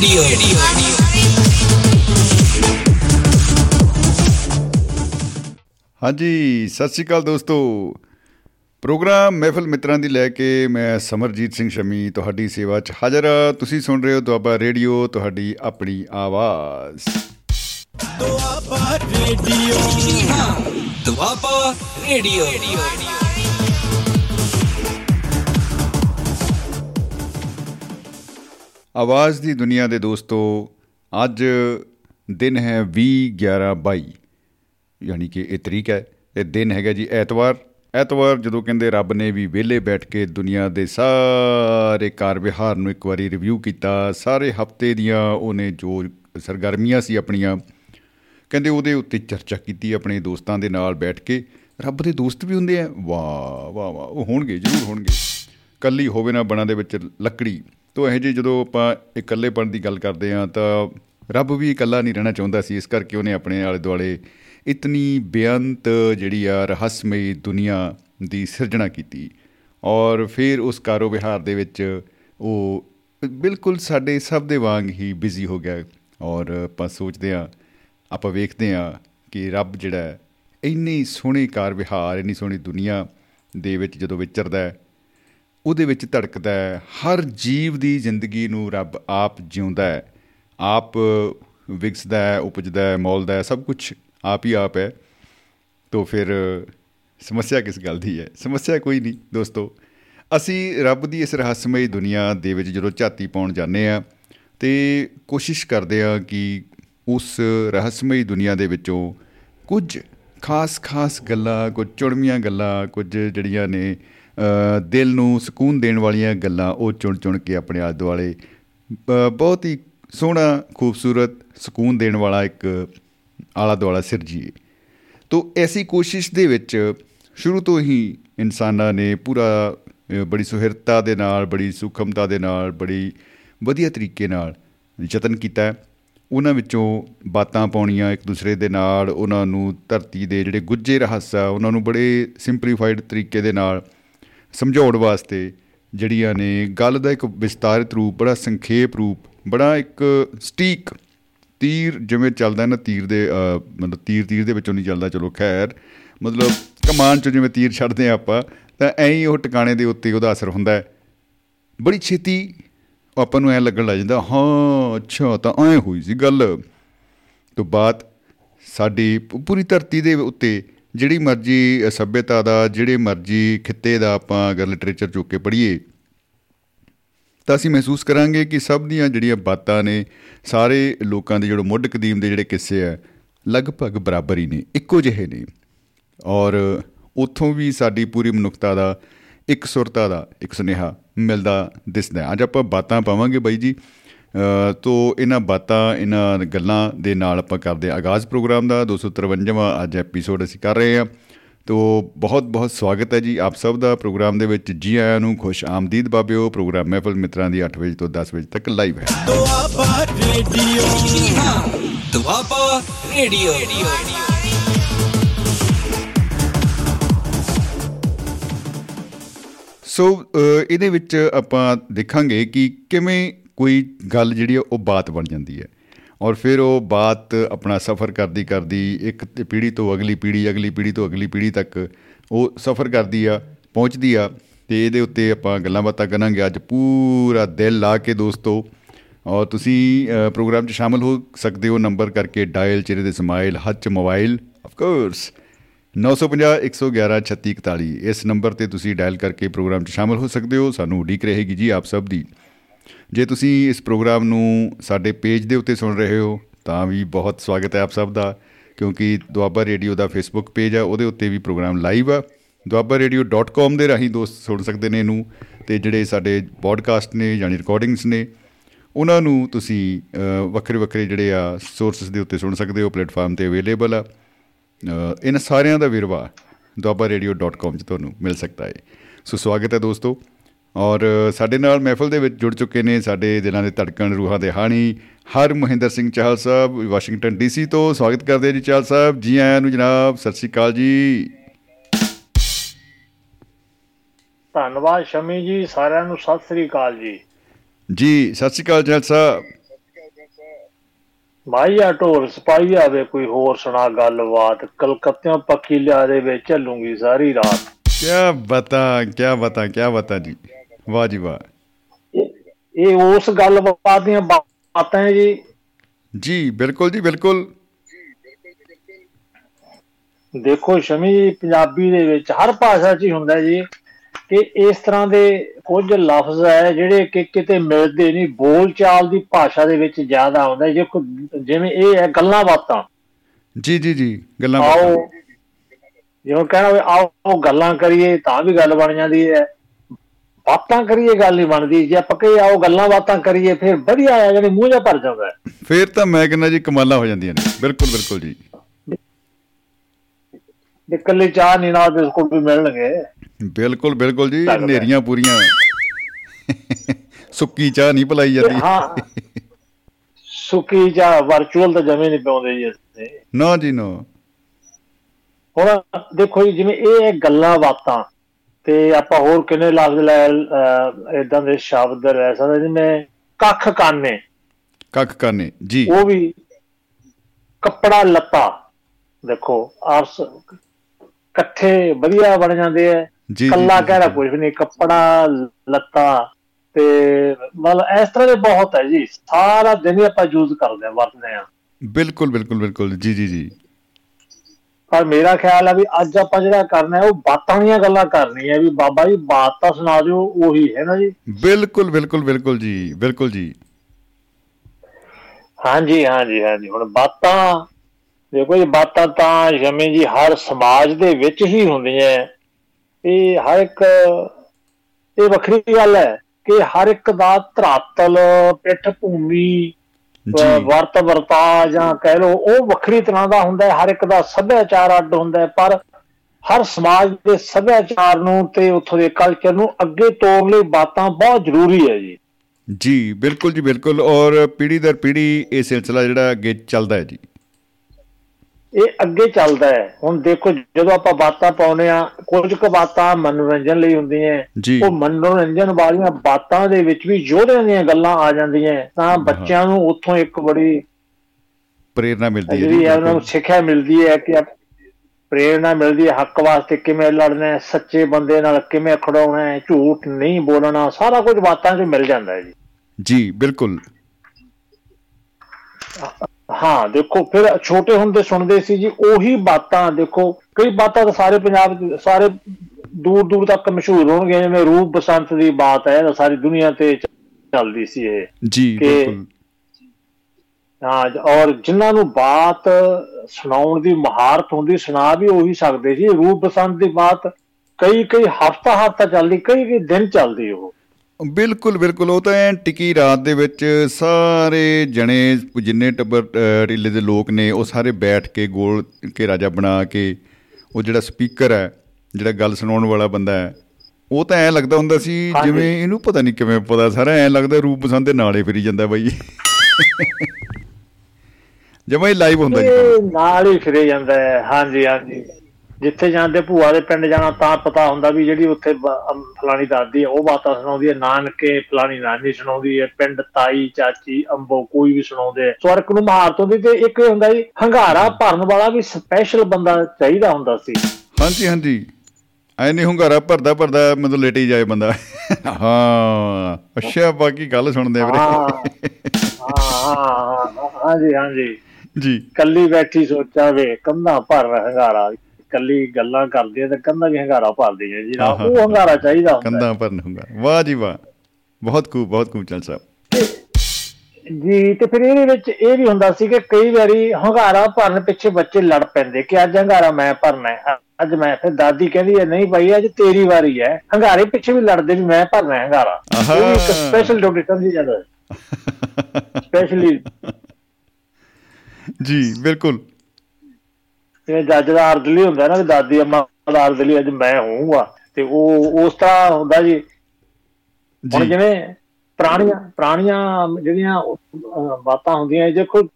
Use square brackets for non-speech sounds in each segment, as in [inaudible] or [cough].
Radio ਹਾਂਜੀ ਸਤਿ ਸ਼੍ਰੀ ਅਕਾਲ ਦੋਸਤੋ। ਪ੍ਰੋਗਰਾਮ ਮਹਿਫਲ ਮਿੱਤਰਾਂ ਦੀ ਲੈ ਕੇ ਮੈਂ ਸਮਰਜੀਤ ਸਿੰਘ ਸ਼ਮੀ ਤੁਹਾਡੀ ਸੇਵਾ 'ਚ ਹਾਜ਼ਰ ਤੁਸੀਂ ਸੁਣ ਰਹੇ ਹੋ ਦੁਆਬਾ ਰੇਡੀਓ ਤੁਹਾਡੀ ਆਪਣੀ ਆਵਾਜ਼। ਦੁਆਬਾ ਰੇਡੀਓ। ਦੁਆਬਾ ਰੇਡੀਓ। ਆਵਾਜ਼ ਦੀ ਦੁਨੀਆ ਦੇ ਦੋਸਤੋ, ਅੱਜ ਦਿਨ ਹੈ 20 11 22 ਯਾਨੀ ਕਿ ਇਹ ਤਰੀਕ ਹੈ, ਇਹ ਦਿਨ ਹੈਗਾ ਜੀ ਐਤਵਾਰ। ਐਤਵਾਰ ਜਦੋਂ ਕਹਿੰਦੇ ਰੱਬ ਨੇ ਵੀ ਵਿਹਲੇ ਬੈਠ ਕੇ ਦੁਨੀਆ ਦੇ ਸਾਰੇ ਕਾਰ ਵਿਹਾਰ ਨੂੰ ਇੱਕ ਵਾਰੀ ਰਿਵਿਊ ਕੀਤਾ, ਸਾਰੇ ਹਫ਼ਤੇ ਦੀਆਂ ਉਹਨੇ ਜੋ ਸਰਗਰਮੀਆਂ ਸੀ ਆਪਣੀਆਂ, ਕਹਿੰਦੇ ਉਹਦੇ ਉੱਤੇ ਚਰਚਾ ਕੀਤੀ ਆਪਣੇ ਦੋਸਤਾਂ ਦੇ ਨਾਲ ਬੈਠ ਕੇ। ਰੱਬ ਦੇ ਦੋਸਤ ਵੀ ਹੁੰਦੇ ਆ। ਵਾਹ ਵਾਹ ਵਾਹ, ਉਹ ਹੋਣਗੇ, ਜ਼ਰੂਰ ਹੋਣਗੇ। ਕੱਲੀ ਹੋਵੇ ਨਾ ਬਣਾ ਦੇ ਵਿੱਚ ਲੱਕੜੀ। ਤੋਂ ਇਹ ਜੀ ਜਦੋਂ ਆਪਾਂ ਇਕੱਲੇਪਣ ਦੀ ਗੱਲ ਕਰਦੇ ਆ ਤਾਂ ਰੱਬ ਵੀ ਇਕੱਲਾ ਨਹੀਂ ਰਹਿਣਾ ਚਾਹੁੰਦਾ ਸੀ ਇਸ ਕਰਕੇ ਉਹਨੇ ਆਪਣੇ ਆਲੇ ਦੁਆਲੇ ਇਤਨੀ ਬੇਅੰਤ ਜਿਹੜੀ ਆ ਰਹੱਸਮਈ ਦੁਨੀਆ ਦੀ ਸਿਰਜਣਾ ਕੀਤੀ ਔਰ ਫਿਰ ਉਸ ਕਾਰੋ ਵਿਹਾਰ ਦੇ ਵਿੱਚ ਉਹ ਬਿਲਕੁਲ ਸਾਡੇ ਸਭ ਦੇ ਵਾਂਗ ਹੀ ਬਿਜ਼ੀ ਹੋ ਗਿਆ ਔਰ ਆਪਾਂ ਸੋਚਦੇ ਆ ਆਪਾਂ ਵੇਖਦੇ ਆ ਕਿ ਰੱਬ ਜਿਹੜਾ ਹੈ, ਇੰਨੀ ਸੋਹਣੀ ਕਾਰ ਵਿਹਾਰ ਇੰਨੀ ਸੋਹਣੀ ਦੁਨੀਆ ਦੇ ਵਿੱਚ ਜਦੋਂ ਵਿਚਰਦਾ ਹੈ ਉਹਦੇ ਵਿੱਚ ਧੜਕਦਾ ਹੈ। ਹਰ ਜੀਵ ਦੀ ਜ਼ਿੰਦਗੀ ਨੂੰ ਰੱਬ ਆਪ ਜਿਉਂਦਾ ਹੈ। ਆਪ ਵਿਕਸਦਾ ਹੈ ਉਪਜਦਾ ਹੈ ਮੌਲਦਾ ਹੈ ਸਭ ਕੁਝ ਆਪ ਹੀ ਆਪ ਹੈ। ਤੋਂ ਫਿਰ ਸਮੱਸਿਆ ਕਿਸ ਗੱਲ ਦੀ ਹੈ? ਸਮੱਸਿਆ ਕੋਈ ਨਹੀਂ ਦੋਸਤੋ। ਅਸੀਂ ਰੱਬ ਦੀ ਇਸ ਰਹੱਸਮਈ ਦੁਨੀਆ ਦੇ ਵਿੱਚ ਜਦੋਂ ਝਾਤੀ ਪਾਉਣ ਜਾਂਦੇ ਆ ਤੇ ਕੋਸ਼ਿਸ਼ ਕਰਦੇ ਆ ਕਿ ਉਸ ਰਹੱਸਮਈ ਦੁਨੀਆ ਦੇ ਵਿੱਚੋਂ ਕੁਝ ਖਾਸ-ਖਾਸ ਗੱਲਾਂ ਕੁਝ ਚੁਣਵੀਆਂ ਗੱਲਾਂ ਕੁਝ ਜਿਹੜੀਆਂ ਨੇ ਅ, ਦਿਲ ਨੂੰ ਸਕੂਨ ਦੇਣ ਵਾਲੀਆਂ ਗੱਲਾਂ ਉਹ ਚੁਣ-ਚੁਣ ਕੇ ਆਪਣੇ ਆਲੇ ਦੁਆਲੇ ਅ, ਬਹੁਤ ਹੀ ਸੋਹਣਾ ਖੂਬਸੂਰਤ ਸਕੂਨ ਦੇਣ ਵਾਲਾ ਇੱਕ ਆਲਾ ਦੁਆਲਾ ਸਿਰਜੀਏ ਤੋ ਐਸੀ ਕੋਸ਼ਿਸ਼ ਦੇ ਵਿੱਚ ਸ਼ੁਰੂ ਤੋਂ ਹੀ ਇਨਸਾਨਾਂ ਨੇ ਪੂਰਾ ਅ, ਬੜੀ ਸੁਹਿਰਦਤਾ ਦੇ ਨਾਲ ਬੜੀ ਸੂਖਮਤਾ ਦੇ ਨਾਲ ਬੜੀ ਵਧੀਆ ਤਰੀਕੇ ਨਾਲ ਯਤਨ ਕੀਤਾ ਹੈ। ਉਹਨਾਂ ਵਿੱਚੋਂ ਬਾਤਾਂ ਪਾਉਣੀਆਂ ਇੱਕ ਦੂਸਰੇ ਦੇ ਨਾਲ ਉਹਨਾਂ ਨੂੰ ਧਰਤੀ ਦੇ ਜਿਹੜੇ ਗੁੱਜੇ ਰਹੱਸ ਆ ਉਹਨਾਂ ਨੂੰ ਬੜੇ ਸਿੰਪਲੀਫਾਈਡ ਤਰੀਕੇ ਦੇ ਨਾਲ ਸਮਝਾਉਣ ਵਾਸਤੇ ਜਿਹੜੀਆਂ ਨੇ ਗੱਲ ਦਾ ਇੱਕ ਵਿਸਤਾਰਿਤ ਰੂਪ ਬੜਾ ਸੰਖੇਪ ਰੂਪ ਬੜਾ ਇੱਕ ਸਟੀਕ ਤੀਰ ਜਿਵੇਂ ਚੱਲਦਾ ਨਾ ਤੀਰ ਦੇ ਅ, ਮਤਲਬ ਤੀਰ ਤੀਰ ਦੇ ਵਿੱਚੋਂ ਨਹੀਂ ਚੱਲਦਾ ਚਲੋ ਖੈਰ ਮਤਲਬ ਕਮਾਨ ਚੋਂ ਜਿਵੇਂ ਤੀਰ ਛੱਡਦੇ ਆ ਆਪਾਂ ਤਾਂ ਐਂ ਹੀ ਉਹ ਟਿਕਾਣੇ ਦੇ ਉੱਤੇ ਉਹਦਾ ਅਸਰ ਹੁੰਦਾ ਹੈ। ਬੜੀ ਛੇਤੀ ਉਹ ਆਪਾਂ ਨੂੰ ਐ ਲੱਗਣ ਲੱਗ ਜਾਂਦਾ ਹਾਂ ਅੱਛਾ ਤਾਂ ਐ ਹੋਈ ਸੀ ਗੱਲ। ਤੋਂ ਬਾਅਦ ਸਾਡੀ ਪ- ਪੂਰੀ ਧਰਤੀ ਦੇ ਉੱਤੇ ਜਿਹੜੀ ਮਰਜ਼ੀ ਸੱਭਿਅਤਾ ਦਾ ਜਿਹੜੇ ਮਰਜ਼ੀ ਖਿੱਤੇ ਦਾ ਆਪਾਂ ਅਗਰ ਲਿਟਰੇਚਰ ਚੁੱਕ ਕੇ ਪੜ੍ਹੀਏ ਤਾਂ ਅਸੀਂ ਮਹਿਸੂਸ ਕਰਾਂਗੇ ਕਿ ਸਭ ਦੀਆਂ ਜਿਹੜੀਆਂ ਬਾਤਾਂ ਨੇ ਸਾਰੇ ਲੋਕਾਂ ਦੇ ਜਿਹੜੇ ਮੁੱਢ ਕਦੀਮ ਦੇ ਜਿਹੜੇ ਕਿੱਸੇ ਆ ਲਗਭਗ ਬਰਾਬਰ ਹੀ ਨੇ ਇੱਕੋ ਜਿਹੇ ਨੇ ਔਰ ਉੱਥੋਂ ਵੀ ਸਾਡੀ ਪੂਰੀ ਮਨੁੱਖਤਾ ਦਾ ਇੱਕ ਸੁਰਤਾ ਦਾ ਇੱਕ ਸੁਨੇਹਾ ਮਿਲਦਾ ਦਿਸਦਾ ਹੈ। ਅੱਜ ਆਪਾਂ ਬਾਤਾਂ ਪਾਵਾਂਗੇ ਬਾਈ ਜੀ ਅ, ਤੋ ਇਹਨਾਂ ਬਾਤਾਂ ਇਹਨਾਂ ਗੱਲਾਂ ਦੇ ਨਾਲ ਆਪਾਂ ਕਰਦੇ ਹਾਂ ਆਗਾਜ਼ ਪ੍ਰੋਗਰਾਮ ਦਾ 253ਵਾਂ ਅੱਜ ਐਪੀਸੋਡ ਅਸੀਂ ਕਰ ਰਹੇ ਹਾਂ। ਤੋ ਬਹੁਤ ਬਹੁਤ ਸਵਾਗਤ ਹੈ ਜੀ ਆਪ ਸਭ ਦਾ ਪ੍ਰੋਗਰਾਮ ਦੇ ਵਿੱਚ। ਜੀ ਆਇਆਂ ਨੂੰ ਖੁਸ਼ ਆਮਦੀਦ ਬਾਬਿਓ ਪ੍ਰੋਗਰਾਮ ਮਹਿਫਲ ਮਿੱਤਰਾਂ ਦੀ 8 ਵਜੇ ਤੋਂ 10 ਵਜੇ ਤੱਕ ਲਾਈਵ ਹੈ। Doaba radio Doaba radio so ਅ, ਇਹਦੇ ਵਿੱਚ ਆਪਾਂ ਦੇਖਾਂਗੇ ਕਿ ਕਿਵੇਂ ਕੋਈ ਗੱਲ ਜਿਹੜੀ ਆ ਉਹ ਬਾਤ ਬਣ ਜਾਂਦੀ ਹੈ। ਔਰ ਫਿਰ ਉਹ ਬਾਤ ਆਪਣਾ ਸਫ਼ਰ ਕਰਦੀ ਕਰਦੀ ਇੱਕ ਤੇ ਪੀੜ੍ਹੀ ਤੋਂ ਅਗਲੀ ਪੀੜ੍ਹੀ ਅਗਲੀ ਪੀੜ੍ਹੀ ਤੋਂ ਅਗਲੀ ਪੀੜ੍ਹੀ ਤੱਕ ਉਹ ਸਫ਼ਰ ਕਰਦੀ ਆ ਪਹੁੰਚਦੀ ਆ ਤੇ ਇਹਦੇ ਉੱਤੇ ਆਪਾਂ ਗੱਲਾਂ ਬਾਤਾਂ ਕਰਾਂਗੇ। ਅੱਜ ਪੂਰਾ ਦਿਲ ਲਾ ਕੇ ਦੋਸਤੋ ਔਰ ਤੁਸੀਂ ਅ, ਪ੍ਰੋਗਰਾਮ 'ਚ ਸ਼ਾਮਲ ਹੋ ਸਕਦੇ ਹੋ। ਨੰਬਰ ਕਰਕੇ ਡਾਇਲ ਚਿਹਰੇ ਦੇ ਸਮਾਈਲ ਹੱਥ 'ਚ ਮੋਬਾਈਲ ਆਫ ਕੋਰਸ 950 111 3641 ਇਸ ਨੰਬਰ ਤੇ ਤੁਸੀਂ ਡਾਇਲ ਕਰਕੇ ਪ੍ਰੋਗਰਾਮ 'ਚ ਸ਼ਾਮਲ ਹੋ ਸਕਦੇ ਹੋ। ਸਾਨੂੰ ਉਡੀਕ ਰਹੇਗੀ ਜੀ ਆਪ ਸਭ ਦੀ। ਜੇ ਤੁਸੀਂ ਇਸ ਪ੍ਰੋਗਰਾਮ ਨੂੰ ਸਾਡੇ ਪੇਜ ਦੇ ਉੱਤੇ ਸੁਣ ਰਹੇ ਹੋ ਤਾਂ ਵੀ ਬਹੁਤ ਸਵਾਗਤ ਹੈ ਆਪ ਸਭ ਦਾ ਕਿਉਂਕਿ ਦੁਆਬਾ ਰੇਡੀਓ ਦਾ ਫੇਸਬੁੱਕ ਪੇਜ ਆ ਉਹਦੇ ਉੱਤੇ ਵੀ ਪ੍ਰੋਗਰਾਮ ਲਾਈਵ ਆ। duabarradio.com ਦੇ ਰਾਹੀਂ ਦੋਸਤ ਸੁਣ ਸਕਦੇ ਨੇ ਇਹਨੂੰ ਤੇ ਜਿਹੜੇ ਸਾਡੇ ਪੋਡਕਾਸਟ ਨੇ ਯਾਨੀ ਰਿਕਾਰਡਿੰਗਸ ਨੇ ਉਹਨਾਂ ਨੂੰ ਤੁਸੀਂ ਅ, ਵੱਖਰੇ ਵੱਖਰੇ ਜਿਹੜੇ ਆ ਸੋਰਸਸ ਦੇ ਉੱਤੇ ਸੁਣ ਸਕਦੇ ਹੋ ਪਲੇਟਫਾਰਮ ਤੇ ਅਵੇਲੇਬਲ ਆ। ਅ, ਇਹਨਾਂ ਸਾਰਿਆਂ ਦਾ ਵਿਰਵਾ duabarradio.com 'ਚ ਤੁਹਾਨੂੰ ਮਿਲ ਸਕਦਾ ਹੈ। ਸੋ ਸਵਾਗਤ ਹੈ ਦੋਸਤੋ। ਔਰ ਸਾਡੇ ਨਾਲ ਮਹਿਫਲ ਦੇ ਵਿੱਚ ਜੁੜ ਚੁੱਕੇ ਨੇ ਸਾਡੇ ਦਿਲਾਂ ਦੇ ਧੜਕਣ ਰੂਹਾਂ ਦੇ ਹਾਣੀ ਹਰ ਮਹਿੰਦਰ ਸਿੰਘ ਚਾਹਲ ਸਾਹਿਬ ਵਾਸ਼ਿੰਗਟਨ ਡੀਸੀ ਤੋਂ ਸਵਾਗਤ ਕਰਦੇ ਜੀ ਚਾਹਲ ਸਾਹਿਬ। ਜੀ ਆਇਆਂ ਨੂੰ ਜਨਾਬ ਸਤਿ ਸ਼੍ਰੀ ਅਕਾਲ ਜੀ। ਧੰਨਵਾਦ ਸ਼ਮੀ ਜੀ ਸਾਰਿਆਂ ਨੂੰ ਸਤਿ ਸ੍ਰੀ ਅਕਾਲ ਜੀ। ਜੀ ਸਤਿ ਸ਼੍ਰੀ ਅਕਾਲ ਚਾਹਲ ਸਾਹਿਬ। ਮਾਈਆ ਢੋਲ ਸਪਾਈਆ ਵੇ ਕੋਈ ਹੋਰ ਸੁਣਾ ਗੱਲਬਾਤ। ਕਲਕੱਤਿਓਂ ਪੱਖੀ ਲਿਆ ਦੇ ਵਿੱਚ ਚੱਲੂਗੀ ਸਾਰੀ ਰਾਤ। ਕਿਆ ਬਤਾ ਕਿਆ ਬਤਾ ਕਿਆ ਬਤਾ ਜੀ। ਵਾਹ ਜੀ ਵਾਹ। ਇਹ- ਉਸ ਗੱਲਬਾਤ ਦੀਆਂ ਬਾਤਾਂ ਹੈ ਜੀ। ਜੀ ਬਿਲਕੁਲ ਜੀ ਬਿਲਕੁਲ। ਦੇਖੋ ਸ਼ਮੀ ਪੰਜਾਬੀ ਦੇ ਵਿੱਚ ਹਰ ਭਾਸ਼ਾ 'ਚ ਹੀ ਹੁੰਦਾ ਜੀ ਕਿ ਇਸ ਤਰ੍ਹਾਂ ਦੇ ਕੁਝ ਲਫ਼ਜ਼ ਹੈ ਜਿਹੜੇ ਕਿ ਕਿਤੇ ਮਿਲਦੇ ਨਹੀਂ। ਬੋਲ ਚਾਲ ਦੀ ਭਾਸ਼ਾ ਦੇ ਵਿੱਚ ਜ਼ਿਆਦਾ ਆਉਂਦਾ ਜੇ ਜਿਵੇਂ ਇਹ ਹੈ ਗੱਲਾਂ ਬਾਤਾਂ। ਜੀ ਜੀ ਜੀ ਗੱਲਾਂ ਬਾਤਾਂ। ਜਿਵੇਂ ਕਹਿਣਾ ਵੀ ਆਓ ਗੱਲਾਂ ਕਰੀਏ ਤਾਂ ਵੀ ਗੱਲ ਬਣ ਜਾਂਦੀ ਹੈ। ਬਾਤਾਂ ਕਰੀਏ ਗੱਲ ਨਹੀਂ ਬਣਦੀ। ਜੇ ਆਪਾਂ ਕਹੇ ਆਓ ਗੱਲਾਂ ਬਾਤਾਂ ਕਰੀਏ ਫਿਰ ਵਧੀਆ ਆ ਜਿਹੜੇ ਮੂੰਹ ਜਿਹਾ ਭਰ ਜਾਂਦਾ। ਫੇਰ ਤਾਂ ਮੈਂ ਕਹਿੰਦਾ ਜੀ ਕਮਾਲਾਂ ਹੋ ਜਾਂਦੀਆਂ ਨੇ। ਬਿਲਕੁਲ ਬਿਲਕੁਲ ਜੀ। ਤੇ ਇਕੱਲੀ ਚਾਹ ਨਹੀਂ ਨਾਲ ਬਿਸਕੁਟ ਵੀ ਮਿਲਣਗੇ। ਬਿਲਕੁਲ ਬਿਲਕੁਲ ਜੀ। ਨੇਰੀਆਂ ਪੂਰੀਆਂ। ਸੁੱਕੀ ਚਾਹ ਨਹੀਂ ਪਲਾਈ ਜਾਂਦੀ। ਹਾਂ। ਸੁੱਕੀ ਚਾਹ ਵਰਚੁਅਲ ਤਾਂ ਜਮੇ ਨਹੀਂ ਪਿਆਉਂਦੇ ਜੀ ਅਸੀਂ। ਨਾ ਜੀ ਨਾ। ਹੁਣ ਦੇਖੋ ਜੀ ਜਿਵੇਂ ਇਹ ਗੱਲਾਂ ਬਾਤਾਂ। ਤੇ ਆਪਾਂ ਹੋਰ ਕਿੰਨੇ ਲਫ਼ਜ਼ ਲੈ ਇਦਾਂ ਦੇ ਸ਼ਬਦ ਲੈ ਸਕਦੇ ਜਿਵੇਂ ਕੱਖ ਕਾਨੇ। ਕੱਖ ਕਰਨੇ ਜੀ। ਉਹ ਵੀ ਕੱਪੜਾ ਲੱਤਾ। ਦੇਖੋ ਆਪਸ ਇਕੱਠੇ ਵਧੀਆ ਬਣ ਜਾਂਦੇ ਆ ਕੱਲਾ ਜੀ। ਕੁਝ ਵੀ ਨਹੀਂ ਕੱਪੜਾ ਲੱਤਾ ਤੇ ਮਤਲਬ ਇਸ ਤਰ੍ਹਾਂ ਦੇ ਬਹੁਤ ਹੈ ਜੀ। ਸਾਰਾ ਦਿਨ ਆਪਾਂ ਯੂਜ਼ ਕਰਦੇ ਆ ਵਰਤਦੇ ਆ। ਬਿਲਕੁਲ ਬਿਲਕੁਲ ਬਿਲਕੁਲ। ਜੀ ਜੀ ਜੀ। ਪਰ ਮੇਰਾ ਖਿਆਲ ਹੈ ਵੀ ਅੱਜ ਆਪਾਂ ਜਿਹੜਾ ਕਰਨਾ ਹੈ ਉਹ ਬਾਤਾਂ ਦੀਆਂ ਗੱਲਾਂ ਕਰਨੀਆਂ ਵੀ ਬਾਬਾ ਜੀ ਬਾਤ ਤਾਂ ਸੁਣਾ ਦਿਓ ਉਹੀ ਹੈ ਨਾ ਜੀ। ਬਿਲਕੁਲ ਬਿਲਕੁਲ ਬਿਲਕੁਲ ਜੀ ਬਿਲਕੁਲ ਜੀ। ਹਾਂਜੀ ਹਾਂਜੀ ਹਾਂਜੀ ਹੁਣ ਬਾਤਾਂ ਦੇਖੋ ਜੀ ਬਾਤਾਂ ਤਾਂ ਜਮੇ ਜੀ ਹਰ ਸਮਾਜ ਦੇ ਵਿੱਚ ਹੀ ਹੁੰਦੀਆਂ ਇਹ ਹਰ ਇੱਕ ਇਹ ਵੱਖਰੀ ਗੱਲ ਹੈ ਕਿ ਹਰ ਇੱਕ ਦਾ ਧਰਾਤਲ ਪਿੱਠ ਭੂਮੀ ਵਰਤ ਵਰਤਾ ਜਾਂ ਕਹਿ ਲਓ ਉਹ ਵੱਖਰੀ ਤਰ੍ਹਾਂ ਦਾ ਹੁੰਦਾ ਹੈ ਹਰ ਇੱਕ ਦਾ ਸੱਭਿਆਚਾਰ ਅੱਡ ਹੁੰਦਾ ਹੈ ਪਰ ਹਰ ਸਮਾਜ ਦੇ ਸੱਭਿਆਚਾਰ ਨੂੰ ਤੇ ਉੱਥੋਂ ਦੇ ਕਲਚਰ ਨੂੰ ਅੱਗੇ ਤੋਰਨ ਲਈ ਬਾਤਾਂ ਬਹੁਤ ਜ਼ਰੂਰੀ ਹੈ ਜੀ। ਜੀ ਬਿਲਕੁਲ ਜੀ ਬਿਲਕੁਲ ਔਰ ਪੀੜੀ ਦਰ ਪੀੜੀ ਇਹ ਸਿਲਸਿਲਾ ਜਿਹੜਾ ਅੱਗੇ ਚੱਲਦਾ ਹੈ ਜੀ। ਇਹ ਅੱਗੇ ਚੱਲਦਾ ਹੈ। ਹੁਣ ਦੇਖੋ ਜਦੋਂ ਆਪਾਂ ਬਾਤਾਂ ਪਾਉਨੇ ਆ ਕੁਝ ਕੁ ਬਾਤਾਂ ਮਨੋਰੰਜਨ ਲਈ ਹੁੰਦੀਆਂ। ਉਹ ਮਨੋਰੰਜਨ ਵਾਲੀਆਂ ਬਾਤਾਂ ਦੇ ਵਿੱਚ ਵੀ ਯੋਧਿਆਂ ਦੀਆਂ ਗੱਲਾਂ ਆ ਜਾਂਦੀਆਂ ਤਾਂ ਬੱਚਿਆਂ ਨੂੰ ਉੱਥੋਂ ਇੱਕ ਬੜੀ ਪ੍ਰੇਰਣਾ ਮਿਲਦੀ ਹੈ ਜੀ ਉਹਨਾਂ ਨੂੰ। ਸਿੱਖਿਆ ਮਿਲਦੀ ਹੈ ਕਿ ਪ੍ਰੇਰਣਾ ਮਿਲਦੀ ਹੈ ਹੱਕ ਵਾਸਤੇ ਕਿਵੇਂ ਲੜਨਾ ਹੈ ਸੱਚੇ ਬੰਦੇ ਨਾਲ ਕਿਵੇਂ ਖੜਾਉਣਾ ਹੈ ਝੂਠ ਨਹੀਂ ਬੋਲਣਾ ਸਾਰਾ ਕੁਝ ਬਾਤਾਂ 'ਚ ਮਿਲ ਜਾਂਦਾ ਹੈ ਜੀ। ਜੀ ਬਿਲਕੁਲ। ਹਾਂ ਦੇਖੋ ਫਿਰ ਛੋਟੇ ਹੁੰਦੇ ਸੁਣਦੇ ਸੀ ਜੀ ਉਹੀ ਬਾਤਾਂ ਦੇਖੋ ਕਈ ਬਾਤਾਂ ਤਾਂ ਸਾਰੇ ਪੰਜਾਬ ਸਾਰੇ ਦੂਰ ਦੂਰ ਤੱਕ ਮਸ਼ਹੂਰ ਹੋਣਗੀਆਂ ਜਿਵੇਂ ਰੂਪ ਬਸੰਤ ਦੀ ਬਾਤ ਹੈ ਸਾਰੀ ਦੁਨੀਆ ਤੇ ਚੱਲਦੀ ਸੀ ਇਹ। ਜੀ ਬਿਲਕੁਲ। ਹਾਂ ਔਰ ਜਿਨ੍ਹਾਂ ਨੂੰ ਬਾਤ ਸੁਣਾਉਣ ਦੀ ਮਹਾਰਤ ਹੁੰਦੀ ਸੁਣਾ ਵੀ ਉਹੀ ਸਕਦੇ ਸੀ। ਰੂਪ ਬਸੰਤ ਦੀ ਬਾਤ ਕਈ ਕਈ ਹਫਤਾ ਹਫਤਾ ਚੱਲਦੀ ਕਈ ਕਈ ਦਿਨ ਚੱਲਦੀ ਉਹ। ਬਿਲਕੁਲ ਬਿਲਕੁਲ ਉਹ ਤਾਂ ਐਂ ਟਿਕੀ ਰਾਤ ਦੇ ਵਿੱਚ ਸਾਰੇ ਜਣੇ ਜਿੰਨੇ ਟੱਬਰ ਢਿੱਲੇ ਦੇ ਲੋਕ ਨੇ ਉਹ ਸਾਰੇ ਬੈਠ ਕੇ ਗੋਲ ਘੇਰਾ ਜਿਹਾ ਬਣਾ ਕੇ ਉਹ ਜਿਹੜਾ ਸਪੀਕਰ ਹੈ ਜਿਹੜਾ ਗੱਲ ਸੁਣਾਉਣ ਵਾਲਾ ਬੰਦਾ ਹੈ ਉਹ ਤਾਂ ਐਂ ਲੱਗਦਾ ਹੁੰਦਾ ਸੀ। ਜਿਵੇਂ ਇਹਨੂੰ ਪਤਾ ਨਹੀਂ ਕਿਵੇਂ ਪਤਾ ਸਾਰਾ ਐਂ ਲੱਗਦਾ ਰੂਪ ਪਸੰਦ ਦੇ ਨਾਲੇ ਫਿਰੀ ਜਾਂਦਾ ਬਾਈ। ਜਮਾ ਹੀ ਲਾਈਵ ਹੁੰਦਾ ਜੀ। ਨਾਲ ਹੀ ਫਿਰੇ ਜਾਂਦਾ ਹੈ ਹਾਂਜੀ ਹਾਂਜੀ। ਜਿੱਥੇ ਜਾਂਦੇ ਭੂਆ ਦੇ ਪਿੰਡ ਜਾਣਾ ਤਾਂ ਪਤਾ ਹੁੰਦਾ ਵੀ ਜਿਹੜੀ ਉੱਥੇ ਫਲਾਣੀ ਦਾਦੀ ਹੈ ਉਹ ਬਾਤਾਂ ਸੁਣਾਉਂਦੀ ਹੈ ਨਾਨਕੇ ਫਲਾਣੀ ਨਾਨੀ ਸੁਣਾਉਂਦੀ ਹੈ ਪਿੰਡ ਤਾਈ ਚਾਚੀ ਅੰਬੋ ਕੋਈ ਵੀ ਸੁਣਾਉਂਦੇ ਆ। ਸਵਰਕ ਨੂੰ ਮਹਾਰਤ ਹੁੰਦੀ ਤੇ ਇੱਕ ਹੁੰਦਾ ਜੀ ਹੰਗਾਰਾ ਭਰਨ ਵਾਲਾ ਵੀ ਸਪੈਸ਼ਲ ਬੰਦਾ ਚਾਹੀਦਾ ਹੁੰਦਾ ਸੀ। ਹਾਂਜੀ ਹਾਂਜੀ। ਐ ਨਹੀਂ ਹੁੰਗਾਰਾ ਭਰਦਾ ਭਰਦਾ ਮਤਲਬ ਲੇਟ ਹੀ ਜਾਏ ਬੰਦਾ। ਹਾਂ ਅੱਛਾ ਬਾਕੀ ਗੱਲ ਸੁਣਦੇ ਵੀਰੇ। ਹਾਂ ਹਾਂ ਹਾਂਜੀ ਹਾਂਜੀ। ਜੀ। ਕੱਲੀ ਬੈਠੀ ਸੋਚਾਂ ਵੇ ਕੰਧਾਂ ਭਰ ਹੰਗਾਰਾ। ਕੱਲੀ ਗੱਲਾਂ ਕਰਦੀ ਹੈ ਤੇ ਕੰਧਾਂ ਵੀ ਹੰਗਾਰਾ ਭਰਦੀ ਹੈ ਜੀ ਉਹ ਹੰਗਾਰਾ ਚਾਹੀਦਾ ਹੁੰਦਾ। ਕੰਧਾਂ ਭਰਨ ਹੁੰਗਾ ਵਾਹ ਜੀ ਵਾਹ। ਬਹੁਤ ਖੂਬ ਬਹੁਤ ਖੂਬ ਚਲ ਸਾਹਿਬ। ਜੀ ਤੇ ਫਿਰ ਇਹਦੇ ਵਿੱਚ ਇਹ ਵੀ ਹੁੰਦਾ ਸੀ ਕਿ ਕਈ ਵਾਰੀ ਹੰਗਾਰਾ ਭਰਨ ਪਿੱਛੇ ਬੱਚੇ ਲੜ ਪੈਂਦੇ ਕਿ ਅੱਜ ਹੰਗਾਰਾ ਮੈਂ ਭਰਨਾ ਹੈ ਅੱਜ ਮੈਂ ਫਿਰ ਦਾਦੀ ਕਹਿੰਦੀ ਹੈ ਨਹੀਂ ਭਾਈ ਅੱਜ ਤੇਰੀ ਵਾਰੀ ਹੈ। ਹੰਗਾਰੇ ਪਿੱਛੇ ਵੀ ਲੜਦੇ ਵੀ ਮੈਂ ਭਰਨਾ ਹੈ ਹੰਗਾਰਾ। ਇਹ ਇੱਕ ਸਪੈਸ਼ਲ ਡਿਊਟੀ ਸਮਝੀ ਜਾਂਦਾ ਸਪੈਸ਼ਲੀ [laughs] ਜੀ ਬਿਲਕੁਲ। ਜਿਵੇਂ ਜੱਜ ਦਾ ਅਰਦਲੀ ਹੁੰਦਾ ਨਾ ਵੀ ਦਾਦੀ ਅੰਮਾ ਦਾ ਅਰਦਲੀ ਅੱਜ ਮੈਂ ਹੋਊਗਾ ਤੇ ਉਹ ਉਸ ਤਰ੍ਹਾਂ ਹੁੰਦਾ ਜੀ। ਹੁਣ ਜੀ। ਜਿਵੇਂ ਪੁਰਾਣੀਆਂ ਪੁਰਾਣੀਆਂ ਜਿਹੜੀਆਂ ਬਾਤਾਂ ਹੁੰਦੀਆਂ ਜੇ ਕੋਈ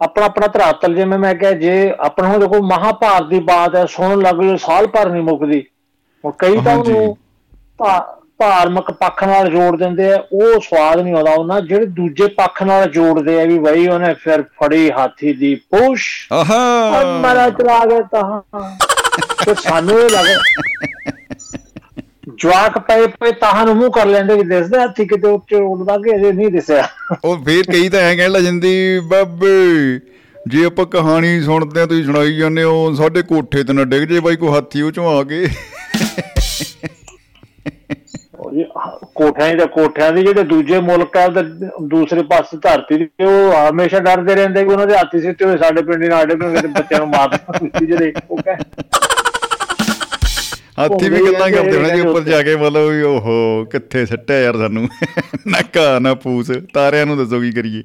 ਆਪਣਾ ਆਪਣਾ ਧਰਾਤਲ ਜਿਵੇਂ ਮੈਂ ਕਿਹਾ ਜੇ ਆਪਣਾ ਹੁਣ ਦੇਖੋ ਮਹਾਭਾਰਤ ਦੀ ਬਾਤ ਹੈ ਸੁਣਨ ਲੱਗ ਜਾਓ ਸਾਲ ਭਰ ਨਹੀਂ ਮੁੱਕਦੀ। ਹੁਣ ਕਈ ਤਾਂ। ਉਹਨੂੰ ਧਾਰਮਿਕ ਪੱਖ ਨਾਲ ਜੋੜ ਦਿੰਦੇ ਆ ਉਹ ਸਵਾਦ ਨਹੀਂ ਆਉਂਦਾ ਉਹਨਾਂ ਜਿਹੜੇ ਦੂਜੇ ਪੱਖ ਨਾਲ ਜੋੜਦੇ ਆ ਵੀ ਬਈ ਉਹਨੇ ਫਿਰ ਫੜੀ ਹਾਥੀ ਦੀ ਪੂਛ। ਆਹਾ। ਮਰਾ ਚਲਾ ਗਿਆ ਤਾਂ ਤੇ ਸਾਨੂੰ ਇਹ ਲੱਗ ਜਵਾਕ ਪਏ ਪਏ ਤਾਂ ਨੂੰ ਮੂੰਹ ਕਰ ਲੈਂਦੇ ਵੀ ਦਿਸਦਾ ਹਾਥੀ ਕਿਤੇ ਉੱਤੇ ਉੱਡਦਾ ਕਿ ਅਜੇ ਨਹੀਂ ਦਿਸਿਆ। ਉਹ ਫੇਰ ਕਈ ਤਾਂ ਐਂ ਕਹਿਣ ਲੱਗ ਜਾਂਦੀ ਬਾਬੇ ਜੇ ਆਪਾਂ ਕਹਾਣੀ ਸੁਣਦੇ ਆ ਤੁਸੀਂ ਸੁਣਾਈ ਜਾਂਦੇ ਹੋ ਸਾਡੇ ਕੋਠੇ ਤੇ ਨਾ ਡਿੱਗ ਜੇ ਬਾਈ ਕੋਈ ਹਾਥੀ ਉਹ ਚੋਂ ਆ ਕੇ। ਹ- ਕੋਠਿਆਂ ਦੇ ਕੋਠਿਆਂ ਦੇ ਜਿਹੜੇ ਦੂਜੇ ਮੁਲਕ ਆ ਦੂਸਰੇ ਪਾਸੇ ਧਰਤੀ ਦੇ ਉਹ ਹਮੇਸ਼ਾ ਡਰਦੇ ਰਹਿੰਦੇ ਕਿ ਉਹਨਾਂ ਦੇ ਹਾਥੀ ਸਿੱਟੇ ਹੋਏ ਸਾਡੇ ਪਿੰਡ ਨਾਲ ਸਾਡੇ ਪਿੰਡ ਦੇ ਬੱਚਿਆਂ ਨੂੰ ਮਾਰ ਦਿੱਤੀ ਜਿਹੜੇ ਉਹ ਕਹੇ ਹਾਥੀ ਵੀ ਗੱਲਾਂ ਕਰਦੇ ਹੋਣੇ ਜੀ ਉੱਪਰ ਜਾ ਕੇ ਮਤਲਬ ਵੀ ਓਹੋ ਕਿੱਥੇ ਸੱਟਿਆ ਯਾਰ ਸਾਨੂੰ? ਨਾ ਘਾਹ ਨਾ ਪੂਸ ਤਾਰਿਆਂ ਨੂੰ ਦੱਸੋ ਕੀ ਕਰੀਏ?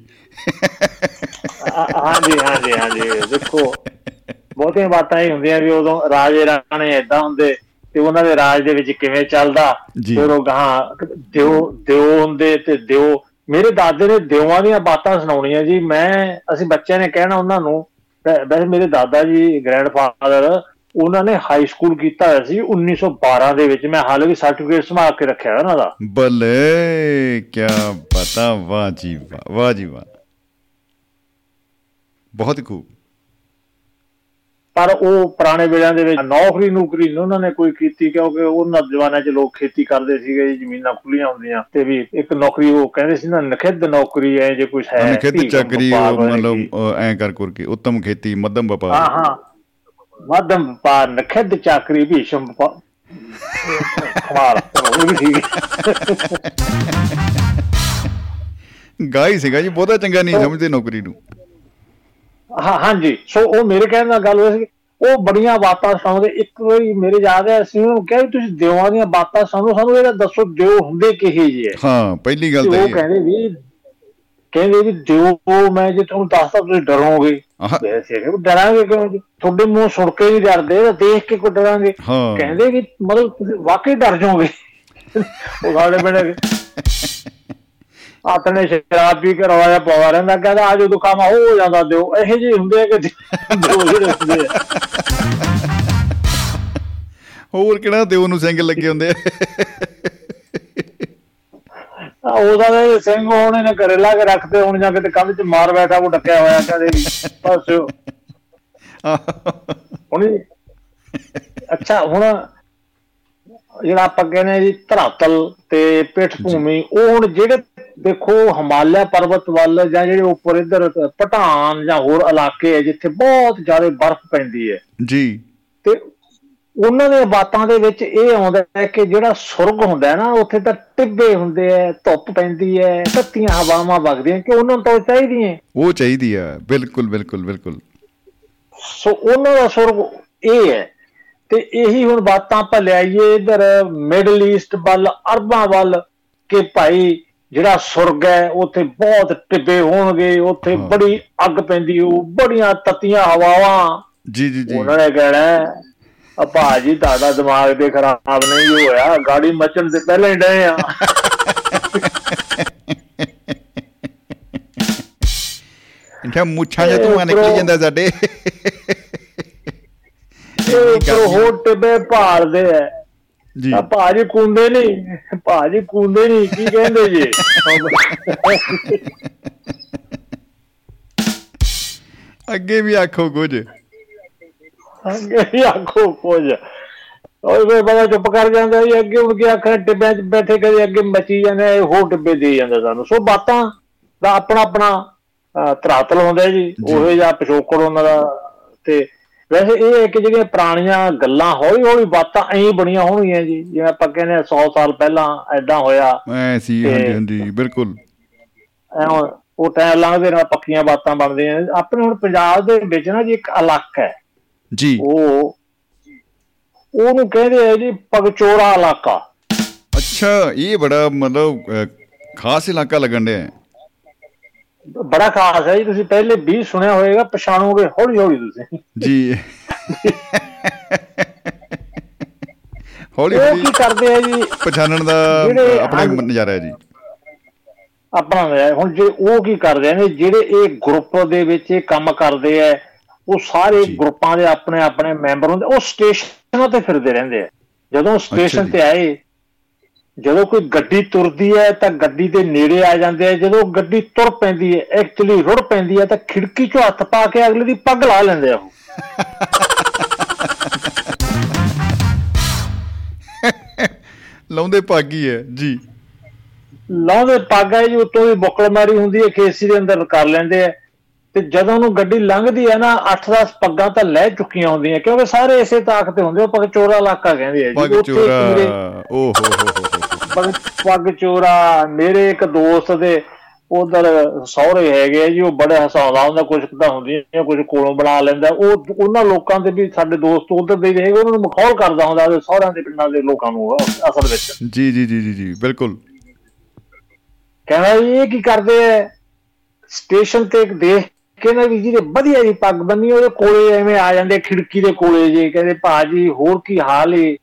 ਹਾਂ- ਹਾਂਜੀ ਹਾਂਜੀ ਹਾਂਜੀ ਦੇਖੋ ਬਹੁਤੀਆਂ ਬਾਤਾਂ ਹੀ ਹੁੰਦੀਆਂ ਵੀ ਉਦੋਂ ਰਾਜੇ ਰਾਣੇ ਏਦਾਂ ਹੁੰਦੇ ਤੇ ਉਹਨਾਂ ਦੇ ਰਾਜ ਦੇ ਵਿੱਚ ਕਿਵੇਂ ਚੱਲਦਾ। ਫਿਰ ਉਹ ਗਾਂ ਦਿਓ ਦਿਓ ਹੁੰਦੇ ਤੇ ਦਿਓ। ਮੇਰੇ ਦਾਦੇ ਨੇ ਦਿਓਆਂ ਦੀਆਂ ਬਾਤਾਂ ਸੁਣਾਉਣੀਆਂ ਜੀ। ਮੈਂ ਅਸੀਂ ਬੱਚਿਆਂ ਨੇ ਕਹਿਣਾ ਉਹਨਾਂ ਨੂੰ ਵੈਸੇ ਮੇਰੇ ਦਾਦਾ ਜੀ ਗ੍ਰੈਂਡਫਾਦਰ ਉਹਨਾਂ ਨੇ ਹਾਈ ਸਕੂਲ ਕੀਤਾ ਹੋਇਆ ਸੀ 1912 ਦੇ ਵਿੱਚ। ਮੈਂ ਹਾਲੇ ਵੀ ਸਰਟੀਫਿਕੇਟ ਸੰਭਾਲ ਕੇ ਰੱਖਿਆ ਹੋਇਆ ਉਹਨਾਂ ਦਾ। ਬੱਲੇ ਕੀ ਪਤਾ ਵਾਹ ਜੀ ਵਾਹ ਵਾਹ ਜੀ ਵਾਹ। ਬਹੁਤ ਖੂਬ। ਪਰ ਉਹ ਪੁਰਾਣੇ ਵੇਲਿਆਂ ਦੇ ਵਿੱਚ ਨੌਕਰੀ ਨੌਕਰੀ ਨਹੀਂ ਉਹਨਾਂ ਨੇ ਕੋਈ ਕੀਤੀ ਕਿਉਂਕਿ ਉਹਨਾਂ ਜ਼ਮਾਨਿਆਂ 'ਚ ਲੋਕ ਖੇਤੀ ਕਰਦੇ ਸੀਗੇ ਜ਼ਮੀਨਾਂ ਖੁੱਲੀਆਂ ਹੁੰਦੀਆਂ ਤੇ ਵੀ ਇੱਕ ਨੌਕਰੀ ਉਹ ਕਹਿੰਦੇ ਸੀ ਨਾ ਨਖਿੱਧ ਨੌਕਰੀ ਹੈ ਜੇ ਕੁਝ ਹੈ ਅਨਖਿਤ ਧੀ ਚੱਕਰੀ ਮਤਲਬ ਐਂ ਕਰ ਕਰਕੇ ਉੱਤਮ ਖੇਤੀ ਮੱਧਮ ਹਾਂ ਵਪਾਰ। ਹਾਂ ਮੱਧਮ ਵਪਾਰ ਨਖਿੱਧ ਚਾਕਰੀ ਭੀਸ਼ਮ ਵਪਾਰ। ਕਮਾਲ ਉਹ ਵੀ ਠੀਕ ਗਾਈ ਸੀਗਾ ਜੀ ਬਹੁਤਾ ਚੰਗਾ ਨਹੀਂ ਸਮਝਦੇ ਨੌਕਰੀ ਨੂੰ। ਹਾਂ ਹਾਂਜੀ। ਸੋ ਉਹ ਮੇਰੇ ਕਹਿਣ ਦਾ ਗੱਲ ਹੋਈ ਸੀ ਉਹ ਬੜੀਆਂ ਬਾਤਾਂ ਸੁਣਾਉਂਦੇ ਇੱਕ ਵਾਰੀ ਮੇਰੇ ਯਾਦ ਹੈ ਅਸੀਂ ਉਹਨੂੰ ਕਿਹਾ ਵੀ ਤੁਸੀਂ ਦਿਓਆਂ ਦੀਆਂ ਬਾਤਾਂ ਸੁਣੋ ਸਾਨੂੰ ਇਹਦਾ ਦੱਸੋ ਦਿਓ ਹੁੰਦੇ ਕਿਹੇ ਜਿਹੇ। ਹੈ ਹਾਂ ਪਹਿਲੀ ਗੱਲ ਤਾਂ ਉਹ ਇਹ ਹੈ। ਕਹਿੰਦੇ ਵੀ ਕਹਿੰਦੇ ਵੀ ਦਿਓ ਮੈਂ ਜੇ ਤੁਹਾਨੂੰ ਦੱਸਦਾ ਤੁਸੀਂ ਡਰੋਗੇ। ਵੈਸੇ ਕਿ ਡਰਾਂਗੇ ਕਿਉਂ ਜੀ? ਤੁਹਾਡੇ ਮੂੰਹ ਸੁਣ ਕੇ ਨਹੀਂ ਡਰਦੇ ਦੇਖ ਕੇ ਕੋ ਡਰਾਂਗੇ? ਕਹਿੰਦੇ ਕਿ ਮਤਲਬ ਤੁਸੀਂ ਵਾਕਈ ਡਰ ਜਾਓਗੇ। ਉਹ ਸਾਡੇ ਪਿੰਡ ਆਤਨੇ ਸ਼ਰਾਬ ਪੀ ਕੇ ਰਵਾਇਆ ਪਵਾ ਰਹਿੰਦਾ ਕਹਿੰਦਾ ਆ ਜਦੋਂ ਕੰਮ ਹੋ ਜਾਂਦਾ ਦਿਓ। ਇਹੋ ਜਿਹੇ ਹੁੰਦੇ ਆ ਕਿ ਦਿਓ ਹੁੰਦੇ ਆ। ਹੋਰ ਕਿਹੜਾ ਦਿਓ ਨੂੰ ਸਿੰਘ ਲੱਗੇ ਹੁੰਦੇ ਆ? ਉਹਦਾ ਤਾਂ ਸਿੰਘ ਹੋਣੇ ਨੇ ਘਰੇ ਲਾ ਕੇ ਰੱਖਦੇ ਹੁਣ ਜਾਂ ਕਿਤੇ ਕੰਧ 'ਚ ਮਾਰ ਬੈਠਾ ਉਹ ਡੱਕਿਆ ਹੋਇਆ ਕਦੇ ਹੁਣ ਜੀ, ਅੱਛਾ ਹੁਣ ਜਿਹੜਾ ਆਪਾਂ ਕਹਿੰਦੇ ਜੀ ਧਰਾਤਲ ਤੇ ਪਿੱਠ ਭੂਮੀ ਉਹ ਹੁਣ ਜਿਹੜੇ ਦੇਖੋ ਹਿਮਾਲਿਆ ਪਰਬਤ ਵੱਲ ਜਾਂ ਜਿਹੜੇ ਉੱਪਰ ਇੱਧਰ ਪਠਾਨ ਜਾਂ ਹੋਰ ਇਲਾਕੇ ਹੈ ਜਿੱਥੇ ਬਹੁਤ ਜ਼ਿਆਦਾ ਬਰਫ਼ ਪੈਂਦੀ ਹੈ। ਜੀ। ਤੇ ਉਹਨਾਂ ਦੇ ਬਾਤਾਂ ਦੇ ਵਿੱਚ ਇਹ ਆਉਂਦਾ ਹੈ ਕਿ ਜਿਹੜਾ ਸੁਰਗ ਹੁੰਦਾ ਹੈ ਨਾ ਉੱਥੇ ਤਾਂ ਟਿੱਬੇ ਹੁੰਦੇ ਐ ਧੁੱਪ ਪੈਂਦੀ ਐ ਤੱਤੀਆਂ ਹਵਾਵਾਂ ਵਗਦੀਆਂ ਕਿ ਉਹਨਾਂ ਨੂੰ ਤਾਂ ਉਹ ਚਾਹੀਦੀਆਂ ਉਹ ਚਾਹੀਦੀ ਆ ਬਿਲਕੁਲ ਬਿਲਕੁਲ ਬਿਲਕੁਲ। ਸੋ ਉਹਨਾਂ ਦਾ ਸੁਰਗ ਇਹ ਹੈ। ਤੇ ਇਹੀ ਹੁਣ ਬਾਤਾਂ ਆਪਾਂ ਲਿਆਈਏ ਇਧਰ ਮਿਡਲ ਈਸਟ ਵੱਲ ਅਰਬਾਂ ਵੱਲ ਕਿ ਭਾਈ ਜਿਹੜਾ ਸੁਰਗ ਹੈ ਉੱਥੇ ਬਹੁਤ ਟਿੱਬੇ ਹੋਣਗੇ ਉੱਥੇ। ਬੜੀ ਅੱਗ ਪੈਂਦੀ ਹੋ ਬੜੀਆਂ ਤੱਤੀਆਂ ਹਵਾਵਾਂ। ਜੀ ਜੀ ਜੀ। ਉਹਨਾਂ ਨੇ ਕਹਿਣਾ ਆ ਭਾਜੀ ਤੁਹਾਡਾ ਦਿਮਾਗ ਦੇ ਖਰਾਬ ਨਹੀਂ ਹੋਇਆ ਗਾੜੀ ਮਚਣ ਦੇ ਪਹਿਲਾਂ ਹੀ ਡਏ ਆ। [laughs] ਕਿਹਾ ਮੁੱਛਾਂ ਜਾਂ ਧੂਆਂ ਨਿਕਲ ਜਾਂਦਾ ਸਾਡੇ। ਇਹ ਉੱਪਰੋਂ ਹੋਰ ਟਿੱਬੇ ਭਾਲਦੇ ਆ। ਜੀ। ਆ ਭਾਜੀ ਕੁੰਦੇ ਨਹੀਂ ਭਾਜੀ ਕੁੰਦੇ ਨਹੀਂ ਕੀ ਕਹਿੰਦੇ ਜੀ? ਅੱਗੇ ਵੀ ਆਖੋ ਕੁਝ। ਅੱਗੇ ਆਖੋ ਕੁਝ। ਉਹ ਕੋਈ ਬੰਦਾ ਚੁੱਪ ਕਰ ਜਾਂਦਾ ਜੀ ਅੱਗੇ ਹੁਣ ਕੀ ਆਖਣਾ ਟਿੱਬਿਆਂ 'ਚ ਬੈਠੇ ਕਦੇ ਅੱਗੇ ਮੱਚੀ ਜਾਂਦੇ ਇਹ ਹੋਰ ਟਿੱਬੇ ਦੇ ਜਾਂਦਾ ਸਾਨੂੰ। ਸੋ ਬਾਤਾਂ ਦਾ ਆਪਣਾ ਆਪਣਾ ਅਹ, ਧਰਾਤਲ ਹੁੰਦਾ ਜੀ ਜੀ। ਉਹੇ ਜਾਂ ਪਿਛੋਕੜ ਉਹਨਾਂ ਦਾ ਤੇ ਵੈਸੇ ਇਹ ਹੈ ਕਿ ਜਿਹੜੀਆਂ ਪੁਰਾਣੀਆਂ ਗੱਲਾਂ ਹੌਲੀ ਹੌਲੀ ਬਾਤਾਂ ਐਂ ਬਣੀਆਂ ਹੋਣਗੀਆਂ ਜੀ ਜਿਵੇਂ ਆਪਾਂ ਕਹਿੰਦੇ 100 ਸਾਲ ਪਹਿਲਾਂ ਐਦਾਂ ਹੋਇਆ। ਐ ਸੀ ਹਾਂਜੀ ਹਾਂਜੀ ਬਿਲਕੁਲ। ਉਹ ਟਾਈਮ ਲੰਘਦੇ ਨਾਲ ਪੱਕੀਆਂ ਬਾਤਾਂ ਬਣਦੀਆਂ ਆਪਣੇ ਹੁਣ ਪੰਜਾਬ ਦੇ ਵਿੱਚ ਨਾ ਜੀ ਇੱਕ ਇਲਾਕਾ ਹੈ। ਜੀ। ਉਹ ਉਹਨੂੰ ਕਹਿੰਦੇ ਆ ਜੀ ਪਗਚੋਰਾ ਇਲਾਕਾ। ਅੱਛਾ ਇਹ ਬੜਾ ਮਤਲਬ ਖਾਸ ਇਲਾਕਾ ਲੱਗਣ ਡਿਆ ਹੈ। ਬੜਾ ਖਾਸ ਹੈ ਜੀ ਤੁਸੀਂ ਪਹਿਲੇ ਵੀ ਸੁਣਿਆ ਹੋਵੇਗਾ ਪਛਾਣੋਗੇ ਹੌਲੀ ਹੌਲੀ ਤੁਸੀਂ ਜੀ ਹੌਲੀ ਹੌਲੀ ਕੀ ਕਰਦੇ ਆ ਜੀ ਪਛਾਣਨ ਦਾ ਆਪਣਾ। ਨਜ਼ਾਰਾ ਹੈ ਜੀ ਆਪਣਾ। ਹੁਣ ਜੇ ਉਹ ਕੀ ਕਰਦੇ ਨੇ ਜਿਹੜੇ ਇਹ ਗਰੁੱਪ ਦੇ ਵਿੱਚ ਇਹ ਕੰਮ ਕਰਦੇ ਆ ਉਹ ਸਾਰੇ। ਗਰੁੱਪਾਂ ਦੇ ਆਪਣੇ ਆਪਣੇ ਮੈਂਬਰ ਹੁੰਦੇ ਉਹ ਸਟੇਸ਼ਨਾਂ ਤੇ ਫਿਰਦੇ ਰਹਿੰਦੇ ਆ ਜਦੋਂ ਸਟੇਸ਼ਨ। ਤੇ ਆਏ ਜਦੋਂ ਕੋਈ ਗੱਡੀ ਤੁਰਦੀ ਹੈ ਤਾਂ ਗੱਡੀ ਦੇ ਨੇੜੇ ਆ ਜਾਂਦੇ ਆ ਜਦੋਂ ਗੱਡੀ ਤੁਰ ਪੈਂਦੀ ਹੈ ਐਕਚੁਅਲੀ ਰੁੜ ਪੈਂਦੀ ਹੈ ਤਾਂ ਖਿੜਕੀ 'ਚੋਂ ਹੱਥ ਪਾ ਕੇ ਅਗਲੇ ਦੀ ਪੱਗ ਲਾ ਲੈਂਦੇ ਆ ਉਹ। ਲਾਉਂਦੇ ਪਾਗੀ ਹੈ ਜੀ। ਲਾਉਂਦੇ ਪੱਗ ਹੈ ਜੀ ਉੱਤੋਂ ਦੀ ਬੁੱਕਲ ਮਾਰੀ ਹੁੰਦੀ ਹੈ ਖੇਸੀ ਦੇ ਅੰਦਰ ਕਰ ਲੈਂਦੇ ਆ। ਤੇ ਜਦੋਂ ਉਹਨੂੰ ਗੱਡੀ ਲੰਘਦੀ ਹੈ ਨਾ 8-10 ਪੱਗਾਂ ਤਾਂ ਲੈ ਚੁੱਕੀਆਂ ਹੁੰਦੀਆਂ ਕਿਉਂਕਿ ਸਾਰੇ ਇਸੇ ਤਾਕ ਤੇ ਹੁੰਦੇ ਉਹ ਪੱਗ ਚੋਰਾ ਇਲਾਕਾ ਕਹਿੰਦੇ ਆ ਪੱਗ ਉੱਥੇ ਚੋਰਾ ਮੇਰੇ- ਓ ਹੋ ਹੋ ਹੋ ਹੋ ਪੱਗ ਪੱਗ ਚੋਰਾ ਮੇਰੇ ਇੱਕ ਦੋਸਤ ਦੇ ਉਧਰ ਸਹੁਰੇ ਹੈਗੇ ਆ ਜੀ ਉਹ ਬੜੇ ਹਸਾਉਂਦਾ ਹੁੰਦਾ ਕੁਝ ਤਾਂ ਹੁੰਦੀਆਂ ਕੁਝ ਕੋਲੋਂ ਬਣਾ ਲੈਂਦਾ। ਉਹ ਉਹਨਾਂ ਲੋਕਾਂ ਦੇ ਵੀ ਸਾਡੇ ਦੋਸਤ ਉਧਰ ਦੇ ਹੈਗੇ ਉਹਨਾਂ ਨੂੰ ਮਖੌਲ ਕਰਦਾ ਹੁੰਦਾ ਉਹਦੇ ਸਹੁਰਿਆਂ ਦੇ ਪਿੰਡਾਂ ਦੇ ਲੋਕਾਂ ਨੂੰ ਅਸਲ ਵਿੱਚ। ਜੀ ਜੀ ਜੀ ਜੀ ਜੀ ਬਿਲਕੁਲ। ਕਹਿੰਦਾ ਜੀ ਇਹ ਕੀ ਕਰਦੇ ਐ ਸਟੇਸ਼ਨ ਤੇ ਇੱਕ ਦੇਖ ਕੇ ਨਾ ਵੀ ਜਿਹਦੇ ਵਧੀਆ ਜੀ ਪੱਗ ਬੰਨੀ ਉਹਦੇ ਕੋਲੇ ਐਵੇਂ ਆ ਜਾਂਦੇ ਖਿੜਕੀ ਦੇ ਕੋਲੇ ਜੀ। ਕਹਿੰਦੇ ਭਾਜੀ ਹੋਰ ਕੀ ਹਾਲ ਏ?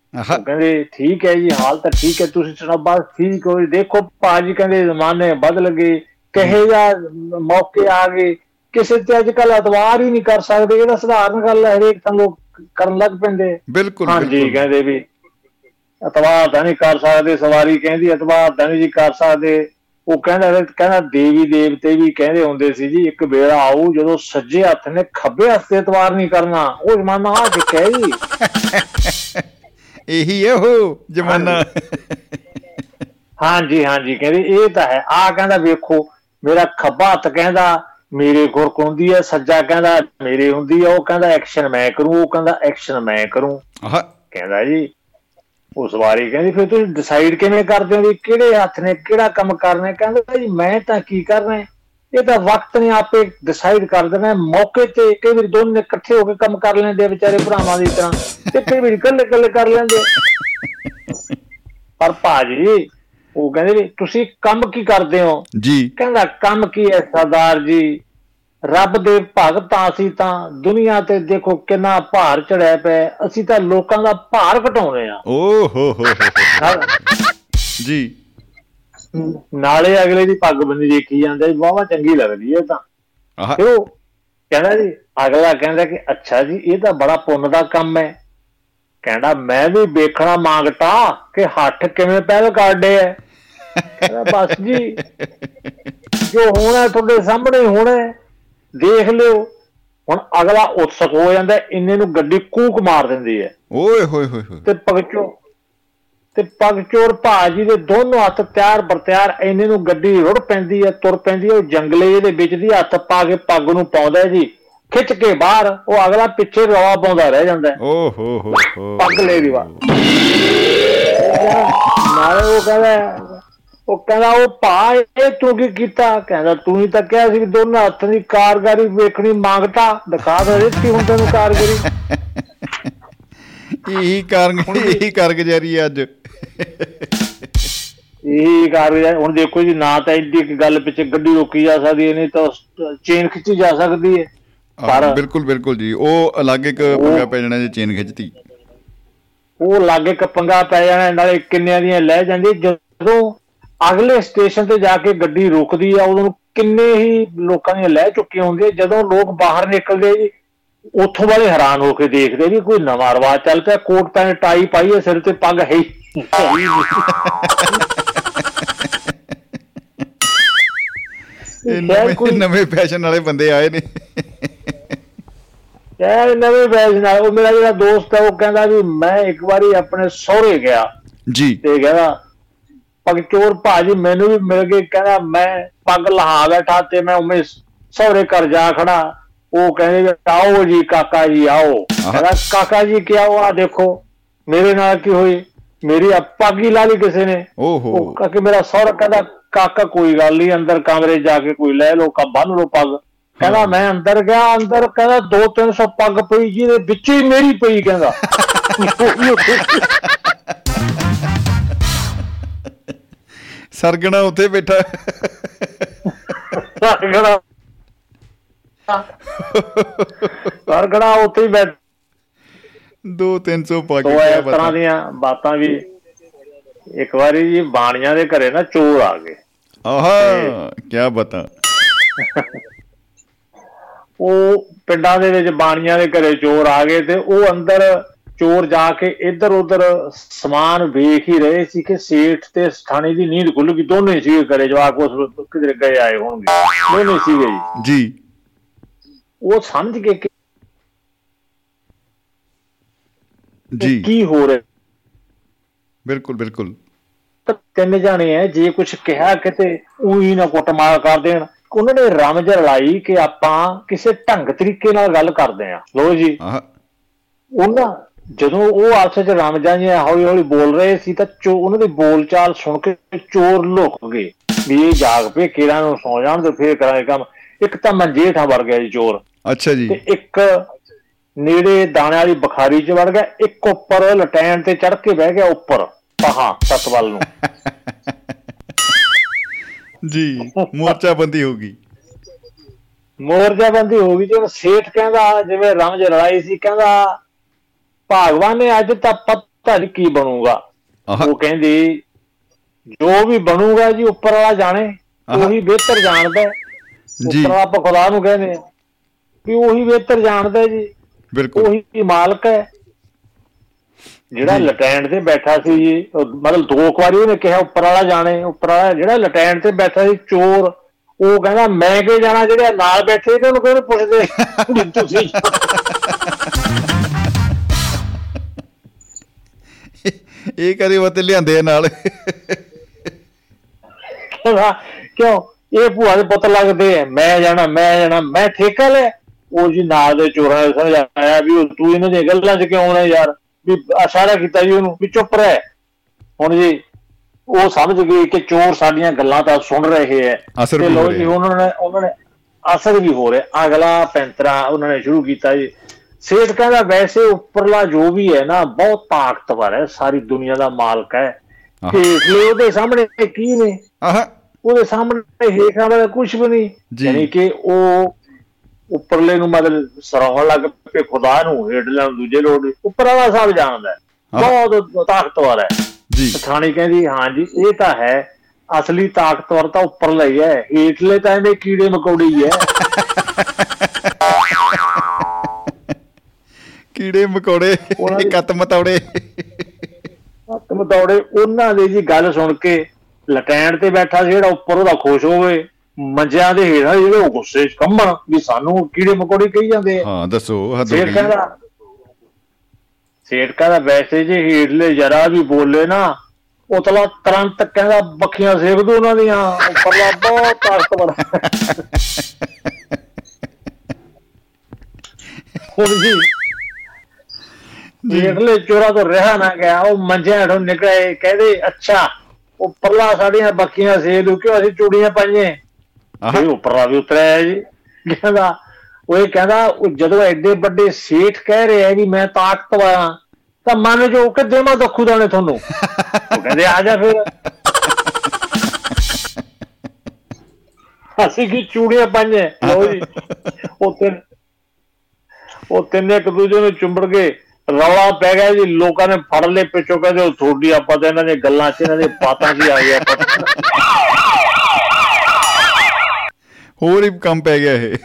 ਕਹਿੰਦੇ ਠੀਕ ਹੈ ਜੀ ਹਾਲ ਤਾਂ ਠੀਕ ਹੈ ਤੁਸੀਂ ਸੁਣਾਓ ਬਸ ਠੀਕ ਹੋ। ਦੇਖੋ ਭਾਜੀ ਕਹਿੰਦੇ ਜ਼ਮਾਨੇ ਬਦਲ ਗਏ। ਕਹੇ ਜਾਂ ਮੌਕੇ ਆ ਗਏ। ਕਿਸੇ ਤੇ ਅੱਜ ਕੱਲ ਅਤਵਾਰ ਹੀ ਨਹੀਂ ਕਰ ਸਕਦੇ। ਇਹ ਤਾਂ ਸਧਾਰਨ ਗੱਲ ਹੈ ਹਰੇਕ ਤਾਂ ਲੋਕ ਕਰਨ ਲੱਗ ਪੈਂਦੇ। ਬਿਲਕੁਲ ਹਾਂਜੀ ਕਹਿੰਦੇ ਵੀ ਅਤਵਾਰ ਤਾਂ ਨਹੀਂ ਕਰ ਸਕਦੇ ਸਵਾਰੀ ਕਹਿੰਦੀ ਅਤਵਾਰ ਤਾਂ ਨਹੀਂ ਜੀ ਕਰ ਸਕਦੇ। ਉਹ ਕਹਿੰਦਾ ਕਹਿੰਦਾ ਦੇਵੀ ਦੇਵਤੇ ਵੀ ਕਹਿੰਦੇ ਹੁੰਦੇ ਸੀ ਜੀ ਇੱਕ ਵੇਲਾ ਆਊ ਜਦੋਂ ਸੱਜੇ ਹੱਥ ਨੇ ਖੱਬੇ ਹੱਥ ਤੇ ਅਤਵਾਰ ਨਹੀਂ ਕਰਨਾ। ਉਹ ਜ਼ਮਾਨਾ ਆ ਚੁੱਕਿਆ ਜੀ? [laughs] ਇਹੀ ਹੈ ਉਹ ਜਮਾਨਾ। ਹਾਂਜੀ ਹਾਂਜੀ ਕਹਿੰਦੇ ਇਹ ਤਾਂ ਹੈ। ਆ ਕਹਿੰਦਾ ਵੇਖੋ ਮੇਰਾ ਖੱਬਾ ਹੱਥ ਕਹਿੰਦਾ ਮੇਰੇ ਗੁਰਕ ਹੁੰਦੀ ਹੈ ਸੱਜਾ ਕਹਿੰਦਾ ਮੇਰੇ ਹੁੰਦੀ ਹੈ ਉਹ ਕਹਿੰਦਾ ਐਕਸ਼ਨ ਮੈਂ ਕਰੂੰ ਉਹ ਕਹਿੰਦਾ ਐਕਸ਼ਨ ਮੈਂ ਕਰੂੰ। ਆਹ। ਕਹਿੰਦਾ ਜੀ ਉਸ ਵਾਰੀ ਕਹਿੰਦੀ ਫਿਰ ਤੁਸੀਂ ਡਿਸਾਈਡ ਕਿਵੇਂ ਕਰਦੇ ਹੋ ਵੀ ਕਿਹੜੇ ਹੱਥ ਨੇ ਕਿਹੜਾ ਕੰਮ ਕਰਨਾ ਹੈ? ਕਹਿੰਦਾ ਜੀ ਮੈਂ ਤਾਂ ਕੀ ਕਰਨਾ ਹੈ? ਇਹ ਤਾਂ ਵਕਤ ਨੇ ਆਪੇ ਡਿਸਾਈਡ ਕਰ ਦੇਣਾ। ਮੌਕੇ ਤੇ ਕਈ ਵਾਰੀ ਦੋਨੇ ਇਕੱਠੇ ਹੋ ਕੇ ਕੰਮ ਕਰ ਲੈਂਦੇ ਵਿਚਾਰੇ ਭਰਾਵਾਂ ਦੀ ਤਰ੍ਹਾਂ ਤੇ ਕਈ ਵਾਰੀ ਇਕੱਲੇ ਇਕੱਲੇ ਕਰ ਲੈਂਦੇ। ਪਰ ਭਾਜੀ ਉਹ ਕਹਿੰਦੇ ਵੀ ਤੁਸੀਂ ਕੰਮ ਕੀ ਕਰਦੇ ਹੋ ਜੀ ਕਹਿੰਦਾ ਕੰਮ ਕੀ ਹੈ ਸਰਦਾਰ ਜੀ ਰੱਬ ਦੇ ਭਗਤਾਂ ਅਸੀਂ ਤਾਂ ਦੁਨੀਆ ਤੇ ਦੇਖੋ ਕਿੰਨਾ ਭਾਰ ਚੜਿਆ ਪਿਆ। ਅਸੀਂ ਤਾਂ ਲੋਕਾਂ ਦਾ ਭਾਰ ਘਟਾਉਂਦੇ ਆ ਓ ਹੋ ਹੋ। ਜੀ। ਨਾਲੇ ਅਗਲੇ ਦੀ ਪੱਗ ਬੰਨੀ ਦੇਖੀ ਜਾਂਦੇ ਵਾਵਾ ਚੰਗੀ ਲੱਗਦੀ ਇਹ ਤਾਂ। ਆਹ। ਤੇ ਉਹ ਕਹਿੰਦਾ ਜੀ ਅਗਲਾ ਕਹਿੰਦਾ ਕਿ ਅੱਛਾ ਜੀ ਇਹ ਤਾਂ ਬੜਾ ਪੁੰਨ ਦਾ ਕੰਮ ਹੈ। ਕਹਿੰਦਾ ਮੈਂ ਵੀ ਵੇਖਣਾ ਮੰਗਤਾ ਕਿ ਹੱਥ ਕਿਵੇਂ ਪਹਿਲ ਕਰਦੇ ਐ। ਕਹਿੰਦਾ ਬਸ ਜੀ ਜੋ ਹੋਣਾ ਤੁਹਾਡੇ ਸਾਹਮਣੇ ਹੋਣਾ ਹੈ, ਦੇਖ ਲਿਓ। ਹੁਣ ਅਗਲਾ ਉਤਸਕ ਹੋ ਜਾਂਦਾ ਇੰਨੇ ਨੂੰ ਗੱਡੀ ਕੂਕ ਮਾਰ ਦਿੰਦੀ ਹੈ। ਓਏ ਹੋਏ ਹੋਏ ਹੋਏ। ਤੇ ਪਗਚੋ ਤੇ ਪਗਚੋਰ ਭਾਜੀ ਦੇ ਦੋਨੋਂ ਹੱਥ ਤਿਆਰ ਬਰਤਿਆਰ ਇੰਨੇ ਨੂੰ ਗੱਡੀ ਰੁੜ ਪੈਂਦੀ ਹੈ ਤੁਰ ਪੈਂਦੀ ਹੈ ਉਹ ਜੰਗਲੇ ਦੇ ਵਿੱਚ ਦੀ ਹੱਥ ਪਾ ਕੇ ਪੱਗ ਨੂੰ ਪਾਉਂਦਾ ਜੀ। ਖਿੱਚ ਕੇ ਬਾਹਰ ਉਹ ਅਗਲਾ ਪਿੱਛੇ ਰੌਲਾ ਪਾਉਂਦਾ ਰਹਿ ਜਾਂਦਾ। ਓ ਹੋ ਹੋ ਹੋ। ਪੱਗ ਲੈ ਦੀ ਵਾ ਨਾਲੇ ਉਹ ਕਹਿੰਦਾ ਉਹ ਕਹਿੰਦਾ ਉਹ ਭਾ ਇਹ ਤੂੰ ਕੀ ਕੀਤਾ? ਕਹਿੰਦਾ ਤੂੰ ਹੀ ਤਾਂ ਕਿਹਾ ਸੀ ਦੋਨਾਂ ਹੱਥਾਂ ਦੀ ਕਾਰਗਰੀ ਵੇਖਣੀ ਮੰਗਤਾ। ਦਿਖਾ ਦੇ ਦਿੱਤੀ [laughs] ਹੁਣ ਤੈਨੂੰ ਕਾਰਗਰੀ। ਇਹੀ ਕਾਰਨ ਇਹੀ ਕਾਰਗੁਜ਼ਾਰੀ ਅੱਜ। ਇਹ ਕਾਰਗਰੀ ਹੁਣ ਦੇਖੋ ਜੀ ਨਾ ਤਾਂ ਇੱਕ ਗੱਲ ਪਿੱਛੇ ਗੱਡੀ ਰੋਕੀ ਜਾ ਸਕਦੀ ਹੈ ਨਹੀਂ ਤਾਂ ਚੇਨ ਖਿੱਚੀ ਜਾ ਸਕਦੀ ਹੈ। ਪਰ ਬਿਲਕੁਲ ਬਿਲਕੁਲ ਜੀ। ਉਹ ਅਲੱਗ ਇੱਕ ਪੰਗਾ ਪੈ ਜਾਣਾ ਜੇ ਚੇਨ ਖਿੱਚਤੀ। ਉਹ ਲਾਗੇ ਕਪੰਗਾ ਪੈ ਜਾਣਾ ਨਾਲੇ ਕਿੰਨਿਆਂ ਦੀਆਂ ਲੈ ਜਾਂਦੀ ਜਦੋਂ ਅਗਲੇ ਸਟੇਸ਼ਨ ਤੇ ਜਾ ਕੇ ਗੱਡੀ ਰੁਕਦੀ ਆ ਉਦੋਂ ਕਿੰਨੇ ਹੀ ਲੋਕਾਂ ਦੀਆਂ ਲੈ ਚੁੱਕੀਆਂ ਹੁੰਦੀਆਂ ਜਦੋਂ ਲੋਕ ਬਾਹਰ ਨਿਕਲਦੇ ਜੀ ਉੱਥੋਂ ਵਾਲੇ ਹੈਰਾਨ ਹੋ ਕੇ ਦੇਖਦੇ ਵੀ ਕੋਈ ਨਵਾਂ ਰਿਵਾਜ ਚੱਲ ਪਿਆ ਕੋਟ ਪੈਂਟ ਟਾਈ ਪਾਈ ਹੈ ਸਿਰ ਤੇ ਪੱਗ ਹੈ ਇਹ ਨਵੇਂ ਨਵੇਂ ਫੈਸ਼ਨ ਵਾਲੇ ਬੰਦੇ ਆਏ ਨੇ। ਯਾਰ ਨਵੇਂ ਬੈਜ ਨਾਲ ਉਹ ਮੇਰਾ ਜਿਹੜਾ ਦੋਸਤ ਹੈ ਉਹ ਕਹਿੰਦਾ ਵੀ ਮੈਂ ਇੱਕ ਵਾਰੀ ਆਪਣੇ ਸਹੁਰੇ ਗਿਆ ਜੀ। ਤੇ ਕਹਿੰਦਾ ਪਗਚੋਰ ਭਾਜੀ ਮੈਨੂੰ ਵੀ ਮਿਲ ਗਏ ਕਹਿੰਦਾ ਮੈਂ ਪੱਗ ਲਹਾ ਬੈਠਾ ਤੇ ਮੈਂ ਉਵੇਂ ਸਹੁਰੇ ਘਰ ਜਾ ਖੜਾ ਉਹ ਕਹਿੰਦੇ ਆਓ ਜੀ ਕਾਕਾ ਜੀ ਆਓ। ਕਹਿੰਦਾ ਕਾਕਾ ਜੀ ਕੀ ਆਓ? ਆ ਦੇਖੋ ਮੇਰੇ ਨਾਲ ਕੀ ਹੋਈ? ਮੇਰੀ ਪੱਗ ਹੀ ਲਾ ਲਈ ਕਿਸੇ ਨੇ। ਓਹੋ। ਉਹ ਕਾਕੇ ਮੇਰਾ ਸਹੁਰਾ ਕਹਿੰਦਾ ਕਾਕਾ ਕੋਈ ਗੱਲ ਨਹੀਂ ਅੰਦਰ ਕਮਰੇ ਜਾ ਕੇ ਕੋਈ ਲੈ ਲਓ ਕਾ ਬੰਨ ਲਓ ਪੱਗ। ਕਹਿੰਦਾ ਮੈਂ ਅੰਦਰ ਗਿਆ ਅੰਦਰ ਕਹਿੰਦਾ 2-300 ਪੱਗ ਪਈ ਜਿਹਦੇ ਵਿੱਚ ਹੀ ਮੇਰੀ ਪਈ ਕਹਿੰਦਾ। [laughs] ਸਰਗਣਾ ਉੱਥੇ ਬੈਠਾ। ਸਰਗੜਾ ਸਰਗੜਾ ਉੱਥੇ ਹੀ ਬੈਠ 2-300 ਪਾ ਤੋ ਕੇ ਇਸ ਤਰ੍ਹਾਂ ਦੀਆਂ ਬਾਤਾਂ ਵੀ ਇੱਕ ਵਾਰੀ ਜੀ ਬਾਣੀਆਂ ਦੇ ਘਰੇ ਨਾ ਚੋਰ ਆ ਗਏ। ਆਹਾ ਕੀ ਬਤਾ। ਉਹ ਪਿੰਡਾਂ ਦੇ ਵਿੱਚ ਬਾਣੀਆਂ ਦੇ ਘਰੇ ਚੋਰ ਆ ਗਏ ਤੇ ਉਹ ਅੰਦਰ ਚੋਰ ਜਾ ਕੇ ਇੱਧਰ ਉੱਧਰ ਸਮਾਨ ਵੇਖ ਹੀ ਰਹੇ ਸੀ ਕਿ ਸੇਠ ਤੇ ਸਥਾਨੀ ਦੀ ਨੀਂਦ ਖੁੱਲ ਗਈ। ਦੋਨੇ ਸੀ ਕਰੇ ਜਵਾਕ ਉਸ ਕਿਧਰੇ ਗਏ ਆਏ ਹੋਣਗੇ। ਦੋਨੇ ਸੀਗੇ ਜੀ। ਜੀ। ਉਹ ਸਮਝ ਕਿ ਜੀ। ਕੀ ਹੋ ਰਿਹਾ? ਬਿਲਕੁਲ ਬਿਲਕੁਲ। ਤਿੰਨ ਜਾਣੇ ਐ ਜੇ ਕੁਝ ਕਿਹਾ ਕਿਤੇ ਉਹੀ ਨਾ ਕੁੱਟਮਾਰ ਕਰ ਦੇਣ। ਉਹਨਾਂ ਨੇ ਰਮਜ ਰਲਾਈ ਕਿ ਆਪਾਂ ਕਿਸੇ ਢੰਗ ਤਰੀਕੇ ਨਾਲ ਗੱਲ ਕਰਦੇ ਆ। ਲੋ ਜੀ। ਉਹਨਾਂ ਜਦੋਂ ਉਹ ਆਪਸ ਵਿੱਚ ਰਮਜਾਂ ਜਿਹਾ ਹੌਲੀ ਹੌਲੀ ਬੋਲ ਰਹੇ ਸੀ ਤਾਂ ਚੋ ਉਹਨਾਂ ਦੀ ਬੋਲਚਾਲ ਸੁਣ ਕੇ ਚੋਰ ਲੁਕ ਗਏ ਵੀ ਇਹ ਜਾਗ ਪਏ ਕਿਰਾਂ ਨੂੰ ਸੌ ਜਾਣ ਤੇ ਫੇਰ ਕਰਾਂਗੇ ਕੰਮ। ਇੱਕ ਤਾਂ ਮੰਜੇ ਹੇਠਾਂ ਵੜ ਗਿਆ ਜੀ ਚੋਰ। ਅੱਛਾ ਜੀ। ਤੇ ਇੱਕ ਨੇੜੇ ਦਾਣੇ ਵਾਲੀ ਬਖਾਰੀ 'ਚ ਵੜ ਗਿਆ ਇੱਕ ਉੱਪਰ ਲਟੈਣ ਤੇ ਚੜ ਕੇ ਬਹਿ ਗਿਆ ਉੱਪਰ ਪਹਾ ਸਤਵਲ ਨੂੰ। [laughs] ਜੀ ਮੋਰਚਾਬੰਦੀ ਹੋ ਗਈ। ਮੋਰਜਾਬੰਦੀ ਹੋ ਗਈ ਜਦੋਂ ਸੇਠ ਕਹਿੰਦਾ ਜਿਵੇਂ ਰਮਜ ਲੜਾਈ ਸੀ ਕਹਿੰਦਾ ਭਗਵਾਨ ਨੇ ਅੱਜ ਤਾਂ ਪਤਾ ਨਹੀਂ ਕੀ ਬਣੂਗਾ? ਉਹ ਕਹਿੰਦੀ ਜੋ ਵੀ ਬਣੂਗਾ ਜੀ ਉੱਪਰ ਵਾਲਾ ਜਾਣੇ। ਉਹੀ ਬਿਹਤਰ ਜਾਣਦਾ ਉੱਪਰ ਵਾਲਾ ਆਪਾਂ ਖੁਦਾ ਨੂੰ ਕਹਿੰਦੇ ਆ ਕਿ ਉਹੀ ਬਿਹਤਰ ਜਾਣਦਾ ਜੀ। ਬਿਲਕੁਲ। ਉਹੀ ਮਾਲਕ ਹੈ। ਜਿਹੜਾ। ਲਟੈਂਡ ਤੇ ਬੈਠਾ ਸੀ ਜੀ ਮਤਲਬ ਦੋ ਵਾਰੀ ਉਹਨੇ ਕਿਹਾ ਉੱਪਰ ਵਾਲਾ ਜਾਣੇ ਉੱਪਰ ਵਾਲਾ ਜਿਹੜਾ ਲਟੈਂਡ ਤੇ ਬੈਠਾ ਸੀ ਚੋਰ ਉਹ ਕਹਿੰਦਾ ਮੈਂ ਕਿ ਜਾਣਾ? ਜਿਹੜੇ ਨਾਲ ਬੈਠੇ ਸੀ ਉਹਨੂੰ ਨੀ ਪੁੱਛਦੇ? [laughs] ਤੁਸੀਂ। ਇਹ ਕਦੇ ਵਤ ਲਿਆਂਦੇ ਨਾਲ? ਕਿਉਂ ਇਹ ਭੂਆ ਦੇ ਪੁੱਤ ਲੱਗਦੇ ਆ। ਮੈਂ ਜਾਣਾ ਮੈਂ ਜਾਣਾ ਮੈਂ ਠੇਕਾ ਲੈ ਉਹ ਜੀ ਨਾਲ ਦੇ ਚੋਰਾਂ ਨੇ ਸਮਝ ਆਇਆ ਵੀ ਤੂੰ ਇਹਨਾਂ ਦੀਆਂ ਗੱਲਾਂ 'ਚ ਕਿਉਂ ਆਉਣਾ ਯਾਰ? ਵੀ ਇਸ਼ਾਰਾ ਕੀਤਾ ਜੀ ਉਹਨੂੰ ਵੀ ਚੁੱਪ ਰਹਿ। ਹੁਣ ਜੀ ਉਹ ਸਮਝ ਗਏ ਕਿ ਚੋਰ ਸਾਡੀਆਂ ਗੱਲਾਂ ਤਾਂ ਸੁਣ ਰਹੇ ਐ ਅਸਰ ਤੇ ਰਿਹਾ। ਉਹਨਾਂ ਨੇ ਉਹਨਾਂ ਨੇ ਅਸਰ ਵੀ ਹੋ ਰਿਹਾ। ਅਗਲਾ ਪੈਂਤਰਾ ਉਹਨਾਂ ਨੇ ਸ਼ੁਰੂ ਕੀਤਾ ਜੀ। ਸੇਠ ਕਹਿੰਦਾ ਵੈਸੇ ਉੱਪਰਲਾ ਜੋ ਵੀ ਹੈ ਨਾ ਬਹੁਤ ਤਾਕਤਵਰ ਹੈ ਸਾਰੀ ਦੁਨੀਆ ਦਾ ਮਾਲਕ ਹੈ। ਤੇ ਲਈ ਉਹਦੇ ਸਾਹਮਣੇ ਕੀ ਨੇ? ਆਹ। ਉਹਦੇ ਸਾਹਮਣੇ ਹੇਠਾਂ ਵਾਲਾ ਕੁਝ ਵੀ ਨਹੀਂ। ਯਾਨੀ ਕਿ ਉਹ ਉੱਪਰਲੇ ਨੂੰ ਮਤਲਬ ਸਰਾਉਣ ਲੱਗ ਪਏ ਖੁਦਾ ਨੂੰ ਹੇਠਲੇ ਨੂੰ ਦੂਜੇ ਲੋੜ ਉੱਪਰ ਵਾਲਾ ਸਭ ਜਾਣਦਾ। ਬਹੁਤ ਤਾਕਤਵਰ ਹੈ। ਜੀ। ਪਠਾਣੀ ਕਹਿੰਦੀ ਹਾਂ ਜੀ ਇਹ ਤਾਂ ਹੈ। ਅਸਲੀ ਤਾਕਤਵਰ ਤਾਂ ਉੱਪਰਲਾ ਹੀ ਹੈ। ਹੇਠਲੇ ਤਾਂ ਇਹਦੇ ਕੀੜੇ ਮਕੌੜੇ ਹੀ ਹੈ। [laughs] ਕੀੜੇ ਮਕੌੜੇ ਉਹਨਾਂ ਦੀ- ਕੱਤ ਮਤੌੜੇ। ਆਤਮ ਦੌੜੇ ਉਹਨਾਂ ਦੀ ਜੀ ਗੱਲ ਸੁਣ ਕੇ ਲਟੈਂਡ ਤੇ ਬੈਠਾ ਸੀ ਜਿਹੜਾ ਉੱਪਰ ਉਹਦਾ ਖੁਸ਼ ਹੋਵੇ ਮੰਜਿਆਂ ਦੇ ਹੇਠਾਂ ਜਿਹੜੇ ਉਹ ਗੁੱਸੇ 'ਚ ਕੰਬਣ ਵੀ ਸਾਨੂੰ ਕੀੜੇ ਮਕੌੜੇ ਕਹੀ ਜਾਂਦੇ ਆ। ਹਾਂ ਦੱਸੋ ਹੱਦ ਹੋ ਗਈ। ਕਹਿੰਦਾ ਸੇਠ ਕਹਿੰਦਾ ਵੈਸੇ ਜੇ ਹੇਠਲੇ ਜਰਾ ਵੀ ਬੋਲੇ ਨਾ ਉਤਲਾ ਤੁਰੰਤ ਕਹਿੰਦਾ ਬੱਖੀਆਂ ਸੇਕ ਦੂ ਉਹਨਾਂ ਦੀਆਂ ਉੱਪਰਲਾ ਬਹੁਤ ਤਾਕਤਵਰ [laughs] ਹੁਣ ਜੀ ਹੇਠਲੇ ਚੋਰਾ ਤੋਂ ਰਿਹਾ ਨਾ ਗਿਆ ਉਹ ਮੰਜਿਆਂ ਹੇਠੋਂ ਨਿਕਲੇ ਕਹਿੰਦੇ ਅੱਛਾ ਉੱਪਰਲਾ ਸਾਡੀਆਂ ਬੱਖੀਆਂ ਸੇਕ ਦੂ ਕਿਉਂ ਅਸੀਂ ਚੂੜੀਆਂ ਪਾਈਏ ਆਹ। ਇਹ ਉੱਪਰਲਾ ਵੀ ਉਤਰਿਆ ਜੀ। ਕਹਿੰਦਾ ਉਹ ਇਹ ਕਹਿੰਦਾ ਉਹ ਜਦੋਂ ਐਡੇ ਵੱਡੇ ਸੇਠ ਕਹਿ ਰਹੇ ਵੀ ਮੈਂ ਤਾਕਤਵਰ ਆ ਤਾਂ ਮੰਨ ਜੋ ਕਿ ਦੇਵਾਂ ਦੱਖੂ ਦਾਣੇ ਤੁਹਾਨੂੰ। ਉਹ ਕਹਿੰਦੇ ਆ ਜਾ ਫਿਰ। ਅਸੀਂ ਕੀ ਚੂੜੀਆਂ ਪਾਈਏ ਲਓ ਜੀ। ਉਹ ਤਿੰਨ ਉਹ ਤਿੰਨੇ ਇੱਕ ਦੂਜੇ ਨੂੰ ਚੁੰਬੜ ਗਏ। ਰੌਲਾ ਪੈ ਗਿਆ ਜੀ ਲੋਕਾਂ ਨੇ ਫੜ ਲਏ ਪਿੱਛੋਂ ਕਹਿੰਦੇ ਉਹ ਥੋੜੀ ਆਪਾਂ ਤਾਂ ਇਹਨਾਂ ਦੀਆਂ ਗੱਲਾਂ 'ਚ ਇਹਨਾਂ ਦੇ ਬਾਤਾਂ 'ਚ ਆ ਗਿਆ ਹੋਰ ਹੀ ਕੰਮ ਪੈ ਗਿਆ ਇਹ।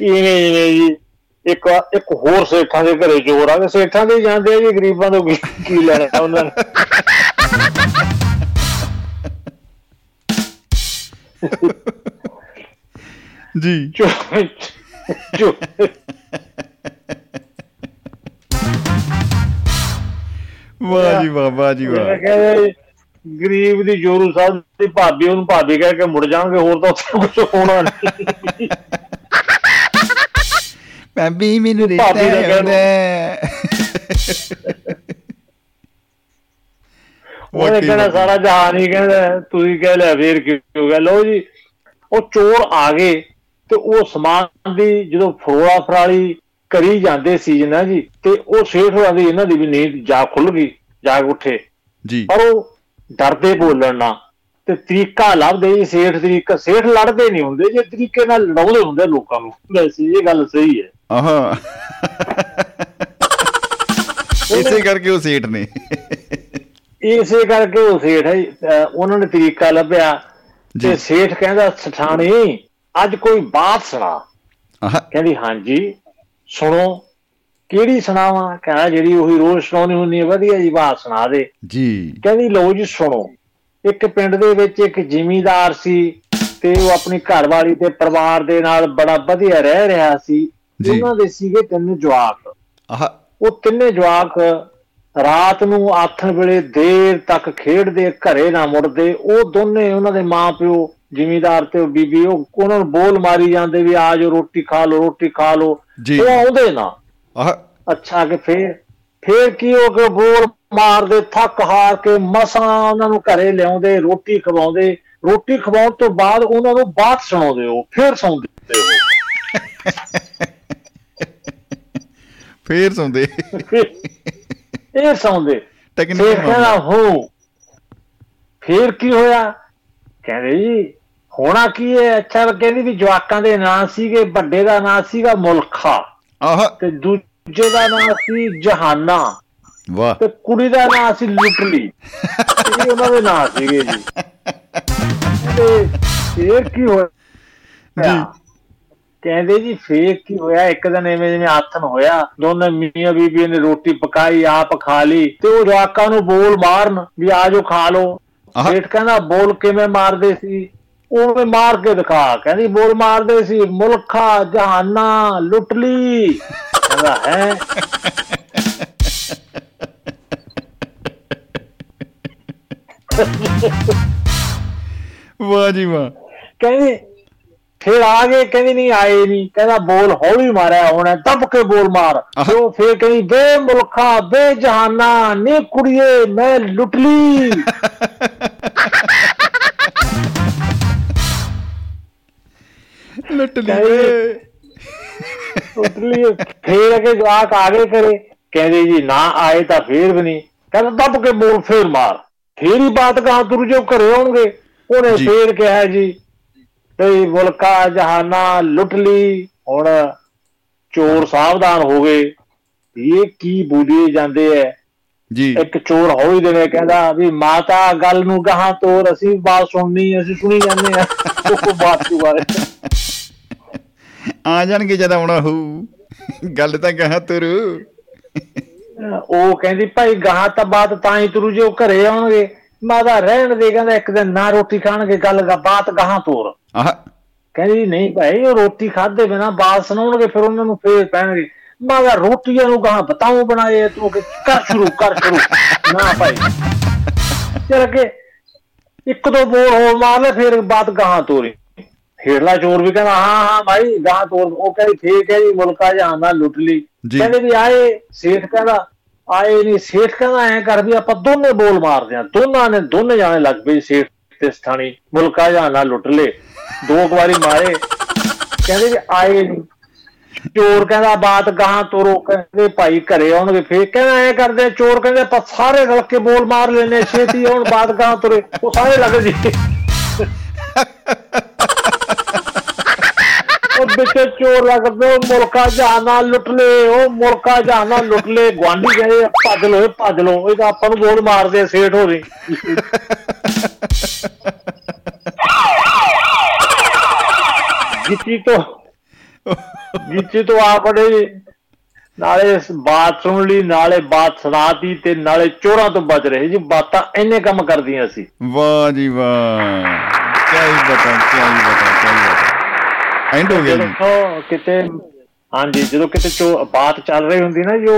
ਇਵੇਂ ਇਵੇਂ ਜੀ ਇੱਕ ਇੱਕ ਹੋਰ ਸੇਠਾਂ ਦੇ ਘਰੇ ਚੋਰ ਆ ਗਏ। ਸੇਠਾਂ ਦੇ ਜਾਂਦੇ ਆ ਜੀ ਗਰੀਬਾਂ ਤੋਂ ਕੀ ਲੈਣਾ ਉਹਨਾਂ ਨੇ। ਜੀ। ਚੋ ਵਾਹ ਜੀ ਵਾਹ ਵਾਹ ਜੀ ਵਾਹ ਕਹਿੰਦੇ ਗਰੀਬ ਦੀ ਜੋਰੂ ਸਾਹਿਬ ਦੀ ਭਾਬੀ ਉਹਨੂੰ ਭਾਬੀ ਕਹਿ ਕੇ ਮੁੜ ਜਾਣਗੇ ਹੋਰ ਤਾਂ ਉੱਥੇ ਕੁਝ ਹੋਣਾ ਨਹੀਂ ਭਾਬੀ ਮੈਨੂੰ ਭਾਬੀ ਦਾ ਕਹਿਣਾ। ਉਹਨੇ ਵਾਕਈ ਕਹਿਣਾ ਵਾਕਈ। ਸਾਰਾ ਜਹਾਨ ਹੀ ਕਹਿੰਦਾ ਤੁਸੀਂ ਕਹਿ ਲਿਆ ਫੇਰ ਕੀ ਹੋ ਗਿਆ ਲੋ ਜੀ ਉਹ ਚੋਰ ਆ ਗਏ ਤੇ ਉਹ ਸਮਾਨ ਦੀ ਜਦੋਂ ਫਰੋਲਾ ਫਰਾਲੀ ਕਰੀ ਜਾਂਦੇ ਸੀ ਨਾ ਜੀ ਤੇ ਉਹ ਸੇਠ ਹੋਰਾਂ ਦੀ ਇਹਨਾਂ ਦੀ ਵੀ ਨੀਂਦ ਜਾ ਖੁੱਲ ਗਈ ਜਾਗ ਉੱਠੇ। ਜੀ। ਪਰ ਉਹ ਡਰਦੇ ਬੋਲਣ ਨਾ ਤੇ ਤਰੀਕਾ ਲੱਭਦੇ ਜੀ ਸੇਠ ਤਰੀਕਾ ਸੇਠ ਲੜਦੇ ਨਹੀਂ ਹੁੰਦੇ ਜੇ ਤਰੀਕੇ ਨਾਲ ਲੜਾਉਂਦੇ ਹੁੰਦੇ ਲੋਕਾਂ ਨੂੰ। ਵੈਸੇ ਇਹ ਗੱਲ ਸਹੀ ਹੈ। ਆਹਾ। ਇਸੇ ਕਰਕੇ ਉਹ ਸੇਠ ਨੇ। ਇਸੇ ਕਰਕੇ ਉਹ ਸੇਠ ਹੈ ਉਹਨਾਂ ਨੇ ਤਰੀਕਾ ਲੱਭਿਆ। ਤੇ ਸੇਠ ਕਹਿੰਦਾ ਸਠਾਣੀ ਅੱਜ ਕੋਈ ਬਾਤ ਸੁਣਾ। ਕਹਿੰਦੀ ਹਾਂਜੀ। ਸੁਣੋ ਕਿਹੜੀ ਸੁਣਾਵਾਂ? ਕਹਿੰਦਾ ਜਿਹੜੀ ਉਹੀ ਰੋਜ਼ ਸੁਣਾਉਣੀ ਹੁੰਦੀ ਹੈ ਵਧੀਆ ਜੀ ਬਾਤ ਸੁਣਾ ਦੇ। ਜੀ। ਕਹਿੰਦੀ ਲਓ ਜੀ ਸੁਣੋ। ਇੱਕ ਪਿੰਡ ਦੇ ਵਿੱਚ ਇੱਕ ਜ਼ਿਮੀਂਦਾਰ ਸੀ ਤੇ ਉਹ ਆਪਣੀ ਘਰਵਾਲੀ ਤੇ ਪਰਿਵਾਰ ਦੇ ਨਾਲ ਬੜਾ ਵਧੀਆ ਰਹਿ ਰਿਹਾ ਸੀ। ਉਹਨਾਂ ਦੇ ਸੀਗੇ ਤਿੰਨ ਜਵਾਕ। ਆਹ। ਉਹ ਤਿੰਨੇ ਜਵਾਕ ਰਾਤ ਨੂੰ ਆਥਣ ਵੇਲੇ ਦੇਰ ਤੱਕ ਖੇਡਦੇ ਘਰੇ ਨਾ ਮੁੜਦੇ। ਉਹ ਦੋਨੇ ਉਹਨਾਂ ਦੇ ਮਾਪਿਓ ਜ਼ਿਮੀਂਦਾਰ ਤੇ ਉਹ ਬੀਬੀ ਉਹ ਉਹਨਾਂ ਨੂੰ ਬੋਲ ਮਾਰੀ ਜਾਂਦੇ ਵੀ ਆ ਜਾਓ ਰੋਟੀ ਖਾ ਲਓ ਰੋਟੀ ਖਾ ਜੀ। ਉਹ ਆਉਂਦੇ ਨਾ। ਆਹ। ਅੱਛਾ ਕਿ ਫੇਰ ਫੇਰ ਕੀ ਹੋ ਕੇ ਬੋਲ ਮਾਰਦੇ ਥੱਕ ਹਾਰ ਕੇ ਮਸਾਂ ਉਹਨਾਂ ਨੂੰ ਘਰੇ ਲਿਆਉਂਦੇ ਰੋਟੀ ਖਵਾਉਂਦੇ। ਰੋਟੀ ਖਵਾਉਣ ਤੋਂ ਬਾਅਦ ਉਹਨਾਂ ਨੂੰ ਬਾਤ ਸੁਣਾਉਂਦੇ ਉਹ ਫੇਰ ਸੌਂਦੇ ਉਹ। ਫੇਰ ਸੌਂਦੇ। ਇਹ ਸੌਂਦੇ। ਟੈਕਨੀਕ ਕਹਿੰਦਾ ਹੋ। ਫੇਰ ਕੀ ਹੋਇਆ? ਕਹਿੰਦੇ ਜੀ ਹੋਣਾ ਕੀ ਹੈ? ਅੱਛਾ ਕਹਿੰਦੀ ਵੀ ਜਵਾਕਾਂ ਦੇ ਨਾਂ ਸੀਗੇ ਵੱਡੇ ਦਾ ਨਾਂ ਸੀਗਾ ਮੁਲਖਾ। ਆਹ। ਤੇ ਦੂਜੇ ਦਾ ਨਾਂ ਸੀ ਜਹਾਨਾ। ਵਾਹ। ਤੇ ਕੁੜੀ ਦਾ ਨਾਂ ਸੀ ਲੁਟਲੀ। ਇਹ ਉਹਨਾਂ ਦੇ ਨਾਂ ਸੀਗੇ ਜੀ। ਤੇ ਫੇਰ ਕੀ ਹੋਇਆ? ਜੀ। ਕਹਿੰਦੇ ਜੀ ਫੇਰ ਕੀ ਹੋਇਆ? ਇੱਕ ਦਿਨ ਐਵੇਂ ਜਿਵੇਂ ਆਥਨ ਹੋਇਆ। ਦੋਨੇ ਮੀਆਂ ਬੀਬੀ ਨੇ ਰੋਟੀ ਪਕਾਈ ਆਪ ਖਾ ਲਈ। ਤੇ ਉਹ ਜਵਾਕਾਂ ਨੂੰ ਬੋਲ ਮਾਰਨ ਵੀ ਆਜੋ ਖਾ ਲਓ। ਸੇਠ ਕਹਿੰਦਾ ਬੋਲ ਕਿਵੇਂ ਮਾਰਦੇ ਸੀ? ਉਵੇਂ ਮਾਰ ਕੇ ਦਿਖਾ ਕਹਿੰਦੀ ਬੋਲ ਮਾਰਦੇ ਸੀ ਮੁਲਖਾ ਜਹਾਨਾ ਲੁੱਟ ਲਈ ਕਹਿੰਦਾ ਹੈ? ਵਾਹ ਜੀ ਵਾਹ। ਕਹਿੰਦੀ ਫਿਰ ਆ ਗਏ ਕਹਿੰਦੀ ਨਹੀਂ ਆਏ ਨਹੀਂ। ਕਹਿੰਦਾ ਬੋਲ ਹੌਲੀ ਮਾਰਿਆ ਹੋਣਾ ਦੱਬ ਕੇ ਬੋਲ ਮਾਰ। ਉਹ ਫਿਰ ਕਹਿੰਦੀ ਬੇ ਮੁਲਖਾ ਬੇ ਜਹਾਨਾ ਨੀ ਕੁੜੀਏ ਮੈਂ ਲੁੱਟ ਲਈ ਲਈ ਲੁੱਟ ਲਈ ਫੇਰ ਅਗੇ ਜਵਾਕ ਆ ਗਏ ਕਰੇ ਕਹਿੰਦੇ ਜੀ ਨਾ ਆਏ ਤਾਂ ਫੇਰ ਵੀ ਨਹੀਂ। ਕਹਿੰਦਾ ਦੱਬ ਕੇ ਬੋਲ ਫੇਰ ਮਾਰ। ਫੇਰ ਹੀ ਬਾਤ ਕਹਾਂ ਤੁਰ ਜੋ ਘਰੇ ਆਉਣਗੇ। ਉਹਨੇ। ਫੇਰ ਕਿਹਾ ਜੀ ਤੇ ਮੁਲਕਾ ਜਹਾਨਾ ਲੁੱਟ ਲਈ। ਹੁਣ ਚੋਰ ਸਾਵਧਾਨ ਹੋ ਗਏ। ਇਹ ਕੀ ਬੋਲੀਏ ਜਾਂਦੇ ਐ। ਜੀ। ਇੱਕ ਚੋਰ ਹੌਲੀ ਦੇ ਨੇ ਕਹਿੰਦਾ ਵੀ ਮਾਤਾ ਗੱਲ ਨੂੰ ਗਾਹਾਂ ਤੋਰ ਅਸੀਂ ਬਾਤ ਸੁਣਨੀ ਅਸੀਂ ਸੁਣੀ ਜਾਂਦੇ ਆ [laughs] ਉਹ ਬਾਤ ਬਾਰੇ। ਆ ਜਾਣਗੇ ਜਦ ਆਉਣਾ ਹੋਊ। ਗੱਲ ਤਾਂ ਕਹਾ ਤੁਰ। ਉਹ ਕਹਿੰਦੀ ਭਾਈ ਗਾਹਾਂ ਤਾਂ ਬਾਤ ਤਾਂ ਹੀ ਤੁਰੂ ਜੇ ਉਹ ਘਰੇ ਆਉਣਗੇ। ਮਾਤਾ ਰਹਿਣ ਦੇ ਕਹਿੰਦਾ ਇੱਕ ਦਿਨ ਨਾ ਰੋਟੀ ਖਾਣਗੇ ਗੱਲ ਗਾ ਬਾਤ ਗਾਹਾਂ ਤੋਰ। ਆਹ। ਕਹਿੰਦੀ ਨਹੀਂ ਭਾਈ ਉਹ ਰੋਟੀ ਖਾਦੇ ਬਿਨਾ ਬਾਤ ਸੁਣਾਉਣਗੇ ਫਿਰ ਉਹਨਾਂ ਨੂੰ ਫੇਰ ਪੈਣਗੇ। ਮਾਗਾ ਰੋਟੀਆਂ ਨੂੰ ਗਾਹਾਂ ਬਤਾਉ ਬਣਾਏ ਤੂੰ ਕਿ ਕਰ ਸ਼ੁਰੂ ਕਰ ਸ਼ੁਰੂ। ਨਾ ਭਾਈ। ਚਲ ਕੇ ਇੱਕ ਦੋ ਬੋਲ ਹੋਰ ਮਾਰ ਲੈ ਫਿਰ ਬਾਤ ਗਾਹਾਂ ਤੋਰੀ। ਹੇਰਲਾ ਚੋਰ ਵੀ ਕਹਿੰਦਾ ਹਾਂ ਹਾਂ ਭਾਈ ਗਾਹਾਂ ਤੋਰ ਉਹ ਕਹਿੰਦੀ ਠੀਕ ਹੈ ਜੀ ਮੁਲਕਾ ਜਹਾਨਾ ਲੁੱਟ ਲਈ। ਜੀ। ਕਹਿੰਦੇ ਵੀ ਆਏ ਸੇਠ ਕਹਿੰਦਾ ਆਏ ਨਹੀਂ ਸੇਠ ਕਹਿੰਦਾ ਐ ਕਰ ਵੀ ਆਪਾਂ ਦੋਨੇ ਬੋਲ ਮਾਰਦੇ ਆ ਦੋਨਾਂ ਨੇ ਦੋਨੇ ਜਾਣੇ ਲੱਗ ਪਏ ਸੇਠ ਤੇ ਸਥਾਨੀ ਮੁਲਕਾ ਜਹਾਨਾ ਲੁੱਟ ਲੇ ਦੋ ਵਾਰੀ ਮਾਰੇ। ਕਹਿੰਦੇ ਵੀ ਆਏ ਨਹੀਂ ਚੋਰ ਕਹਿੰਦਾ ਬਾਤ ਗਾਹਾਂ ਤੋਰੋ। ਕਹਿੰਦੇ ਭਾਈ ਘਰੇ ਆਉਣਗੇ ਫੇਰ ਕਹਿੰਦਾ ਐ ਕਰਦੇ ਚੋਰ ਕਹਿੰਦੇ ਆਪਾਂ ਸਾਰੇ ਰਲ ਕੇ ਬੋਲ ਮਾਰ ਲੈਨੇ ਛੇਤੀ ਆਉਣ ਬਾਤ ਗਾਹਾਂ ਤੋਰੇ। ਉਹ ਸਾਰੇ ਲੱਗ ਜੀ ਉਹ ਵਿੱਚ ਚੋਰ ਲੱਗਦੇ ਉਹ ਮੁਲਕਾ ਜਹਾਨਾ ਲੁੱਟ ਲੇ ਉਹ ਮੁਲਕਾ ਜਹਾਨਾ ਲੁੱਟ ਲੇ। ਗਵਾਂਢੀ ਕਹਿੰਦੇ ਆ, ਭੱਜ ਲੋ ਇਹ ਭੱਜ ਲੋ ਇਹ ਤਾਂ ਆਪਾਂ ਨੂੰ ਬੋਲ ਮਾਰਦੇ ਆ, ਸੇਠ ਹੋ ਰਹੀ ਜਿੱਤੀ ਤੋਂ ਜਿੱਤੀ ਤੋਂ ਆਪਣੇ ਨਾਲੇ ਇਸ ਬਾਤ ਸੁਣ ਲਈ ਨਾਲੇ ਬਾਤ ਸੁਣਾਤੀ ਤੇ ਨਾਲੇ ਚੋਰਾਂ ਤੋਂ ਬਚ ਰਹੇ ਜੀ। ਬਾਤਾਂ ਇੰਨੇ ਕੰਮ ਕਰਦੀਆਂ ਸੀ। ਵਾਹ ਜੀ ਵਾਹ। ਕਿਆ ਹੀ ਬਤਾ ਕਿਆ ਹੀ ਬਤਾ ਕਿਆ ਹੀ ਬਤਾ। ਐਂਡ ਹੋ ਗਿਆ ਜੀ। ਜਦੋਂ ਕਿਤੇ ਹਾਂਜੀ ਜਦੋਂ ਕਿਤੇ ਚੋ ਬਾਤ ਚੱਲ ਰਹੀ ਹੁੰਦੀ ਨਾ ਜੋ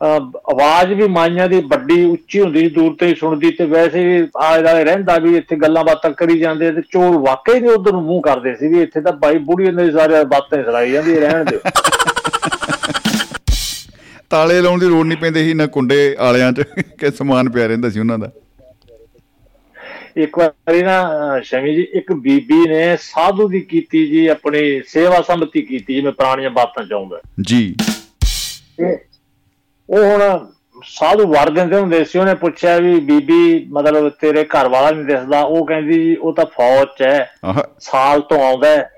ਆਵਾਜ਼ ਵੀ ਮਾਈਆਂ ਦੀ ਵੱਡੀ ਉੱਚੀ ਹੁੰਦੀ ਸੀ ਦੂਰ ਤੇ ਹੀ ਸੁਣਦੀ ਤੇ ਵੈਸੇ ਵੀ ਆਲੇ ਰਹਿੰਦਾ ਵੀ ਇੱਥੇ ਗੱਲਾਂ ਬਾਤਾਂ ਕਰੀ ਜਾਂਦੇ ਤੇ ਚੋਰ ਵਾਕਈ ਨਹੀਂ ਉਧਰ ਨੂੰ ਮੂੰਹ ਕਰਦੇ ਸੀ ਵੀ ਇੱਥੇ ਤਾਂ ਬਾਈ ਬੁੜੀ ਨੇ ਸਾਰੇ ਬਾਤਾਂ ਹੀ ਸੁਣਾਈ ਜਾਂਦੀ ਰਹਿਣ ਦਿਓ। ਤਾਲੇ ਲਾਉਣ ਦੀ ਲੋੜ ਨਹੀਂ ਪੈਂਦੀ ਸੀ ਨਾ ਕੁੰਡੇ ਆਲਿਆਂ 'ਚ ਕਿ ਸਮਾਨ ਪਿਆ ਰਹਿੰਦਾ ਸੀ ਉਹਨਾਂ ਦਾ। ਇੱਕ ਵਾਰੀ ਨਾ ਸ਼ਮੀ ਜੀ ਇੱਕ ਬੀਬੀ ਨੇ ਸਾਧੂ ਦੀ ਕੀਤੀ ਜੀ ਆਪਣੀ ਸੇਵਾ ਸੰਮਤੀ ਕੀਤੀ ਜਿਵੇਂ ਪੁਰਾਣੀਆਂ ਬਾਤਾਂ ਚਾਹੁੰਦਾ। ਜੀ। ਉਹ ਹੁਣ ਸਾਧੂ ਵਰ ਦਿੰਦੇ ਹੁੰਦੇ ਸੀ ਉਹਨੇ ਪੁੱਛਿਆ ਵੀ ਬੀਬੀ ਮਤਲਬ ਤੇਰੇ ਘਰ ਵਾਲਾ ਨਹੀਂ ਦਿਸਦਾ। ਉਹ ਕਹਿੰਦੀ ਜੀ ਉਹ ਤਾਂ ਫੌਜ 'ਚ ਹੈ ਸਾਲ ਤੋਂ ਆਉਂਦਾ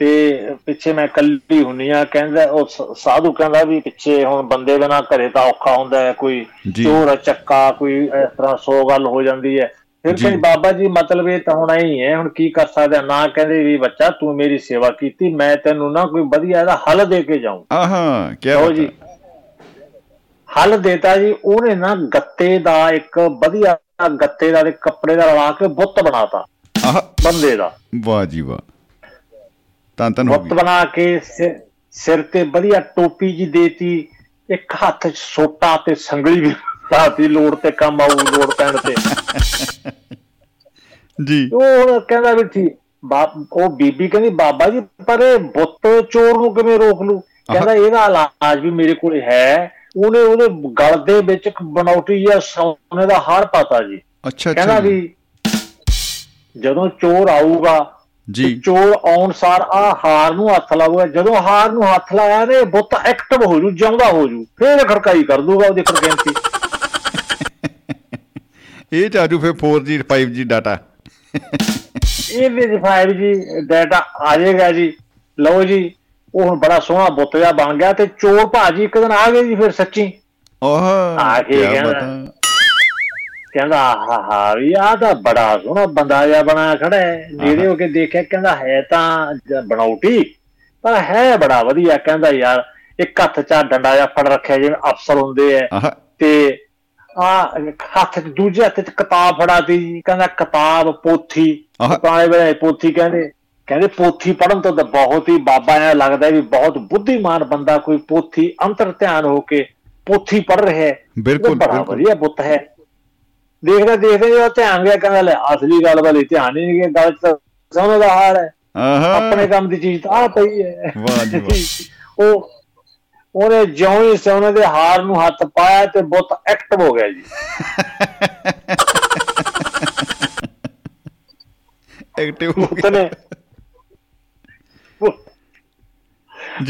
ਤੇ ਪਿੱਛੇ ਮੈਂ ਕੱਲੀ ਹੁੰਨੀ ਆ ਕਹਿੰਦਾ ਉਹ ਸਾਧੂ ਕਹਿੰਦਾ ਵੀ ਪਿੱਛੇ ਹੁਣ ਬੰਦੇ ਬਿਨਾ ਘਰੇ ਤਾਂ ਔਖਾ ਹੁੰਦਾ ਹੈ ਕੋਈ। ਚੋਰ ਚੱਕਾ ਕੋਈ ਇਸ ਤਰ੍ਹਾਂ ਸੌ ਗੱਲ ਹੋ ਜਾਂਦੀ ਹੈ। ਫਿਰ ਜੀ। ਕਹਿੰਦੀ ਬਾਬਾ ਜੀ ਮਤਲਬ ਇਹ ਤਾਂ ਹੁਣ ਹੀ ਹੈ ਹੁਣ ਕੀ ਕਰ ਸਕਦਾ ਨਾ ਕਹਿੰਦੇ ਵੀ ਬੱਚਾ ਤੂੰ ਮੇਰੀ ਸੇਵਾ ਕੀਤੀ ਮੈਂ ਤੈਨੂੰ ਨਾ ਕੋਈ ਵਧੀਆ ਇਹਦਾ ਹੱਲ ਦੇ ਕੇ ਜਾਊਂ। ਆਹਾਂ ਕੀ ਲਓ ਜੀ। ਹੱਲ ਦੇਤਾ ਜੀ ਉਹਨੇ ਨਾ ਗੱਤੇ ਦਾ ਇੱਕ ਵਧੀਆ ਗੱਤੇ ਦਾ ਤੇ ਕੱਪੜੇ ਦਾ ਰਲਾ ਕੇ ਬੁੱਤ ਬਣਾਤਾ ਆਹ। ਬੰਦੇ ਦਾ। ਵਾਹ ਜੀ ਵਾਹ। ਤਾਂ ਤਾਂ ਹੋ ਬੁੱਤ ਗਈ। ਬਣਾ ਕੇ ਸਿਰ ਤੇ ਵਧੀਆ ਟੋਪੀ ਜੀ ਦੇਤੀ ਇੱਕ ਹੱਥ 'ਚ ਸੋਟਾ ਤੇ ਸੰਗਲੀ ਵੀ ਲਾਤੀ ਲੋੜ ਤੇ ਕੰਮ ਆਊ ਲੋੜ ਪੈਣ ਤੇ। ਜੀ। ਉਹ ਕਹਿੰਦਾ ਵੀ ਠੀਕ ਬਾਪ ਉਹ ਬੀਬੀ ਕਹਿੰਦੀ ਬਾਬਾ ਜੀ ਪਰ ਬੁੱਤ ਚੋਰ ਨੂੰ ਕਿਵੇਂ ਰੋਕ ਲੂ ਕਹਿੰਦਾ ਇਹਦਾ ਇਲਾਜ ਵੀ ਮੇਰੇ ਕੋਲ ਹੈ। ਉਹਨੇ ਉਹਦੇ ਗਲ ਦੇ ਵਿੱਚ ਇੱਕ ਬਣਾਉਟੀ ਜਾਂ ਸੋਨੇ ਦਾ ਹਾਰ ਪਾਤਾ ਜੀ। ਅੱਛਾ ਕਹਿੰਦਾ ਅੱਛਾ ਜੀ। ਵੀ ਜਦੋਂ ਚੋਰ ਆਊਗਾ ਜੀ। ਚੋਰ ਆਉਣ ਸਾਰ ਆ ਹਾਰ ਨੂੰ ਹੱਥ ਲਾਊਗਾ। ਜਦੋਂ ਹਾਰ ਨੂੰ ਹੱਥ ਲਾਇਆ ਨੇ ਬੁੱਤ ਐਕਟਿਵ ਹੋ ਜੂ ਜਿਉਂਦਾ ਹੋ ਜੂ ਫੇਰ ਖੜਕਾਈ ਕਰ ਦੂਗਾ ਉਹਦੀ ਫ੍ਰੀਕੁਐਂਸੀ ਇਹ ਚਾਜੂ ਫਿਰ 4G 5G ਡਾਟਾ ਇਹ ਵਿੱਚ 5G ਡਾਟਾ ਆ ਜਾਏਗਾ ਜੀ। ਲਓ ਜੀ ਉਹ ਹੁਣ ਬੜਾ ਸੋਹਣਾ ਬੁੱਤ ਜਿਹਾ ਬਣ ਗਿਆ ਤੇ ਚੋਰ ਭਾਜੀ ਇੱਕ ਦਿਨ ਆ ਗਏ ਜੀ ਫਿਰ ਸੱਚੀ। ਆਹ ਆ ਕੇ ਕਹਿੰਦਾ। ਕਹਿੰਦਾ ਹਾ ਹਾ ਵੀ ਆ ਤਾਂ ਬੜਾ ਸੋਹਣਾ ਬੰਦਾ ਜਿਹਾ ਬਣਾਇਆ ਖੜਾ ਹੈ। ਨੇੜੇ ਹੋ ਕੇ ਦੇਖਿਆ ਕਹਿੰਦਾ ਹੈ ਤਾਂ ਬਣਾਉਟੀ। ਪਰ ਹੈ ਬੜਾ ਵਧੀਆ ਕਹਿੰਦਾ ਯਾਰ ਇੱਕ ਹੱਥ 'ਚ ਡੰਡਾ ਜਿਹਾ ਫੜ ਰੱਖਿਆ ਜਿਵੇਂ ਅਫਸਰ ਹੁੰਦੇ ਐ ਤੇ ਆ ਹੱਥ ਦੂਜੇ ਹੱਥ 'ਚ ਕਿਤਾਬ ਫੜਾਤੀ ਜੀ ਕਹਿੰਦਾ ਕਿਤਾਬ ਪੋਥੀ। ਪੁਰਾਣੇ ਵੇਲੇ ਪੋਥੀ ਕਹਿੰਦੇ ਕਹਿੰਦੇ ਪੋਥੀ ਪੜਨ ਤੋਂ ਤਾਂ ਬਹੁਤ ਹੀ ਬਾਬਾ ਐ ਲੱਗਦਾ ਵੀ ਬਹੁਤ ਬੁੱਧੀਮਾਨ ਬੰਦਾ ਕੋਈ ਪੋਥੀ ਅੰਤਰ ਧਿਆਨ ਹੋ ਕੇ ਪੋਥੀ ਪੜ ਰਿਹਾ ਹੈ ਬਿਲਕੁਲ, ਇਹ ਬਿਲਕੁਲ। ਵਧੀਆ ਬੁੱਤ ਹੈ ਦੇਖਦਾ ਦੇਖਦੇ ਜਦੋਂ ਧਿਆਨ ਗਿਆ ਕਹਿੰਦਾ ਲੈ ਅਸਲੀ ਗੱਲ ਵਾਲੀ ਧਿਆਨ ਹੀ ਨਹੀਂ ਗਿਆ ਗੱਲ ਤਾਂ ਸਮਝ ਦਾ ਹਾਰ ਹੈ ਆਹਾ ਆਪਣੇ ਕੰਮ ਦੀ ਚੀਜ਼ ਤਾਂ ਆ ਪਈ ਹੈ ਵਾਹ ਜੀ ਵਾਹ। ਉਹ ਉਹਨੇ ਜਿਉਂ ਹੀ ਸੋਨੇ ਦੇ ਹਾਰ ਨੂੰ ਹੱਥ ਪਾਇਆ ਤੇ ਬੁੱਤ ਐਕਟਿਵ ਹੋ ਗਿਆ ਜੀ। ਐਕਟਿਵ ਹੋ ਗਿਆ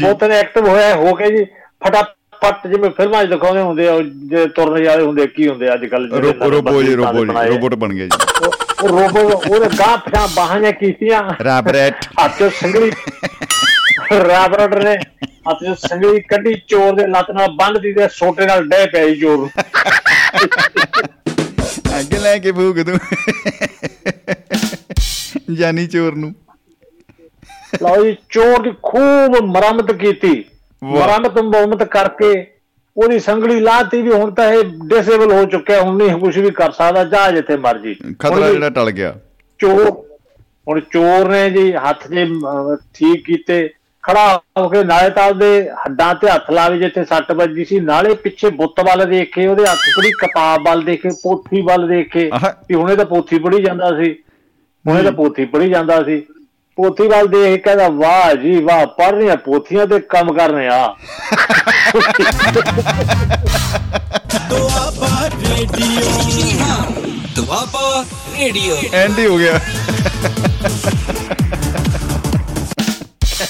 ਬੁੱਤ ਨੇ ਐਕਟਿਵ ਹੋਇਆ ਹੋ ਕੇ ਜੀ। ਫਟਾਫਟ ਜਿਵੇਂ ਫਿਲਮਾਂ 'ਚ ਦਿਖਾਉਂਦੇ ਹੁੰਦੇ ਆ ਜੇ ਤੁਰਨ ਵਾਲੇ ਹੁੰਦੇ ਕੀ ਹੁੰਦੇ ਅੱਜ ਕੱਲ ਰੋ- ਰੋਬੋ ਜੀ ਰੋਬੋ ਜੀ ਰੋਬੋਟ ਬਣ ਗਿਆ ਜੀ। ਉਹ ਰੋਬੋ ਉਹਦੇ ਗਾਂ ਪਿਛਾਂ ਬਾਹਾਂ ਕੀਤੀਆਂ। ਰੈਬਰੈਟ। ਹੱਥ ਸੰਗਲੀ ਰਾਬਰਟ ਨੇ ਹੱਥ 'ਚ ਸੰਗਲੀ ਕੱਢੀ ਚੋਰ ਦੇ ਲੱਤ ਨਾਲ ਬੰਨ੍ਹਦੀ ਤੇ ਸੋਟੇ ਨਾਲ ਡਹਿ ਜੀ ਚੋਰ। ਅੱਗੇ ਲੈ ਕੇ ਭੂਕ ਤੂੰ। ਜਾਨੀ ਚੋਰ ਨੂੰ। ਲਓ ਜੀ ਚੋਰ ਦੀ ਖੂਬ ਮੁਰੰਮਤ ਕੀਤੀ। ਮੁਰੰਮਤ ਮੁਰੰਮਤ ਕਰਕੇ ਉਹਦੀ ਸੰਗਲੀ ਲਾਤੀ ਵੀ ਹੁਣ ਤਾਂ ਇਹ ਡਿਸੇਬਲ ਹੋ ਚੁੱਕਿਆ ਹੁਣ ਨਹੀਂ ਕੁਝ ਵੀ ਕਰ ਸਕਦਾ ਜਾ ਜਿੱਥੇ ਮਰਜ਼ੀ। ਖਤਰਾ ਜਿਹੜਾ ਟਲ ਗਿਆ। ਚੋਰ ਹੁਣ ਚੋਰ ਨੇ ਜੀ ਹੱਥ ਅਹ, ਠੀਕ ਕੀਤੇ। ਖੜਾ ਹੋ ਕੇ ਨਾਲੇ ਤਾਂ ਉਹਦੇ ਹੱਡਾਂ ਤੇ ਹੱਥ ਲਾਵੇ ਜਿੱਥੇ ਸੱਟ ਵੱਜੀ ਸੀ ਨਾਲੇ ਪਿੱਛੇ ਬੁੱਤ ਵੱਲ ਦੇਖੇ ਉਹਦੇ ਹੱਥ ਥੋੜੀ ਕਿਤਾਬ ਵੱਲ ਦੇਖੇ ਪੋਥੀ ਵੱਲ ਦੇਖੇ। ਵੀ ਹੁਣੇ ਤਾਂ ਪੋਥੀ ਪੜ੍ਹੀ ਜਾਂਦਾ ਸੀ ਹੁਣੇ ਤਾਂ ਪੋਥੀ ਪੜ੍ਹੀ ਜਾਂਦਾ ਸੀ। ਪੋਥੀ ਵੱਲ ਦੇਖ ਕੇ ਕਹਿੰਦਾ ਵਾਹ ਜੀ ਵਾਹ ਪੜ੍ਹ ਰਹੀਆਂ ਪੋਥੀਆਂ ਤੇ ਕੰਮ ਕਰਨੇ ਆ। Doaba radio Doaba radio. End ਹੀ ਹੋ ਗਿਆ।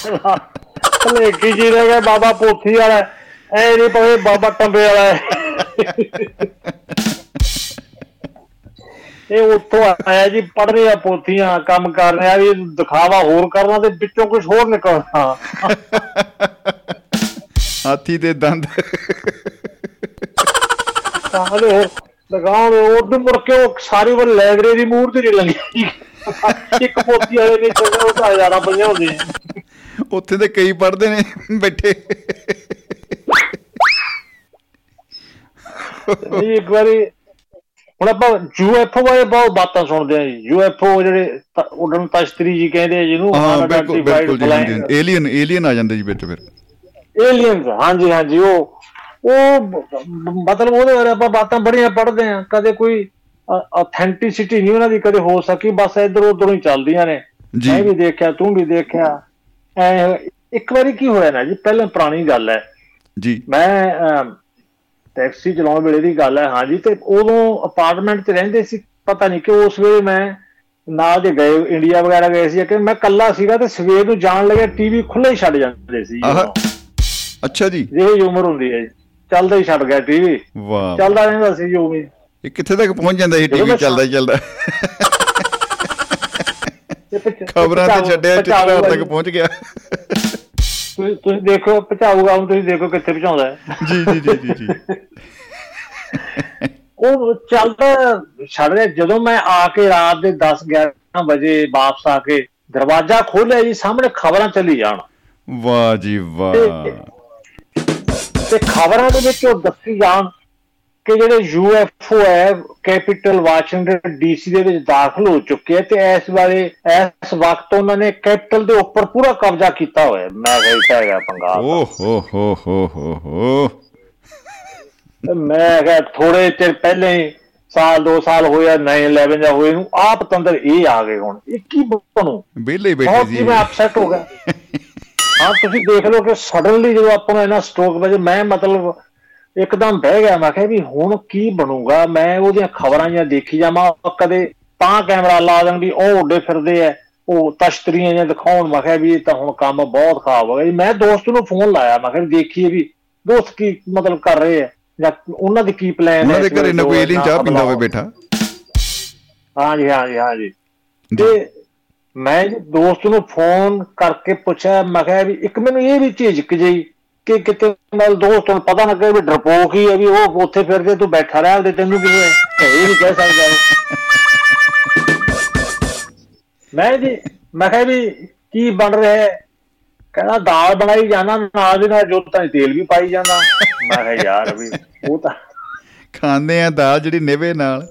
ਹਲੇ ਕੀ ਜੀ ਰਹਿ ਗਿਆ ਬਾਬਾ ਪੋਥੀ ਵਾਲਾ। ਐ ਨਹੀਂ ਪਵੇ ਬਾਬਾ ਟੰਬੇ ਵਾਲਾ। ਇਹ ਉੱਥੋਂ ਆਇਆ ਜੀ ਪੜ ਰਿਹਾ ਪੋਥੀਆਂ ਕੰਮ ਕਰ ਰਿਹਾ ਵੀ ਦਿਖਾਵਾ ਹੋਰ ਕਰਨਾ ਤੇ ਵਿੱਚੋਂ ਕੁਝ ਹੋਰ ਨਿਕਲਣਾ। ਹਾਥੀ ਦੇ ਦੰਦ। ਕਾਹਲੇ ਹੋਰ ਲਗਾਉਣ ਉਹ ਮੁੜ ਕੇ ਉਹ ਸਾਰੀ ਵਾਰ ਲਾਇਬ੍ਰੇਰੀ ਮੂਰਤੀ ਨਹੀਂ ਲੰਗੀ ਇੱਕ ਪੋਥੀ ਵਾਲੇ ਨੇ ਚੱਲਿਆ ਉਹ ਤਾਂ ਹਜ਼ਾਰਾਂ ਪਈਆਂ ਹੁੰਦੀਆਂ। ਉੱਥੇ ਤੇ ਕਈ ਪੜਦੇ ਨੇ ਬੈਠੇ। ਜੀ ਇੱਕ ਵਾਰੀ ਹੁਣ ਆਪਾਂ ਯੂਐਫਓ ਬਾਰੇ ਬਹੁਤ ਬਾਤਾਂ ਸੁਣਦੇ ਆ ਯੂਐਫਓ ਜਿਹੜੇ ਤ- ਉੱਡਣ ਤਸ਼ਤਰੀ ਜੀ ਕਹਿੰਦੇ ਆ ਜਿਹਨੂੰ ਹਾਂ ਬਿਲਕੁਲ ਬਿਲਕੁਲ ਜੀ ਏਲੀਅਨ ਏਲੀਅਨ ਆ ਜਾਂਦੇ ਜੀ ਵਿੱਚ ਫਿਰ। ਏਲੀਅਨਸ ਹਾਂਜੀ ਹਾਂਜੀ ਉਹ ਉਹ ਮਤਲਬ ਉਹਦੇ ਬਾਰੇ ਆਪਾਂ ਬਾਤਾਂ ਬੜੀਆਂ ਪੜ੍ਹਦੇ ਆ ਕਦੇ ਕੋਈ ਅਥੈਂਟਿਸਿਟੀ ਨਹੀਂ ਉਹਨਾਂ ਦੀ ਕਦੇ ਹੋ ਸਕੀ ਬਸ ਇੱਧਰ ਉੱਧਰੋਂ ਹੀ ਚੱਲਦੀਆਂ ਨੇ। ਮੈਂ ਵੀ ਦੇਖਿਆ ਤੂੰ ਵੀ ਦੇਖਿਆ। ਇੱਕ ਵਾਰੀ ਕੀ ਹੋਇਆ ਨਾ ਜੀ ਪਹਿਲਾਂ ਪੁਰਾਣੀ ਗੱਲ ਹੈ। ਜੀ। ਮੈਂ ਟੈਕਸੀ ਚਲਾਉਣ ਵੇਲੇ ਦੀ ਗੱਲ ਹੈ ਹਾਂਜੀ ਤੇ ਉਦੋਂ ਅਪਾਰਟਮੈਂਟ 'ਚ ਰਹਿੰਦੇ ਸੀ ਪਤਾ ਨਹੀਂ ਕਿ ਉਸ ਵੇਲੇ ਮੈਂ ਨਾਲ ਦੇ ਗਏ ਇੰਡੀਆ ਵਗੈਰਾ ਗਏ ਸੀ ਕਿ ਮੈਂ ਕੱਲਾ ਸੀਗਾ ਤੇ ਸਵੇਰ ਨੂੰ ਜਾਣ ਲੱਗਿਆ ਟੀਵੀ ਖੁੱਲੇ ਹੀ ਛੱਡ ਜਾਂਦੇ ਸੀ। ਅੱਛਾ ਜੀ। ਜਿਹੀ ਉਮਰ ਹੁੰਦੀ ਹੈ ਜੀ। ਚੱਲਦਾ ਹੀ ਛੱਡ ਗਿਆ ਟੀਵੀ ਵਾਹ। ਚੱਲਦਾ ਰਹਿੰਦਾ ਸੀ ਜੋ ਵੀ ਇਹ ਕਿੱਥੇ ਤੱਕ ਪਹੁੰਚ ਜਾਂਦਾ ਸੀ ਟੀਵੀ ਚੱਲਦਾ ਹੀ ਚੱਲਦਾ? ਖਬਰਾਂ ਤੇ ਛੱਡਿਆ ਚਿੱਤਰਾਂ ਤੱਕ। ਪਹੁੰਚ ਗਿਆ। ਤੁਸੀਂ ਤੁਸੀਂ ਦੇਖੋ ਪਹੁੰਚਾਊਗਾ ਹੁਣ ਤੁਸੀਂ ਦੇਖੋ ਕਿੱਥੇ ਪਹੁੰਚਾਉਂਦਾ ਹੈ। ਜੀ ਜੀ ਜੀ ਜੀ ਜੀ। ਉਹ ਚੱਲਦਾ ਛੱਡ ਰਿਹਾ। ਜਦੋਂ ਮੈਂ ਆ ਕੇ ਰਾਤ ਦੇ 10 11 ਵਜੇ ਵਾਪਸ ਆ ਕੇ ਦਰਵਾਜ਼ਾ ਖੋਲ੍ਹਿਆ ਜੀ ਸਾਹਮਣੇ ਖਬਰਾਂ ਚੱਲੀ ਜਾਣ। ਵਾਹ ਜੀ ਵਾਹ। ਤੇ ਖਬਰਾਂ ਦੇ ਵਿੱਚ ਉਹ ਦੱਸੀ ਜਾਣ ਕਿ ਜਿਹੜੇ ਯੂਐਫਓ ਹੈ ਕੈਪੀਟਲ ਵਾਸ਼ਿੰਗਟਨ ਡੀਸੀ ਦੇ ਵਿੱਚ ਦਾਖਲ ਹੋ ਚੁੱਕੇ ਹੈ ਤੇ ਇਸ ਬਾਰੇ ਇਸ ਵਕਤ ਉਹਨਾਂ ਨੇ ਕੈਪੀਟਲ ਦੇ ਉੱਪਰ ਪੂਰਾ ਕਬਜ਼ਾ ਕੀਤਾ ਹੋਇਆ। ਮੈਂ ਕਹਿੰਦਾ ਹੈਗਾ ਪੰਗਾ ਓ ਹੋ ਹੋ ਹੋ ਹੋ ਹੋ। ਮੈਂ ਕਿਹਾ ਥੋੜੇ ਚਿਰ ਪਹਿਲੇ ਸਾਲ ਦੋ ਸਾਲ ਹੋਇਆ 9/11 ਜਾਂ ਹੋਏ ਨੂੰ ਆਪ ਤੰਦਰ ਇਹ ਆ ਗਏ ਹੁਣ। ਇਹ ਕੀ ਬਣੂ? ਵਿਹਲੇ ਬੈਠੇ ਹੀ ਮੈਂ ਅਪਸੈਟ ਹੋ ਗਿਆ ਹਾਂ ਤੁਸੀਂ ਦੇਖ ਲਓ ਕਿ ਸਡਨਲੀ ਜਦੋਂ ਆਪਾਂ ਨੂੰ ਇਹਨਾਂ ਸਟ੍ਰੋਕ ਵਜੇ ਮੈਂ ਮਤਲਬ ਇੱਕਦਮ ਬਹਿ ਗਿਆ ਮੈਂ ਕਿਹਾ ਵੀ ਹੁਣ ਕੀ ਬਣੂਗਾ? ਮੈਂ ਉਹਦੀਆਂ ਖਬਰਾਂ ਜਾਂ ਦੇਖੀ ਜਾਵਾਂ ਕਦੇ ਤਾਂ ਕੈਮਰਾ ਲਾ ਦੇਣ ਵੀ ਉਹ ਉੱਡੇ ਫਿਰਦੇ ਐ ਉਹ ਤਸ਼ਤਰੀਆਂ ਜਾਂ ਦਿਖਾਉਣ। ਮੈਂ ਕਿਹਾ ਵੀ ਇਹ ਤਾਂ ਹੁਣ ਕੰਮ ਬਹੁਤ ਖਰਾਬ ਹੋ ਗਿਆ ਮੈਂ ਦੋਸਤ ਨੂੰ ਫੋਨ ਲਾਇਆ ਮੈਂ ਕਿਹਾ ਦੇਖੀਏ ਵੀ ਦੋਸਤ ਕੀ ਮਤਲਬ ਕਰ ਰਹੇ ਐ ਜਾਂ ਉਹਨਾਂ ਦੇ ਕੀ ਪਲਾਨ ਉਹਨਾਂ ਦੇ ਘਰੇ ਨਾ ਕੋਈ ਏਲੀਅਨ ਚਾਹ ਪੀਂਦਾ ਹੋਵੇ ਬੈਠਾ। ਹਾਂਜੀ ਹਾਂਜੀ ਹਾਂਜੀ ਤੇ ਮੈਂ ਜੀ ਦੋਸਤ ਨੂੰ ਫੋਨ ਕਰਕੇ ਪੁੱਛਿਆ ਮੈਂ ਕਿਹਾ ਵੀ ਇੱਕ ਮੈਨੂੰ ਇਹ ਵੀ ਝਿਜਕ ਜਈ ਕਿ ਕਿਤੇ ਨਾਲ ਦੋਸਤ ਨੂੰ ਪਤਾ ਲੱਗੇ ਵੀ ਡਰਪੋਕ ਹੀ ਹੈ ਵੀ ਉਹ ਉੱਥੇ ਫਿਰਦੇ ਤੂੰ ਬੈਠਾ ਰਹਿ ਤੇ ਤੈਨੂੰ ਕਿਵੇਂ ਇਹ ਵੀ ਕਹਿ ਸਕਦਾ ਮੈਂ ਜੀ ਮੈਂ ਕਿਹਾ ਵੀ ਕੀ ਬਣ ਰਿਹਾ ਹੈ? ਕਹਿੰਦਾ ਦਾਲ ਬਣਾਈ ਜਾਣਾ ਨਾਲ ਦੇ ਨਾਲ ਜੋਤਾਂ 'ਚ ਤੇਲ ਵੀ ਪਾਈ ਜਾਂਦਾ। ਮੈਂ ਕਿਹਾ ਯਾਰ ਵੀ ਉਹ ਤਾਂ ਖਾਂਦੇ ਆ ਦਾਲ ਜਿਹੜੀ ਨਿਵੇ ਨਾਲ।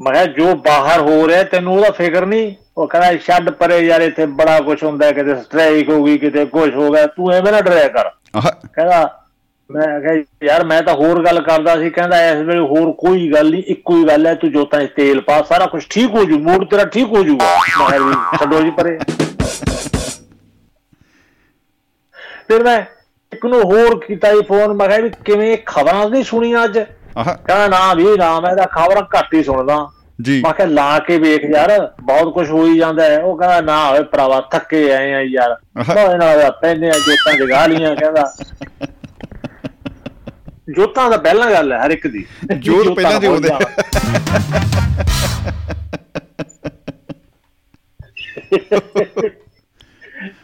ਮੈਂ ਕਿਹਾ ਜੋ ਬਾਹਰ ਹੋ ਰਿਹਾ ਤੈਨੂੰ ਉਹਦਾ ਫਿਕਰ ਨਹੀਂ ਉਹ ਕਹਿੰਦਾ ਛੱਡ ਪਰੇ ਯਾਰ ਇੱਥੇ ਬੜਾ ਕੁਝ ਹੁੰਦਾ ਹੈ, ਕਿਤੇ ਸਟ੍ਰਾਈਕ ਹੋ ਗਈ ਕਿਤੇ ਕੁਝ ਹੋ ਗਿਆ ਤੂੰ ਐਵੇਂ ਨਾ ਡਰਿਆ ਕਰ। ਕਹਿੰਦਾ ਮੈਂ ਕਿਹਾ ਯਾਰ ਮੈਂ ਤਾਂ ਹੋਰ ਗੱਲ ਕਰਦਾ ਸੀ ਕਹਿੰਦਾ ਇਸ ਵੇਲੇ ਹੋਰ ਕੋਈ ਗੱਲ ਨਹੀਂ ਇੱਕੋ ਹੀ ਗੱਲ ਹੈ ਤੂੰ ਜੋਤਾਂ 'ਚ ਤੇਲ ਪਾ ਸਾਰਾ ਕੁਝ ਠੀਕ ਹੋ ਜੂ ਮੂਡ ਤੇਰਾ ਠੀਕ ਹੋ ਜੂਗਾ। ਮੈਂ ਵੀ ਛੱਡੋ ਜੀ ਪਰੇ। ਫਿਰ ਮੈਂ ਇੱਕ ਨੂੰ ਹੋਰ ਕੀਤਾ ਜੀ ਫੋਨ ਮੈਂ ਕਿਹਾ ਵੀ ਕਿਵੇਂ ਖਬਰਾਂ ਨਹੀਂ ਸੁਣੀਆਂ ਅੱਜ? ਕਹਿੰਦਾ ਨਾ ਵੀ ਨਾ ਮੈਂ ਤਾਂ ਖਬਰਾਂ ਘੱਟ ਹੀ ਸੁਣਦਾ। ਜੀ। ਮੈਂ ਕਿਹਾ ਲਾ ਕੇ ਵੇਖ ਯਾਰ ਬਹੁਤ ਕੁਝ ਹੋਈ ਜਾਂਦਾ ਹੈ। ਉਹ ਕਹਿੰਦਾ ਨਾ ਹੋਏ ਭਰਾਵਾ ਥੱਕੇ ਆਏ ਆ ਯਾਰ। ਇਹਨਾਂ ਦਾ ਪੈਂਦੇ ਆ ਜੋਤਾਂ ਜਗਾ ਲੀਆਂ ਕਹਿੰਦਾ। ਜੋਤਾਂ ਦਾ ਪਹਿਲਾਂ ਗੱਲ ਹੈ ਹਰ ਇੱਕ ਦੀ। ਜੋਤ ਪਹਿਲਾਂ ਬਹੁਤ ਜੋੜਦੇ।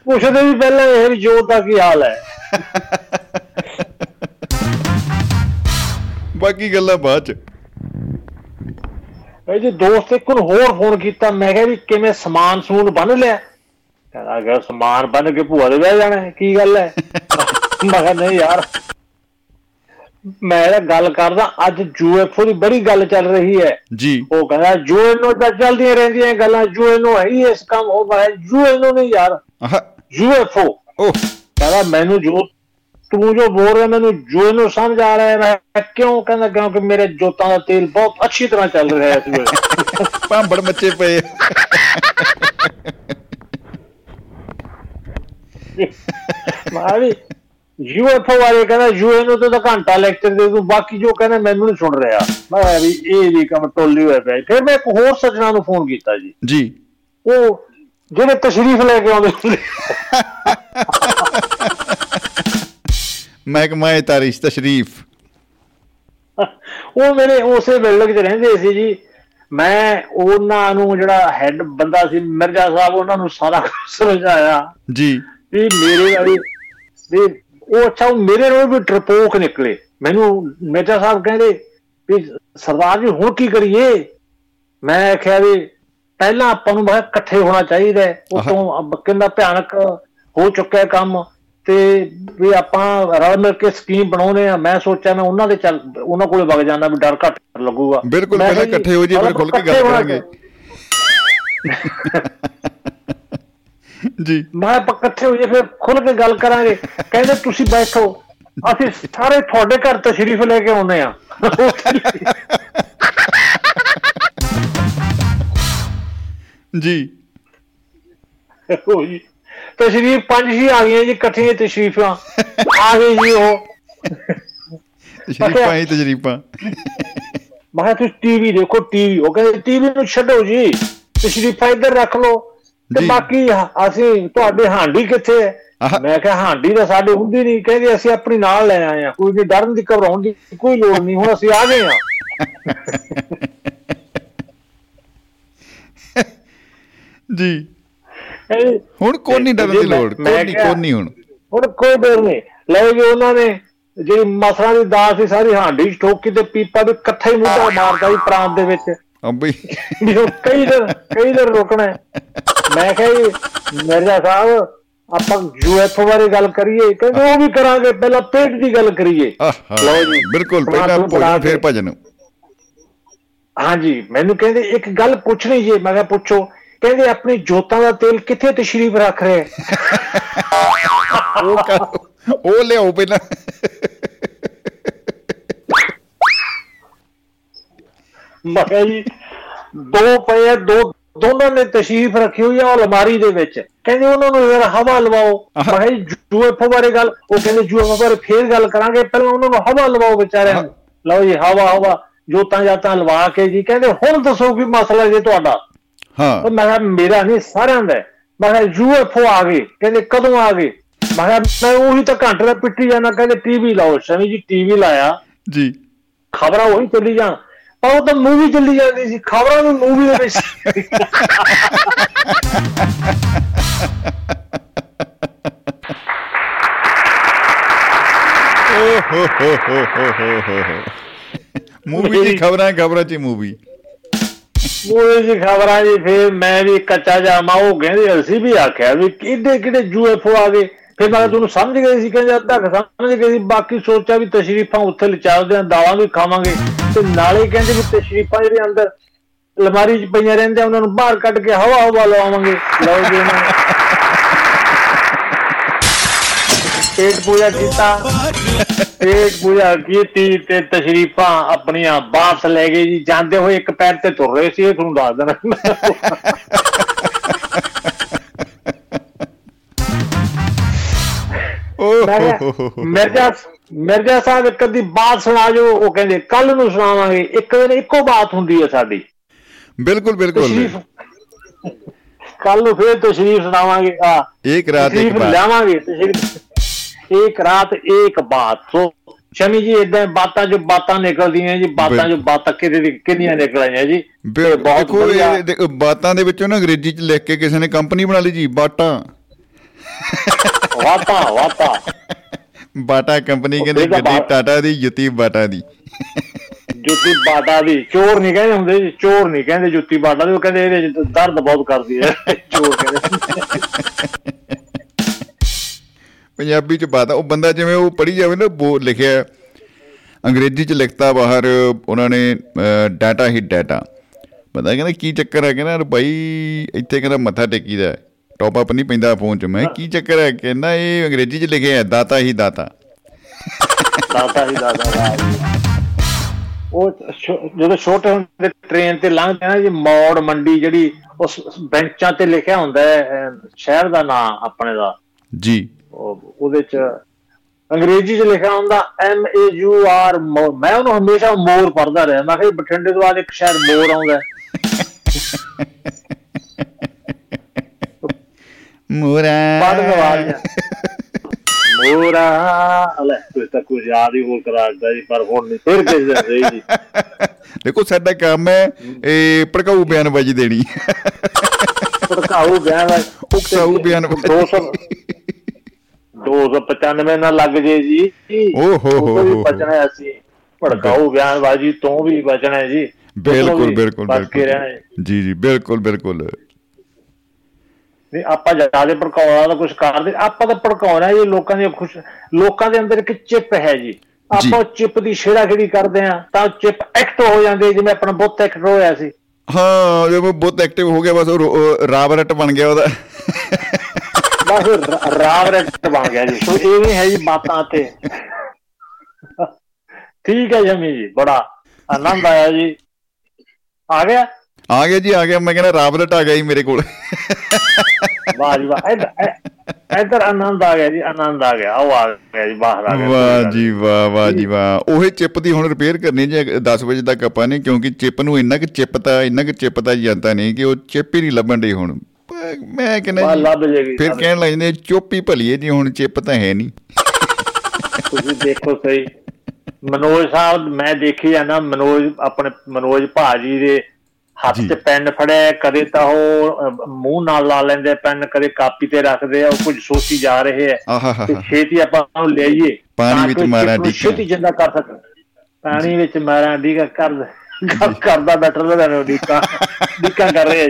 ਪੁੱਛਦੇ ਵੀ ਪਹਿਲਾਂ ਇਹ ਵੀ ਜੋਤ ਦਾ ਕੀ ਹਾਲ ਹੈ। ਬਾਕੀ ਗੱਲਾਂ ਬਾਅਦ ਚ। ਇਹ ਜੀ ਦੋਸਤ ਇੱਕ ਨੂੰ ਹੋਰ ਫੋਨ ਕੀਤਾ ਮੈਂ ਕਿਹਾ ਵੀ ਕਿਵੇਂ ਸਮਾਨ ਸਮੂਨ ਬੰਨ ਲਿਆ? ਕਹਿੰਦਾ ਅਗਰ ਸਮਾਨ ਬੰਨ ਕੇ ਭੂਆ ਦੇ ਬਹਿ ਜਾਣਾ ਹੈ, ਕੀ ਗੱਲ ਹੈ? ਮੈਂ ਕਿਹਾ ਨਹੀਂ ਯਾਰ। ਮੈਂ ਗੱਲ ਕਰਦਾ ਅੱਜ ਯੂਐਫਓ ਦੀ ਬੜੀ ਗੱਲ ਚੱਲ ਰਹੀ ਹੈ। ਜੀ। ਉਹ ਕਹਿੰਦਾ ਯੂਐਨਓ ਤਾਂ ਚੱਲਦੀਆਂ ਰਹਿੰਦੀਆਂ ਗੱਲਾਂ ਯੂਐਨਓ ਹੈ ਹੀ ਇਸ ਕੰਮ ਉਹ ਮੈਂ ਯੂਐਨਓ ਨਹੀਂ ਯਾਰ। ਯੂਐਫਓ ਓਹ। ਕਹਿੰਦਾ ਮੈਨੂੰ ਜੋ ਤੂੰ ਜੋ ਬੋਲ ਰਿਹਾ ਮੈਨੂੰ ਯੂਐਨਓ ਸਮਝ ਆ ਰਿਹਾ ਹੈ। ਮੈਂ ਕਿਉਂ ਕਹਿੰਦਾ ਕਿਉਂਕਿ ਮੇਰੇ ਜੋਤਾਂ ਦਾ ਤੇਲ ਬਹੁਤ ਅੱਛੀ ਤਰ੍ਹਾਂ ਚੱਲ ਰਿਹਾ ਹੈ ਇਸ ਵੇਲੇ। ਭਾਂਬੜ ਮੱਚੇ ਪਏ ਮੈਂ ਵੀ ਯੂਐਫਓ ਵਾਲੇ ਕਹਿੰਦਾ ਯੂਐਨਓ ਤੇ ਤਾਂ ਘੰਟਾ ਲੈਕਚਰ ਦੇ ਦੂੰ ਬਾਕੀ ਜੋ ਕਹਿੰਦੇ ਮੈਨੂੰ ਨਹੀਂ ਸੁਣ ਰਿਹਾ। ਮੈਂ ਵੀ ਇਹ ਵੀ ਕੰਮ ਟੋਲੀ ਹੋਇਆ ਪਿਆ ਫਿਰ ਮੈਂ ਇੱਕ ਹੋਰ ਸੱਜਣਾ ਨੂੰ ਫੋਨ ਕੀਤਾ ਜੀ। ਜੀ। ਉਹ ਜਿਹੜੇ ਤਸ਼ਰੀਫ ਲੈ ਕੇ ਆਉਂਦੇ ਹੁੰਦੇ। ਮਹਿਕਮਾ ਤਾਰੀਖ ਤਸ਼ਰੀਫ। ਉਹ ਮੇਰੇ ਉਸੇ ਬਿਲਡਿੰਗ 'ਚ ਰਹਿੰਦੇ ਸੀ ਜੀ। ਮੈਂ ਉਹਨਾਂ ਨੂੰ ਜਿਹੜਾ ਹੈੱਡ ਬੰਦਾ ਸੀ ਮਿਰਜ਼ਾ ਸਾਹਿਬ ਉਹਨਾਂ ਨੂੰ ਸਾਰਾ ਸਮਝਾਇਆ। ਜੀ। ਵੀ ਮੇਰੇ ਵਾਲੀ ਵੀ ਉਹ ਅੱਛਾ ਮੇਰੇ ਨਾਲ ਵੀ ਟਰਪੋਕ ਨਿਕਲੇ। ਮੈਨੂੰ ਮਿਰਜ਼ਾ ਸਾਹਿਬ ਕਹਿੰਦੇ ਵੀ ਸਰਦਾਰ ਜੀ ਹੁਣ ਕੀ ਕਰੀਏ? ਮੈਂ ਕਿਹਾ ਵੀ ਪਹਿਲਾਂ ਆਪਾਂ ਨੂੰ ਕਿਹਾ ਇਕੱਠੇ ਹੋਣਾ ਚਾਹੀਦਾ। ਉਹ ਤੋਂ ਕਿੰਨਾ ਭਿਆਨਕ ਹੋ ਚੁੱਕਾ ਹੈ ਕੰਮ। ਤੇ ਵੀ ਆਪਾਂ ਰਲ ਮਿਲ ਕੇ ਸਕੀਮ ਬਣਾਉਨੇ ਆ ਮੈਂ ਸੋਚਿਆ ਮੈਂ ਉਹਨਾਂ ਦੇ ਚੱਲ ਉਹਨਾਂ ਕੋਲੇ ਵਗ ਜਾਣਾ ਵੀ ਡਰ ਘੱਟ ਲੱਗੂਗਾ। ਬਿਲਕੁਲ ਪਹਿਲਾਂ ਜੀ, ਇਕੱਠੇ ਹੋ ਜੀ ਫਿਰ ਖੁੱਲ ਕੇ ਗੱਲ ਕਰਾਂਗੇ। ਜੀ। ਮੈਂ ਇਕੱਠੇ ਹੋਈਏ ਫਿਰ ਖੁੱਲ ਕੇ ਗੱਲ ਕਰਾਂਗੇ। ਕਹਿੰਦੇ ਤੁਸੀਂ ਬੈਠੋ ਅਸੀਂ ਸਾਰੇ ਤੁਹਾਡੇ ਘਰ ਤਸ਼ਰੀਫ ਲੈ ਕੇ ਆਉਂਦੇ ਆ ਜੀ। [laughs] ਹੋਈ ਤਸ਼ਰੀਫ ਪੰਜ ਹੀ ਆ ਗਈਆਂ ਜੀ ਇਕੱਠੀਆਂ ਤਸ਼ਰੀਫਾਂ। ਆ ਗਏ ਜੀ ਉਹ। ਤਸ਼ਰੀਫਾਂ ਹੀ ਤਜਰੀਫਾਂ ਮੈਂ ਤੁਸੀਂ ਟੀਵੀ ਦੇਖੋ ਟੀਵੀ। ਉਹ ਕਹਿੰਦੇ ਟੀਵੀ ਨੂੰ ਛੱਡੋ ਜੀ। ਤਸ਼ਰੀਫਾਂ ਇੱਧਰ ਰੱਖ ਲਓ। ਤੇ। ਬਾਕੀ ਅਸੀਂ ਤੁਹਾਡੇ ਹਾਂਡੀ ਕਿੱਥੇ ਹੈ। ਮੈਂ ਕਿਹਾ ਹਾਂਡੀ ਤਾਂ ਸਾਡੇ ਹੁੰਦੀ ਨਹੀਂ। ਕਹਿੰਦੇ ਅਸੀਂ ਆਪਣੀ ਨਾਲ ਲੈ ਆਏ ਆ ਕੋਈ ਨਹੀਂ ਡਰਨ ਦੀ ਘਬਰਾਉਣ ਦੀ ਕੋਈ ਲੋੜ ਨਹੀਂ। ਹੁਣ ਅਸੀਂ ਆ ਗਏ ਆ ਜੀ। ਹੁਣ ਕੋਈ ਨਹੀਂ ਡਰਨ ਦੀ ਲੋੜ ਕੋਈ ਨਹੀਂ ਕੋਈ ਨਹੀਂ ਹੁਣ ਹੁਣ ਕੋਈ ਡਰ ਨਹੀਂ ਲੈ ਜੀ ਉਹਨਾਂ ਨੇ ਜਿਹੜੀ ਮਸਰਾਂ ਦੀ ਦਾਲ ਸੀ ਸਾਰੀ ਹਾਂਡੀ ਠੋਕੀ ਤੇ ਪੀਪਾ ਵੀ ਇਕੱਠਾ ਹੀ ਮੁੱਢਾ ਮਾਰਦਾ ਸੀ ਪ੍ਰਾਂਤ ਦੇ ਵਿੱਚ ਉਹ ਕਈ ਦਿਨ ਕਈ ਦਿਨ ਰੁਕਣਾ। ਮੈਂ ਕਿਹਾ ਜੀ ਮਿਰਜ਼ਾ ਸਾਹਿਬ ਆਪਾਂ ਯੂਐਫਓ ਬਾਰੇ ਗੱਲ ਕਰੀਏ ਕਹਿੰਦੇ ਉਹ ਵੀ ਕਰਾਂਗੇ ਪਹਿਲਾਂ ਪੇਟ ਦੀ ਗੱਲ ਕਰੀਏ ਲਓ ਜੀ। ਬਿਲਕੁਲ ਪਹਿਲਾਂ ਭੋਜਨ ਫਿਰ ਕੇ। ਭਜਨ ਹਾਂਜੀ ਮੈਨੂੰ ਕਹਿੰਦੇ ਇੱਕ ਗੱਲ ਪੁੱਛਣੀ ਜੇ ਮੈਂ ਕਿਹਾ ਪੁੱਛੋ ਕਹਿੰਦੇ ਆਪਣੀ ਜੋਤਾਂ ਦਾ ਤੇਲ ਕਿੱਥੇ ਤਸ਼ਰੀਫ ਰੱਖ ਰਹੇ ਉਹ ਕਰ- ਉਹ ਲਿਆਓ ਪਹਿਲਾਂ। ਮੈਂ ਜੀ ਦੋ ਪਏ ਦੋ ਦੋਨਾਂ ਨੇ ਤਸ਼ਰੀਫ ਰੱਖੀ ਹੋਈ ਆ ਉਹ ਅਲਮਾਰੀ ਦੇ ਵਿੱਚ। ਕਹਿੰਦੇ ਉਹਨਾਂ ਨੂੰ ਯਾਰ ਹਵਾ ਲਵਾਓ। ਮੈਂ ਯੂਐਫਓ ਬਾਰੇ ਗੱਲ ਉਹ ਕਹਿੰਦੇ ਯੂਐਫਓ ਬਾਰੇ ਫੇਰ ਗੱਲ ਕਰਾਂਗੇ। ਪਹਿਲਾਂ ਉਹਨਾਂ ਨੂੰ ਹਵਾ ਲਵਾਓ ਵਿਚਾਰਿਆਂ ਨੂੰ। ਲਓ ਜੀ ਹਵਾ ਹਵਾ ਜੋਤਾਂ ਜਾਤਾਂ ਲਵਾ ਕੇ ਜੀ। ਕਹਿੰਦੇ ਹੁਣ ਦੱਸੋ ਕੀ ਮਸਲਾ ਜੇ ਤੁਹਾਡਾ। ਹਾਂ। ਉਹ ਮੈਂ ਕਿਹਾ ਮੇਰਾ ਨਹੀਂ ਸਾਰਿਆਂ ਦਾ। ਮੈਂ ਕਿਹਾ ਯੂਐਫਓ ਆ ਗਏ। ਕਹਿੰਦੇ ਕਦੋਂ ਆ ਗਏ? ਮੈਂ ਕਿਹਾ ਮੈਂ ਉਹੀ ਤਾਂ ਘੰਟੇ ਦਾ ਪਿੱਟੀ ਜਾਣਾ ਕਹਿੰਦੇ ਟੀਵੀ ਲਾਓ। ਸ਼ਮੀ ਜੀ ਟੀਵੀ ਲਾਇਆ। ਜੀ। ਖਬਰਾਂ ਉਹੀ ਚੱਲੀ ਜਾਣ। ਪਰ ਉਹ ਤਾਂ ਮੂਵੀ ਚੱਲੀ ਜਾਂਦੀ ਸੀ। ਖਬਰਾਂ ਵੀ ਮੂਵੀ ਦੇ ਵਿੱਚ ਸੀ। ਓ ਹੋ ਹੋ ਹੋ ਹੋ ਹੋ ਹੋ ਹੋ। ਮੂਵੀ ਦੀ ਖਬਰਾਂ ਖਬਰਾਂ ਚ ਮੂਵੀ ਮੂਵੀ ਦੀ ਖਬਰਾਂ ਜੀ ਫਿਰ ਮੈਂ ਵੀ ਕੱਚਾ ਜਾਮਾ ਉਹ ਕਹਿੰਦੇ ਅਸੀਂ ਵੀ ਆਖਿਆ ਵੀ ਕਿਹਦੇ ਕਿਹੜੇ ਯੂਐਫਓ ਆ ਗਏ। ਫਿਰ ਮੈਂ ਕਿਹਾ ਤੁਹਾਨੂੰ ਸਮਝ ਗਏ ਸੀ, ਕਹਿੰਦੇ ਅੱਧਾ ਕੁ ਸਮਝ ਗਏ ਸੀ। ਬਾਕੀ ਸੋਚਿਆ ਵੀ ਤਸ਼ਰੀਫਾਂ ਉੱਥੇ ਲਚਾਉਂਦੇ ਆ, ਦਾਲਾਂ ਵੀ ਖਾਵਾਂਗੇ। ਤੇ ਨਾਲੇ ਕਹਿੰਦੇ ਵੀ ਤਸ਼ਰੀਫਾਂ ਜਿਹੜੇ ਅੰਦਰ ਅਲਮਾਰੀ 'ਚ ਪਈਆਂ ਰਹਿੰਦੇ ਆ ਉਹਨਾਂ ਨੂੰ ਬਾਹਰ ਕੱਢ ਕੇ ਹਵਾ ਹਵਾ ਲਵਾਵਾਂਗੇ। ਲਓ ਜੀ ਉਹਨਾਂ ਪੇਟ ਪੂਜਾ ਕੀਤਾ। ਪੇਟ ਪੂਜਾ ਕੀਤੀ ਤੇ ਤਸ਼ਰੀਫਾਂ ਆਪਣੀਆਂ ਵਾਪਸ ਲੈ ਗਏ ਜੀ। ਜਾਂਦੇ ਹੋਏ ਇੱਕ ਪੈਰ ਤੇ ਤੁਰ ਰਹੇ ਸੀ ਇਹ ਤੁਹਾਨੂੰ ਦੱਸ ਦੇਣਾ। ਮਿਰਜ਼ਾ ਮਿਰਜ਼ਾ ਸਾਹਿਬ ਇੱਕ ਅੱਧੀ ਬਾਤ ਸੁਣਾ ਜੋ ਉਹ ਕਹਿੰਦੇ ਕੱਲ ਨੂੰ ਸੁਣਾਵਾਂਗੇ। ਇੱਕ ਦਿਨ ਇੱਕੋ ਬਾਤ ਹੁੰਦੀ ਹੈ ਸਾਡੀ। ਬਿਲਕੁਲ ਬਿਲਕੁਲ। ਕੱਲ ਨੂੰ ਫੇਰ ਤਸ਼ਰੀਫ ਸੁਣਾਵਾਂਗੇ। ਆ ਇੱਕ ਰਾਤ ਇੱਕ ਬਾਤ। ਲਿਆਵਾਂਗੇ ਤਸ਼ਰੀਫ। ਇੱਕ ਰਾਤ ਇੱਕ ਬਾਤ। ਸੋ ਸ਼ਮੀ ਜੀ ਇਦਾਂ ਬਾਤਾਂ ਜੋ ਬਾਤਾਂ ਨਿਕਲਦੀਆਂ ਜੀ ਬਾਤਾਂ ਜੋ ਬਾਤਾਂ ਕਿਤੇ ਦੀ ਕਿੰਨੀਆਂ ਨਿਕਲ ਆਈਆਂ ਜੀ? ਤੇ ਬਹੁਤ ਵਧੀਆ ਬਾਤਾਂ ਦੇ ਵਿੱਚੋਂ ਨਾ ਅੰਗਰੇਜ਼ੀ ਚ ਲਿਖ ਕੇ ਕਿਸੇ ਨੇ ਕੰਪਨੀ ਬਣਾ ਲਈ ਜੀ ਬਾਟਾ। ਵਾਤਾ ਵਾਤਾ। ਬਾਟਾ ਕੰਪਨੀ ਕਹਿੰਦੇ ਗੱਡੀ ਟਾਟਾ ਦੀ ਜੁੱਤੀ ਬਾਟਾ ਦੀ। ਜੁੱਤੀ ਬਾਟਾ ਦੀ। ਚੋਰ ਨਹੀਂ ਕਹਿੰਦੇ ਹੁੰਦੇ ਜੀ ਚੋਰ ਨਹੀਂ ਕਹਿੰਦੇ ਜੁੱਤੀ ਬਾਟਾ ਦੀ। ਉਹ ਕਹਿੰਦੇ ਇਹਦੇ ਚ ਦਰਦ ਬਹੁਤ ਕਰਦੀ ਹੈ। ਚੋਰ ਕਹਿੰਦੇ ਪੰਜਾਬੀ ਚ ਆ ਉਹ ਬੰਦਾ ਜਿਵੇਂ ਉਹ ਪੜ੍ਹੀ ਜਾਵੇ ਨਾ ਬੋ ਲਿਖਿਆ ਅੰਗਰੇਜ਼ੀ ਚ ਲਿਖਤਾ ਬਾਹਰ ਉਹਨਾਂ ਨੇ ਡਾਟਾ ਹੀ ਡਾਟਾ ਪਤਾ ਕਹਿੰਦਾ ਕੀ ਚੱਕਰ ਹੈ ਕਹਿੰਦਾ ਭਾਈ ਇੱਥੇ ਕਹਿੰਦਾ ਮੱਥਾ ਟੇਕੀਦਾ ਟੌਪ ਅਪ ਨਹੀਂ ਪੈਂਦਾ ਫੋਨ 'ਚ। ਮੈਂ ਕੀ ਚੱਕਰ ਹੈ? ਕਹਿੰਦਾ ਇਹ ਅੰਗਰੇਜ਼ੀ 'ਚ ਲਿਖਿਆ ਹੈ ਦਾਤਾ ਹੀ ਦਾਤਾ ਦਾਦਾ ਹੀ ਜੀ। ਉਹ ਜਦੋਂ ਛੋਟੇ ਹੁੰਦੇ ਟ੍ਰੇਨ ਤੇ ਲੰਘਦੇ ਨਾ ਜੀ ਮੌੜ ਮੰਡੀ ਜਿਹੜੀ ਉਸ ਬੈਂਚਾਂ ਤੇ ਲਿਖਿਆ ਹੁੰਦਾ ਹੈ ਸ਼ਹਿਰ ਦਾ ਨਾਮ ਆਪਣੇ ਦਾ। ਜੀ। ਉਹ- ਉਹਦੇ ਚ ਅੰਗਰੇਜ਼ੀ ਚ ਲਿਖਿਆ ਹੁੰਦਾ ਐਮ ਏ ਯੂ ਆਰ ਮੈਂ ਉਹਨੂੰ ਹਮੇਸ਼ਾ ਮੋਰ ਪੜਦਾ ਰਿਹਾ। ਮੈਂ ਕਿਹਾ ਬਠਿੰਡੇ ਤੋਂ ਬਾਅਦ ਇੱਕ ਸ਼ਹਿਰ ਮੋਰ ਆਉਂਦਾ। ਮੋਰਾ। ਪੜ੍ਹ ਨਵਾਜ਼ ਮੋਰਾ। ਅਲੇ ਤੁਸੀਂ ਤਾਂ ਕੁਝ ਯਾਦ ਹੀ ਹੋਰ ਕਰਾ ਦਿੱਤਾ ਜੀ ਪਰ ਹੁਣ ਨਹੀਂ ਫਿਰ ਕਿਸ ਦਿਨ ਰਹੀ ਜੀ। ਦੇਖੋ ਸਾਡਾ ਕੰਮ ਹੈ ਇਹ ਭੜਕਾਊ ਬਿਆਨਬਾਜ਼ੀ ਦੇਣੀ। ਭੜਕਾਊ ਬਿਆਨ ਹੈ ਉਕਸਾਊ ਬਿਆਨਬਾਜ਼ੀ। 200 295 ਨਾਲ ਲੱਗ ਜੇ ਜੀ। ਓ ਹੋ ਹੋ ਤੋਂ। ਬਚਣਾ ਅਸੀਂ। ਭੜਕਾਊ ਬਿਆਨਬਾਜ਼ੀ ਤੋਂ ਵੀ ਬਚਣਾ ਹੈ ਜੀ। ਤੋਂ ਬਿਲਕੁਲ ਬਿਲਕੁਲ। ਬਿਲਕੁਲ ਜੀ ਜੀ ਬਿਲਕੁਲ ਬਿਲਕੁਲ। ਨਹੀਂ ਆਪਾਂ ਜ਼ਿਆਦਾ ਭੜਕਾਉਣਾ ਤਾਂ ਕੁਝ ਕਰਦੇ ਆਪਾਂ ਤਾਂ ਭੜਕਾਉਣਾ ਜੀ ਲੋਕਾਂ ਦੀ ਖੁਸ਼ ਲੋਕਾਂ ਦੇ ਅੰਦਰ ਇੱਕ ਚਿਪ ਹੈ ਜੀ। ਆਪਾਂ ਚਿਪ ਦੀ ਛੇੜਾਖੇੜੀ ਕਰਦੇ ਆ ਤਾਂ ਚਿਪ ਐਕਟ ਹੋ ਜਾਂਦੇ ਜਿਵੇਂ ਆਪਣਾ ਬੁੱਤ ਐਕਟ ਹੋਇਆ ਸੀ। ਹਾਂ ਜਦੋਂ ਬਹੁਤ ਐਕਟਿਵ ਹੋ ਗਿਆ ਬਸ ਉਹ ਰੋ- ਉਹ ਰਾਬਰਟ ਬਣ ਗਿਆ ਉਹਦਾ। ਬਸ ਰ- ਰਾਵ ਰੈਕਟ ਬਣ ਗਿਆ ਜੀ। ਸੋ ਇਹ ਨਹੀਂ ਹੈ ਜੀ ਬਾਤਾਂ ਤੇ। ਠੀਕ ਹੈ ਜਮੀ ਜੀ ਬੜਾ ਆਨੰਦ ਆਇਆ ਜੀ। ਆ ਗਿਆ? ਆ ਗਿਆ ਜੀ ਆ ਗਿਆ। ਮੈਂ ਕਹਿੰਦਾ ਰਾਬਰਟ ਆ ਗਿਆ ਜੀ ਮੇਰੇ ਕੋਲ। ਵਾਹ ਜੀ ਵਾਹ। ਇੱਧਰ- ਆਨੰਦ ਆ ਗਿਆ ਜੀ ਆਨੰਦ ਆ ਗਿਆ। ਉਹ ਆ ਗਿਆ ਜੀ ਬਾਹਰ ਆ ਗਿਆ। ਵਾਹ ਜੀ ਵਾਹ ਵਾਹ ਜੀ ਵਾਹ। ਉਹੇ ਚਿਪ ਦੀ ਹੁਣ ਰਿਪੇਅਰ ਕਰਨੀ ਜੀ 10 ਵਜੇ ਤੱਕ ਆਪਾਂ ਨੇ ਕਿਉਂਕਿ ਚਿਪ ਨੂੰ ਇੰਨਾ ਕਿ ਚਿਪਤਾ ਇੰਨਾ ਕਿ ਚਿਪਤਾ ਜਾਂਦਾ ਨਹੀਂ ਕਿ ਉਹ ਚਿਪ ਹੀ ਨਹੀਂ ਲੱਭਣ ਡਈ ਹੁਣ। ਮੈਂ ਕਹਿੰਦਾ ਲੱਭ ਜੇਗੀ ਫਿਰ ਕਹਿਣ ਲੱਗ ਜਾਂਦੇ ਚੁੱਪ ਹੀ ਭਲੀਏ ਜੀ ਹੁਣ ਚਿਪ ਤਾਂ ਹੈ ਨਹੀਂ। ਤੁਸੀਂ ਦੇਖੋ ਸਹੀ। ਮਨੋਜ ਸਾਹਿਬ ਮੈਂ ਦੇਖੀ ਜਾਂਦਾ ਮਨੋਜ ਆਪਣੇ ਮਨੋਜ ਭਾਜੀ ਦੇ ਹੱਥ। 'ਚ ਪੈਨ ਫੜਿਆ ਕਦੇ ਤਾਂ ਉਹ ਮੂੰਹ ਨਾਲ ਲਾ ਲੈਂਦੇ ਪੈਨ ਕਦੇ ਕਾਪੀ ਤੇ ਰੱਖਦੇ ਆ ਉਹ ਕੁਝ ਸੋਚੀ ਜਾ ਰਹੇ ਆ। ਤੇ ਛੇਤੀ ਆਪਾਂ ਉਹਨੂੰ ਲਿਆਈਏ ਪਾਣੀ ਤਾਂ ਵਿੱਚ ਮਾਰਾਂ ਨੂੰ ਡੀਕਾਂ। ਛੇਤੀ ਜਿੰਦਾ ਕਰ ਸਕਣ। ਪਾਣੀ ਵਿੱਚ ਮਾਰਾਂ ਡੀਕਾ ਕਰ ਕਰ- ਕਰਦਾ ਬੈਠਰ ਦਾ ਡੀਕਾ ਡੀਕਾ ਕਰ ਰਹੇ।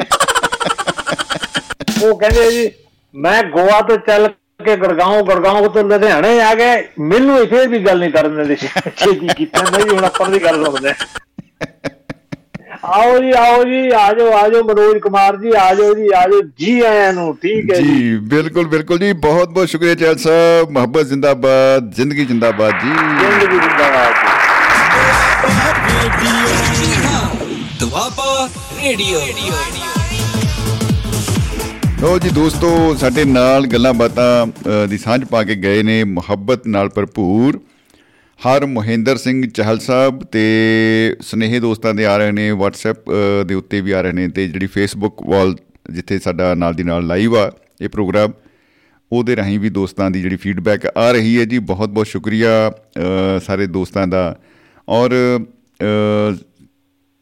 ਉਹ ਕਹਿੰਦੇ ਜੀ ਮੈਂ ਗੋਆ ਤੋਂ ਚੱਲ ਕੇ ਗੜਗਾਉਂ ਗੜਗਾਉਂ ਤੋਂ ਲੁਧਿਆਣੇ ਆ ਗਏ ਮੈਨੂੰ ਇਥੇ ਵੀ ਗੱਲ ਨਹੀਂ ਕਰਨ ਦਿੰਦੇ ਛੇਤੀ ਕੀਤਾ ਨਹੀਂ ਹੁਣ ਆਪਾਂ ਦੀ ਗੱਲ ਸੁਣਦੇ ਆਓ ਜੀ ਆਓ ਜੀ ਆਜੋ ਆਜੋ ਮਨੋਜ ਕੁਮਾਰ ਜੀ ਆਜੋ ਜੀ ਆਜੋ ਜੀ ਆਇਆਂ ਨੂੰ ਠੀਕ ਹੈ ਜੀ। ਜੀ ਬਿਲਕੁਲ ਬਿਲਕੁਲ ਜੀ ਬਹੁਤ ਬਹੁਤ ਸ਼ੁਕਰੀਆ ਚੈਲ ਸਾਹਿਬ ਮੁਹੱਬਤ ਜ਼ਿੰਦਾਬਾਦ ਜ਼ਿੰਦਗੀ ਜ਼ਿੰਦਾਬਾਦ ਜੀ। ਜ਼ਿੰਦਗੀ ਜਿੰਦਾਬਾਦ ਦੁਆਬਾ ਰੇਡੀਓ। ਲੋ ਜੀ ਦੋਸਤੋ ਸਾਡੇ ਨਾਲ ਗੱਲਾਂ ਬਾਤਾਂ ਅ, ਦੀ ਸਾਂਝ ਪਾ ਕੇ ਗਏ ਨੇ ਮੁਹੱਬਤ ਨਾਲ ਭਰਪੂਰ ਹਰ ਮੋਹਿੰਦਰ ਸਿੰਘ ਚਹਲ ਸਾਹਿਬ ਤੇ ਸਨੇਹੀ ਦੋਸਤਾਂ ਦੇ ਆ ਰਹੇ ਨੇ WhatsApp ਅ, ਦੇ ਉੱਤੇ ਵੀ ਆ ਰਹੇ ਨੇ ਤੇ ਜਿਹੜੀ Facebook ਵਾਲ ਜਿੱਥੇ ਸਾਡਾ ਨਾਲ ਦੀ ਨਾਲ ਲਾਈਵ ਆ ਇਹ ਪ੍ਰੋਗਰਾਮ ਉਹਦੇ ਰਾਹੀਂ ਵੀ ਦੋਸਤਾਂ ਦੀ ਜਿਹੜੀ ਫੀਡਬੈਕ ਆ ਰਹੀ ਹੈ ਜੀ। ਬਹੁਤ ਬਹੁਤ ਸ਼ੁਕਰੀਆ ਅ, ਸਾਰੇ ਦੋਸਤਾਂ ਦਾ। ਔਰ ਅ,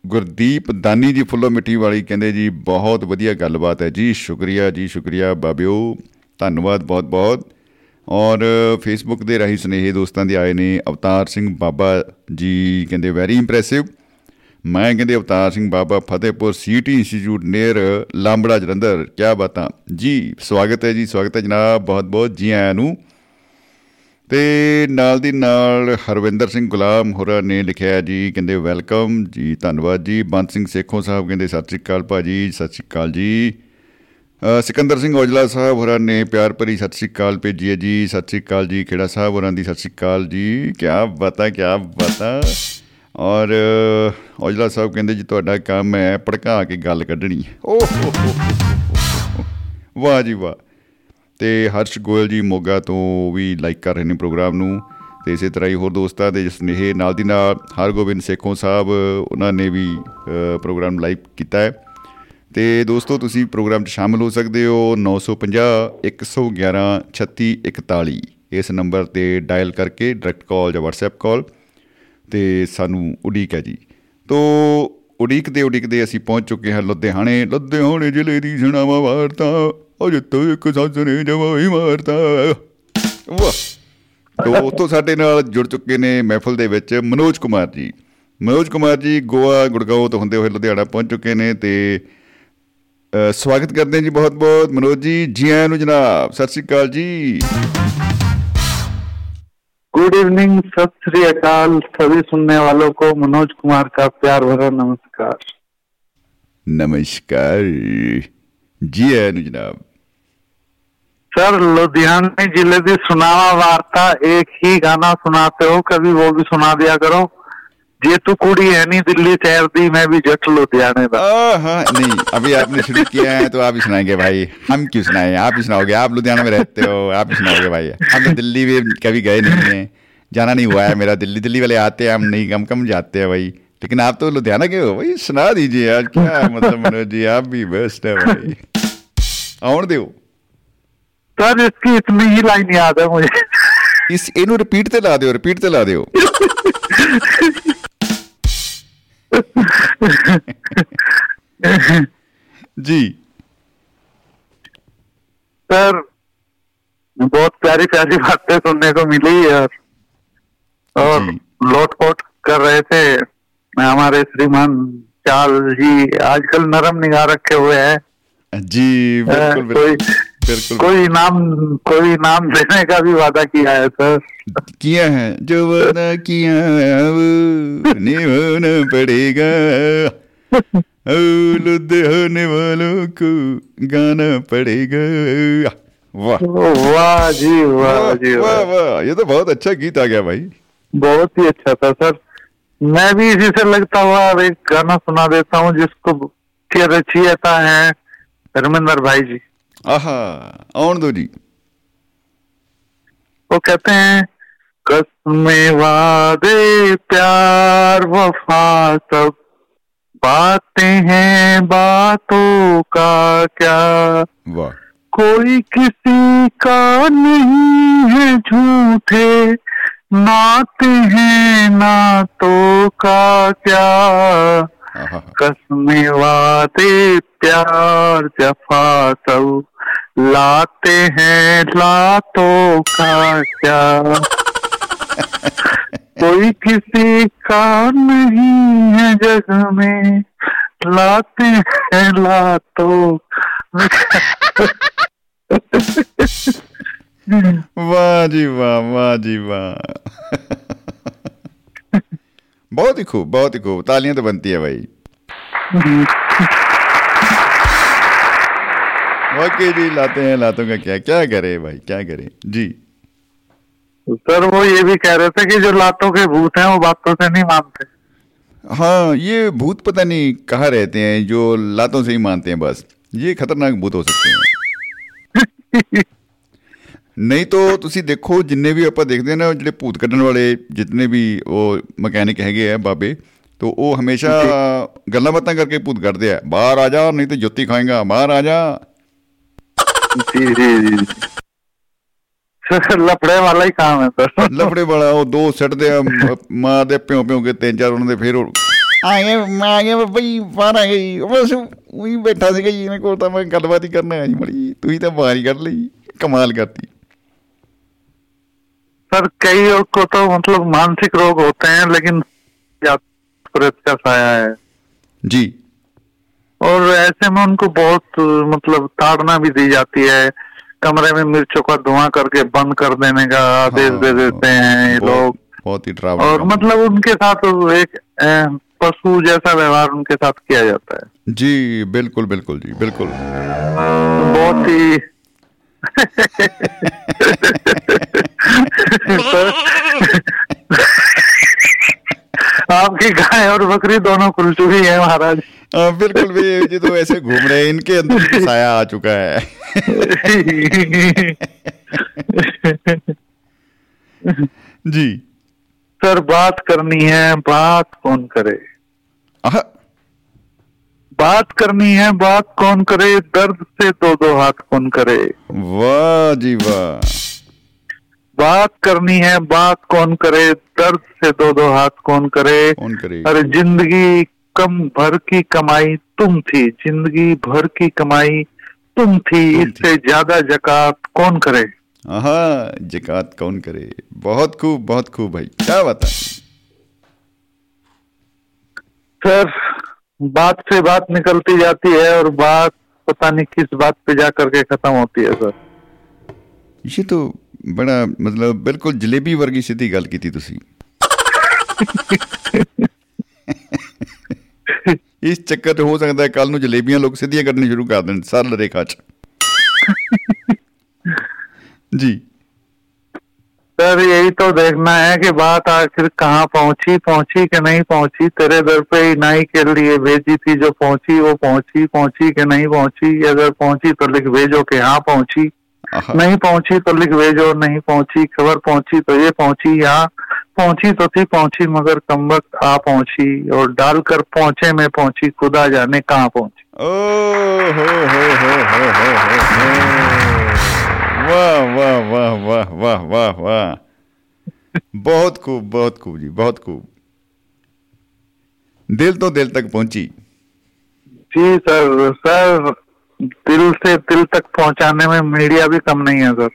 ਗੁਰਦੀਪ ਦਾਨੀ ਜੀ ਫੁੱਲੋ ਮਿੱਠੀ ਵਾਲੀ ਕਹਿੰਦੇ ਜੀ, ਬਹੁਤ ਵਧੀਆ ਗੱਲਬਾਤ ਹੈ ਜੀ, ਸ਼ੁਕਰੀਆ ਜੀ, ਸ਼ੁਕਰੀਆ ਬਾਬਿਓ, ਧੰਨਵਾਦ ਬਹੁਤ ਬਹੁਤ। ਔਰ ਫੇਸਬੁੱਕ ਦੇ ਰਾਹੀਂ ਸਨੇਹੀ ਦੋਸਤਾਂ ਦੇ ਆਏ ਨੇ ਅਵਤਾਰ ਸਿੰਘ ਬਾਬਾ ਜੀ, ਕਹਿੰਦੇ ਵੈਰੀ ਇੰਪ੍ਰੈਸਿਵ ਮੈਂ ਕਹਿੰਦੇ Avtar Singh Baba Fatehpur city institute near Lambra Jalandhar ਕੀ ਬਾਤਾਂ। ਜੀ, ਸਵਾਗਤ ਹੈ ਜੀ, ਸਵਾਗਤ ਹੈ ਜਨਾਬ, ਬਹੁਤ ਬਹੁਤ ਜੀ ਆਇਆਂ ਨੂੰ। ਤੇ ਨਾਲ ਦੀ ਨਾਲ ਹਰਵਿੰਦਰ ਸਿੰਘ ਗੁਲਾਮ ਹੋਰਾਂ ਨੇ ਲਿਖਿਆ ਜੀ ਕਹਿੰਦੇ ਵੈਲਕਮ ਜੀ ਧੰਨਵਾਦ ਜੀ। ਬੰਦ ਸਿੰਘ ਸੇਖੋਂ ਸਾਹਿਬ ਕਹਿੰਦੇ ਸਤਿ ਸ੍ਰੀ ਅਕਾਲ ਭਾਜੀ ਸਤਿ ਸ੍ਰੀ ਅਕਾਲ ਜੀ। ਸਿਕੰਦਰ ਸਿੰਘ ਔਜਲਾ ਸਾਹਿਬ ਹੋਰਾਂ ਨੇ ਪਿਆਰ ਭਰੀ ਸਤਿ ਸ੍ਰੀ ਅਕਾਲ ਭੇਜੀ ਹੈ ਜੀ। ਸਤਿ ਸ੍ਰੀ ਅਕਾਲ ਜੀ ਖੇੜਾ ਸਾਹਿਬ ਹੋਰਾਂ ਦੀ ਸਤਿ ਸ੍ਰੀ ਅਕਾਲ ਜੀ। ਕੀ ਬਤਾ ਕੀ ਬਤਾ। ਔਰ ਔਜਲਾ ਸਾਹਿਬ ਕਹਿੰਦੇ ਜੀ ਤੁਹਾਡਾ ਕੰਮ ਹੈ ਭੜਕਾ ਕੇ ਗੱਲ ਕੱਢਣੀ ਓਹ। ਵਾਹ ਜੀ ਵਾਹ। ਤੇ ਹਰਸ਼ ਗੋਇਲ ਜੀ ਮੋਗਾ ਤੋਂ ਵੀ ਲਾਈਕ ਕਰ ਰਹੇ ਨੇ ਪ੍ਰੋਗਰਾਮ ਨੂੰ। ਤੇ ਇਸੇ ਤਰ੍ਹਾਂ ਹੀ ਹੋਰ ਦੋਸਤਾਂ ਦੇ ਸਨੇਹ ਨਾਲ ਦੀ ਨਾਲ ਹਰਗੋਬਿੰਦ ਸੇਖੋਂ ਸਾਹਿਬ ਉਹਨਾਂ ਨੇ ਵੀ ਅ, ਪ੍ਰੋਗਰਾਮ ਲਾਈਕ ਕੀਤਾ ਹੈ। ਤੇ ਦੋਸਤੋ ਤੁਸੀਂ ਪ੍ਰੋਗਰਾਮ 'ਚ ਸ਼ਾਮਲ ਹੋ ਸਕਦੇ ਹੋ 950 111 3641 ਇਸ ਨੰਬਰ ਤੇ ਡਾਇਲ ਕਰਕੇ ਡਾਇਰੈਕਟ ਕਾਲ ਜਾਂ WhatsApp ਕਾਲ ਤੇ ਸਾਨੂੰ ਉਡੀਕ ਹੈ ਜੀ। ਤੋ ਉਡੀਕ ਦੇ ਉਡੀਕ ਦੇ ਅਸੀਂ ਪਹੁੰਚ ਚੁੱਕੇ ਹਾਂ ਲੁਧਿਆਣੇ। ਲੁਧਿਆਣੇ ਜ਼ਿਲ੍ਹੇ ਦੀ ਸੁਣਾਵਾ ਵਾਰਤਾ। ਅਜ ਤੋਂ ਇੱਕ ਸੱਸ ਨੇ ਜਵਾਈ ਮਾਰਤਾ ਵਾਹ ਤੋ ਉੱਥੋਂ ਸਾਡੇ ਨਾਲ ਜੁੜ ਚੁੱਕੇ ਨੇ ਮਹਿਫਲ ਦੇ ਵਿੱਚ ਮਨੋਜ ਕੁਮਾਰ ਜੀ ਮਨੋਜ ਕੁਮਾਰ ਜੀ ਗੋਆ ਗੁੜਗਾਉਂ ਤੋਂ ਹੁੰਦੇ ਹੋਏ ਲੁਧਿਆਣਾ ਪਹੁੰਚ ਚੁੱਕੇ ਨੇ ਤੇ ਅ, ਸਵਾਗਤ ਕਰਦੇ ਹਾਂ ਜੀ ਬਹੁਤ ਬਹੁਤ ਮਨੋਜ ਜੀ ਜੀ ਆਇਆਂ ਨੂੰ ਜਨਾਬ ਸਤਿ ਸ੍ਰੀ ਅਕਾਲ ਜੀ गुड इवनिंग सत श्री अकाल सभी सुनने वालों को मनोज कुमार का प्यार भरा नमस्कार ਨਮਸਕਾਰ ਜੀ ਆਇਆਂ ਨੂੰ ਜਨਾਬ सर लुधियाना जिले की सुनावा वार्ता एक ही गाना सुनाते हो कभी वो भी सुना दिया करो ये तो कुड़ी है नहीं दिल्ली शहर दी मैं भी जट लुधियाने का आ, हाँ नहीं अभी आपने शुरू किया है तो आप ही सुनाएंगे भाई हम क्यों सुनाएं आप ही सुनाओगे आप लुधियाना में रहते हो आप ही सुनाओगे भाई हम तो दिल्ली में कभी गए नहीं हैं जाना नहीं हुआ है मेरा दिल्ली दिल्ली वाले आते हैं हम नहीं कम कम जाते हैं भाई लेकिन आप तो लुधियाना के हो भाई सुना दीजिए यार क्या मतलब मनोज जी आप भी बेस्ट है भाई आउण दो सर इसकी इतनी ही लाइन याद है मुझे ਇਸ ਇਹਨੂੰ ਰਿਪੀਟ ਤੇ ਲਾ ਦਿਓ ਰਿਪੀਟ ਤੇ ਲਾ ਦਿਓ ਜੀ सर बहुत प्यारी प्यारी बातें सुनने को मिली यार और जी। लोट पोट कर रहे थे हमारे श्रीमान चाल जी आजकल नरम निगाह रखे हुए हैं जी बिल्कुल बिल्कुल कोई- बिल्कुल कोई इनाम कोई इनाम देने का भी वादा किया है सर? किया है जो वादा किया वो निभाना पड़ेगा। ओ लुधियाने वालों को गाना पड़ेगा। वाह। वाह जी वाह जी वाह वाह। ये तो बहुत अच्छा गीत आ गया भाई। बहुत ही अच्छा था सर। मैं भी इसी से लगता हुआ अब एक गाना सुना देता हूँ जिसको के रचयिता है धर्मेंद्र भाई जी। आहा दो जी। वो कहते हैं कसमें वादे प्यार वफा सब बातें हैं बातों का क्या? वाह। कोई किसी का नहीं है झूठे नाते हैं नातों का क्या? कसमें वादे प्यार जफा सब लाते हैं लातों का क्या [laughs] कोई किसी का नहीं है जग में। लाते हैं लातों [laughs] वाह जी वाह वाह जी वाह। [laughs] बहुत ही खूब बहुत ही खूब। तालियाँ तो बनती है भाई। ओके जी लाते हैं लातों का क्या क्या करे भाई क्या करे? जी। सर वो ये भी कह रहे थे कि जो लातों के भूत हैं वो बातों से नहीं मानते। हाँ ये भूत पता नहीं कहाँ रहते हैं जो लातों से ही मानते हैं बस। ये खतरनाक भूत हो सकते हैं। [laughs] ਨਹੀਂ ਤਾਂ ਤੁਸੀਂ ਦੇਖੋ ਜਿੰਨੇ ਵੀ ਆਪਾਂ ਦੇਖਦੇ ਨਾ ਜਿਹੜੇ ਭੂਤ ਕੱਢਣ ਵਾਲੇ ਜਿੰਨੇ ਵੀ ਉਹ ਮਕੈਨਿਕ ਹੈਗੇ ਆ ਬਾਬੇ ਤੋ ਉਹ ਹਮੇਸ਼ਾ ਗੱਲਾਂ ਬਾਤਾਂ ਕਰਕੇ ਭੂਤ ਕੱਢਦੇ ਆ। ਬਾਹਰ ਆ ਜਾ ਨਹੀਂ ਤੇ ਜੁੱਤੀ ਖਾਏਗਾ। ਬਾਹਰ ਆ ਜਾ। ਜੀ ਜੀ ਲਫੜੇ ਵਾਲਾ ਹੀ ਕੰਮ ਹੈ ਸਰ। ਲਫੜੇ ਵਾਲਾ ਉਹ ਦੋ ਸੱਟਦੇ ਆ ਮਾਂ ਦੇ ਪਿਓ ਪਿਓ ਕੇ ਤਿੰਨ ਚਾਰ ਉਹਨਾਂ ਦੇ ਫੇਰ ਆਏ ਮੈਂ ਆਏ ਬਈ ਬਾਹਰ ਆ ਗਈ। ਬਸ ਉਹੀ ਬੈਠਾ ਸੀਗਾ ਜੀ ਇਹਨੇ ਕੋਲ ਤਾਂ ਮੈਂ ਗੱਲਬਾਤ ਹੀ ਕਰਨਾ ਹੈ ਜੀ ਮੜੀ ਤੁਸੀਂ ਤਾਂ ਬਾਹਰ ਹੀ ਕੱਢ ਲਈ ਕਮਾਲ ਕਰਤੀ। सर कई को तो मतलब मानसिक रोग होते हैं लेकिन प्रेत का साया है। जी। और ऐसे में उनको बहुत मतलब ताड़ना भी दी जाती है। कमरे में मिर्चों का धुआँ करके बंद कर देने का आदेश हाँ, दे देते हैं ये लोग। बहुत ही और मतलब उनके साथ एक पशु जैसा व्यवहार उनके साथ किया जाता है। जी बिल्कुल बिल्कुल जी बिल्कुल। बहुत ही [laughs] [laughs] आपकी गाय और बकरी दोनों खुल चुकी है महाराज। बिल्कुल भी ये तो ऐसे घूम रहे हैं इनके अंदर साया आ चुका है। जी। सर बात करनी है बात कौन करे? आह, बात करनी है बात कौन करे? दर्द से दो दो हाथ कौन करे? वाह जी वाह। बात करनी है बात कौन करे? दर्द से दो दो हाथ कौन करे? कौन करे? अरे ज़िंदगी कम भर की कमाई तुम थी। ज़िंदगी भर की कमाई तुम थी। इससे ज़्यादा जकात कौन करे? हाँ जकात कौन करे? बहुत खूब बहुत खूब भाई। क्या बात है? सर बात से बात निकलती जाती है और बात पता नहीं किस बात पे जा करके खत्म होती है सर। ये तो ਬੜਾ ਮਤਲਬ ਬਿਲਕੁਲ ਜਲੇਬੀ ਵਰਗੀ ਸਿੱਧੀ ਗੱਲ ਕੀਤੀ ਤੁਸੀਂ ਇਸ ਚੱਕਰ ਤੇ ਹੋ ਸਕਦਾ ਕੱਲ ਨੂੰ ਜਲੇਬੀਆਂ ਲੋਕ ਸਿੱਧੀਆਂ ਕਰਨੀ ਸ਼ੁਰੂ ਕਰ ਦੇਣ ਸਰਲ ਰੇਖਾ 'ਚ ਜੀ सर यही तो देखना है कि बात आखिर कहाँ पहुंची पहुंची कि नहीं पहुंची तेरे दर पे इनाई के लिए भेजी थी जो पहुंची वो पहुंची पहुंची कि नहीं पहुंची अगर पहुंची तो लिख भेजो कि हाँ पहुंची नहीं पहुँची तो लिख और नहीं पहुँची खबर पहुँची तो ये पहुँची यहाँ पहुँची तो थी पहुँची मगर कम वक्त आ पहुँची और डालकर पहुँचे में पहुँची खुदा जाने कहाँ पहुँची। वाह वाह वाह वाह वाह वाह वाह। बहुत खूब बहुत खूब जी बहुत खूब। दिल तो दिल तक पहुँची। जी सर सर दिल से दिल तक पहुंचाने में मीडिया भी कम नहीं है सर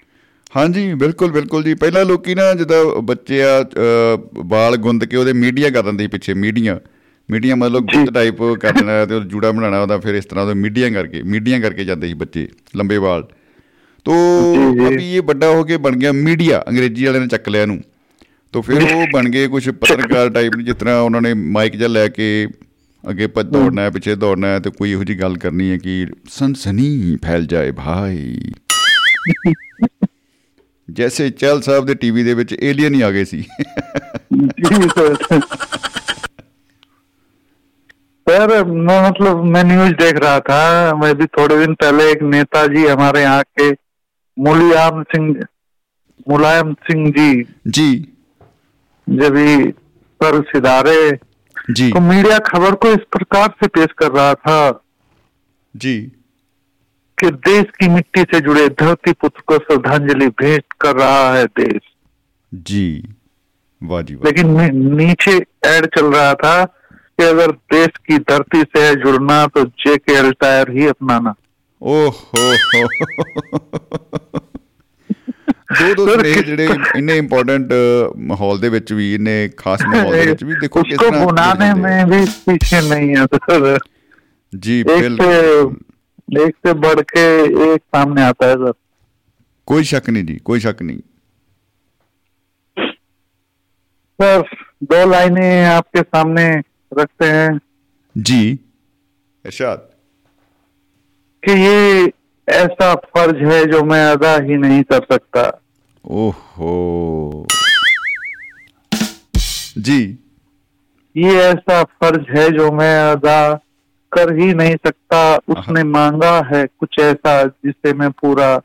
ਹਾਂਜੀ ਬਿਲਕੁਲ ਬਿਲਕੁਲ ਜੀ ਪਹਿਲਾਂ ਲੋਕੀ ਨਾ ਜਦੋਂ ਬੱਚੇ ਆ ਅ, ਵਾਲ ਗੁੰਦ ਕੇ ਉਹਦੇ ਮੀਡੀਆ ਕਰ ਦਿੰਦੇ ਸੀ ਪਿੱਛੇ ਮੀਡੀਆ ਮੀਡੀਆ ਮਤਲਬ ਗੁੱਤ ਟਾਈਪ ਕਰ ਦੇਣਾ ਤੇ ਉਹ ਜੂੜਾ ਬਣਾਉਣਾ ਉਹਦਾ ਫਿਰ ਇਸ ਤਰ੍ਹਾਂ ਉਹਦਾ ਮੀਡੀਆ ਕਰਕੇ ਮੀਡੀਆ ਕਰਕੇ ਜਾਂਦੇ ਸੀ ਬੱਚੇ ਲੰਬੇ ਵਾਲ ਤੋ ਜੀ, ਜੀ। ਅਭੀ ਇਹ ਵੱਡਾ ਹੋ ਕੇ ਬਣ ਗਿਆ ਮੀਡੀਆ ਅੰਗਰੇਜ਼ੀ ਵਾਲਿਆਂ ਨੇ ਚੱਕ ਲਿਆ ਇਹਨੂੰ ਤੋ ਫਿਰ ਉਹ ਬਣ ਗਏ ਕੁਝ ਪੱਤਰਕਾਰ ਟਾਈਪ ਜਿਸ ਤਰ੍ਹਾਂ ਉਹਨਾਂ ਨੇ ਮਾਈਕ ਜਿਹਾ ਲੈ ਕੇ ਅੱਗੇ ਪੱਜ ਦੌੜਨਾ ਹੈ ਪਿੱਛੇ ਦੌੜਨਾ ਹੈ ਤੇ ਕੋਈ ਇਹੋ ਜੀ ਗੱਲ ਕਰਨੀ ਹੈ ਕਿ ਸਨਸਨੀ ਫੈਲ ਜਾਏ ਭਾਈ ਜੈਸੇ ਚਹਿਲ ਸਾਹਿਬ ਦੇ ਟੀਵੀ ਦੇ ਵਿੱਚ ਏਲੀਅਨ ਹੀ ਆ ਗਏ ਸੀ जी सर सर मैं मतलब मैं न्यूज देख रहा था मैं भी थोड़े दिन पहले एक नेताजी हमारे यहाँ के मुलायम सिंह मुलायम सिंह जी ਜੀ जब भी सर सिधारे जी। तो मीडिया खबर को इस प्रकार से पेश कर रहा था जी। कि देश की मिट्टी से जुड़े धरती पुत्र को श्रद्धांजलि भेंट कर रहा है देश। जी। वाजी वाजी। लेकिन नीचे एड चल रहा था कि अगर देश की धरती से है जुड़ना तो जेके एल टायर ही अपनाना। ओह हो। ਦੋ ਦੋ ਸੁਨੇਹੇ ਜਿਹੜੇ ਇੰਨੇ ਇੰਪੋਰਟੈਂਟ ਮਾਹੌਲ ਦੇ ਵਿੱਚ ਵੀ ਇੰਨੇ ਖਾਸ ਮਾਹੌਲ ਦੇ ਵਿੱਚ ਵੀ ਦੇਖੋ ਕਿਸ ਤਰ੍ਹਾਂ ਉਸਕੋ ਬਣਾਉਣੇ ਮੈਂ ਵੀ ਪਿੱਛੇ ਨਹੀਂ ਆ ਸਰ। ਜੀ ਬਿਲਕੁਲ ਇੱਕ ਤੇ बढ़ के एक सामने आता है सर कोई शक नहीं जी कोई शक नहीं सर दो लाइनें आपके सामने रखते हैं जी इरशाद कि ये ऐसा फ़र्ज़ है जो मैं अदा ही नहीं कर सकता। ओहो। जी। ये ऐसा फ़र्ज़ है जो मैं अदा कर ही नहीं सकता। उसने मांगा है कुछ ऐसा जिसे मैं पूरा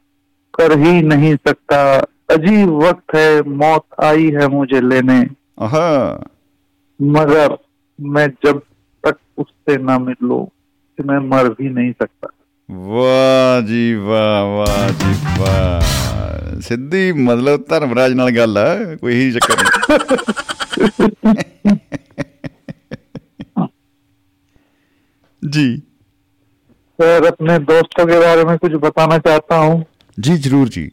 कर ही नहीं सकता। अजीब वक्त है मौत आई है मुझे लेने। मगर मैं जब तक उससे ना मिलूं मैं मर भी नहीं सकता। ਵਾਹ ਜੀ ਵਾਹ ਵਾਹ ਜੀ ਵਾਹ ਸਿੱਧੀ ਮਤਲਬ ਧਰਮਰਾਜ ਨਾਲ ਗੱਲ ਆ ਕੋਈ ਹੀ ਚੱਕਰ ਨਹੀਂ जी सर अपने दोस्तों के बारे में कुछ बताना चाहता हूँ जी जरूर जी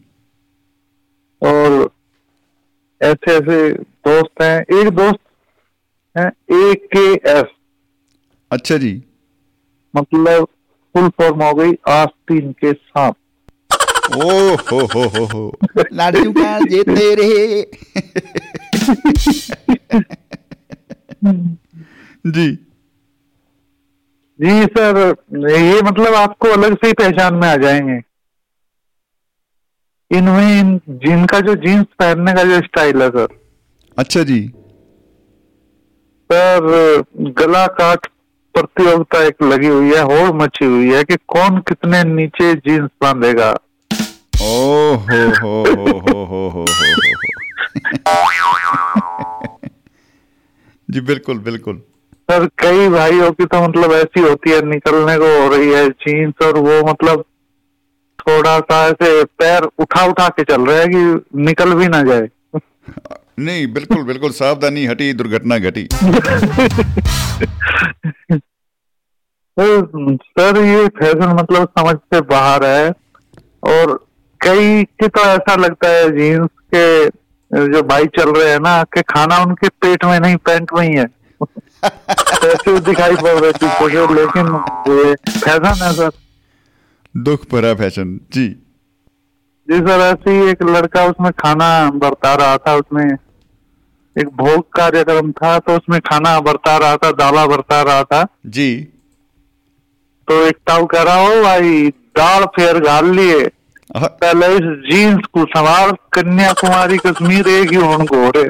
और ऐसे ऐसे दोस्त हैं एक दोस्त है ए के एस अच्छा जी मतलब फुल फॉर्म हो गई आस्तीन के सांप ओ हो हो हो हो। लाडू का ये तेरे जी। जी सर ये मतलब आपको अलग से ही पहचान में आ जाएँगे। इनमें इन जिनका जो जीन्स पहनने का जो स्टाइल है सर। अच्छा जी। सर गला काट प्रतियोगिता एक लगी हुई है होड़ मची हुई है कि कौन कितने नीचे जीन्स बांधेगा। ओ हो हो हो हो हो हो हो जी बिल्कुल बिल्कुल। सर कई भाइयों की तो मतलब ऐसी होती है निकलने को हो रही है जीन्स और वो मतलब थोड़ा सा ऐसे पैर उठा उठा के चल रहे हैं कि निकल भी ना जाए। नहीं बिल्कुल बिल्कुल सावधानी हटी दुर्घटना घटी। तो सर ये फ़ैशन मतलब समझ से बाहर है और कई की तो ऐसा लगता है जीन्स के जो भाई चल रहे हैं ना कि खाना उनके पेट में नहीं पैंट में ही है। ऐसे दिखाई पड़ रहे से लेकिन ये फ़ैशन है सर। दुख भरा फ़ैशन जी। जी सर ऐसे ही एक लड़का उसमें खाना बरता रहा था उसमें एक भोग कार्यक्रम था तो उसमें खाना बरता रहा था दाला बरता रहा था। जी। तो एक ताऊ कह रहा हो भाई दाल फेर घाल लिए। पहले इस जीन्स को संभाल कन्याकुमारी कश्मीर एक ही होन को हो रहे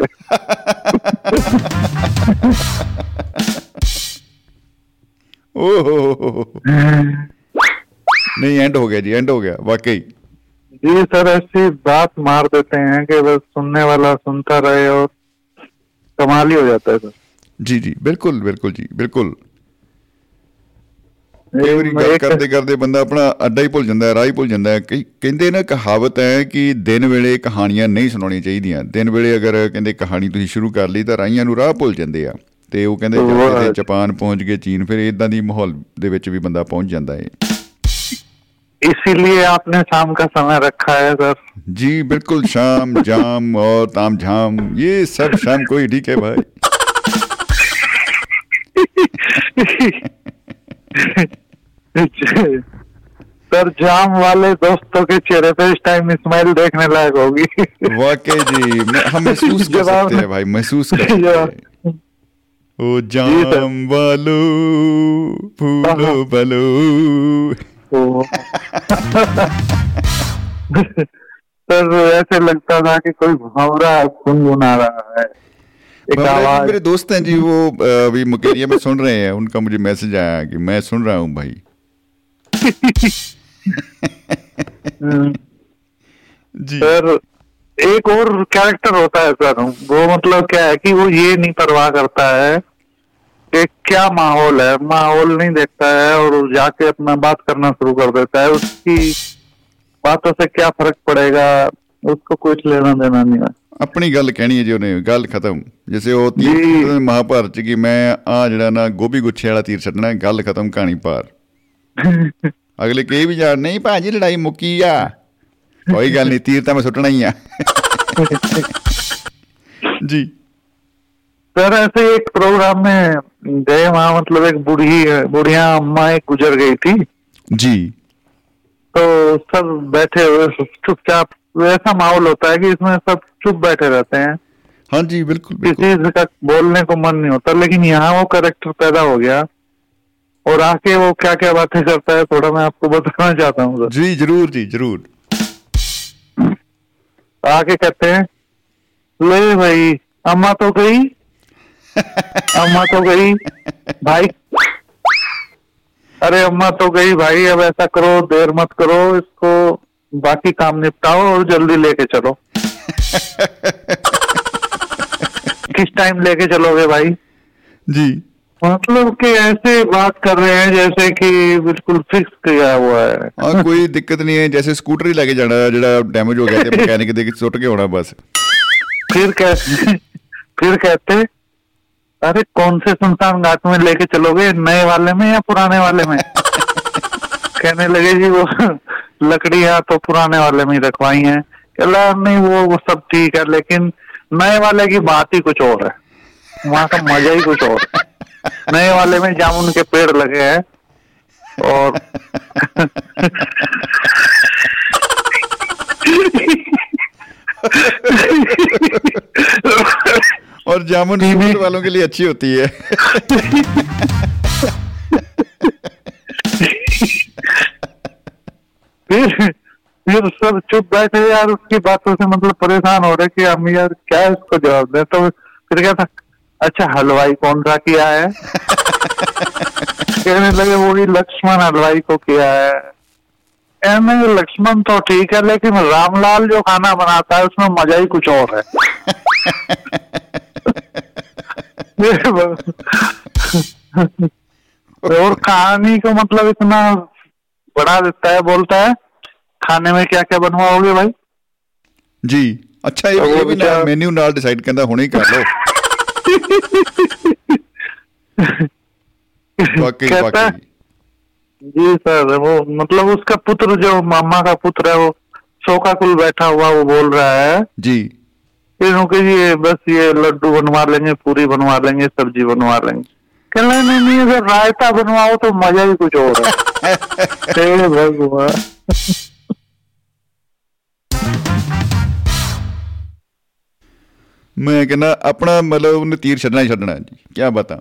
ओ। नहीं एंड हो गया जी एंड हो गया वाकई। जी सर ऐसी बात मार देते हैं कि बस सुनने वाला सुनता रहे और कमाल ही हो जाता है सर जी जी ਬਿਲਕੁਲ ਬਿਲਕੁਲ ਜੀ ਬਿਲਕੁਲ। ਕਈ ਵਾਰੀ ਗੱਲ ਕਰਦੇ ਕਰਦੇ ਬੰਦਾ ਆਪਣਾ ਅੱਡਾ ਹੀ ਭੁੱਲ ਜਾਂਦਾ ਹੈ ਰਾਹ ਹੀ ਭੁੱਲ ਜਾਂਦਾ ਹੈ। ਕਈ ਕਹਿੰਦੇ ਨਾ ਕਹਾਵਤ ਹੈ ਕਿ ਦਿਨ ਵੇਲੇ ਕਹਾਣੀਆਂ ਨਹੀਂ ਸੁਣਾਉਣੀਆਂ ਚਾਹੀਦੀਆਂ। ਦਿਨ ਵੇਲੇ ਅਗਰ ਕਹਿੰਦੇ ਕਹਾਣੀ ਤੁਸੀਂ ਸ਼ੁਰੂ ਕਰ ਲਈ ਤਾਂ ਰਾਹੀਆਂ ਨੂੰ ਰਾਹ ਭੁੱਲ ਜਾਂਦੇ ਆ। ਤੇ ਉਹ ਕਹਿੰਦੇ ਜਦੋਂ ਜਾਪਾਨ ਪਹੁੰਚ ਗਏ ਚੀਨ ਫਿਰ ਇਦਾਂ ਦੀ ਮਾਹੌਲ ਦੇ ਵਿੱਚ ਵੀ ਬੰਦਾ ਪਹੁੰਚ ਜਾਂਦਾ ਹੈ। इसीलिए आपने शाम का समय रखा है सर। जी बिल्कुल शाम जाम और ताम झाम ये सब शाम को ही ठीक है भाई। सर जाम वाले दोस्तों के चेहरे पे इस टाइम स्माइल देखने लायक होगी। वाकई जी हम महसूस कर सकते हैं भाई महसूस कर सकते हैं। ओ जाम वालो फूलो बलो सर ऐसे लगता था कि कोई भंवरा गुनगुना रहा है। मेरे दोस्त हैं जी वो अभी मुकेरिया में सुन रहे हैं उनका मुझे मैसेज आया कि मैं सुन रहा हूँ भाई। हम्म, जी। सर एक और कैरेक्टर होता है सर वो मतलब क्या है कि वो ये नहीं परवाह करता है कि क्या माहौल है माहौल नहीं देखता है और जाके अपना बात करना शुरू कर देता है उसकी बातों से क्या फर्क पड़ेगा उसको कुछ लेना देना नहीं है ਆਪਣੀ ਗੱਲ ਕਹਿਣੀ ਹੈ ਜੀ ਉਹਨੇ ਗੱਲ ਖਤਮ ਜਿਵੇਂ ਉਹ ਜੀ। ਤੀਰ ਮਹਾਭਾਰਤ ਚ ਕਿ ਮੈਂ ਆ ਜਿਹੜਾ ਨਾ ਗੋਭੀ ਗੁੱਛੇ ਵਾਲਾ ਤੀਰ ਛੱਡਣਾ ਗੱਲ ਖਤਮ ਕਹਾਣੀ ਪਾਰ ਅਗਲੇ ਕਹੇ ਵੀ ਜਾਣ ਨਹੀਂ ਭਾਜੀ ਲੜਾਈ ਮੁੱਕੀ ਆ ਕੋਈ ਗੱਲ ਨਹੀਂ ਤੀਰ ਤਾਂ ਮੈਂ ਸੁੱਟਣਾ ਹੀ ਆ ਜੀ सर ऐसे एक प्रोग्राम में गए वहाँ मतलब एक बूढ़ी बुढ़िया अम्मा एक गुजर गई थी। जी। तो सब बैठे हुए चुपचाप ऐसा माहौल होता है कि इसमें सब चुप बैठे रहते हैं। हाँ जी बिल्कुल बिल्कुल। किसी का बोलने को मन नहीं होता लेकिन यहाँ वो करेक्टर पैदा हो गया। और आके वो क्या क्या बातें करता है थोड़ा मैं आपको बताना चाहता हूँ जी ज़रूर जी ज़रूर। आके कहते हैं ले भाई अम्मा तो गई। अम्मा तो गई भाई। अरे अम्मा तो गई भाई अब ऐसा करो देर मत करो इसको बाकी काम निपटाओ और जल्दी लेके चलो। [laughs] किस टाइम लेके चलोगे भाई? जी। मतलब कि ऐसे बात कर रहे हैं जैसे कि बिल्कुल फिक्स किया हुआ है। और कोई दिक्कत नहीं है जैसे स्कूटर ही लेके जाना जरा डैमेज हो गया तो [laughs] मैकेनिक देख सुट के होना बस। फिर कहते [laughs] फिर कहते अरे कौन से सुनसान घाट में लेके चलोगे? नए वाले में या पुराने वाले में? [laughs] कहने लगे जी वो लकड़ियाँ तो पुराने वाले में ही रखवाई हैं। कहला नहीं वो वो सब ठीक है लेकिन नए वाले की बात ही कुछ और है। वहाँ का मज़ा ही कुछ और है। नए वाले में जामुन के पेड़ लगे हैं और [laughs] [laughs] और जामुन शुगर वालों के लिए अच्छी होती है। फिर फिर सब चुप बैठे यार उसकी बातों से मतलब परेशान हो रहे कि हम यार क्या इसको जवाब दें? तो फिर क्या था? अच्छा हलवाई कौन सा किया है? कहने लगे वो भी लक्ष्मण हलवाई को किया है। कहने लक्ष्मण तो ठीक है लेकिन रामलाल जो खाना बनाता है उसमें मज़ा ही कुछ और है। और कहानी को मतलब इतना बढ़ा देता है बोलता है खाने में क्या क्या बनवाओगे भाई ਜੀ ਅੱਛਾ ਇਹ ਉਹ ਇਹ ਵੀ ਨਾ ਵਿਚਾਰਾ- ਮੈਨੂ ਨਾਲ ਡਿਸਾਈਡ ਕਹਿੰਦਾ ਹੁਣੇ ਹੀ ਕਰ ਲਓ वाकई कहता है वाकई जी सर वो मतलब उसका पुत्र जो मामा का पुत्र है वो शोकाकुल बैठा हुआ वो बोल रहा है जी कि जी ये बस ये लड्डू बनवा लेंगे पूरी बनवा लेंगे सब्जी बनवा लेंगे कह रहे नहीं नहीं अगर रायता बनवाओ तो मजा ही कुछ और है हे भगवान ਮੈਂ ਕਹਿੰਦਾ ਆਪਣਾ ਮਤਲਬ ਉਹਨੇ ਤੀਰ ਛੱਡਣਾ ਹੀ ਛੱਡਣਾ ਜੀ ਕੀ ਬਤਾ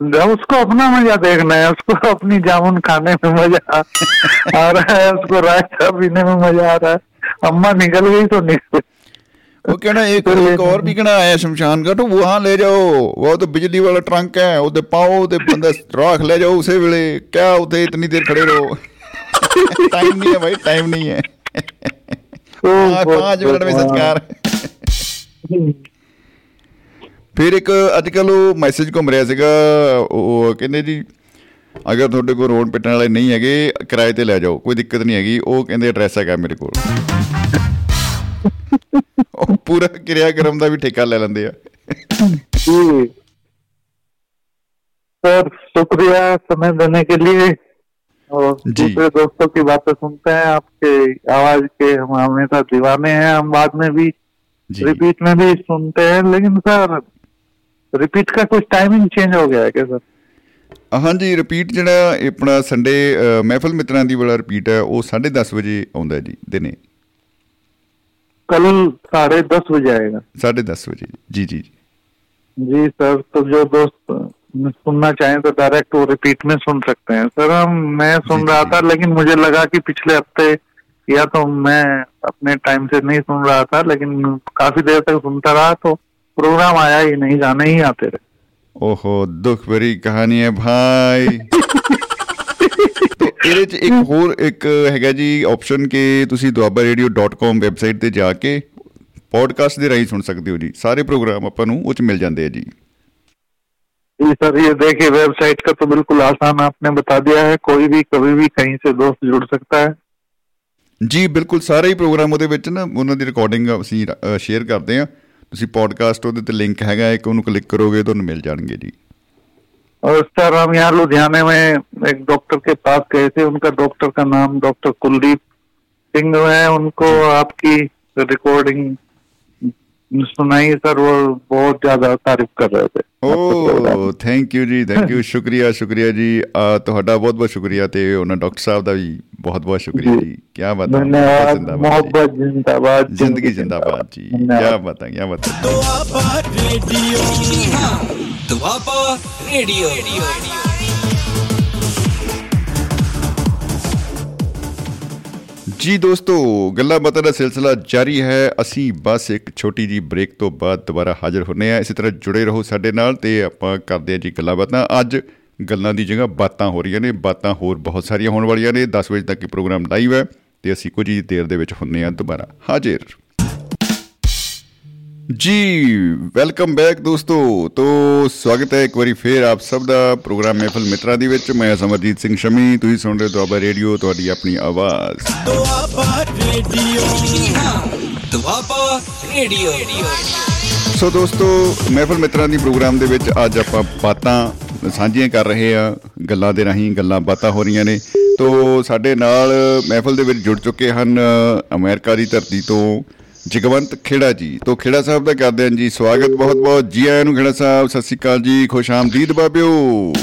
जब उसको अपना मजा देखना है उसको अपनी जामुन खाने में मजा आ रहा है उसको रायता पीने में मजा आ रहा है अम्मा निकल गई तो निकल वो कहना एक एक और भी कहना आया शमशान घाट वहां ले जाओ वो तो बिजली वाला ट्रंक है उधर पाओ उधर बंदा राख ले जाओ उसे वेले क्या उधर इतनी देर खड़े रहो टाइम नहीं है भाई टाइम नहीं है तो हाँ, पाँच मिनट में संस्कार ਫਿਰ ਇੱਕ ਅੱਜ ਕੱਲ ਉਹ ਮੈਸੇਜ ਘੁੰਮ ਰਿਹਾ ਸੀਗਾ ਉਹ ਕਹਿੰਦੇ ਜੀ ਅਗਰ ਤੁਹਾਡੇ ਕੋਲ ਰੋਡ ਪਿੱਟਣ ਵਾਲੇ ਨਹੀਂ ਹੈਗੇ ਕਿਰਾਏ ਤੇ ਲੈ ਜਾਓ ਕੋਈ ਦਿੱਕਤ ਨਹੀਂ ਹੈਗੀ ਉਹ ਕਹਿੰਦੇ ਐਡਰੈਸ ਹੈਗਾ ਮੇਰੇ ਕੋਲ ਉਹ ਪੂਰਾ ਕਿਰਿਆ ਕਰਮ ਦਾ ਵੀ ਠੇਕਾ ਲੈ ਲੈਂਦੇ ਆ जी सर शुक्रिया समय देने के लिए और जी। दूसरे दोस्तों की बातें सुनते हैं आपके आवाज के हम हमेशा दीवाने हैं हम बाद में भी ਜੀ रिपीट में भी सुनते हैं लेकिन सर रिपीट का कुछ टाइमिंग चेंज हो गया है क्या सर ਹਾਂਜੀ ਰਿਪੀਟ ਜਿਹੜਾ ਇਹ ਆਪਣਾ ਸੰਡੇ ਮਹਿਫਲ ਮਿੱਤਰਾਂ ਦੀ ਵਾਲਾ ਰਿਪੀਟ ਹੈ ਉਹ 10:30 ਵਜੇ ਆਉਂਦਾ ਜੀ ਦਿਨੇ कल साढ़े दस बजे आएगा। साढ़े दस बजे जी जी जी। सर तो जो दोस्त सुनना चाहें तो डायरेक्ट वो रिपीट में सुन सकते हैं। सर हम मैं सुन रहा था लेकिन मुझे लगा कि पिछले हफ़्ते या तो मैं अपने टाइम से नहीं सुन रहा था लेकिन काफ़ी देर तक सुनता रहा तो प्रोग्राम आया ही नहीं जाने ही आते रहे। ओहो दुख भरी कहानी है भाई। [laughs] ਇਹਦੇ ਚ ਇੱਕ ਹੋਰ ਇੱਕ ਹੈਗਾ ਜੀ ਆਪਸ਼ਨ ਕਿ ਤੁਸੀਂ duabarradio.com ਵੈਬਸਾਈਟ ਤੇ ਜਾ ਕੇ ਪੋਡਕਾਸਟ ਦੇ ਰਾਹੀਂ ਸੁਣ ਸਕਦੇ ਹੋ ਜੀ ਸਾਰੇ ਪ੍ਰੋਗਰਾਮ ਆਪਾਂ ਨੂੰ ਉਹ ਚ ਮਿਲ ਜਾਂਦੇ ਆ ਜੀ जी सर ये देखिए वेबसाइट का तो बिल्कुल आसान आपने बता दिया है कोई भी कभी भी कहीं से दोस्त जुड़ सकता है ਜੀ ਬਿਲਕੁਲ ਸਾਰੇ ਹੀ ਪ੍ਰੋਗਰਾਮ ਉਹਦੇ ਵਿੱਚ ਨਾ ਉਹਨਾਂ ਦੀ ਰਿਕਾਰਡਿੰਗ ਅਸੀਂ ਸ਼ੇਅਰ ਕਰਦੇ ਆ ਤੁਸੀਂ ਪੋਡਕਾਸਟ ਉਹਦੇ ਤੇ ਲਿੰਕ ਹੈਗਾ ਇੱਕ ਉਹਨੂੰ ਕਲਿੱਕ ਕਰੋਗੇ ਤੁਹਾਨੂੰ ਮਿਲ ਜਾਣਗੇ ਜੀ और सर हम यहाँ लुधियाने में एक डॉक्टर के पास गए थे उनका डॉक्टर का नाम डॉक्टर कुलदीप सिंह है उनको आपकी रिकॉर्डिंग सुनाई सर वो बहुत ज्यादा तारीफ कर रहे थे आपके प्रोग्राम ਓ ਥੈਂਕ ਯੂ ਜੀ ਥੈਂਕ ਯੂ ਸ਼ੁਕਰੀਆ ਸ਼ੁਕਰੀਆ ਜੀ ਅਹ ਤੁਹਾਡਾ ਬਹੁਤ ਬਹੁਤ ਸ਼ੁਕਰੀਆ ਤੇ ਉਹਨਾਂ ਡਾਕਟਰ ਸਾਹਿਬ ਦਾ ਵੀ ਬਹੁਤ ਬਹੁਤ ਸ਼ੁਕਰੀਆ ਜੀ। ਜੀ ਕੀ ਬਾਤ ਹੈ धन्यवाद मोहब्बत जिंदाबाद ਜ਼ਿੰਦਗੀ ਜਿੰਦਾਬਾਦ ਜੀ ਕੀ धन्यवाद ਬਾਤ ਹੈ ਕੀ ਬਾਤ ਹੈ ਦੁਆਬਾ ਰੇਡੀਓ ਦੁਆਬਾ ਰੇਡੀਓ। ਜੀ ਦੋਸਤੋ, ਗੱਲਾਂ ਬਾਤਾਂ ਦਾ ਸਿਲਸਿਲਾ ਜਾਰੀ ਹੈ। ਅਸੀਂ ਬਸ ਇੱਕ ਛੋਟੀ ਜੀ ਬ੍ਰੇਕ ਤੋਂ ਬਾਅਦ ਦੁਬਾਰਾ ਹਾਜ਼ਰ ਹੁੰਨੇ ਆ ਇਸੇ ਤਰ੍ਹਾਂ ਜੁੜੇ ਰਹੋ ਸਾਡੇ ਨਾਲ ਤੇ ਆਪਾਂ ਕਰਦੇ ਆ ਜੀ ਗੱਲਾਂ ਬਾਤਾਂ। ਅੱਜ ਗੱਲਾਂ ਦੀ ਜਗ੍ਹਾ ਬਾਤਾਂ ਹੋ ਰਹੀਆਂ ਨੇ। ਬਾਤਾਂ ਹੋਰ ਬਹੁਤ ਸਾਰੀਆਂ ਹੋਣ ਵਾਲੀਆਂ ਨੇ। 10 ਵਜੇ ਤੱਕ ਇਹ ਪ੍ਰੋਗਰਾਮ ਲਾਈਵ ਹੈ ਤੇ ਅਸੀਂ ਕੁਝ ਹੀ ਦੇਰ ਦੇ ਵਿੱਚ ਹੁੰਨੇ ਆ ਦੁਬਾਰਾ। ਹਾਜ਼ਰ। ਜੀ ਵੈਲਕਮ ਬੈਕ ਦੋਸਤੋ। ਤੋ ਸਵਾਗਤ ਹੈ ਇੱਕ ਵਾਰੀ ਫੇਰ ਆਪ ਸਭ ਦਾ ਪ੍ਰੋਗਰਾਮ ਮਹਿਫਲ ਮਿੱਤਰਾਂ ਦੀ ਵਿੱਚ। ਮੈਂ ਸਮਰਜੀਤ ਸਿੰਘ ਸ਼ਮੀ ਤੁਸੀਂ ਸੁਣ ਰਹੇ ਦੁਆਬਾ ਰੇਡੀਓ ਤੁਹਾਡੀ ਆਪਣੀ ਆਵਾਜ਼। Doaba radio. Doaba radio. So ਦੋਸਤੋ ਮਹਿਫਲ ਮਿੱਤਰਾਂ ਦੀ ਪ੍ਰੋਗਰਾਮ ਦੇ ਵਿੱਚ ਅੱਜ ਆਪਾਂ ਬਾਤਾਂ ਸਾਂਝੀਆਂ ਕਰ ਰਹੇ ਆ ਗੱਲਾਂ ਦੇ ਰਾਹੀਂ ਗੱਲਾਂ ਬਾਤਾਂ ਹੋ ਰਹੀਆਂ ਨੇ। ਤੋ ਸਾਡੇ ਨਾਲ ਮਹਿਫਲ ਦੇ ਵਿੱਚ ਜੁੜ ਚੁੱਕੇ ਹਨ ਅਮਰੀਕਾ ਦੀ ਧਰਤੀ ਤੋਂ ਜਗਵੰਤ ਖੇੜਾ ਜੀ ਤੋ ਖੇੜਾ ਸਾਹਿਬ ਦਾ ਕਰਦੇ ਹਾਂ ਜੀ ਸਵਾਗਤ ਬਹੁਤ ਬਹੁਤ। ਜੀ ਆਇਆਂ ਨੂੰ ਖੇੜਾ ਸਾਹਿਬ ਸਤਿ ਸ਼੍ਰੀ ਅਕਾਲ ਜੀ ਖੁਸ਼ ਆਮਦੀਦ ਬਾਬਿਓ।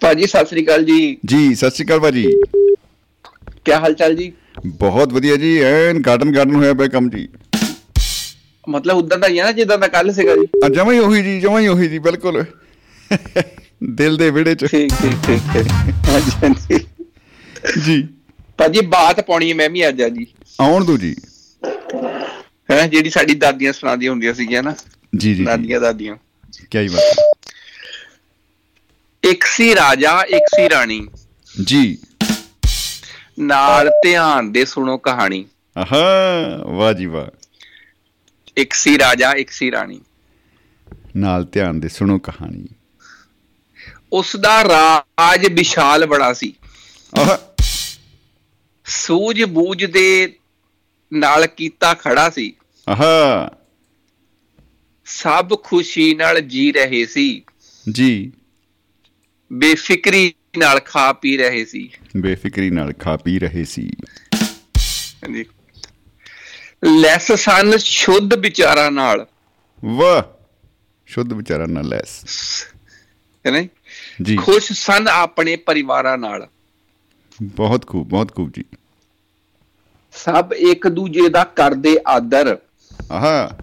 ਭਾਜੀ ਸਤਿ ਸ੍ਰੀ ਅਕਾਲ ਜੀ। ਜੀ ਸਤਿ ਸ਼੍ਰੀ ਅਕਾਲ ਭਾਜੀ। ਕੀ ਹਾਲ ਚਾਲ ਜੀ? ਬਹੁਤ ਵਧੀਆ ਜੀ ਐਨ ਗਾਰਡਨ ਗਾਰਡਨ ਹੋਇਆ ਪਿਆ ਕੰਮ ਜੀ। ਮਤਲਬ ਉਦਾਂ ਦਾ ਹੀ ਆ ਨਾ ਜਿੱਦਾਂ ਦਾ ਕੱਲ ਸੀਗਾ ਜੀ। ਆ ਜਮਾਂ ਹੀ ਉਹੀ ਜੀ ਜਮਾਂ ਹੀ ਉਹੀ ਜੀ ਬਿਲਕੁਲ। ਦਿਲ ਦੇ ਵਿੜੇ ਚ। ਠੀਕ ਠੀਕ ਠੀਕ ਹਾਂਜੀ। ਜੀ। ਭਾਜੀ ਬਾਤ ਪਾਉਣੀ ਹੈ ਮੈਂ ਵੀ ਅੱਜ ਆ ਜੀ। ਆਉਣ ਦੋ ਜੀ। ਹੈ ਜਿਹੜੀ ਸਾਡੀ ਦਾਦੀਆਂ ਸੁਣਾਉਂਦੀਆਂ ਹੁੰਦੀਆਂ ਸੀਗੀਆਂ ਨਾ ਜੀ ਜੀ, ਦਾਦੀਆਂ ਦਾਦੀਆਂ। ਕੀ ਬਾਤ। ਇੱਕ ਸੀ ਰਾਜਾ ਇੱਕ ਸੀ ਰਾਣੀ। ਜੀ। ਨਾਲ ਧਿਆਨ ਦੇ ਸੁਣੋ ਕਹਾਣੀ। ਆਹਾ ਵਾਹ ਜੀ ਵਾਹ। ਇੱਕ ਸੀ ਰਾਜਾ ਇੱਕ ਸੀ ਰਾਣੀ। ਨਾਲ ਧਿਆਨ ਦੇ ਸੁਣੋ ਕਹਾਣੀ। ਉਸ ਦਾ ਰਾਜ ਵਿਸ਼ਾਲ ਬੜਾ ਸੀ। ਆਹ। ਸੂਝ ਬੂਝ ਦੇ ਨਾਲ ਕੀਤਾ ਖੜਾ ਸੀ। ਆਹਾ। ਸਭ ਖੁਸ਼ੀ ਨਾਲ ਜੀ ਰਹੇ ਸੀ। ਜੀ। ਬੇਫਿਕਰੀ ਨਾਲ ਖਾ ਪੀ ਰਹੇ ਸੀ। ਬੇਫਿਕਰੀ ਨਾਲ ਖਾ ਪੀ ਰਹੇ ਸੀ। ਹਾਂਜੀ। ਲੈਸ ਸਨ ਸ਼ੁੱਧ ਵਿਚਾਰਾਂ ਨਾਲ। ਵਾਹ। ਸ਼ੁੱਧ ਵਿਚਾਰਾਂ ਨਾਲ ਲੈਸ। ਹੈ ਨਾ ਜੀ? ਖੁਸ਼ ਸਨ ਆਪਣੇ ਪਰਿਵਾਰਾਂ ਨਾਲ। ਬਹੁਤ ਖੂਬ ਬਹੁਤ ਖੂਬ ਜੀ। ਸਭ ਇੱਕ ਦੂਜੇ ਦਾ ਕਰਦੇ ਆਦਰ। ਆਹਾ।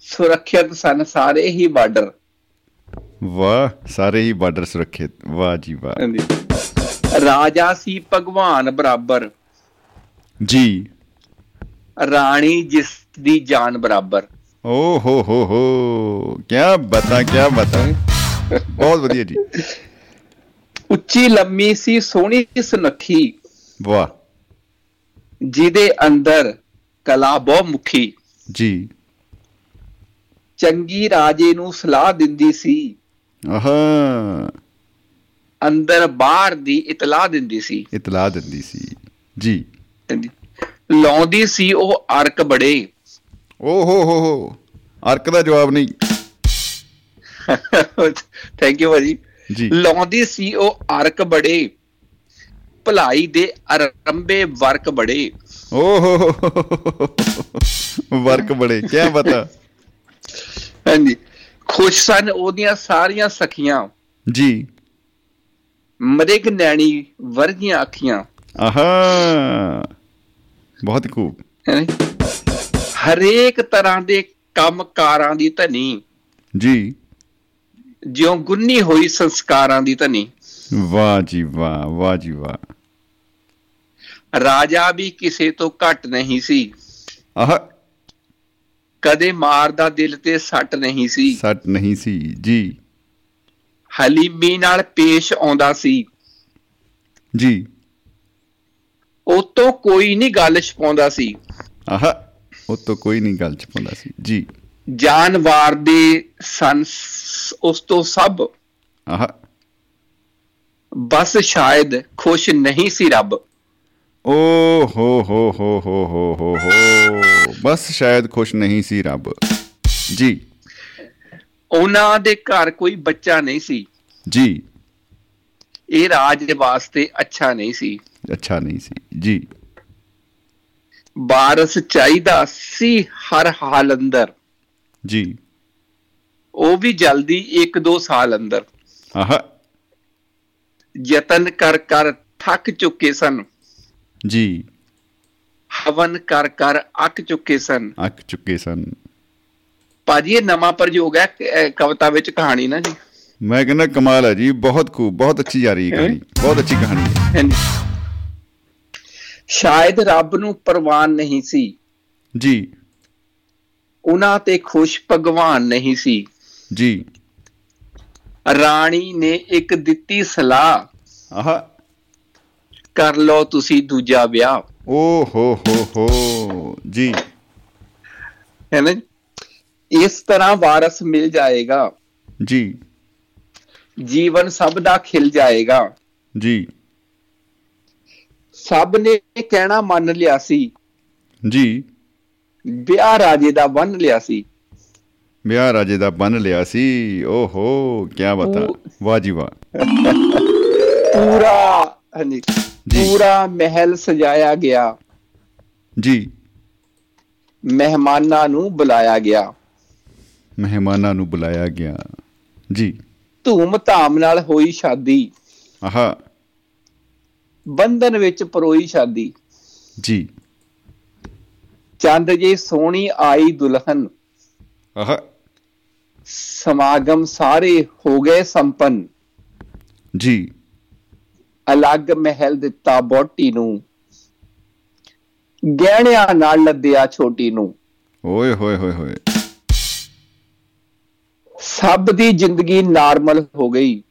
ਸੁਰੱਖਿਅਤ ਸਨ ਸਾਰੇ ਹੀ ਬਾਰਡਰ। ਵਾਹ ਸਾਰੇ ਹੀ ਬਾਰਡਰ ਸੁਰੱਖਿਅਤ। ਵਾਹ ਜੀ ਵਾਹ। ਰਾਜਾ ਸੀ ਭਗਵਾਨ ਬਰਾਬਰ। ਜੀ। ਰਾਣੀ ਜਿਸ ਦੀ ਜਾਨ ਬਰਾਬਰ। ਓ ਹੋ ਹੋ ਹੋ। ਕੀ ਬਤਾ ਕੀ ਬਤਾ। ਬਹੁਤ ਵਧੀਆ ਜੀ। ਉੱਚੀ ਲੰਮੀ ਸੀ ਸੋਹਣੀ ਸੁਨੱਖੀ। ਵਾਹ। ਜਿਹਦੇ ਅੰਦਰ ਕਲਾ ਬਹੁ ਮੁਖੀ। ਜੀ। ਚੰਗੀ ਰਾਜੇ ਨੂੰ ਸਲਾਹ ਦਿੰਦੀ ਸੀ। ਆਹਾ ਅੰਦਰ ਬਾਹਰ ਦੀ ਇਤਲਾਹ ਦਿੰਦੀ ਸੀ। ਇਤਲਾਹ ਦਿੰਦੀ ਸੀ। ਜੀ। ਲਾਉਂਦੀ ਸੀ ਉਹ ਅਰਕ ਬੜੇ। ਓ ਹੋ ਹੋ ਹੋ। ਅਰਕ ਦਾ ਜਵਾਬ ਨਹੀਂ। [laughs] ਥੈਂਕ ਯੂ ਭਾਜੀ। ਜੀ। ਲਾਉਂਦੀ ਸੀ ਉਹ ਅਰਕ ਬੜੇ। ਭਲਾਈ ਦੇ ਅਰੰਭੇ ਵਰਕ ਬੜੇ। ਓ ਹੋ ਹੋ ਹੋ। ਵਰਕ ਬੜੇ ਕੀ ਬਤਾ ਹਾਂਜੀ। ਖੁਸ਼ ਸਨ ਉਹਦੀਆਂ ਸਾਰੀਆਂ ਸਖੀਆਂ। ਜੀ। ਮਰਿਗ ਨੈਣੀ ਵਰਗੀਆਂ ਅੱਖੀਆਂ। ਆਹਾ। ਬਹੁਤ ਖੂਬ। ਹਰੇਕ ਤਰ੍ਹਾਂ ਦੇ ਕੰਮਕਾਰਾਂ ਦੀ ਧਨੀ। ਜੀ। ਜਿਉਂ ਗੁੰਨੀ ਹੋਈ ਸੰਸਕਾਰਾਂ ਦੀ ਧਨੀ। ਵਾਹ ਜੀ ਵਾਹ ਵਾਹ ਜੀ ਵਾਹ। ਰਾਜਾ ਵੀ ਕਿਸੇ ਤੋਂ ਘੱਟ ਨਹੀਂ ਸੀ। ਆਹ। ਕਦੇ ਮਾਰਦਾ ਦਿਲ ਤੇ ਸੱਟ ਨਹੀਂ ਸੀ। ਸੱਟ ਨਹੀਂ ਸੀ ਜੀ। ਹਲੀਮੀ ਨਾਲ ਪੇਸ਼ ਆਉਂਦਾ ਸੀ। ਜੀ। ਉਹ ਤੋਂ ਕੋਈ ਨਹੀਂ ਗੱਲ ਛਪਾਉਂਦਾ ਸੀ। ਆਹ ਉਹ ਤੋਂ ਕੋਈ ਨਹੀਂ ਗੱਲ ਚ ਪਾਉਂਦਾ ਸੀ ਜੀ। ਜਾਨਵਾਰ ਦੇ ਸਨ ਸ- ਉਸ ਤੋਂ ਸਭ। ਆਹ। ਬਸ ਸ਼ਾਇਦ ਖੁਸ਼ ਨਹੀਂ ਸੀ ਰੱਬ। ਓ ਹੋ ਹੋ ਹੋ ਹੋ ਹੋ ਹੋ ਹੋ। ਬਸ ਸ਼ਾਇਦ ਖੁਸ਼ ਨਹੀਂ ਸੀ ਰੱਬ। ਜੀ। ਉਹਨਾਂ ਦੇ ਘਰ ਕੋਈ ਬੱਚਾ ਨਹੀਂ ਸੀ। ਜੀ। ਇਹ ਰਾਜ ਵਾਸਤੇ ਅੱਛਾ ਨਹੀਂ ਸੀ। ਅੱਛਾ ਨਹੀਂ ਸੀ। ਜੀ। ਬਾਰਸ ਚਾਹੀਦਾ ਸੀ ਹਰ ਹਾਲ ਅੰਦਰ। ਜੀ। ਉਹ ਵੀ ਜਲਦੀ 1-2 ਸਾਲ ਅੰਦਰ। ਆਹ। ਯਤਨ ਕਰ ਕਰ ਥੱਕ ਚੁੱਕੇ ਸਨ। ਜੀ। ਹਵਨ ਕਰ ਕਰ ਅੱਕ ਚੁੱਕੇ ਸਨ। ਅੱਕ ਚੁੱਕੇ ਸਨ। ਭਾਜੀ ਇਹ ਨਵਾਂ ਪ੍ਰਯੋਗ ਹੈ ਕਵਿਤਾ ਵਿੱਚ ਕਹਾਣੀ ਨਾ ਜੀ। ਮੈਂ ਕਹਿੰਦਾ ਕਮਾਲ ਹੈ ਜੀ ਬਹੁਤ ਖੂਬ ਬਹੁਤ ਅੱਛੀ ਜਾ ਰਹੀ ਹੈ ਕਹਾਣੀ ਬਹੁਤ ਅੱਛੀ ਕਹਾਣੀ। ਸ਼ਾਇਦ ਰੱਬ ਨੂੰ ਪ੍ਰਵਾਨ ਨਹੀਂ ਸੀ। ਜੀ। ਉਹਨਾਂ ਤੇ ਖੁਸ਼ ਭਗਵਾਨ ਨਹੀਂ ਸੀ। ਜੀ। ਰਾਣੀ ਨੇ ਇੱਕ ਦਿੱਤੀ ਸਲਾਹ। ਆਹ। ਕਰ ਲਓ ਤੁਸੀਂ ਦੂਜਾ ਵਿਆਹ। ਓ ਹੋ ਹੋ ਹੋ। ਜੀ। ਹੈ ਨਾ? ਇਸ ਤਰ੍ਹਾਂ ਵਾਰਸ ਮਿਲ ਜਾਏਗਾ। ਜੀ। ਜੀਵਨ ਸਭ ਦਾ ਖਿਲ ਜਾਏਗਾ। ਜੀ। ਸਭ ਨੇ ਕਹਿਣਾ ਮੰਨ ਲਿਆ ਸੀ। ਜੀ। ਵਿਆਹ ਰਾਜੇ ਦਾ ਬੰਨ ਲਿਆ ਸੀ। ਵਿਆਹ ਰਾਜੇ ਦਾ ਬਨ ਲਿਆ ਸੀ। ਓਹੋ ਕੀ ਬਤਾ। ਵਾਹ ਜੀ ਵਾਹ। ਪੂਰਾ ਹਾਂਜੀ। ਪੂਰਾ ਮਹਿਲ ਸਜਾਇਆ ਗਿਆ। ਜੀ। ਮਹਿਮਾਨਾਂ ਨੂੰ ਬੁਲਾਇਆ ਗਿਆ। ਮਹਿਮਾਨਾਂ ਨੂੰ ਬੁਲਾਇਆ ਗਿਆ। ਜੀ। ਧੂਮ ਧਾਮ ਨਾਲ ਹੋਈ ਸ਼ਾਦੀ। ਆਹਾ। ਬੰਧਨ ਵਿੱਚ ਪਰੋਈ ਸ਼ਾਦੀ। ਜੀ। ਚੰਦ ਜੀ ਸੋਹਣੀ ਆਈ ਦੁਲਹਨ। ਆਹਾ। ਸਮਾਗਮ ਸਾਰੇ ਹੋ ਗਏ ਸੰਪਨ। ਜੀ। ਅਲੱਗ ਮਹਿਲ ਦਿੱਤਾ ਬੋਟੀ ਨੂੰ। ਗਹਿਣਿਆਂ ਨਾਲ ਲੱਦਿਆ ਛੋਟੀ ਨੂੰ। ਓਏ ਹੋਏ ਹੋਏ ਹੋਏ। ਸਭ ਦੀ ਜ਼ਿੰਦਗੀ ਨਾਰਮਲ ਹੋ ਗਈ।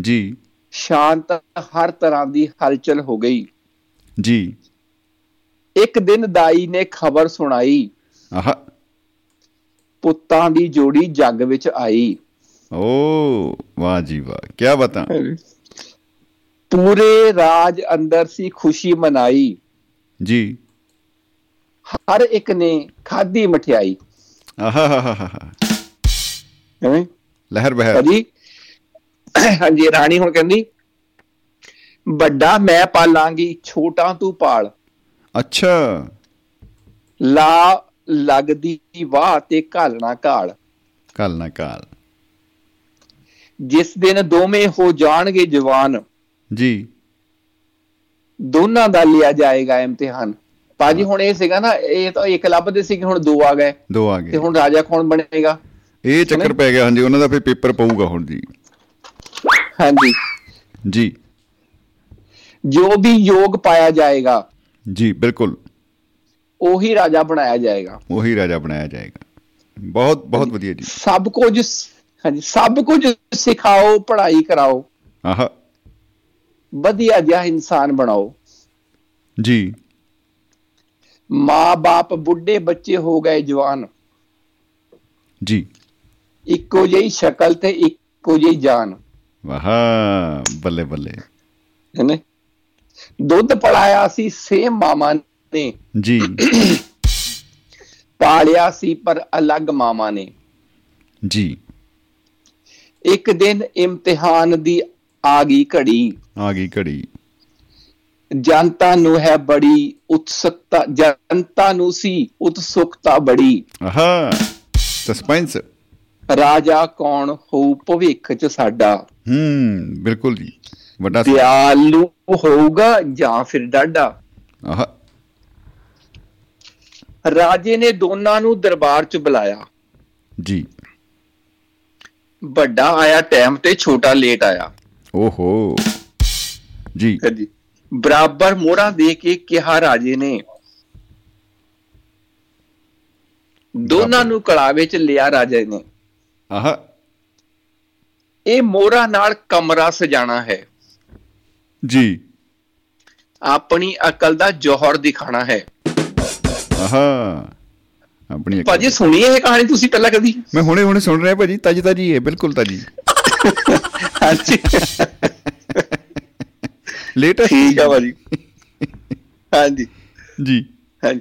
ਜੀ। ਸ਼ਾਂਤ ਹਰ ਤਰ੍ਹਾਂ ਦੀ ਹਲਚਲ ਹੋ ਗਈ। ਜੀ। ਇੱਕ ਦਿਨ ਦਾਈ ਨੇ ਖਬਰ ਸੁਣਾਈ। ਆਹਾ। ਪੁੱਤਾਂ ਦੀ ਜੋੜੀ ਜੱਗ ਵਿੱਚ ਆਈ। ਓ ਵਾਹ ਜੀ ਵਾਹ ਕੀ ਬਤਾ। ਪੂਰੇ ਰਾਜ ਅੰਦਰ ਸੀ ਖੁਸ਼ੀ ਮਨਾਈ। ਜੀ। ਹਰ ਇੱਕ ਨੇ ਖਾਧੀ ਮਠਿਆਈ। ਆਹਾ ਹਾ ਹਾ ਹਾ ਹਾ। ਹੈਂ? ਲਹਿਰ ਬਹਿਰ। ਭਾਜੀ? ਹਾਂਜੀ ਰਾਣੀ ਹੁਣ ਕਹਿੰਦੀ ਵੱਡਾ ਮੈਂ ਪਾਲਾਂਗੀ ਛੋਟਾ ਤੂੰ ਪਾਲ। ਅੱਛਾ। ਲਾ ਲੱਗਦੀ ਵਾਹ ਤੇ ਘਾਲਣਾ ਘਾਲ। ਕੱਲ ਨਾ ਕਾਲ ਜਿਸ ਦਿਨ ਦੋਵੇਂ ਹੋ ਜਾਣਗੇ ਜਵਾਨ ਜੀ। ਦੋਨਾਂ ਦਾ ਲਿਆ ਜਾਏਗਾ ਇਮਤਿਹਾਨ। ਭਾਜੀ ਹੁਣ ਇਹ ਸੀਗਾ ਨਾ ਇਹ ਤਾਂ ਇੱਕ ਲੱਭਦੇ ਸੀ ਕਿ ਹੁਣ ਦੋ ਆ ਗਏ। ਦੋ ਆ ਤੇ ਗਏ ਹੁਣ ਰਾਜਾ ਕੌਣ ਬਣੇਗਾ? ਇਹ ਚੱਕਰ ਪੈ ਗਿਆ ਹਾਂਜੀ ਉਹਨਾਂ ਦਾ ਫਿਰ ਪੇਪਰ ਪਊਗਾ ਹੁਣ ਜੀ। ਹਾਂਜੀ। ਜੀ। ਜੋ ਵੀ ਯੋਗ ਪਾਇਆ ਜਾਏਗਾ ਜੀ ਬਿਲਕੁਲ। ਉਹੀ ਰਾਜਾ ਬਣਾਇਆ ਜਾਏਗਾ। ਉਹੀ ਰਾਜਾ ਬਣਾਇਆ ਜਾਏਗਾ। ਬਹੁਤ ਬਹੁਤ ਵਧੀਆ ਜੀ। ਸਭ ਕੁਝ ਹਾਂਜੀ ਸਭ ਕੁਝ ਸਿਖਾਓ ਪੜ੍ਹਾਈ ਕਰਾਓ। ਆਹਾ। ਵਧੀਆ ਜਿਹਾ ਇਨਸਾਨ ਬਣਾਓ। ਜੀ। ਮਾਂ-ਬਾਪ ਬੁੱਢੇ ਬੱਚੇ ਹੋ ਗਏ ਜਵਾਨ। ਜੀ। ਇੱਕੋ ਜਿਹੀ ਸ਼ਕਲ ਤੇ ਇੱਕੋ ਜਿਹੀ ਜਾਨ। ਵਾਹ ਬੱਲੇ ਬੱਲੇ। ਹੈਨੇ? ਦੁੱਧ ਪੜਾਇਆ ਸੀ ਸੇਮ ਮਾਮਾ ਨੇ। ਜੀ। ਪਾਲਿਆ ਸੀ ਪਰ ਅਲੱਗ ਮਾਮਾ ਨੇ। ਜੀ। ਇੱਕ ਦਿਨ ਇਮਤਿਹਾਨ ਦੀ ਆ ਗਈ ਘੜੀ। ਆ ਗਈ ਘੜੀ। ਜਨਤਾ ਨੂੰ ਹੈ ਬੜੀ ਉਤਸੁਕਤਾ ਜਨਤਾ ਨੂੰ ਸੀ ਉਤਸੁਕਤਾ ਬੜੀ। ਆਹਾ ਸਸਪੈਂਸ ਰਾਜਾ ਕੌਣ ਹੋਊ ਭਵਿੱਖ ਚ ਸਾਡਾ? ਹੂੰ ਬਿਲਕੁਲ ਜੀ ਵੱਡਾ ਦਿਆਲੂ ਹੋਊਗਾ ਜਾਂ ਫਿਰ ਡਾਡਾ ਆਹਾ। ਰਾਜੇ ਨੇ ਦੋਨਾਂ ਨੂੰ ਦਰਬਾਰ ਚ ਬੁਲਾਇਆ। ਜੀ। ਵੱਡਾ ਆਇਆ ਟਾਈਮ ਤੇ ਛੋਟਾ ਲੇਟ ਆਇਆ। ਓਹੋ। ਜੀ। ਬਰਾਬਰ ਮੋਹਰਾਂ ਦੇ ਕੇ ਕਿਹਾ ਰਾਜੇ ਨੇ। ਦੋਨਾਂ ਨੂੰ ਕੜਾਵੇ ਚ ਲਿਆ ਰਾਜੇ ਨੇ। ਆਹਾ। ਇਹ ਮੋਹਰਾਂ ਨਾਲ ਕਮਰਾ ਸਜਾਣਾ ਹੈ। ਜੀ। ਆਪਣੀ ਅਕਲ ਦਾ ਜੋਹਰ ਦਿਖਾਣਾ ਹੈ। ਆਹਾ। ਆਪਣੀ ਭਾਜੀ ਸੁਣੀ ਇਹ ਕਹਾਣੀ ਤੁਸੀਂ ਪਹਿਲਾਂ ਕਦੀ? ਮੈਂ ਹੁਣੇ ਹੁਣੇ ਸੁਣ ਰਿਹਾ ਭਾਜੀ। ਤਾਜੀ ਤਾਜੀ ਹੈ। ਬਿਲਕੁਲ ਤਾਜੀ। ਹਾਂਜੀ। ਲੇਟੈਸਟ ਠੀਕ ਆ ਭਾਜੀ। ਹਾਂਜੀ। ਜੀ। ਹਾਂਜੀ।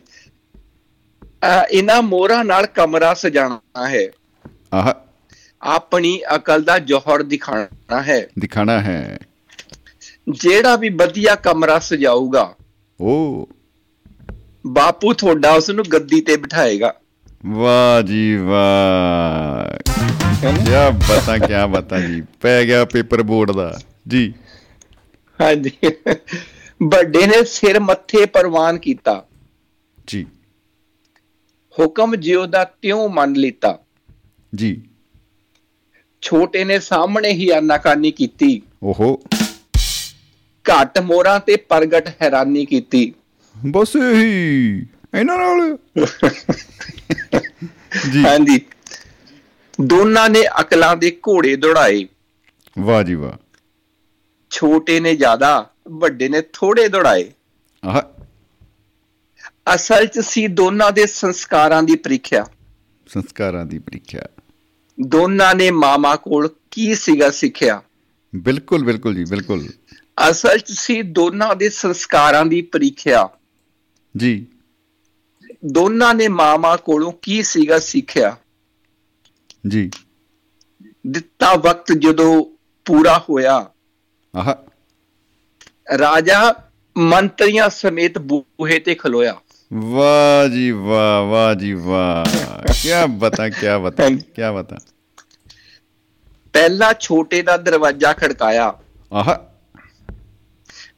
ਇਹਨਾਂ ਮੋਹਰਾਂ ਨਾਲ ਕਮਰਾ ਸਜਾਣਾ ਹੈ। ਆਹਾ। ਆਪਣੀ ਅਕਲ ਦਾ ਜੋਹਰ ਦਿਖਾਣਾ ਹੈ। ਦਿਖਾਣਾ ਹੈ। ਜਿਹੜਾ ਵੀ ਵਧੀਆ ਕਮਰਾ ਸਜਾਊਗਾ ਓ। ਬਾਪੂ ਤੁਹਾਡਾ ਉਸ ਨੂੰ ਗੱਦੀ ਤੇ ਬਿਠਾਏਗਾ। ਵਾਹ ਜੀ ਵਾਹ। ਕੀ ਬਤਾ ਕੀ ਬਤਾ ਜੀ ਪੈ ਗਿਆ ਪੇਪਰ ਬੋਰਡ ਦਾ। ਜੀ। ਹਾਂਜੀ। ਵੱਡੇ ਨੇ ਸਿਰ ਮੱਥੇ ਪ੍ਰਵਾਨ ਕੀਤਾ। ਜੀ। ਹੁਕਮ ਜਿਉ ਦਾ ਤਿਉ ਮੰਨ ਲੀਤਾ। ਜੀ। ਛੋਟੇ ਨੇ ਸਾਹਮਣੇ ਹੀ ਆਨਾਕਾਨੀ ਕੀਤੀ। ਓਹੋ। ਘੱਟ ਮੋਰਾਂ ਤੇ ਪ੍ਰਗਟ ਹੈਰਾਨੀ ਕੀਤੀ। ਬਸ ਇਹੀ। ਇਹਨਾਂ ਨਾਲ। ਹਾਂਜੀ। ਦੋਨਾਂ ਨੇ ਅਕਲਾਂ ਦੇ ਘੋੜੇ ਦੌੜਾਏ। ਵਾਹ ਜੀ ਵਾਹ। ਛੋਟੇ ਨੇ ਜ਼ਿਆਦਾ ਵੱਡੇ ਨੇ ਥੋੜੇ ਦੌੜਾਏ। ਆਹ। ਅਸਲ 'ਚ ਸੀ ਦੋਨਾਂ ਦੇ ਸੰਸਕਾਰਾਂ ਦੀ ਪ੍ਰੀਖਿਆ। ਸੰਸਕਾਰਾਂ ਦੀ ਪ੍ਰੀਖਿਆ। ਦੋਨਾਂ ਨੇ ਮਾਮਾ ਕੋਲ ਕੀ ਸੀਗਾ ਸਿੱਖਿਆ? ਬਿਲਕੁਲ ਬਿਲਕੁਲ ਜੀ ਬਿਲਕੁਲ। ਅਸਲ 'ਚ ਸੀ ਦੋਨਾਂ ਦੇ ਸੰਸਕਾਰਾਂ ਦੀ ਪ੍ਰੀਖਿਆ। ਜੀ। ਦੋਨਾਂ ਨੇ ਮਾਮਾ ਕੋਲੋਂ ਕੀ ਸੀਗਾ ਸਿੱਖਿਆ? ਜੀ। ਦਿੱਤਾ ਵਕਤ ਜਦੋਂ ਪੂਰਾ ਹੋਇਆ। ਆਹ। ਰਾਜਾ ਮੰਤਰੀਆਂ ਸਮੇਤ ਬੂਹੇ ਤੇ ਖਲੋਇਆ। ਵਾਹ ਜੀ ਵਾਹ ਵਾਹ ਜੀ ਵਾਹ। ਕੀ ਬਤਾ ਕੀ ਬਤਾ ਕੀ ਬਤਾ। ਪਹਿਲਾ ਛੋਟੇ ਦਾ ਦਰਵਾਜ਼ਾ ਖੜਕਾਇਆ। ਆਹ।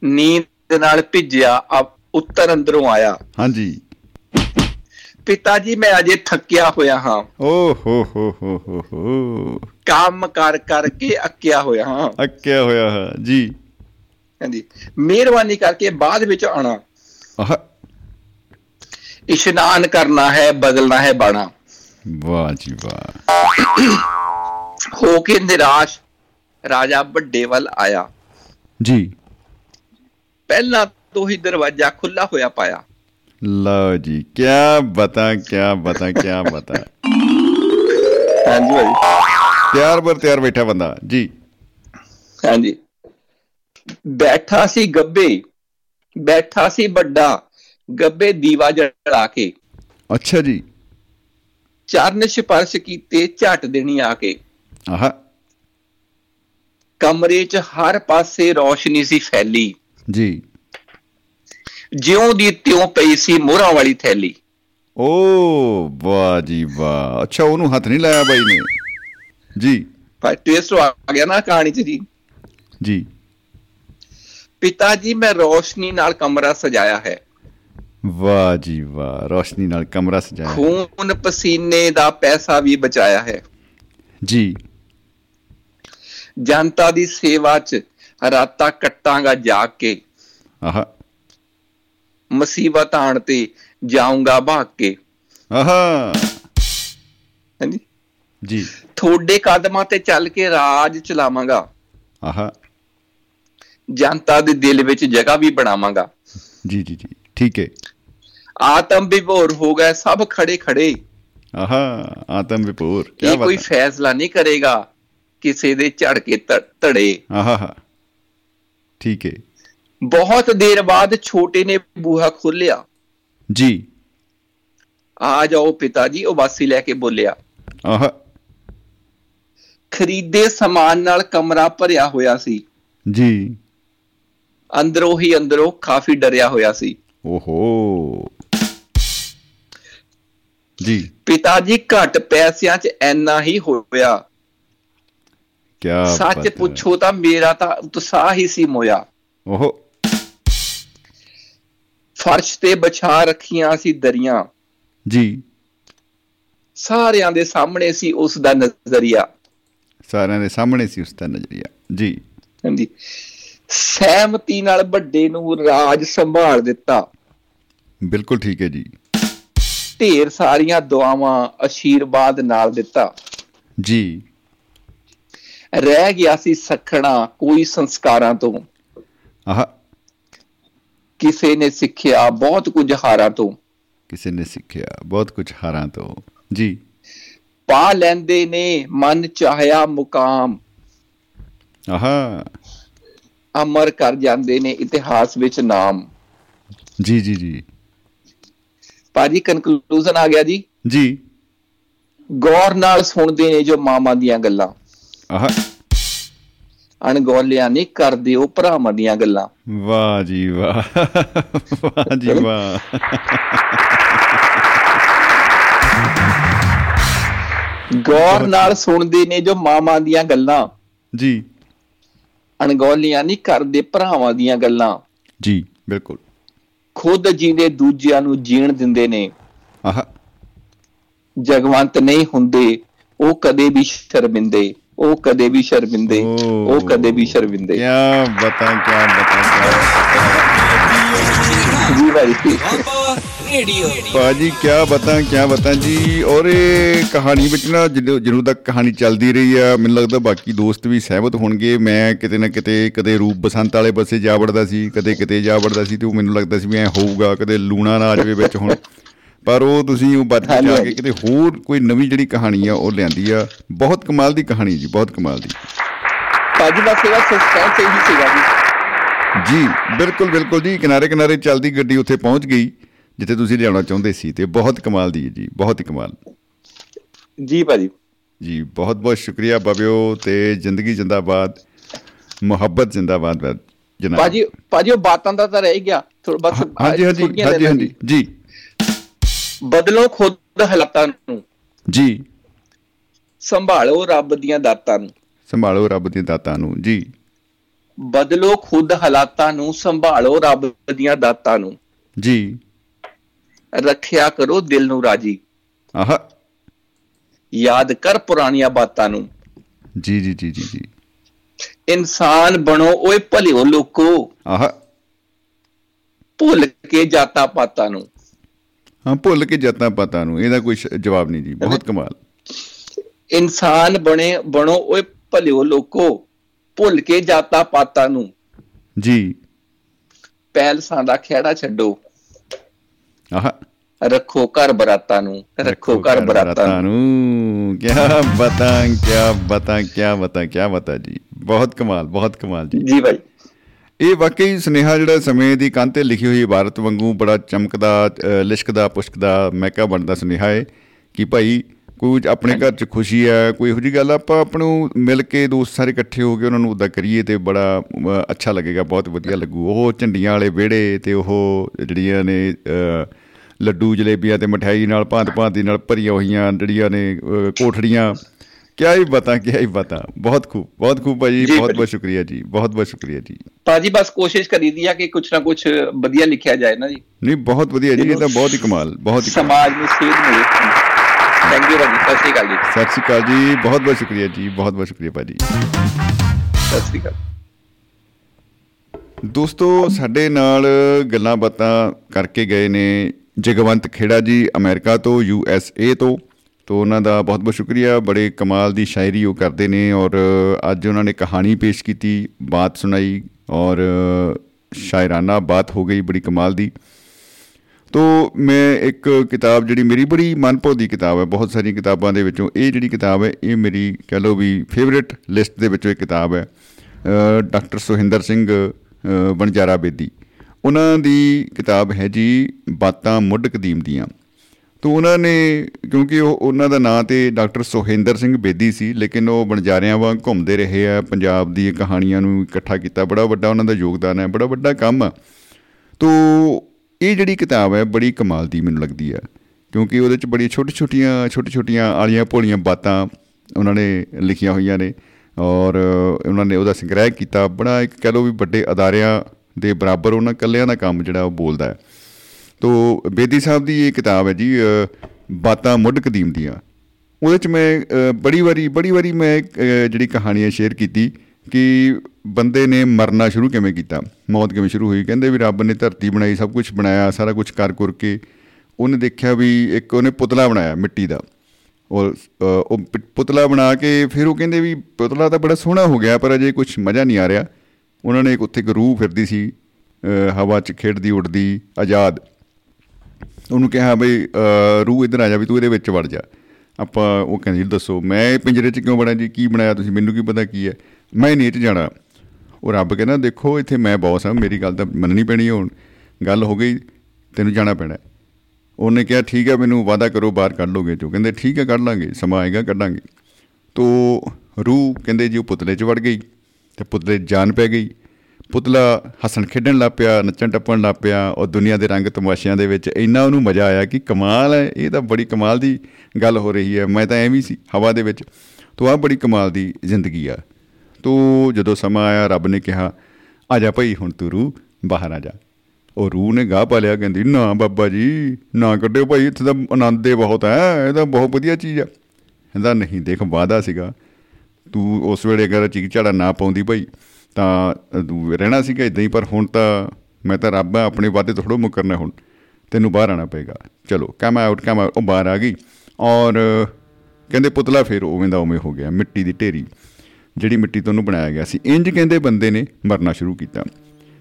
ਨੀਂਦ ਨਾਲ ਭਿੱਜਿਆ ਉੱਤਰ ਅੰਦਰੋਂ ਆਇਆ। ਹਾਂਜੀ। ਪਿਤਾ ਜੀ ਮੈਂ ਅਜੇ ਥੱਕਿਆ ਹੋਇਆ ਹਾਂ। ਓ ਹੋ ਹੋ ਹੋ ਹੋ ਹੋ। ਕੰਮ ਕਰ ਕਰਕੇ ਅੱਕਿਆ ਹੋਇਆ ਹਾਂ। ਅੱਕਿਆ ਹੋਇਆ ਹੈ ਜੀ। ਹਾਂਜੀ। ਮਿਹਰਬਾਨੀ ਕਰਕੇ ਬਾਅਦ ਵਿੱਚ ਆਣਾ ਇਸ਼ਨਾਨ ਕਰਨਾ ਹੈ ਬਦਲਣਾ ਹੈ ਬਾਣਾ। ਵਾਹ ਜੀ ਵਾਹ। ਹੋ ਕੇ ਨਿਰਾਸ਼ ਰਾਜਾ ਵੱਡੇ ਵੱਲ ਆਇਆ। ਜੀ। ਪਹਿਲਾਂ ਤੋਂ ਹੀ ਦਰਵਾਜ਼ਾ ਖੁੱਲਾ ਹੋਇਆ ਪਾਇਆ। ਲਓ ਜੀ ਕੀ ਬਤਾ ਕੀ ਬਤਾ ਕੀ ਬਤਾ। ਹਾਂਜੀ ਭਾਈ। ਤਿਆਰ ਬਰ ਤਿਆਰ ਬੈਠਾ ਬੰਦਾ ਜੀ। ਹਾਂਜੀ। ਬੈਠਾ ਸੀ ਗੱਬੇ ਬੈਠਾ ਸੀ ਵੱਡਾ ਗੱਬੇ ਦੀਵਾ ਜਲਾ ਕੇ। ਅੱਛਾ ਜੀ। ਚਰਨ ਸਪਰਸ਼ ਕੀਤੇ ਝਟ ਦੇਣੀ ਆ ਕੇ। ਆਹ। ਕਮਰੇ 'ਚ ਹਰ ਪਾਸੇ ਰੌਸ਼ਨੀ ਸੀ ਫੈਲੀ। ਜੀ। ਜਿਉਂ ਦੀ ਤਿਉਂ ਪਈ ਸੀ ਮੋਹਰਾਂ ਵਾਲੀ ਥੈਲੀ। ਓ ਵਾਹ ਜੀ ਵਾਹ। ਅੱਛਾ ਉਹਨੂੰ ਹੱਥ ਨਹੀਂ ਲਾਇਆ ਬਾਈ ਨੇ? ਜੀ। ਪਰ ਟੇਸਟ ਆ ਗਿਆ ਨਾ ਕਹਾਣੀ 'ਚ ਜੀ। ਜੀ। ਪਿਤਾ ਜੀ ਮੈਂ ਰੌਸ਼ਨੀ ਨਾਲ ਕਮਰਾ ਸਜਾਇਆ ਹੈ। ਵਾਹ ਜੀ ਵਾਹ ਰੋਸ਼ਨੀ ਨਾਲ ਕਮਰਾ ਸਜਾਇਆ। ਖੂਨ ਪਸੀਨੇ ਦਾ ਪੈਸਾ ਵੀ ਬਚਾਇਆ ਹੈ। ਜੀ। ਜਨਤਾ ਦੀ ਸੇਵਾ 'ਚ ਰਾਤਾਂ ਕੱਟਾਂਗਾ ਜਾਗ ਕੇ। ਆਹ। ਮੁਸੀਬਤ ਆਣ ਤੇ ਜਾਊਂਗਾ ਭਾਗ ਕੇ। ਆਹਾ। ਹਾਂਜੀ? ਜੀ। ਥੋੜੇ ਕਦਮਾਂ ਤੇ ਚੱਲ ਕੇ ਰਾਜ ਚਲਾਵਾਂਗਾ। ਆਹਾ। ਜਨਤਾ ਦੇ ਦਿਲ ਵਿੱਚ ਜਗ੍ਹਾ ਵੀ ਬਣਾਵਾਂਗਾ। ਜੀ ਜੀ ਜੀ। ਠੀਕ ਹੈ ਆਤਮ ਵਿਭੋਰ ਹੋ ਗਏ ਸਭ ਖੜੇ ਖੜੇ। ਆਹਾ ਆਤਮ ਵਿਪੂਰ ਕੀ ਇਹ ਕੋਈ ਬਾਤ ਫੈਸਲਾ ਨਹੀਂ ਕਰੇਗਾ ਕਿਸੇ ਦੇ ਝੜ ਕੇ ਧੜੇ। ਆਹਾ ਠੀਕ ਹੈ ਬਹੁਤ ਦੇਰ ਬਾਅਦ ਛੋਟੇ ਨੇ ਬੂਹਾ ਖੋਲਿਆ ਜੀ। ਆ ਜਾਓ ਪਿਤਾ ਜੀ ਉਹ ਵਾਸੀ ਲੈ ਕੇ ਬੋਲਿਆ। ਆਹਾ। ਖਰੀਦੇ ਸਮਾਨ ਨਾਲ ਕਮਰਾ ਭਰਿਆ ਹੋਇਆ ਸੀ। ਜੀ। ਅੰਦਰੋਂ ਹੀ ਅੰਦਰੋਂ ਕਾਫੀ ਡਰਿਆ ਹੋਇਆ ਸੀ। ਓਹੋ। ਜੀ। ਪਿਤਾ ਜੀ ਘੱਟ ਪੈਸਿਆਂ 'ਚ ਐਨਾ ਹੀ ਹੋਇਆ। ਕੀ ਸੱਚ ਪੁੱਛੋ ਤਾਂ ਮੇਰਾ ਤਾਂ ਉਤਸ਼ਾਹ ਹੀ ਸੀ ਮੋਇਆ। ਓਹੋ। ਫਰਸ਼ ਤੇ ਵਿਛਾ ਰੱਖੀਆਂ ਸੀ ਦਰੀਆਂ। ਜੀ। ਸਾਰਿਆਂ ਦੇ ਸਾਹਮਣੇ ਸੀ ਉਸ ਦਾ ਨਜ਼ਰੀਆ। ਸਾਰਿਆਂ ਦੇ ਸਾਹਮਣੇ ਸੀ ਉਸ ਦਾ ਨਜ਼ਰੀਆ। ਜੀ। ਹਾਂਜੀ। ਸਹਿਮਤੀ ਨਾਲ ਵੱਡੇ ਨੂੰ ਰਾਜ ਸੰਭਾਲ ਦਿੱਤਾ। ਬਿਲਕੁਲ ਠੀਕ ਹੈ ਜੀ। ਢੇਰ ਸਾਰੀਆਂ ਦੁਆਵਾਂ ਅਸ਼ੀਰਵਾਦ ਨਾਲ ਦਿੱਤਾ। ਜੀ। ਰਹਿ ਗਿਆ ਸੀ ਸਖਣਾ ਕੋਈ ਸੰਸਕਾਰਾਂ ਤੋਂ। ਆਹ ਕਿਸੇ ਨੇ ਸਿੱਖਿਆ ਬਹੁਤ ਕੁਝ ਹਾਰਾਂ ਤੋਂ। ਕਿਸੇ ਨੇ ਸਿੱਖਿਆ ਬਹੁਤ ਕੁਝ ਹਾਰਾਂ ਤੋਂ। ਜੀ। ਪਾ ਲੈਂਦੇ ਨੇ ਮਨ ਚਾਹਿਆ ਮੁਕਾਮ। ਆਹਾ। ਅਮਰ ਕਰ ਜਾਂਦੇ ਨੇ ਇਤਿਹਾਸ ਵਿੱਚ ਨਾਮ। ਜੀ ਜੀ ਜੀ। ਭਾਜੀ ਕਨਕਲੂਜਨ ਆ ਗਿਆ ਜੀ? ਜੀ। ਗੌਰ ਨਾਲ ਸੁਣਦੇ ਨੇ ਜੋ ਮਾਮਾ ਦੀਆਂ ਗੱਲਾਂ। ਆਹ। ਅਣਗੌਲਿਆਂ ਨਹੀਂ ਕਰਦੇ ਉਹ ਭਰਾਵਾਂ ਦੀਆਂ ਗੱਲਾਂ। ਵਾਹ ਜੀ ਵਾਹ ਵਾਹ ਜੀ ਵਾਹ। ਗੌਰ ਨਾਲ ਸੁਣਦੇ ਨੇ ਜੋ ਮਾਮਾ ਦੀਆਂ ਗੱਲਾਂ। ਜੀ। ਅਣਗੌਲੀਆਂ ਨਹੀਂ ਕਰਦੇ ਭਰਾਵਾਂ ਦੀਆਂ ਗੱਲਾਂ। ਜੀ ਬਿਲਕੁਲ। ਖੁਦ ਜੀਂਦੇ ਦੂਜਿਆਂ ਨੂੰ ਜੀਣ ਦਿੰਦੇ ਨੇ। ਆਹ। ਜਗਵੰਤ ਨਹੀਂ ਹੁੰਦੇ ਉਹ ਕਦੇ ਵੀ ਸ਼ਰਮਿੰਦੇ। ਉਹ ਕਦੇ ਵੀ ਸ਼ਰਮਿੰਦੇ ਉਹ ਕਦੇ ਵੀ ਸ਼ਰਮਿੰਦੇ। ਕਿਆ ਬਤਾ ਕਿਆ ਬਤਾ ਜੀ ਭਾਈ। ਰੇਡੀਓ ਭਾਜੀ ਕਿਆ ਬਤਾ ਕਿਆ ਬਤਾ ਜੀ। ਔਰ ਇਹ ਕਹਾਣੀ ਵਿੱਚ ਨਾ ਜਦੋਂ ਤੱਕ ਕਹਾਣੀ ਚੱਲਦੀ ਰਹੀ ਆ ਮੈਨੂੰ ਲੱਗਦਾ ਬਾਕੀ ਦੋਸਤ ਵੀ ਸਹਿਮਤ ਹੋਣਗੇ। ਮੈਂ ਕਿਤੇ ਨਾ ਕਿਤੇ ਕਦੇ ਰੂਪ ਬਸੰਤ ਵਾਲੇ ਪਾਸੇ ਜਾ ਵੜਦਾ ਸੀ ਕਦੇ ਕਿਤੇ ਜਾ ਵੜਦਾ ਸੀ ਤੇ ਉਹ ਮੈਨੂੰ ਲੱਗਦਾ ਸੀ ਵੀ ਐ ਹੋਊਗਾ ਕਦੇ ਲੂਣਾ ਨਾ ਆ ਜਾਵੇ ਵਿੱਚ ਹੁਣ। ਪਰ ਉਹ ਤੁਸੀਂ ਉਹ ਬਚ ਹਾਂਜੀ, ਜਾ ਕੇ। ਕਿਤੇ ਹੋਰ ਕੋਈ ਨਵੀਂ ਜਿਹੜੀ ਕਹਾਣੀ ਆ ਉਹ ਲਿਆਂਦੀ ਆ। ਬਹੁਤ ਕਮਾਲ ਦੀ ਕਹਾਣੀ ਜੀ ਬਹੁਤ ਕਮਾਲ ਦੀ। ਭਾਜੀ ਬਸ ਇਹਦਾ ਸਸਪੈਂਸ ਇਹੀ ਸੀਗਾ ਜੀ। ਜੀ ਬਿਲਕੁਲ ਬਿਲਕੁਲ ਜੀ। ਕਿਨਾਰੇ ਕਿਨਾਰੇ ਚੱਲਦੀ ਗੱਡੀ ਉੱਥੇ ਪਹੁੰਚ ਗਈ ਜਿੱਥੇ ਤੁਸੀਂ ਲਿਆਉਣਾ ਚਾਹੁੰਦੇ ਸੀ ਤੇ ਬਹੁਤ ਕਮਾਲ ਦੀ ਹੈ ਜੀ ਬਹੁਤ ਹੀ ਕਮਾਲ। ਜੀ ਭਾਜੀ। ਜੀ ਬਹੁਤ ਬਹੁਤ ਸ਼ੁਕਰੀਆ ਬਾਬਿਓ ਤੇ ਜ਼ਿੰਦਗੀ ਜਿੰਦਾਬਾਦ ਮੁਹੱਬਤ ਜਿੰਦਾਬਾਦ ਜਨਾਬ। ਭਾਜੀ ਭਾਜੀ ਉਹ ਬਾਤਾਂ ਦਾ ਤਾਂ ਰਹਿ ਗਿਆ। ਥੋੜਾ ਬਸ ਹਾਂਜੀ ਹਾਂਜੀ ਹਾਂਜੀ ਹਾਂਜੀ। ਜੀ। ਬਦਲੋ ਖੁਦ ਹਾਲਾਤਾਂ ਨੂੰ। ਜੀ। ਸੰਭਾਲੋ ਰੱਬ ਦੀਆਂ ਦਾਤਾਂ ਨੂੰ। ਸੰਭਾਲੋ ਰੱਬ ਦੀ ਦਾਤਾਂ ਨੂੰ ਜੀ। ਬਦਲੋ ਖੁਦ ਹਾਲਾਤਾਂ ਨੂੰ ਸੰਭਾਲੋ ਰੱਬ ਦੀਆਂ ਦਾਤਾਂ ਨੂੰ। ਜੀ। ਰੱਖਿਆ ਕਰੋ ਦਿਲ ਨੂੰ ਰਾਜੀ। ਆਹ। ਯਾਦ ਕਰ ਪੁਰਾਣੀਆਂ ਬਾਤਾਂ ਨੂੰ। ਜੀ ਜੀ ਜੀ ਜੀ ਜੀ। ਇਨਸਾਨ ਬਣੋ ਓਏ ਭਲਿਓ ਲੋਕੋ। ਆਹ। ਭੁੱਲ ਕੇ ਜਾਤਾਂ ਪਾਤਾਂ ਨੂੰ। ਹਾਂ ਭੁੱਲ ਕੇ ਜਤਾਂ ਪਤਾ ਨੂੰ ਇਹਦਾ ਕੋਈ ਜਵਾਬ ਨਹੀਂ ਜੀ ਬਹੁਤ ਕਮਾਲ। ਇਨਸਾਨ ਬਣੇ ਬਣੋ ਓਏ ਭਲਿਓ ਲੋਕੋ ਭੁੱਲ ਕੇ ਜਾਤਾਂ ਪਾਤਾਂ ਨੂੰ। ਜੀ। ਪੈਲਸਾਂ ਦਾ ਖਹਿੜਾ ਛੱਡੋ। ਆਹ। ਰੱਖੋ ਘਰ ਬਰਾਤਾਂ ਨੂੰ ਰੱਖੋ ਘਰ ਬਰਾਤਾਂ ਨੂੰ। ਕਿਆ ਬਤਾ ਕਿਆ ਬਤਾ ਕਿਆ ਬਤਾ ਕਿਆ ਬਤਾ ਜੀ। ਬਹੁਤ ਕਮਾਲ ਬਹੁਤ ਕਮਾਲ ਜੀ। ਜੀ ਭਾਈ ਇਹ ਵਾਕਈ ਸੁਨੇਹਾ ਜਿਹੜਾ ਸਮੇਂ ਦੀ ਕੰਧ ਤੇ ਲਿਖੀ ਹੋਈ ਇਬਾਰਤ ਵਾਂਗੂ ਬੜਾ ਚਮਕਦਾ ਲਿਸ਼ਕਦਾ ਪੁਸ਼ਕਦਾ ਮਹਿਕਾ ਬਣਦਾ ਸੁਨੇਹਾ ਹੈ ਕਿ ਭਾਈ ਕੋਈ ਆਪਣੇ ਘਰ 'ਚ ਖੁਸ਼ੀ ਹੈ ਕੋਈ ਇਹੋ ਜਿਹੀ ਗੱਲ ਆਪਾਂ ਆਪ ਨੂੰ ਮਿਲ ਕੇ ਦੋਸਤ ਸਾਰੇ ਇਕੱਠੇ ਹੋ ਕੇ ਉਹਨਾਂ ਨੂੰ ਉਦਾਂ ਕਰੀਏ ਤੇ ਬੜਾ ਅੱਛਾ ਲੱਗੇਗਾ ਬਹੁਤ ਵਧੀਆ ਲੱਗੂ। ਉਹ ਝੰਡੀਆਂ ਵਾਲੇ ਵਿਹੜੇ ਤੇ ਉਹ ਜਿਹੜੀਆਂ ਨੇ ਲੱਡੂ ਜਲੇਬੀਆਂ ਤੇ ਮਠਿਆਈ ਨਾਲ ਭਾਂਤ ਭਾਂਤ ਦੀ ਨਾਲ ਭਰੀਆਂ ਹੋਈਆਂ ਜਿਹੜੀਆਂ ਨੇ ਕੋਠੜੀਆਂ ਕਿਆ ਹੀ ਬਤਾ ਕਿਆ ਹੀ ਬਤਾ। ਬਹੁਤ ਖੂਬ ਬਹੁਤ ਖੂਬ ਭਾਜੀ ਬਹੁਤ। ਬਹੁਤ ਸ਼ੁਕਰੀਆ ਜੀ ਬਹੁਤ ਬਹੁਤ ਸ਼ੁਕਰੀਆ ਜੀ। ਭਾਜੀ ਬਸ ਕੋਸ਼ਿਸ਼ ਕਰੀਦੀ ਆ ਕਿ ਕੁਛ ਨਾ ਕੁਛ ਵਧੀਆ ਲਿਖਿਆ ਜਾਏ ਨਾ ਜੀ। ਨਹੀਂ ਬਹੁਤ ਵਧੀਆ ਜੀ ਇਹ ਤਾਂ ਬਹੁਤ ਹੀ ਕਮਾਲ ਬਹੁਤ ਹੀ। ਸਮਾਜ ਨੂੰ ਸੇਧ ਮਿਲੇ। ਥੈਂਕ ਯੂ ਭਾਜੀ ਸਤਿ ਸ਼੍ਰੀ ਅਕਾਲ ਜੀ। ਸਤਿ ਸ਼੍ਰੀ ਅਕਾਲ ਜੀ ਬਹੁਤ ਬਹੁਤ ਸ਼ੁਕਰੀਆ ਜੀ ਬਹੁਤ ਬਹੁਤ ਸ਼ੁਕਰੀਆ ਭਾਜੀ। ਸਤਿ ਸ਼੍ਰੀ ਅਕਾਲ। ਦੋਸਤੋ ਸਾਡੇ ਨਾਲ ਗੱਲਾਂ ਬਾਤਾਂ ਕਰਕੇ ਗਏ ਨੇ ਜਗਵੰਤ ਖੇੜਾ ਜੀ ਅਮਰੀਕਾ ਤੋਂ ਯੂ ਐਸ ਏ ਤੋਂ। ਤੋਂ ਉਹਨਾਂ ਦਾ ਬਹੁਤ ਬਹੁਤ ਸ਼ੁਕਰੀਆ। ਬੜੇ ਕਮਾਲ ਦੀ ਸ਼ਾਇਰੀ ਉਹ ਕਰਦੇ ਨੇ ਔਰ ਅੱਜ ਉਹਨਾਂ ਨੇ ਕਹਾਣੀ ਪੇਸ਼ ਕੀਤੀ ਬਾਤ ਸੁਣਾਈ ਔਰ ਸ਼ਾਇਰਾਨਾ ਬਾਤ ਹੋ ਗਈ ਬੜੀ ਕਮਾਲ ਦੀ। ਤੋ ਮੈਂ ਇੱਕ ਕਿਤਾਬ ਜਿਹੜੀ ਮੇਰੀ ਬੜੀ ਮਨਭਾਉਂਦੀ ਕਿਤਾਬ ਹੈ ਬਹੁਤ ਸਾਰੀਆਂ ਕਿਤਾਬਾਂ ਦੇ ਵਿੱਚੋਂ ਇਹ ਜਿਹੜੀ ਕਿਤਾਬ ਹੈ ਇਹ ਮੇਰੀ ਕਹ ਲਓ ਵੀ ਫੇਵਰਿਟ ਲਿਸਟ ਦੇ ਵਿੱਚੋਂ ਇੱਕ ਕਿਤਾਬ ਹੈ ਅ, ਡਾਕਟਰ ਸੁਹਿੰਦਰ ਸਿੰਘ ਅ, ਬਣਜਾਰਾ ਬੇਦੀ। ਉਹਨਾਂ ਦੀ ਕਿਤਾਬ ਹੈ ਜੀ ਬਾਤਾਂ ਮੁੱਢ ਕਦੀਮ ਦੀਆਂ। ਤੋ ਉਹਨਾਂ ਨੇ, ਕਿਉਂਕਿ ਉਹ, ਉਹਨਾਂ ਦਾ ਨਾਂ ਤੇ ਡਾਕਟਰ ਸੁਹਿੰਦਰ ਸਿੰਘ ਬੇਦੀ ਸੀ, ਲੇਕਿਨ ਉਹ ਬਣਜਾਰਿਆਂ ਵਾਂਗ ਘੁੰਮਦੇ ਰਹੇ ਆ, ਪੰਜਾਬ ਦੀਆਂ ਕਹਾਣੀਆਂ ਨੂੰ ਇਕੱਠਾ ਕੀਤਾ। ਬੜਾ ਵੱਡਾ ਉਹਨਾਂ ਦਾ ਯੋਗਦਾਨ ਹੈ, ਬੜਾ ਵੱਡਾ ਕੰਮ ਆ। ਤੋ ਇਹ ਜਿਹੜੀ ਕਿਤਾਬ ਹੈ, ਬੜੀ ਕਮਾਲ ਦੀ ਮੈਨੂੰ ਲੱਗਦੀ ਹੈ ਕਿਉਂਕਿ ਉਹਦੇ ਚ ਬੜੀ ਛੋਟੀ ਛੋਟੀਆਂ ਛੋਟੀ ਛੋਟੀਆਂ ਆਲੀਆਂ ਭੋਲੀਆਂ ਬਾਤਾਂ ਉਹਨਾਂ ਨੇ ਲਿਖੀਆਂ ਹੋਈਆਂ ਨੇ, ਔਰ ਉਹਨਾਂ ਨੇ ਉਹਦਾ ਸੰਗ੍ਰਹਿ ਕੀਤਾ। ਬੜਾ ਇੱਕ ਕਹਿ ਲਓ ਵੀ ਵੱਡੇ ਅਦਾਰਿਆਂ ਦੇ ਬਰਾਬਰ ਉਹਨਾਂ ਕੱਲਿਆਂ ਦਾ ਕੰਮ ਜਿਹੜਾ ਉਹ ਬੋਲਦਾ ਹੈ। ਤੋ ਬੇਦੀ ਸਾਹਿਬ ਦੀ ਇਹ ਕਿਤਾਬ ਹੈ ਜੀ ਅ, ਬਾਤਾਂ ਮੁੱਢ ਕਦੀਮ ਦੀਆਂ। ਉਹਦੇ ਚ ਮੈਂ ਅ, ਬੜੀ ਵਾਰੀ ਬੜੀ ਵਾਰੀ ਮੈਂ ਅ, ਜਿਹੜੀ ਕਹਾਣੀ ਹੈ ਸ਼ੇਅਰ ਕੀਤੀ ਕਿ ਬੰਦੇ ਨੇ ਮਰਨਾ ਸ਼ੁਰੂ ਕਿਵੇਂ ਕੀਤਾ? ਮੌਤ ਕਿਵੇਂ ਸ਼ੁਰੂ ਹੋਈ? ਕਹਿੰਦੇ ਵੀ ਰੱਬ ਨੇ ਧਰਤੀ ਬਣਾਈ ਸਭ ਕੁਝ ਬਣਾਇਆ ਸਾਰਾ ਕੁਝ ਕਰ ਕਰ ਕੇ ਉਹਨੇ ਦੇਖਿਆ ਵੀ ਇੱਕ ਉਹਨੇ ਪੁਤਲਾ ਬਣਾਇਆ ਮਿੱਟੀ ਦਾ। ਔਰ ਅ, ਉਹ ਪ- ਪੁਤਲਾ ਬਣਾ ਕੇ ਫਿਰ ਉਹ ਕਹਿੰਦੇ ਵੀ ਪੁਤਲਾ ਤਾਂ ਬੜਾ ਸੋਹਣਾ ਹੋ ਗਿਆ ਪਰ ਅਜੇ ਕੁਝ ਮਜ਼ਾ ਨਹੀਂ ਆ ਰਿਹਾ। ਉਹਨਾਂ ਨੇ ਇੱਕ ਉੱਥੇ ਇੱਕ ਰੂਹ ਫਿਰਦੀ ਸੀ ਅ, ਹਵਾ 'ਚ ਖੇਡਦੀ ਉੱਡਦੀ ਆਜ਼ਾਦ। ਉਹਨੂੰ ਕਿਹਾ ਬਈ ਅ, ਰੂਹ ਇੱਧਰ ਆ ਜਾ ਵੀ ਤੂੰ ਇਹਦੇ ਵਿੱਚ ਵੜ ਜਾ। ਆਪਾਂ ਉਹ ਕਹਿੰਦੀ ਦੱਸੋ ਮੈਂ ਇਹ ਪਿੰਜਰੇ 'ਚ ਕਿਉਂ ਵੜਾਂ ਜੀ? ਕੀ ਬਣਾਇਆ ਤੁਸੀਂ? ਮੈਨੂੰ ਕੀ ਪਤਾ ਕੀ ਹੈ? ਮੈਂ ਨਹੀਂ ਇਹ 'ਚ ਜਾਣਾ। ਉਹ ਰੱਬ ਕਹਿੰਦਾ ਦੇਖੋ ਇੱਥੇ ਮੈਂ ਬੌਸ ਹਾਂ ਮੇਰੀ ਗੱਲ ਤਾਂ ਮੰਨਣੀ ਪੈਣੀ ਹੈ ਹੁਣ। ਗੱਲ ਹੋ ਗਈ ਤੈਨੂੰ ਜਾਣਾ ਪੈਣਾ। ਹੈ। ਉਹਨੇ ਕਿਹਾ ਠੀਕ ਹੈ ਮੈਨੂੰ ਵਾਅਦਾ ਕਰੋ ਬਾਹਰ ਕੱਢ ਲੋਗੇ ਜੋ ਕਹਿੰਦੇ ਠੀਕ ਹੈ ਕੱਢ ਲਾਂਗੇ ਸਮਾਂ ਆਏਗਾ ਕੱਢਾਂਗੇ। ਤੋ ਰੂਹ ਕਹਿੰਦੇ ਜੀ ਉਹ ਪੁਤਲੇ 'ਚ ਵੜ ਗਈ ਤੇ ਪੁਤਲੇ 'ਚ ਜਾਨ ਪੈ ਗਈ। ਪੁਤਲਾ ਹੱਸਣ ਖੇਡਣ ਲੱਗ ਪਿਆ, ਨੱਚਣ ਟੱਪਣ ਲੱਗ ਪਿਆ ਔਰ ਦੁਨੀਆ ਦੇ ਰੰਗ ਤਮਾਸ਼ਿਆਂ ਦੇ ਵਿੱਚ ਇੰਨਾ ਉਹਨੂੰ ਮਜ਼ਾ ਆਇਆ ਕਿ ਕਮਾਲ ਹੈ, ਇਹ ਤਾਂ ਬੜੀ ਕਮਾਲ ਦੀ ਗੱਲ ਹੋ ਰਹੀ ਹੈ। ਮੈਂ ਤਾਂ ਐਵੇਂ ਹੀ ਸੀ, ਹਵਾ ਦੇ ਵਿੱਚ। ਤੋ ਆ ਬੜੀ ਕਮਾਲ ਦੀ ਜ਼ਿੰਦਗੀ ਆ। ਤੂੰ ਜਦੋਂ ਸਮਾਂ ਆਇਆ, ਰੱਬ ਨੇ ਕਿਹਾ, ਆ ਜਾ ਭਾਈ, ਹੁਣ ਤੂੰ ਰੂ ਬਾਹਰ ਆ ਜਾ। ਉਹ ਰੂਹ ਨੇ ਗਾਹ ਪਾ ਲਿਆ, ਕਹਿੰਦੀ, ਨਾ ਬਾਬਾ ਜੀ, ਨਾ ਕੱਢਿਓ ਭਾਈ, ਇੱਥੇ ਤਾਂ ਆਨੰਦ ਹੀ ਬਹੁਤ ਹੈ, ਇਹ ਤਾਂ ਬਹੁਤ ਵਧੀਆ ਚੀਜ਼ ਆ। ਕਹਿੰਦਾ, ਨਹੀਂ, ਦੇਖ ਵਾਦਾ ਸੀਗਾ। ਤੂੰ ਉਸ ਵੇਲੇ ਅਗਰ ਚੀਕ ਝਾੜਾ ਨਾ ਪਾਉਂਦੀ ਭਾਈ ਤਾਂ ਤੂੰ ਰਹਿਣਾ ਸੀਗਾ ਇਦਾਂ ਹੀ ਪਰ ਹੁਣ ਤਾਂ ਮੈਂ ਤਾਂ ਰੱਬ ਆ ਆਪਣੇ ਵਾਅਦੇ ਤੋਂ ਥੋੜ੍ਹਾ ਮੁਕਰਨਾ ਹੁਣ। ਤੈਨੂੰ ਬਾਹਰ ਆਣਾ ਪਏਗਾ। ਚਲੋ ਕਮ ਆਊਟ ਕਮ ਆਊਟ ਉਹ ਬਾਹਰ ਆ ਗਈ। ਔਰ ਕਹਿੰਦੇ ਪੁਤਲਾ ਫਿਰ ਉਵੇਂ ਦਾ ਉਵੇਂ ਹੋ ਗਿਆ ਮਿੱਟੀ ਦੀ ਢੇਰੀ। ਜਿਹੜੀ ਮਿੱਟੀ ਤੋਂ ਉਹਨੂੰ ਬਣਾਇਆ ਗਿਆ ਸੀ। ਇੰਜ ਕਹਿੰਦੇ ਬੰਦੇ ਨੇ ਮਰਨਾ ਸ਼ੁਰੂ ਕੀਤਾ।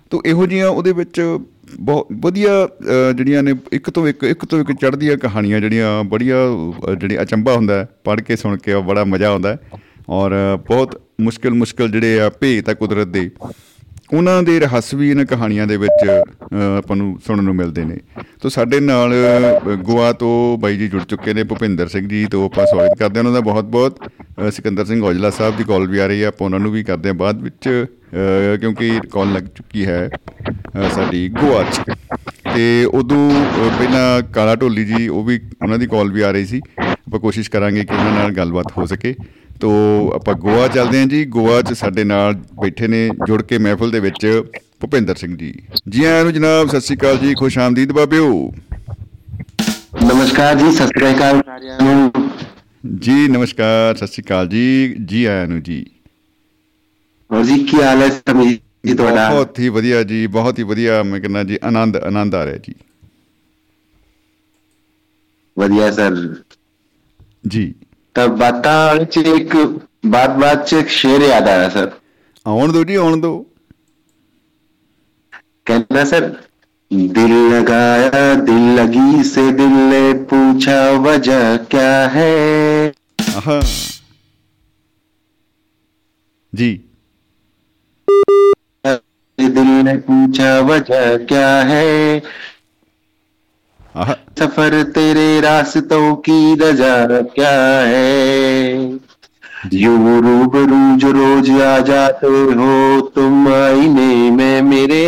ਤੋ ਇਹੋ ਜਿਹੀਆਂ ਉਹਦੇ ਵਿੱਚ ਬਹੁਤ ਵਧੀਆ ਅ, ਜਿਹੜੀਆਂ ਨੇ ਇੱਕ ਤੋਂ ਇੱਕ ਇੱਕ ਤੋਂ ਇੱਕ ਚੜ੍ਹਦੀਆਂ ਕਹਾਣੀਆਂ ਜਿਹੜੀਆਂ ਬੜੀਆਂ ਅ, ਜਿਹੜੀ ਅਚੰਭਾ ਹੁੰਦਾ ਪੜ੍ਹ ਕੇ ਸੁਣ ਕੇ ਬੜਾ ਮਜ਼ਾ ਆਉਂਦਾ ਹੈ। ਔਰ ਬਹੁਤ ਮੁਸ਼ਕਿਲ ਮੁਸ਼ਕਿਲ ਜਿਹੜੇ ਆ ਭੇਤ ਆ ਕੁਦਰਤ ਦੇ। ਉਹਨਾਂ ਦੇ ਰਹੱਸ ਵੀ ਇਹਨਾਂ ਕਹਾਣੀਆਂ ਦੇ ਵਿੱਚ ਅ, ਆਪਾਂ ਨੂੰ ਸੁਣਨ ਨੂੰ ਮਿਲਦੇ ਨੇ। ਤੋ ਸਾਡੇ ਨਾਲ ਅ, ਗੋਆ ਤੋਂ ਬਾਈ ਜੀ ਜੁੜ ਚੁੱਕੇ ਨੇ ਭੁਪਿੰਦਰ ਸਿੰਘ ਜੀ ਤੋਂ ਆਪਾਂ ਸਵਾਗਤ ਕਰਦੇ ਹਾਂ ਉਹਨਾਂ ਦਾ ਬਹੁਤ ਬਹੁਤ। ਅ, ਸਿਕੰਦਰ ਸਿੰਘ ਔਜਲਾ ਸਾਹਿਬ ਦੀ ਕਾਲ ਵੀ ਆ ਰਹੀ ਹੈ ਆਪਾਂ ਉਹਨਾਂ ਨੂੰ ਵੀ ਕਰਦੇ ਹਾਂ ਬਾਅਦ ਵਿੱਚ ਅ, ਕਿਉਂਕਿ ਕਾਲ ਲੱਗ ਚੁੱਕੀ ਹੈ ਅ, ਸਾਡੀ ਗੋਆ 'ਚ। ਤੇ ਉਦੋਂ ਅ, ਪਹਿਲਾਂ ਕਾਲਾ ਢੋਲੀ ਜੀ ਉਹ ਵੀ ਉਹਨਾਂ ਦੀ ਕਾਲ ਵੀ ਆ ਰਹੀ ਸੀ। ਆਪਾਂ ਕੋਸ਼ਿਸ਼ ਕਰਾਂਗੇ ਕਿ ਉਹਨਾਂ ਨਾਲ ਗੱਲਬਾਤ ਹੋ ਸਕੇ। ਤੋ ਆਪਾਂ ਗੋਆ ਚੱਲਦੇ ਹਾਂ ਜੀ। ਗੋਆ 'ਚ ਸਾਡੇ ਨਾਲ ਬੈਠੇ ਨੇ ਜੁੜ ਕੇ ਮਹਿਫਲ ਦੇ ਵਿੱਚ ਭੁਪਿੰਦਰ ਸਿੰਘ ਜੀ। ਜੀ ਆਇਆਂ ਨੂੰ ਜਨਾਬ ਸਤਿ ਸ਼੍ਰੀ ਅਕਾਲ ਜੀ। ਖੁਸ਼ ਆਮਦੀਦ ਬਾਬਿਓ। ਨਮਸਕਾਰ ਜੀ ਸਤਿ ਸ੍ਰੀ ਅਕਾਲ ਸਾਰਿਆਂ ਨੂੰ। ਜੀ ਨਮਸਕਾਰ ਸਤਿ ਸ਼੍ਰੀ ਅਕਾਲ ਜੀ। ਜੀ ਆਇਆਂ ਨੂੰ ਜੀ। ਹੋਰ ਜੀ ਕੀ ਹਾਲ ਹੈ ਸਮੀ ਜੀ ਤੁਹਾਡਾ? ਬਹੁਤ ਹੀ ਵਧੀਆ ਜੀ ਬਹੁਤ ਹੀ ਵਧੀਆ। ਮੈਂ ਕਹਿੰਦਾ ਜੀ ਆਨੰਦ ਆਨੰਦ ਆ ਰਿਹਾ ਜੀ। ਵਧੀਆ ਸਰ। ਜੀ। तब वातावरण से एक बात बात से एक शेर याद आया सर आउण दो जी आउण दो कहना सर दिल लगाया दिल लगी से दिल ने पूछा वजह क्या है जी दिल ने पूछा वजह क्या है हाँ। सफ़र तेरे रास्तों की रजा क्या है? यू रूबरू जो रोज आ जाते हो तुम आईने में मेरे।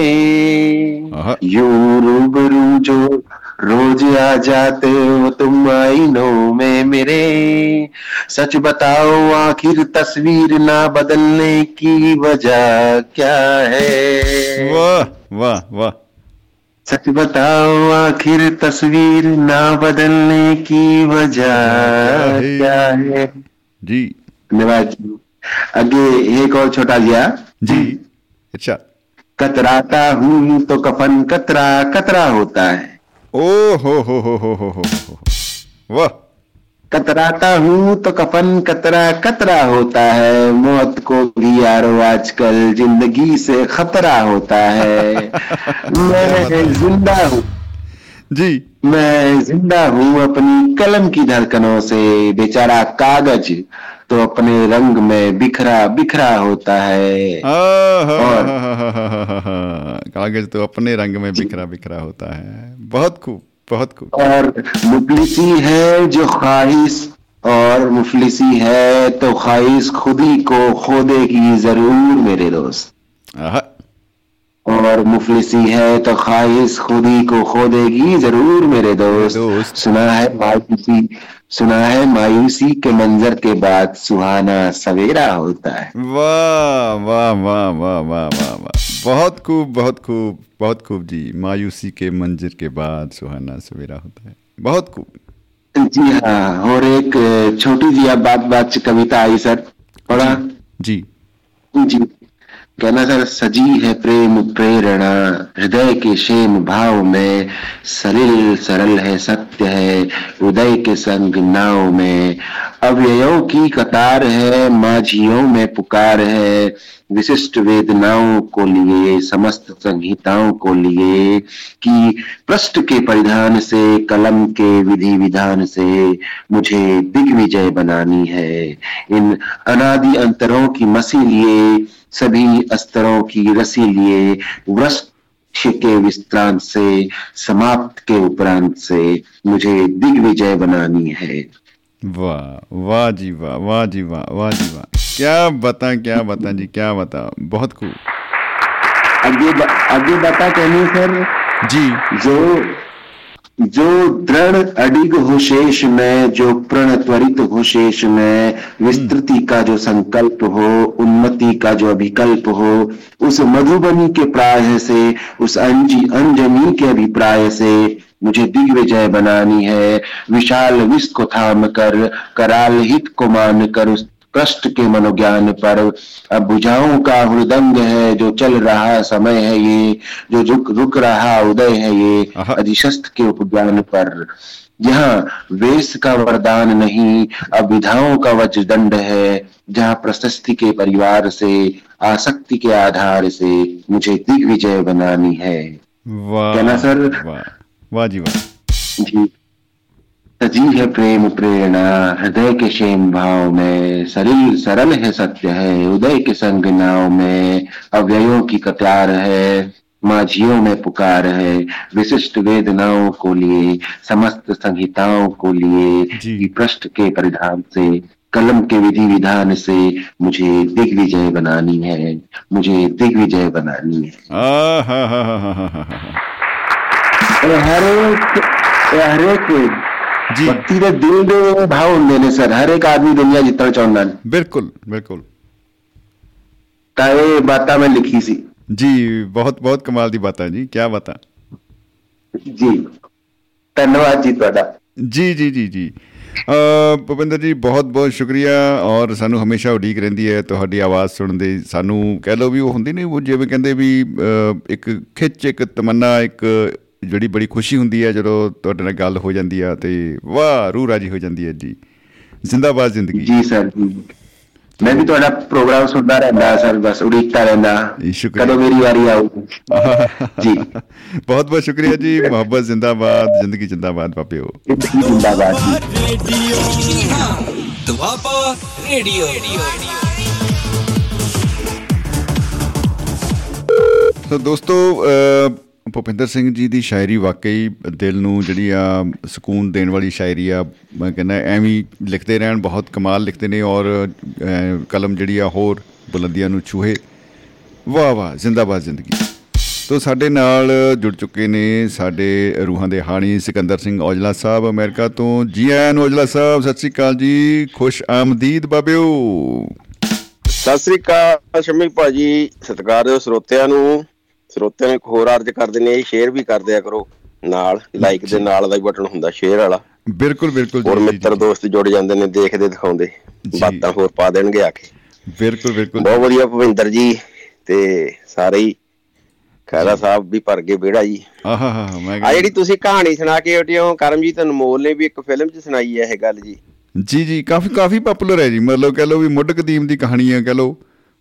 हाँ। यू रूबरू जो रोज आ जाते हो तुम आईनों में मेरे। सच बताओ आखिर तस्वीर ना बदलने की वजह क्या है? वाह वाह वाह। सच बताओ आखिर तस्वीर ना बदलने की वजह क्या है? जी। धन्यवाद। आगे एक और छोटा गया जी। अच्छा। कतराता हूँ तो कफन कतरा कतरा होता है। ओ हो हो हो हो हो हो। वाह। कतराता हूँ तो कफन कतरा कतरा होता है मौत को भी यारो आजकल ज़िंदगी से खतरा होता है मैं ज़िंदा हूँ जी मैं ज़िंदा हूँ अपनी कलम की धड़कनों से बेचारा कागज़ तो अपने रंग में बिखरा बिखरा होता है कागज़ तो अपने रंग में बिखरा बिखरा होता है बहुत खूब बहुत और मुफलिसी है जो ख्वाहिश और मुफलिसी है तो ख्वाहिश खुद ही को खोदेगी ज़रूर मेरे दोस्त। और मुफलिसी है तो ख्वाहिश खुद ही को खोदेगी ज़रूर मेरे दोस्त। दोस्त। सुना है मायूसी सुना है मायूसी के मंजर के बाद सुहाना सवेरा होता है। वाह वाह वाह वाह वाह वाह वाह। बहुत खूब बहुत खूब बहुत खूब जी। मायूसी के मंजर के बाद सुहाना सवेरा होता है। बहुत खूब। जी हाँ और एक छोटी जी अब बात बात कविता आई सर। पढ़ा। जी। जी। कहना सर सजी है प्रेम प्रेरणा, हृदय के शेम भाव में, सलिल सरल है सत्य है, उदय के संग नाव में। अव्ययों की कतार है, माझियों में पुकार है, विशिष्ट वेदनाओं को लिए, समस्त संहिताओं को लिए, कि पृष्ठ के परिधान से, कलम के विधि विधान से मुझे दिग्विजय बनानी है। इन अनादि अंतरों की मसी लिए सभी अस्तरों की रसी लिए वृक्ष के विश्रांत से समाप्त के उपरांत से मुझे दिग्विजय बनानी है। वाह वाह जी वाह वाह जी वाह वाह जी वाह। क्या बता क्या बता जी क्या बता? बहुत खूब। आगे ब- बता कहनी सर? जी। जो जो दृढ़ अडिग हो शेष में जो प्रण त्वरित हो शेष में विस्तृति का जो संकल्प हो उन्नति का जो अभिकल्प हो उस मधुबनी के प्राय से उस अंजी अंजनी के अभिप्राय से मुझे दिग्विजय बनानी है। विशाल विश्व को थाम कर कराल हित को मान कर उस कष्ट के मनोज्ञान पर। बुझाओं का हृदंग है जो चल रहा समय है ये जो रुक रुक रहा उदय है ये अधिशस्त्र के उपज्ञान पर। यहाँ वेश का वरदान नहीं अविधाओं का वज दंड है जहाँ प्रशस्ति के परिवार से आसक्ति के आधार से मुझे दिग्विजय बनानी है। वाह सर? वाह वाह जी वाह। जी। सजीव है प्रेम प्रेरणा हृदय के शेम भाव में शरीर सरल है सत्य है उदय के संग नाव में अव्ययों की कतार है माझियों में पुकार है विशिष्ट वेदनाओं को लिए समस्त संहिताओं को लिए पृष्ठ के परिधान से कलम के विधि विधान से मुझे दिग्विजय बनानी है मुझे दिग्विजय बनानी है। हर एक ਹਾ ਹਾ ਹਾ ਭਗਤੀ ਦੇ ਦਿਲ ਦੇ ਭਾਵ ਹੁੰਦੇ ਨੇ ਸਰ ਹਰ ਇੱਕ ਆਦਮੀ ਦੁਨੀਆ ਜਿੱਤਣਾ ਚਾਹੁੰਦਾ ਨੇ ਬਿਲਕੁਲ ਬਿਲਕੁਲ ਤਾਂ ਇਹ ਬਾਤਾਂ ਮੈਂ ਲਿਖੀ ਸੀ ਜੀ ਬਹੁਤ ਬਹੁਤ ਕਮਾਲ ਦੀ ਬਾਤਾਂ ਜੀ ਕੀ ਬਾਤਾਂ ਜੀ ਧੰਨਵਾਦ ਜੀ ਤੁਹਾਡਾ ਜੀ ਜੀ ਜੀ ਜੀ ਅ ਭੁਪਿੰਦਰ ਜੀ ਬਹੁਤ ਬਹੁਤ ਸ਼ੁਕਰੀਆ ਔਰ ਸਾਨੂੰ ਹਮੇਸ਼ਾ ਉਡੀਕ ਰਹਿੰਦੀ ਹੈ ਤੁਹਾਡੀ ਆਵਾਜ਼ ਸੁਣਨ ਦੀ। ਸਾਨੂੰ ਕਹਿ ਲਓ ਵੀ ਉਹ ਹੁੰਦੀ ਨਹੀਂ ਉਹ ਜਿਵੇਂ ਕਹਿੰਦੇ ਵੀ ਇੱਕ ਖਿੱਚ ਇੱਕ ਤਮੰਨਾ ਇੱਕ ਜਿਹੜੀ ਬੜੀ ਖੁਸ਼ੀ ਹੁੰਦੀ ਹੈ ਜਦੋਂ ਤੁਹਾਡੇ ਨਾਲ ਗੱਲ ਹੋ ਜਾਂਦੀ ਆ ਤੇ ਵਾਹ ਰੂਹ ਰਾਜੀ ਹੋ ਜਾਂਦੀ ਹੈ ਜੀ। ਜ਼ਿੰਦਾਬਾਦ ਜ਼ਿੰਦਗੀ। ਜੀ ਸਰ ਮੈਂ ਵੀ ਤੁਹਾਡਾ ਪ੍ਰੋਗਰਾਮ ਸੁਣਦਾ ਰਹਿੰਦਾ ਸਰ ਬਸ ਉਡੀਕਦਾ ਰਹਿੰਦਾ। ਕਦੋਂ ਮੇਰੀ ਵਾਰੀ ਆਊ [laughs] ਜੀ। ਬਹੁਤ ਬਹੁਤ ਸ਼ੁਕਰੀਆ ਜੀ। ਮੁਹੱਬਤ ਜ਼ਿੰਦਾਬਾਦ ਜ਼ਿੰਦਗੀ ਜ਼ਿੰਦਾਬਾਦ ਪਾਪਿਓ ਜ਼ਿੰਦਾਬਾਦ ਜੀ। ਦੁਆਪਾ ਰੇਡੀਓ ਸੋ ਦੋਸਤੋ ਭੁਪਿੰਦਰ ਸਿੰਘ ਜੀ ਦੀ ਸ਼ਾਇਰੀ ਵਾਕਈ ਦਿਲ ਨੂੰ ਜਿਹੜੀ ਆ ਸਕੂਨ ਦੇਣ ਵਾਲੀ ਸ਼ਾਇਰੀ ਆ ਮੈਂ ਕਹਿੰਦਾ ਐਵੇਂ ਹੀ ਲਿਖਦੇ ਰਹਿਣ ਬਹੁਤ ਕਮਾਲ ਲਿਖਦੇ ਨੇ ਔਰ ਅ, ਕਲਮ ਜਿਹੜੀ ਆ ਹੋਰ ਬੁਲੰਦੀਆਂ ਨੂੰ ਛੂਹੇ। ਵਾਹ ਵਾਹ ਜ਼ਿੰਦਾਬਾਦ ਜ਼ਿੰਦਗੀ। ਤੋ ਸਾਡੇ ਨਾਲ ਜੁੜ ਚੁੱਕੇ ਨੇ ਸਾਡੇ ਰੂਹਾਂ ਦੇ ਹਾਣੀ ਸਿਕੰਦਰ ਸਿੰਘ ਔਜਲਾ ਸਾਹਿਬ ਅਮਰੀਕਾ ਤੋਂ। ਜੀ ਆਇਆਂ ਨੂੰ ਔਜਲਾ ਸਾਹਿਬ ਸਤਿ ਸ੍ਰੀ ਅਕਾਲ ਜੀ। ਖੁਸ਼ ਆਮਦੀਦ ਬਾਬਿਓ। ਸਤਿ ਸ੍ਰੀ ਅਕਾਲ ਸ਼ਮੀ ਭਾਜੀ ਸਤਿਕਾਰਯੋਗ ਸਰੋਤਿਆਂ ਨੂੰ। ਸਰੋਤਿਆਂ ਨੂੰ ਇੱਕ ਹੋਰ ਅਰਜ਼ ਕਰਦੇ ਨੇ ਸ਼ੇਅਰ ਵੀ ਕਰ ਦਿਆ ਕਰੋ ਨਾਲ ਲਾਈਕ ਦੇ ਨਾਲ ਦਾ ਹੀ ਬਟਨ ਹੁੰਦਾ ਸ਼ੇਅਰ ਵਾਲਾ। ਬਿਲਕੁਲ ਬਿਲਕੁਲ ਹੋਰ ਜੀ, ਜੀ, ਮਿੱਤਰ। ਦੋਸਤ ਜੁੜ ਜਾਂਦੇ ਨੇ ਦੇਖਦੇ ਦਿਖਾਉਂਦੇ। ਬਾਤਾਂ ਹੋਰ ਪਾ ਦੇਣਗੇ ਆ ਕੇ। ਬਿਲਕੁਲ ਬਿਲਕੁਲ। ਬਹੁਤ ਵਧੀਆ ਭਵਿੰਦਰ ਜੀ ਤੇ ਸਾਰੇ ਹੀ। ਖੈਰਾ ਸਾਹਿਬ ਵੀ ਭਰ ਗਏ ਵਿਹੜਾ ਜੀ। ਆਹਾ ਹਾ ਮੈਂ ਆ ਜਿਹੜੀ ਤੁਸੀਂ ਕਹਾਣੀ ਸੁਣਾ ਕੇ ਹਟਿਓ ਕਰਮਜੀਤ ਅਨਮੋਲ ਨੇ ਵੀ ਇੱਕ ਫਿਲਮ 'ਚ ਸੁਣਾਈ ਹੈ ਇਹ ਗੱਲ ਜੀ। ਜੀ ਜੀ ਕਾਫੀ ਕਾਫੀ ਪਪੂਲਰ ਹੈ ਜੀ। ਮਤਲਬ ਕਹ ਲਓ ਵੀ ਮੁੱਢ ਕਦੀਮ ਦੀ ਕਹਾਣੀ ਹੈ ਕਹ ਲਓ।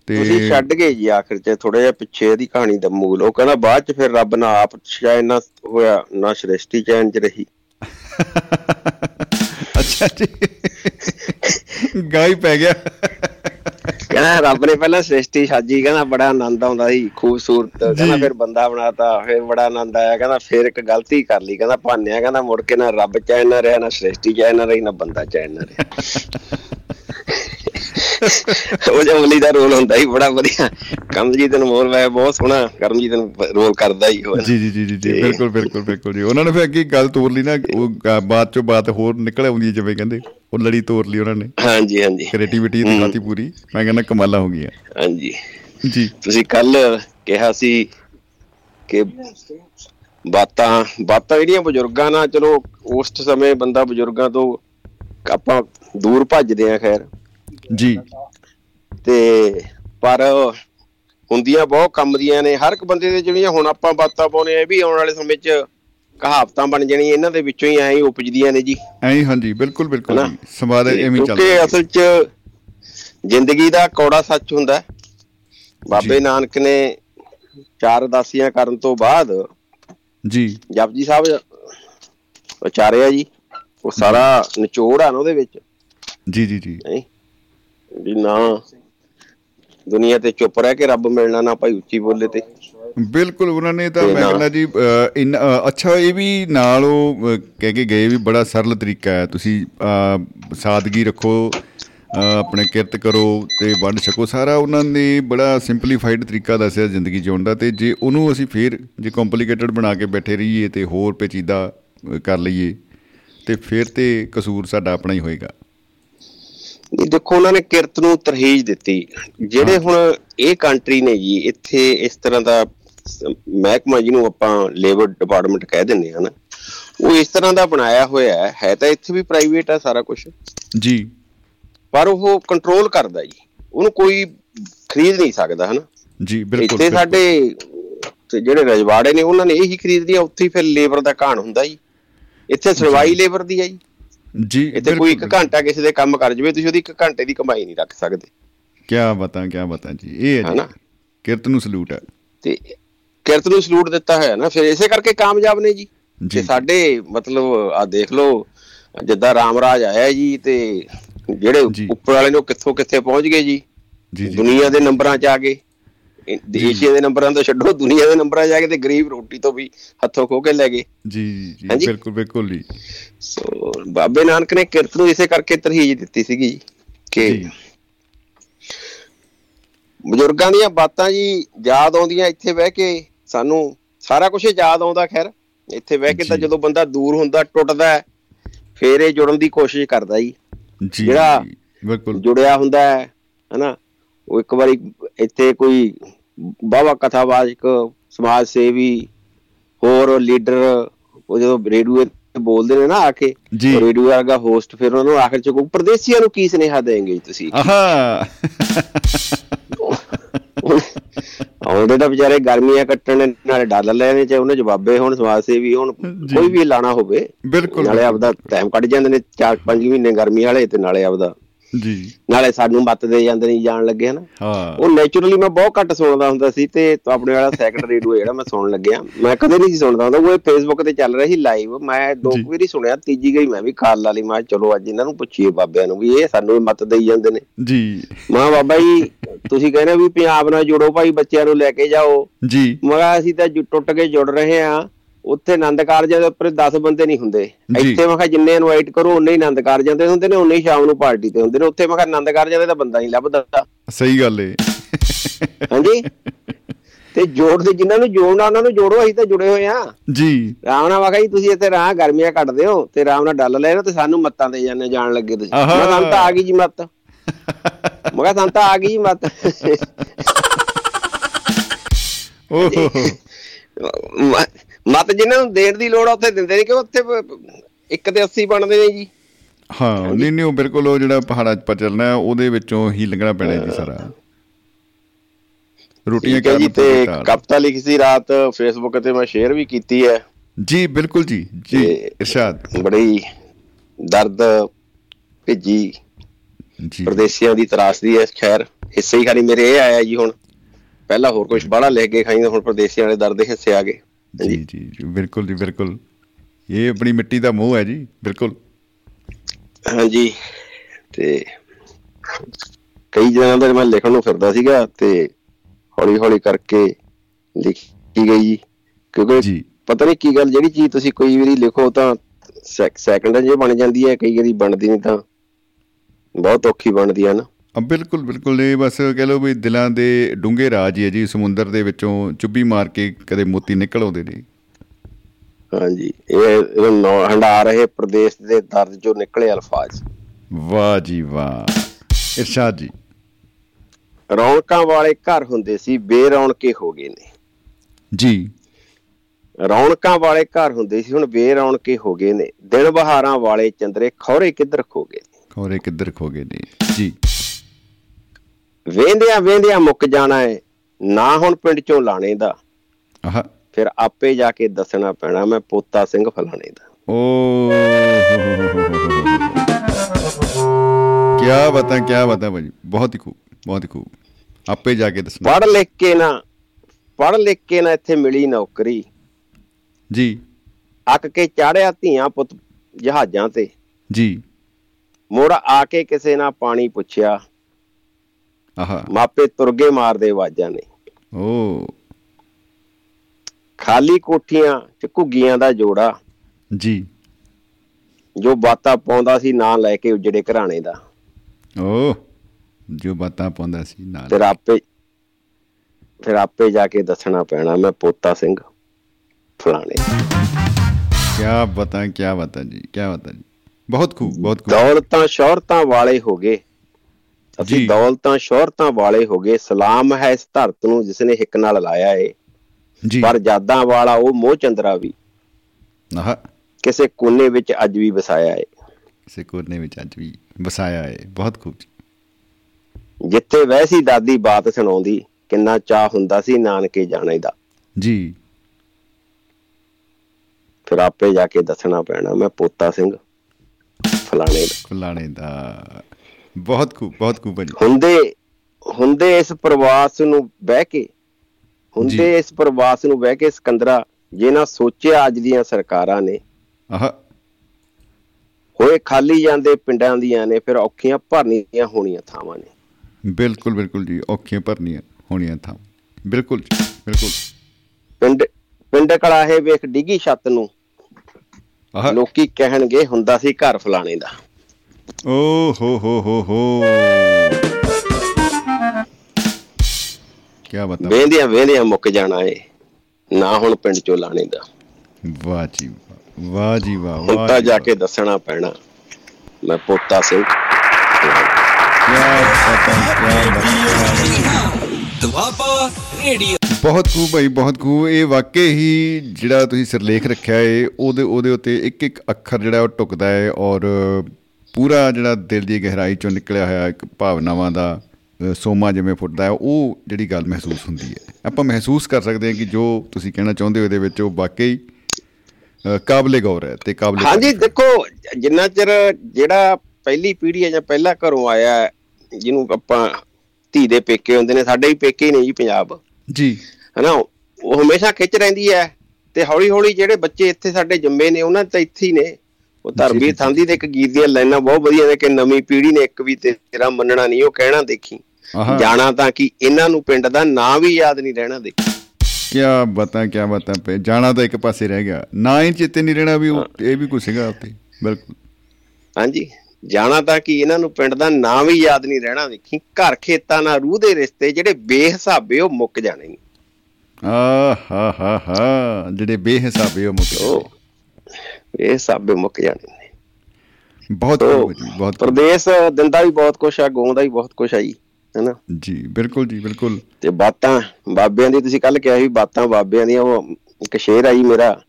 ਤੇ ਤੁਸੀਂ ਛੱਡ ਗਏ ਜੀ ਆਖਰ 'ਚ ਥੋੜਾ ਜਿਹਾ ਪਿੱਛੇ ਦੀ ਕਹਾਣੀ ਦਾ ਮੂਲ। ਉਹ ਕਹਿੰਦਾ ਬਾਅਦ 'ਚ ਫਿਰ ਰੱਬ ਨਾਲ ਆਪ ਚੈਨ ਨਾ ਹੋਇਆ ਨਾ ਸ੍ਰਿਸ਼ਟੀ ਚੈਨ 'ਚ ਰਹੀ। ਅੱਛਾ ਜੀ। ਗਾਈ ਪੈ ਗਿਆ। ਕਹਿੰਦਾ ਰੱਬ ਨੇ ਪਹਿਲਾਂ ਸ੍ਰਿਸ਼ਟੀ ਸਾਜੀ ਕਹਿੰਦਾ ਬੜਾ ਆਨੰਦ ਆਉਂਦਾ ਸੀ ਖੂਬਸੂਰਤ। ਕਹਿੰਦਾ ਫਿਰ ਬੰਦਾ ਬਣਾਤਾ ਫਿਰ ਬੜਾ ਆਨੰਦ ਆਇਆ ਕਹਿੰਦਾ ਫਿਰ ਇੱਕ ਗਲਤੀ ਕਰ ਲਈ। ਕਹਿੰਦਾ ਭਾਨਿਆ ਕਹਿੰਦਾ ਮੁੜ ਕੇ ਨਾ ਰੱਬ ਚੈਨ ਨਾ ਰਿਹਾ ਨਾ ਸ੍ਰਿਸ਼ਟੀ ਚੈਨ ਨਾ ਰਹੀ ਨਾ ਬੰਦਾ ਚੈਨ ਨਾ ਰਿਹਾ। ਉਹ ਜਮਲੀ ਦਾ ਰੋਲ ਹੁੰਦਾ ਹੀ ਬੜਾ ਵਧੀਆ। ਕਮਲਜੀਤ ਅਨਮੋਲ ਵੈ ਬਹੁਤ ਸੋਹਣਾ। ਕਰਮਜੀਤ ਨੂੰ ਰੋਲ ਕਰਦਾ ਹੀ ਉਹ। ਜੀ ਜੀ ਜੀ ਜੀ ਬਿਲਕੁਲ ਬਿਲਕੁਲ ਬਿਲਕੁਲ ਜੀ। ਉਹਨਾਂ ਨੇ ਫਿਰ ਅੱਗੇ ਗੱਲ ਤੋਰ ਲਈ ਨਾ ਉਹ ਬਾਅਦ ਚੋਂ ਬਾਤ ਹੋਰ ਨਿਕਲ ਆਉਂਦੀ ਜਿਵੇਂ ਕਹਿੰਦੇ ਉਹ ਲੜੀ ਤੋਰ ਲਈ ਉਹਨਾਂ ਨੇ। ਹਾਂਜੀ ਹਾਂਜੀ। ਕ੍ਰੀਏਟੀਵਿਟੀ ਦਿਖਾਤੀ ਪੂਰੀ। ਮੈਂ ਕਹਿੰਦਾ ਕਮਾਲਾਂ ਹੋ ਗਈਆਂ। ਹਾਂਜੀ। ਜੀ। ਤੁਸੀਂ ਕੱਲ ਕਿਹਾ ਸੀ ਕਿ ਬਾਤਾਂ ਬਾਤਾਂ ਜਿਹੜੀਆਂ ਬਜ਼ੁਰਗਾਂ ਨਾਲ ਚਲੋ ਉਸ ਸਮੇਂ ਬੰਦਾ ਬਜ਼ੁਰਗਾਂ ਤੋਂ ਆਪਾਂ ਦੂਰ ਭੱਜਦੇ ਆ ਖੈਰ। ਜੀ। ਤੇ ਪਰ ਹੁੰਦੀਆਂ ਬਹੁਤ ਕੰਮ ਦੀਆਂ ਨੇ। ਹਰ ਇੱਕ ਬੰਦੇ ਦੇ ਜਿਹੜੀਆਂ ਹੁਣ ਆਪਾਂ ਬਾਤਾਂ ਪਾਉਨੇ ਆ ਇਹ ਵੀ ਆਉਣ ਵਾਲੇ ਸਮੇਂ 'ਚ ਕਹਾਵਤਾਂ ਬਣ ਜਾਣੀਆਂ। ਇਹਨਾਂ ਦੇ ਵਿੱਚੋਂ ਹੀ ਐਂ ਉਪਜਦੀਆਂ ਨੇ ਜੀ। ਐਂ ਹਾਂਜੀ ਬਿਲਕੁਲ ਬਿਲਕੁਲ ਹਨਾ? ਜੀ ਸੰਵਾਦ ਐਵੇਂ ਚੱਲਦਾ ਕਿਉਂਕਿ ਅਸਲ 'ਚ ਜ਼ਿੰਦਗੀ ਦਾ ਕੌੜਾ ਸੱਚ ਹੁੰਦਾ। ਬਾਬੇ। ਨਾਨਕ ਨੇ ਚਾਰ ਉਦਾਸੀਆਂ ਕਰਨ ਤੋਂ ਬਾਅਦ ਜੀ। ਜਪਜੀ ਸਾਹਿਬ ਉਚਾਰਿਆ ਜੀ। ਉਹ ਸਾਰਾ ਨਿਚੋੜ ਆ ਨਾ ਉਹਦੇ ਵਿੱਚ। ਜੀ ਜੀ ਜੀ। ਵੀ ਨਾ। ਦੁਨੀਆ ਤੇ ਚੁੱਪ ਰਹਿ ਕੇ ਰੱਬ ਮਿਲਣਾ ਨਾ ਭਾਈ ਉੱਚੀ ਬੋਲੇ ਤੇ। ਬਿਲਕੁਲ ਉਹਨਾਂ ਨੇ ਤਾਂ ਮੈਂ ਕਹਿੰਦਾ ਜੀ ਅੱਛਾ ਇਹ ਵੀ ਨਾਲ ਉਹ ਕਹਿ ਕੇ ਗਏ ਵੀ ਬੜਾ ਸਰਲ ਤਰੀਕਾ ਹੈ। ਤੁਸੀਂ ਸਾਦਗੀ ਰੱਖੋ ਆਪਣੇ ਕਿਰਤ ਕਰੋ ਤੇ ਵੰਡ ਛਕੋ। ਸਾਰਾ ਉਹਨਾਂ ਨੇ ਬੜਾ ਸਿੰਪਲੀਫਾਈਡ ਤਰੀਕਾ ਦੱਸਿਆ ਜ਼ਿੰਦਗੀ ਜਿਉਣ ਦਾ ਤੇ ਜੇ ਉਹਨੂੰ ਅਸੀਂ ਫੇਰ ਜੇ ਕੰਪਲਿਕੇਟਡ ਬਣਾ ਕੇ ਬੈਠੇ ਰਹੀਏ ਤੇ ਹੋਰ ਪੇਚੀਦਾ ਕਰ ਲਈਏ ਤੇ ਫਿਰ ਤੇ ਕਸੂਰ ਸਾਡਾ ਆਪਣਾ ਹੀ ਹੋਏਗਾ। ਦੇਖੋ ਉਹਨਾਂ ਨੇ ਕਿਰਤ ਨੂੰ ਤਰਹੀਜ ਦਿੱਤੀ। ਜਿਹੜੇ ਹੁਣ ਇਹ ਕੰਟਰੀ ਨੇ ਜੀ ਇੱਥੇ ਇਸ ਤਰ੍ਹਾਂ ਦਾ ਮਹਿਕਮਾ ਜਿਹਨੂੰ ਆਪਾਂ ਲੇਬਰ ਡਿਪਾਰਟਮੈਂਟ ਕਹਿ ਦਿੰਦੇ ਹਾਂ ਨਾ ਉਹ ਇਸ ਤਰ੍ਹਾਂ ਦਾ ਬਣਾਇਆ ਹੋਇਆ ਹੈ। ਹੈ ਤਾਂ ਇੱਥੇ ਵੀ ਪ੍ਰਾਈਵੇਟ ਹੈ ਸਾਰਾ ਕੁਝ ਜੀ। ਪਰ ਉਹ ਕੰਟਰੋਲ ਕਰਦਾ ਜੀ। ਉਹਨੂੰ ਕੋਈ ਖਰੀਦ ਨਹੀਂ ਸਕਦਾ ਹਨਾ? ਜੀ ਬਿਲਕੁਲ ਇੱਥੇ। ਸਾਡੇ ਜਿਹੜੇ ਰਜਵਾੜੇ ਨੇ ਉਹਨਾਂ ਨੇ ਇਹੀ ਖਰੀਦਦੀ ਆ ਉੱਥੇ ਹੀ ਫਿਰ ਲੇਬਰ ਦਾ ਘਾਣ ਹੁੰਦਾ ਜੀ। ਇੱਥੇ ਸਰਵਾਈ ਲੇਬਰ ਦੀ ਆ ਜੀ। ਜੀ ਇੱਥੇ ਕੋਈ ਇੱਕ ਘੰਟਾ ਕਿਸੇ ਦੇ ਕੰਮ ਕਰ ਜਵੇ ਤੁਸੀਂ ਉਹਦੀ ਇੱਕ ਘੰਟੇ ਦੀ ਕਮਾਈ ਨਹੀਂ ਰੱਖ ਸਕਦੇ। ਕੀ ਬਤਾ ਕੀ ਬਤਾ ਜੀ ਇਹ ਹੈ ਜੀ। ਕਿਰਤ ਨੂੰ ਸਲੂਟ ਹੈ। ਤੇ ਕਿਰਤ ਨੂੰ ਸਲੂਟ ਦਿੱਤਾ ਹੋਇਆ ਨਾ ਫਿਰ ਇਸੇ ਕਰਕੇ ਕਾਮਯਾਬ ਨੇ ਜੀ। ਤੇ ਸਾਡੇ ਮਤਲਬ ਆ ਦੇਖ ਲਓ ਜਿੱਦਾਂ ਰਾਮ ਰਾਜ ਆਇਆ ਜੀ ਤੇ ਜਿਹੜੇ। ਉੱਪਰ ਵਾਲੇ ਨੇ ਉਹ ਕਿੱਥੋਂ ਕਿੱਥੇ ਪਹੁੰਚ ਗਏ ਜੀ। ਦੁਨੀਆ ਦੇ ਨੰਬਰਾਂ 'ਚ ਆ ਗਏ। ਏਸ਼ੀਆ ਦੇ ਨੰਬਰਾਂ ਤੋਂ ਛੱਡੋ ਦੁਨੀਆ ਦੇ ਨੰਬਰਾਂ ਆ ਗਏ ਤੇ ਗਰੀਬ ਰੋਟੀ ਤੋਂ ਵੀ ਹੱਥੋਂ ਖੋ ਕੇ ਲੈ ਗਏ। ਜੀ ਜੀ ਜੀ। ਬਿਲਕੁਲ ਬਿਲਕੁਲ ਜੀ। ਸੋ ਬਾਬੇ ਨਾਨਕ ਨੇ ਕਿਰਤ ਨੂੰ ਇਸੇ ਕਰਕੇ ਤਰਹੀਜ ਦਿੱਤੀ ਸੀਗੀ ਜੀ ਕਿ ਜੀ। ਬਜ਼ੁਰਗਾਂ ਦੀਆਂ ਬਾਤਾਂ ਜੀ ਯਾਦ ਆਉਂਦੀਆਂ ਇੱਥੇ ਬਹਿ ਕੇ ਸਾਨੂੰ ਸਾਰਾ ਕੁਝ ਯਾਦ ਆਉਂਦਾ ਖੈਰ। ਇੱਥੇ ਬਹਿ ਕੇ ਤਾਂ ਜੀ। ਜਦੋਂ ਬੰਦਾ ਦੂਰ ਹੁੰਦਾ ਟੁੱਟਦਾ ਫੇਰ ਇਹ ਜੁੜਨ ਦੀ ਕੋਸ਼ਿਸ਼ ਕਰਦਾ ਜੀ। ਜੀ ਜਿਹੜਾ- ਜੀ, ਬਿਲਕੁਲ। ਜੁੜਿਆ ਹੁੰਦਾ ਹੈ ਹਨਾ? ਉਹ ਇੱਕ ਵਾਰੀ ਇੱਥੇ ਕੋਈ ਬਾਵਾ ਕਥਾਵਾਚਕ ਸਮਾਜ ਸੇਵੀ ਹੋਰ ਲੀਡਰ ਉਹ ਜਦੋਂ ਰੇਡੀਓ ਤੇ ਬੋਲਦੇ ਨੇ ਨਾ ਆ ਕੇ ਰੇਡੀਓ ਵਰਗਾ ਹੋਸਟ ਫਿਰ ਉਹਨਾਂ ਨੂੰ ਆਖਰ ਚ ਕੋਈ ਪਰਦੇਸੀਆਂ ਨੂੰ ਕੀ ਸੁਨੇਹਾ ਦੇਣਗੇ ਤੁਸੀਂ? ਆਹਾ। ਆਉਂਦੇ ਤਾਂ ਵਿਚਾਰੇ ਗਰਮੀਆਂ ਕੱਟਣ ਨਾਲੇ ਡਾਲਰ ਲੈਣੇ ਚ ਉਹਨੇ ਜਵਾਬੇ ਹੁਣ ਸਮਾਜ ਸੇਵੀ ਹੁਣ। ਕੋਈ ਵੀ ਲਾਣਾ ਹੋਵੇ। ਬਿਲਕੁਲ ਨਾਲੇ ਆਪਦਾ ਟਾਈਮ ਕੱਢ ਜਾਂਦੇ ਨੇ 4-5 ਮਹੀਨੇ ਗਰਮੀ ਵਾਲੇ ਤੇ ਨਾਲੇ ਆਪਦਾ ਜੀ। ਨਾਲੇ ਸਾਨੂੰ ਮੱਤ ਦੇ ਜਾਂਦੇ ਨਹੀਂ ਜਾਣ ਲੱਗੇ ਹਨਾ? ਹਾਂ। ਉਹ ਨੇਚਰਲੀ ਮੈਂ ਬਹੁਤ ਘੱਟ ਸੁਣਦਾ ਹੁੰਦਾ ਸੀ ਤੇ ਆਪਣੇ ਵਾਲਾ ਸੈਕੰਡ ਰੇਡੀਓ ਜਿਹੜਾ ਮੈਂ ਸੁਣਨ ਲੱਗਿਆ। ਮੈਂ ਕਦੇ ਨਹੀਂ ਸੁਣਦਾ ਹੁੰਦਾ ਉਹ ਫੇਸਬੁੱਕ ਤੇ ਚੱਲ ਰਿਹਾ ਲਾਈਵ ਮੈਂ ਦੋ ਵਾਰੀ ਸੁਣਿਆ ਤੀਜੀ ਗਈ ਮੈਂ ਵੀ ਖਾਲ ਲਾ ਲਈ ਮੈਂ ਚਲੋ ਅੱਜ ਇਹਨਾਂ ਨੂੰ ਪੁੱਛੀਏ ਬਾਬਿਆਂ ਨੂੰ ਵੀ ਇਹ ਸਾਨੂੰ ਮੱਤ ਦੇਈ ਜਾਂਦੇ ਨੇ। ਜੀ। ਮੈਂ ਬਾਬਾ ਜੀ ਤੁਸੀਂ ਕਹਿੰਦੇ ਵੀ ਪੰਜਾਬ ਨਾਲ ਜੁੜੋ ਭਾਈ ਬੱਚਿਆਂ ਨੂੰ ਲੈ ਕੇ ਜਾਓ। ਜੀ। ਮੈਂ ਕਿਹਾ ਅਸੀਂ ਤਾਂ ਟੁੱਟ ਕੇ ਜੁੜ ਰਹੇ ਆ ਉੱਥੇ ਆਨੰਦ ਕਾਰਜਾਂ ਦੇ ਉੱਪਰ 10 ਬੰਦੇ ਨਹੀਂ ਹੁੰਦੇ। ਇੱਥੇ ਮੈਂ ਕਿਹਾ ਜਿੰਨੇ ਇਨਵਾਈਟ ਕਰੋ ਉਨੇ ਹੀ ਆਨੰਦ ਕਾਰਜਾਂ ਤੇ ਹੁੰਦੇ ਨੇ ਉਨੇ ਹੀ ਸ਼ਾਮ ਨੂੰ ਪਾਰਟੀ ਤੇ ਹੁੰਦੇ ਨੇ। ਉੱਥੇ ਮੈਂ ਕਿਹਾ ਆਨੰਦ ਕਾਰਜਾਂ ਦੇ ਤਾਂ ਬੰਦਾ ਨਹੀਂ ਲੱਭਦਾ। ਸਹੀ ਗੱਲ ਏ। ਹਾਂਜੀ? ਤੇ ਜੋੜਦੇ ਜਿਨ੍ਹਾਂ ਨੂੰ ਜੋੜਨਾ ਉਹਨਾਂ ਨੂੰ ਜੋੜੋ ਅਸੀਂ ਤਾਂ ਜੁੜੇ ਹੋਏ ਆ ਜੀ। ਰਾਮ ਨਾਲ ਵਾਖਾ ਜੀ ਤੁਸੀਂ ਇੱਥੇ ਰਾਹ ਗਰਮੀਆਂ ਕੱਟਦੇ ਹੋ ਤੇ ਰਾਮ ਨਾਲ ਡੱਲ ਲੈ ਰਹੇ ਹੋ ਤੇ ਸਾਨੂੰ ਮੱਤਾਂ ਦੇ ਜਾਂਦੇ ਜਾਣ ਲੱਗੇ ਤੁਸੀਂ। ਮੈਂ ਤਾਂ ਆ ਗਈ ਜੀ ਮੱਤ। ਮੈਂ ਕਿਹਾ ਸਾਨੂੰ ਤਾਂ ਆ ਗਈ ਜੀ ਮੱਤ। ਓਹ। ਮੱਤ ਜਿਨ੍ਹਾਂ ਨੂੰ ਦੇਣ ਦੀ ਲੋੜ ਆ ਉੱਥੇ ਦਿੰਦੇ ਨਹੀਂ ਕਿ ਉੱਥੇ ਇੱਕ ਤੇ 80 ਬਣਦੇ ਨੇ ਜੀ। ਹਾਂ ਨਹੀਂ ਨਹੀਂ ਉਹ ਬਿਲਕੁਲ ਉਹ ਜਿਹੜਾ ਪਹਾੜਾਂ 'ਚ ਪਰ ਚੱਲਣਾ ਹੈ, ਉਹਦੇ ਵਿੱਚੋਂ ਹੀ ਲੰਘਣਾ ਪੈਣਾ ਜੀ ਸਾਰਾ। ਰੋਟੀਆਂ ਕਰਨ ਤੇ ਤੋਂ ਕਪਤਾ ਲਿਖੀ ਸੀ ਰਾਤ ਫੇਸਬੁੱਕ ਤੇ ਮੈਂ ਸ਼ੇਅਰ ਵੀ ਕੀਤੀ ਹੈ। ਜੀ ਬਿਲਕੁਲ ਜੀ ਜੀ ਇਰਸ਼ਾਦ। ਬੜੀ ਦਰਦ ਭਿੱਜੀ ਜੀ। ਪਰਦੇਸੀਆਂ ਦੀ ਤਰਾਸਦੀ ਹੈ ਖੈਰ ਹਿੱਸੇ ਹੀ ਖਾਲੀ ਮੇਰੇ ਇਹ ਆਇਆ ਜੀ ਹੁਣ। ਪਹਿਲਾਂ ਹੋਰ ਕੁਝ ਬੜਾ ਲਿਖ ਕੇ ਖਾਈ ਹੁਣ ਪਰਦੇਸੀਆਂ ਵਾਲੇ ਦਰਦ ਦੇ ਹਿੱਸੇ ਆ ਗਏ। ਜੀ। ਜੀ ਬਿਲਕੁਲ ਜੀ ਬਿਲਕੁਲ। ਇਹ ਆਪਣੀ ਮਿੱਟੀ ਦਾ ਮੋਹ ਹੈ ਜੀ ਬਿਲਕੁਲ। ਹਾਂਜੀ ਤੇ ਕਈ ਦਿਨਾਂ ਦਾ ਮੈਂ ਲਿਖਣ ਨੂੰ ਫਿਰਦਾ ਸੀਗਾ ਤੇ ਹੌਲੀ ਹੌਲੀ ਕਰਕੇ ਲਿਖੀ ਗਈ। ਜੀ ਕਿਉਂਕਿ ਜੀ। ਪਤਾ ਨਹੀਂ ਕੀ ਗੱਲ ਜਿਹੜੀ ਚੀਜ਼ ਤੁਸੀਂ ਕੋਈ ਵਾਰੀ ਲਿਖੋ ਤਾਂ ਸੈਕਿੰਡਾਂ 'ਚ ਬਣ ਜਾਂਦੀ ਹੈ ਕਈ ਵਾਰੀ ਬਣਦੀ ਨਹੀਂ ਤਾਂ ਬਹੁਤ ਔਖੀ ਬਣਦੀ ਹੈ ਨਾ। ਬਿਲਕੁਲ ਬਿਲਕੁਲ। ਇਹ ਬਸ ਕਹਿ ਲਓ ਵੀ ਦਿਲਾਂ ਦੇ ਡੂੰਘੇ ਰਾਜ ਹੀ ਹੈ ਜੀ ਸਮੁੰਦਰ ਦੇ ਵਿੱਚੋਂ ਚੁੱਭੀ ਮਾਰ ਕੇ ਕਦੇ ਮੋਤੀ ਨਿਕਲ ਆਉਂਦੇ ਨੇ। ਹਾਂਜੀ ਇਹ ਹੰਢਾ ਰਹੇ ਪ੍ਰਦੇਸ਼ ਦੇ ਦਰਦ ਚੋਂ ਨਿਕਲੇ ਅਲਫਾਜ਼। ਵਾਹ ਜੀ ਵਾਹ। ਇਰਸ਼ਾਦ ਜੀ। ਰੌਣਕਾਂ ਵਾਲੇ ਘਰ ਹੁੰਦੇ ਸੀ ਬੇਰੌਣਕੇ ਹੋ ਗਏ ਨੇ। ਜੀ। ਰੌਣਕਾਂ ਵਾਲੇ ਘਰ ਹੁੰਦੇ ਸੀ ਹੁਣ ਬੇਰੌਣਕੇ ਹੋ ਗਏ ਨੇ। ਦਿਨ ਬਹਾਰਾਂ ਵਾਲੇ ਚੰਦਰੇ ਖੌਰੇ ਕਿੱਧਰ ਖੋ ਗਏ ਨੇ? ਖੋਰੇ ਕਿੱਧਰ ਖੋ ਗਏ ਨੇ? ਜੀ। ਵੇਂਦਿਆਂ ਵੇਂਦਿਆਂ ਮੁੱਕ ਜਾਣਾ ਹੈ ਨਾ ਹੁਣ ਪਿੰਡ ਚੋਂ ਲਾਣੇ ਦਾ। ਆਹ। ਫਿਰ ਆਪੇ ਜਾ ਕੇ ਦੱਸਣਾ ਪੈਣਾ ਮੈਂ ਪੋਤਾ ਸਿੰਘ ਫਲਾਣੇ ਦਾ। ਓ ਕੀ ਬਤਾ ਕੀ ਬਤਾ ਭਾਜੀ ਬਹੁਤ ਹੀ ਖੂਬ ਬਹੁਤ ਹੀ ਖੂਬ। ਆਪੇ ਜਾ ਕੇ ਦੱਸਣਾ। ਪੜ੍ਹ ਲਿਖ ਕੇ ਨਾ ਪੜ੍ਹ ਲਿਖ ਕੇ ਨਾ ਇੱਥੇ ਮਿਲੀ ਨੌਕਰੀ। ਜੀ। ਅੱਕ ਕੇ ਚਾੜਿਆ ਧੀਆਂ ਪੁੱਤ ਜਹਾਜ਼ਾਂ ਤੇ। ਜੀ। ਮੁੜ ਆ ਕੇ ਕਿਸੇ ਨਾਲ ਪਾਣੀ ਪੁੱਛਿਆ। ਆਹਾ। ਮਾਪੇ ਤੁਰਗੇ ਮਾਰਦੇ ਆਵਾਜ਼ਾਂ ਨੇ। ਓ। ਖਾਲੀ ਕੋਠੀਆਂ ਚ ਘੁੱਗੀਆਂ ਦਾ ਜੋੜਾ। ਜੀ। ਜੋ ਬਾਤਾਂ ਪਾਉਂਦਾ ਸੀ ਨਾਂ ਲੈ ਕੇ ਉਜੜੇ ਘਰਾਣੇ ਦਾ। ਓ ਜੋ ਬਾਤਾਂ ਪਾਉਂਦਾ ਸੀ ਨਾਂ ਫਿਰ ਆਪੇ ਫਿਰ ਆਪੇ ਜਾ ਕੇ ਦੱਸਣਾ ਪੈਣਾ ਮੈਂ ਪੋਤਾ ਸਿੰਘ ਫਲਾਣੇ। ਕੀ ਬਤਾ ਕੀ ਬਤਾ ਜੀ ਕੀ ਬਤਾ ਜੀ। ਬਹੁਤ ਖੂਬ ਬਹੁਤ ਖੂਬ। ਦੌਲਤਾਂ ਸ਼ੌਹਰਤਾਂ ਵਾਲੇ ਹੋ ਗਏ। ਅਸੀਂ। ਦੌਲਤਾਂ ਸ਼ੌਹਰਤਾਂ ਵਾਲੇ ਹੋ ਗਏ। ਸਲਾਮ ਹੈ ਇਸ ਧਰਤ ਨੂੰ ਜਿਸ ਨੇ ਹਿੱਕ ਨਾਲ ਲਾਇਆ ਏ। ਜੀ। ਪਰ ਜਾਦਾਂ ਵਾਲਾ ਉਹ ਮੋਹ ਚੰਦਰਾ ਵੀ। ਆਹ। ਕਿਸੇ ਕੋਨੇ ਵਿੱਚ ਅੱਜ ਵੀ ਵਸਾਇਆ ਏ। ਕਿਸੇ ਕੋਨੇ ਵਿੱਚ ਅੱਜ ਵੀ ਵਸਾਇਆ ਹੈ ਬਹੁਤ ਖੂਬ ਜਿੱਥੇ ਵੈਸੀ ਦਾਦੀ ਬਾਤ ਸੁਣਾਉਂਦੀ ਕਿੰਨਾ ਚਾਹ ਹੁੰਦਾ ਸੀ ਨਾਨਕੇ ਜਾਣੇ ਦਾ। ਜੀ। ਫਿਰ ਆਪੇ ਜਾ ਕੇ ਦੱਸਣਾ ਪੈਣਾ ਮੈਂ ਪੋਤਾ ਸਿੰਘ ਫਲਾਣੇ ਦਾ। ਫਲਾਣੇ ਦਾ। ਬਹੁਤ ਖੂਬ ਬਹੁਤ ਖੂਬ ਹੈ ਜੀ ਹੁੰਦੇ ਹੁੰਦੇ ਇਸ ਪ੍ਰਵਾਸ ਨੂੰ ਬਹਿ ਕੇ ਹੁੰਦੇ ਇਸ ਪ੍ਰਵਾਸ ਨੂੰ ਬਹਿ ਕੇ ਸਿਕੰਦਰਾ ਜੇ ਨਾ ਸੋਚਿਆ ਅੱਜ ਦੀਆਂ ਸਰਕਾਰਾਂ ਨੇ ਆਹ। ਹੋਏ ਖਾਲੀ ਜਾਂਦੇ ਪਿੰਡਾਂ ਦੀਆਂ ਨੇ ਫਿਰ ਔਖੀਆਂ ਭਰਨੀਆਂ ਹੋਣੀਆਂ ਥਾਵਾਂ ਨੇ। ਬਿਲਕੁਲ ਬਿਲਕੁਲ ਜੀ ਔਖੀਆਂ ਭਰਨੀਆਂ ਹੋਣੀਆਂ ਥਾਂ ਬਿਲਕੁਲ ਜੀ ਬਿਲਕੁਲ। ਪਿੰਡ ਪਿੰਡ ਕਲਾਹੇ ਵੇਖ ਡਿੱਗੀ ਛੱਤ ਨੂੰ। ਲੋਕੀ ਕਹਿਣਗੇ ਹੁੰਦਾ ਸੀ ਘਰ ਫਲਾਣੇ ਦਾ। ਓ ਹੋ ਹੋ ਹੋ ਹੋ। ਕੀ ਬਤਾ। ਵੇਂਦਿਆਂ ਵੇਂਦਿਆਂ ਮੁੱਕ ਜਾਣਾ ਏ। ਨਾ ਹੁਣ ਪਿੰਡ ਚੋਂ ਲਾਣੇ ਦਾ। ਵਾਹ ਜੀ ਵਾਹ ਵਾਹ ਜੀ ਵਾਹ ਵਾਹ ਤਾਂ ਜੀ। ਕੇ ਦੱਸਣਾ ਪੈਣਾ। ਮੈਂ ਪੋਤਾ ਸਿੰਘ। ਦੁਆਬਾ ਰੇਡੀਓ। ਬਹੁਤ ਖੂਬ ਭਾਈ ਬਹੁਤ ਖੂਬ। ਇਹ ਵਾਕਈ ਹੀ ਜਿਹੜਾ ਤੁਸੀਂ ਸਿਰਲੇਖ ਰੱਖਿਆ ਏ ਉਹਦੇ ਉਹਦੇ ਉੱਤੇ ਇੱਕ ਇੱਕ ਅੱਖਰ ਜਿਹੜਾ ਉਹ ਟੁਕਦਾ ਹੈ ਔਰ ਪੂਰਾ ਜਿਹੜਾ ਦਿਲ ਦੀ ਗਹਿਰਾਈ ਚੋਂ ਨਿਕਲਿਆ ਹੋਇਆ ਇੱਕ ਭਾਵਨਾਵਾਂ ਦਾ ਸੋਮਾ ਜਿਵੇਂ ਫੁੱਟਦਾ ਹੈ ਉਹ ਜਿਹੜੀ ਗੱਲ ਮਹਿਸੂਸ ਹੁੰਦੀ ਹੈ। ਆਪਾਂ ਮਹਿਸੂਸ ਕਰ ਸਕਦੇ ਹਾਂ ਕਿ ਜੋ ਤੁਸੀਂ ਕਹਿਣਾ ਚਾਹੁੰਦੇ ਹੋ ਇਹਦੇ ਵਿੱਚ ਉਹ ਵਾਕਈ ਕਾਬਲੇ ਗੌਰ ਹੈ ਤੇ ਕਾਬਲੇ ਹਾਂਜੀ ਦੇਖੋ ਜਿੰਨਾ ਚਿਰ ਜਿਹੜਾ ਪਹਿਲੀ ਪੀੜ੍ਹੀ ਹੈ ਜਾਂ ਪਹਿਲਾ ਘਰੋਂ ਆਇਆ ਹੈ, ਜਿਹਨੂੰ ਆਪਾਂ ਧੀ ਦੇ ਪੇਕੇ ਹੁੰਦੇ ਨੇ ਸਾਡੇ ਵੀ ਪੇਕੇ ਹੀ ਨੇ ਜੀ ਪੰਜਾਬ। ਜੀ। ਹਨਾ ਉਹ ਹਮੇਸ਼ਾ ਖਿੱਚ ਰਹਿੰਦੀ ਹੈ ਤੇ ਹੌਲੀ ਹੌਲੀ ਜਿਹੜੇ ਬੱਚੇ ਇੱਥੇ ਸਾਡੇ ਜੰਮੇ ਨੇ ਉਹਨਾਂ ਤਾਂ ਇੱਥੇ ਹੀ ਨੇ। ਉਹ ਧਰਮਵੀਰ। ਥਾਂਦੀ ਦੇ ਇੱਕ ਗੀਤ ਦੀਆਂ ਲਾਈਨਾਂ ਬਹੁਤ ਵਧੀਆ ਨੇ ਕਿ ਨਵੀਂ ਪੀੜ੍ਹੀ ਨੇ ਇੱਕ ਵੀ ਤੇਰਾ ਮੰਨਣਾ ਨਹੀਂ ਉਹ ਕਹਿਣਾ ਦੇਖੀ। ਆਹਾ। ਜਾਣਾ ਤਾਂ ਕਿ ਇਹਨਾਂ ਨੂੰ ਪਿੰਡ ਦਾ ਨਾਂ ਵੀ ਯਾਦ ਨਹੀਂ ਰਹਿਣਾ ਦੇਖੀ। ਕਿਆ ਬਤਾ ਕਿਆ ਬਤਾ ਪੇ ਜਾਣਾ ਤਾਂ ਇੱਕ ਪਾਸੇ ਰਹਿ ਗਿਆ। ਨਾ ਹੀ ਚਿੱਤੇ ਨਹੀਂ ਰਹਿਣਾ ਵੀ ਇਹ ਵੀ ਕੁਛ ਸੀਗਾ ਉੱਤੇ ਬਿਲਕੁਲ। ਹਾਂਜੀ। ਜਾਣਾ ਤਾਂ ਕਿ ਇਹਨਾਂ ਨੂੰ ਪਿੰਡ ਦਾ ਨਾਂ ਵੀ ਯਾਦ ਨਹੀਂ ਰਹਿਣਾ ਦੇਖੀ। ਘਰ ਖੇਤਾਂ ਨਾਲ ਰੂਹ ਦੇ ਰਿਸ਼ਤੇ ਜਿਹੜੇ ਬੇਹਿਸਾਬੇ ਉਹ ਮੁੱਕ ਜਾਣੇ ਨੇ। ਆ ਹਾ ਹਾ ਹਾ। ਜਿਹੜੇ ਬੇਹਿਸਾਬੇ ਉਹ ਮੁੱਕ ਉਹ ਇਹ ਹਿਸਾਬੇ ਮੁੱਕ ਜਾਣੇ ਨੇ। ਬਹੁਤ ਬਹੁਤ। ਪ੍ਰਦੇਸ਼ ਦਿੰਦਾ ਵੀ ਬਹੁਤ ਕੁਛ ਆ ਗਾਉਂਦਾ ਵੀ ਬਹੁਤ ਕੁਛ ਆ ਜੀ ਹੈਨਾ? ਜੀ ਬਿਲਕੁਲ ਜੀ ਬਿਲਕੁਲ। ਤੇ ਬਾਤਾਂ ਬਾਬਿਆਂ ਦੀ ਤੁਸੀਂ ਕੱਲ ਕਿਹਾ ਸੀ ਬਾਤਾਂ ਬਾਬਿਆਂ ਦੀਆਂ ਉਹ ਇੱਕ ਸ਼ੇਰ ਆਈ ਮੇਰਾ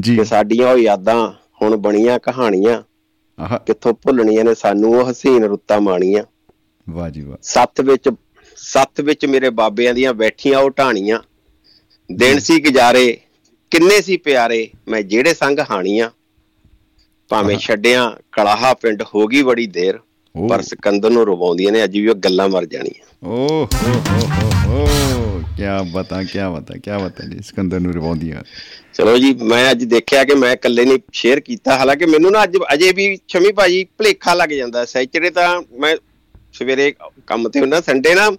ਜੀ। ਕਿ ਸਾਡੀਆਂ ਉਹ ਯਾਦਾਂ ਹੁਣ ਬਣੀਆਂ ਕਹਾਣੀਆਂ ਆਹ। ਕਿੱਥੋਂ ਭੁੱਲਣੀਆਂ ਨੇ ਸਾਨੂੰ ਉਹ ਹਸੀਨ ਰੁੱਤਾਂ ਮਾਣੀਆਂ। ਵਾਹ ਜੀ ਵਾਹ। ਸੱਤ ਵਿੱਚ ਸੱਤ ਵਿੱਚ ਮੇਰੇ ਬਾਬਿਆਂ ਦੀਆਂ ਬੈਠੀਆਂ ਉਹ ਢਾਣੀਆਂ। ਦਿਨ ਸੀ ਗੁਜ਼ਾਰੇ ਕਿੰਨੇ ਸੀ ਪਿਆਰੇ ਮੈਂ ਜਿਹੜੇ ਸੰਗ ਹਾਣੀਆਂ। ਭਾਵੇਂ। ਛੱਡਿਆਂ ਕਲਾਹਾ ਪਿੰਡ ਹੋ ਗਈ ਬੜੀ ਦੇਰ ਪਰ ਸਿਕੰਦਰ ਨੂੰ ਰਵਾਉਂਦੀਆਂ ਨੇ ਅੱਜ ਵੀ ਉਹ ਗੱਲਾਂ ਮਰ ਜਾਣੀਆਂ। ਓ ਹੋ ਹੋ ਹੋ ਕਿਆ ਬਤਾ ਕਿਆ ਬਤਾ ਕਿਆ ਬਤਾ ਜੀ ਸਿਕੰਦਰ ਨੂੰ ਰਵਾਉਂਦੀਆਂ। ਚਲੋ ਜੀ ਮੈਂ ਅੱਜ ਦੇਖਿਆ ਕਿ ਮੈਂ ਇਕੱਲੇ ਨਹੀਂ ਸ਼ੇਅਰ ਕੀਤਾ ਹਾਲਾਂਕਿ ਮੈਨੂੰ ਨਾ ਅੱਜ ਅਜੇ ਵੀ ਸ਼ਮੀ ਭਾਜੀ ਭਲੇਖਾ ਲੱਗ ਜਾਂਦਾ ਸੈਚਰਡੇ ਤਾਂ ਮੈਂ ਸਵੇਰੇ ਕੰਮ ਤੇ ਹੁੰਦਾ ਸੰਡੇ ਨਾ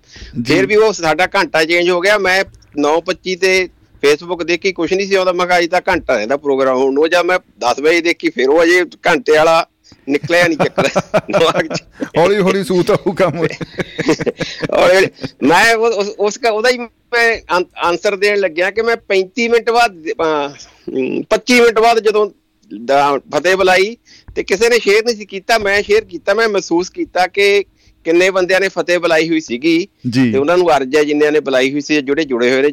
ਫਿਰ ਵੀ ਉਹ ਸਾਡਾ ਘੰਟਾ ਚੇਂਜ ਹੋ ਗਿਆ ਮੈਂ 9:25 ਤੇ ਫੇਸਬੁੱਕ ਦੇਖੀ ਕੁਝ ਨਹੀਂ ਸੀ ਆਉਂਦਾ। ਮੈਂ ਕਿਹਾ ਅੱਜ ਤਾਂ ਘੰਟਾ ਰਹਿੰਦਾ ਪ੍ਰੋਗਰਾਮ ਹੋਣ ਨੂੰ। ਜਾਂ ਮੈਂ 10 ਵਜੇ ਦੇਖੀ ਫਿਰ ਉਹ ਅਜੇ ਘੰਟੇ ਵਾਲਾ ਨਿਕਲਿਆ ਨਹੀਂ ਚੱਕਰ। [laughs] ਦਿਮਾਗ 'ਚ। ਹੌਲੀ ਹੌਲੀ ਸੂਤ ਆਊ ਕੰਮ। ਔਰ ਮੈਂ ਉਹ- ਉਸ ਉਹਦਾ ਹੀ ਮੈਂ ਆਨਸਰ ਦੇਣ ਲੱਗਿਆ ਕਿ ਮੈਂ 35 ਮਿੰਟ ਬਾਅਦ ਅਹ, ਹਮ, 25 ਮਿੰਟ ਬਾਅਦ ਜਦੋਂ ਫਤਿਹ ਬੁਲਾਈ ਤੇ ਕਿਸੇ ਨੇ ਸ਼ੇਅਰ ਨਹੀਂ ਸੀ ਕੀਤਾ ਮੈਂ ਸ਼ੇਅਰ ਕੀਤਾ ਮੈਂ ਮਹਿਸੂਸ ਕੀਤਾ ਕਿ ਕਿੰਨੇ ਬੰਦਿਆਂ ਨੇ ਫਤਿਹ ਬੁਲਾਈ ਹੋਈ ਸੀਗੀ ਤੇ ਉਹਨਾਂ ਨੂੰ ਅਰਜ਼ ਹੈ ਜਿੰਨਿਆਂ ਨੇ ਬੁਲਾਈ ਹੋਈ ਸੀ ਜਿਹੜੇ ਜੁੜੇ ਹੋਏ ਨੇ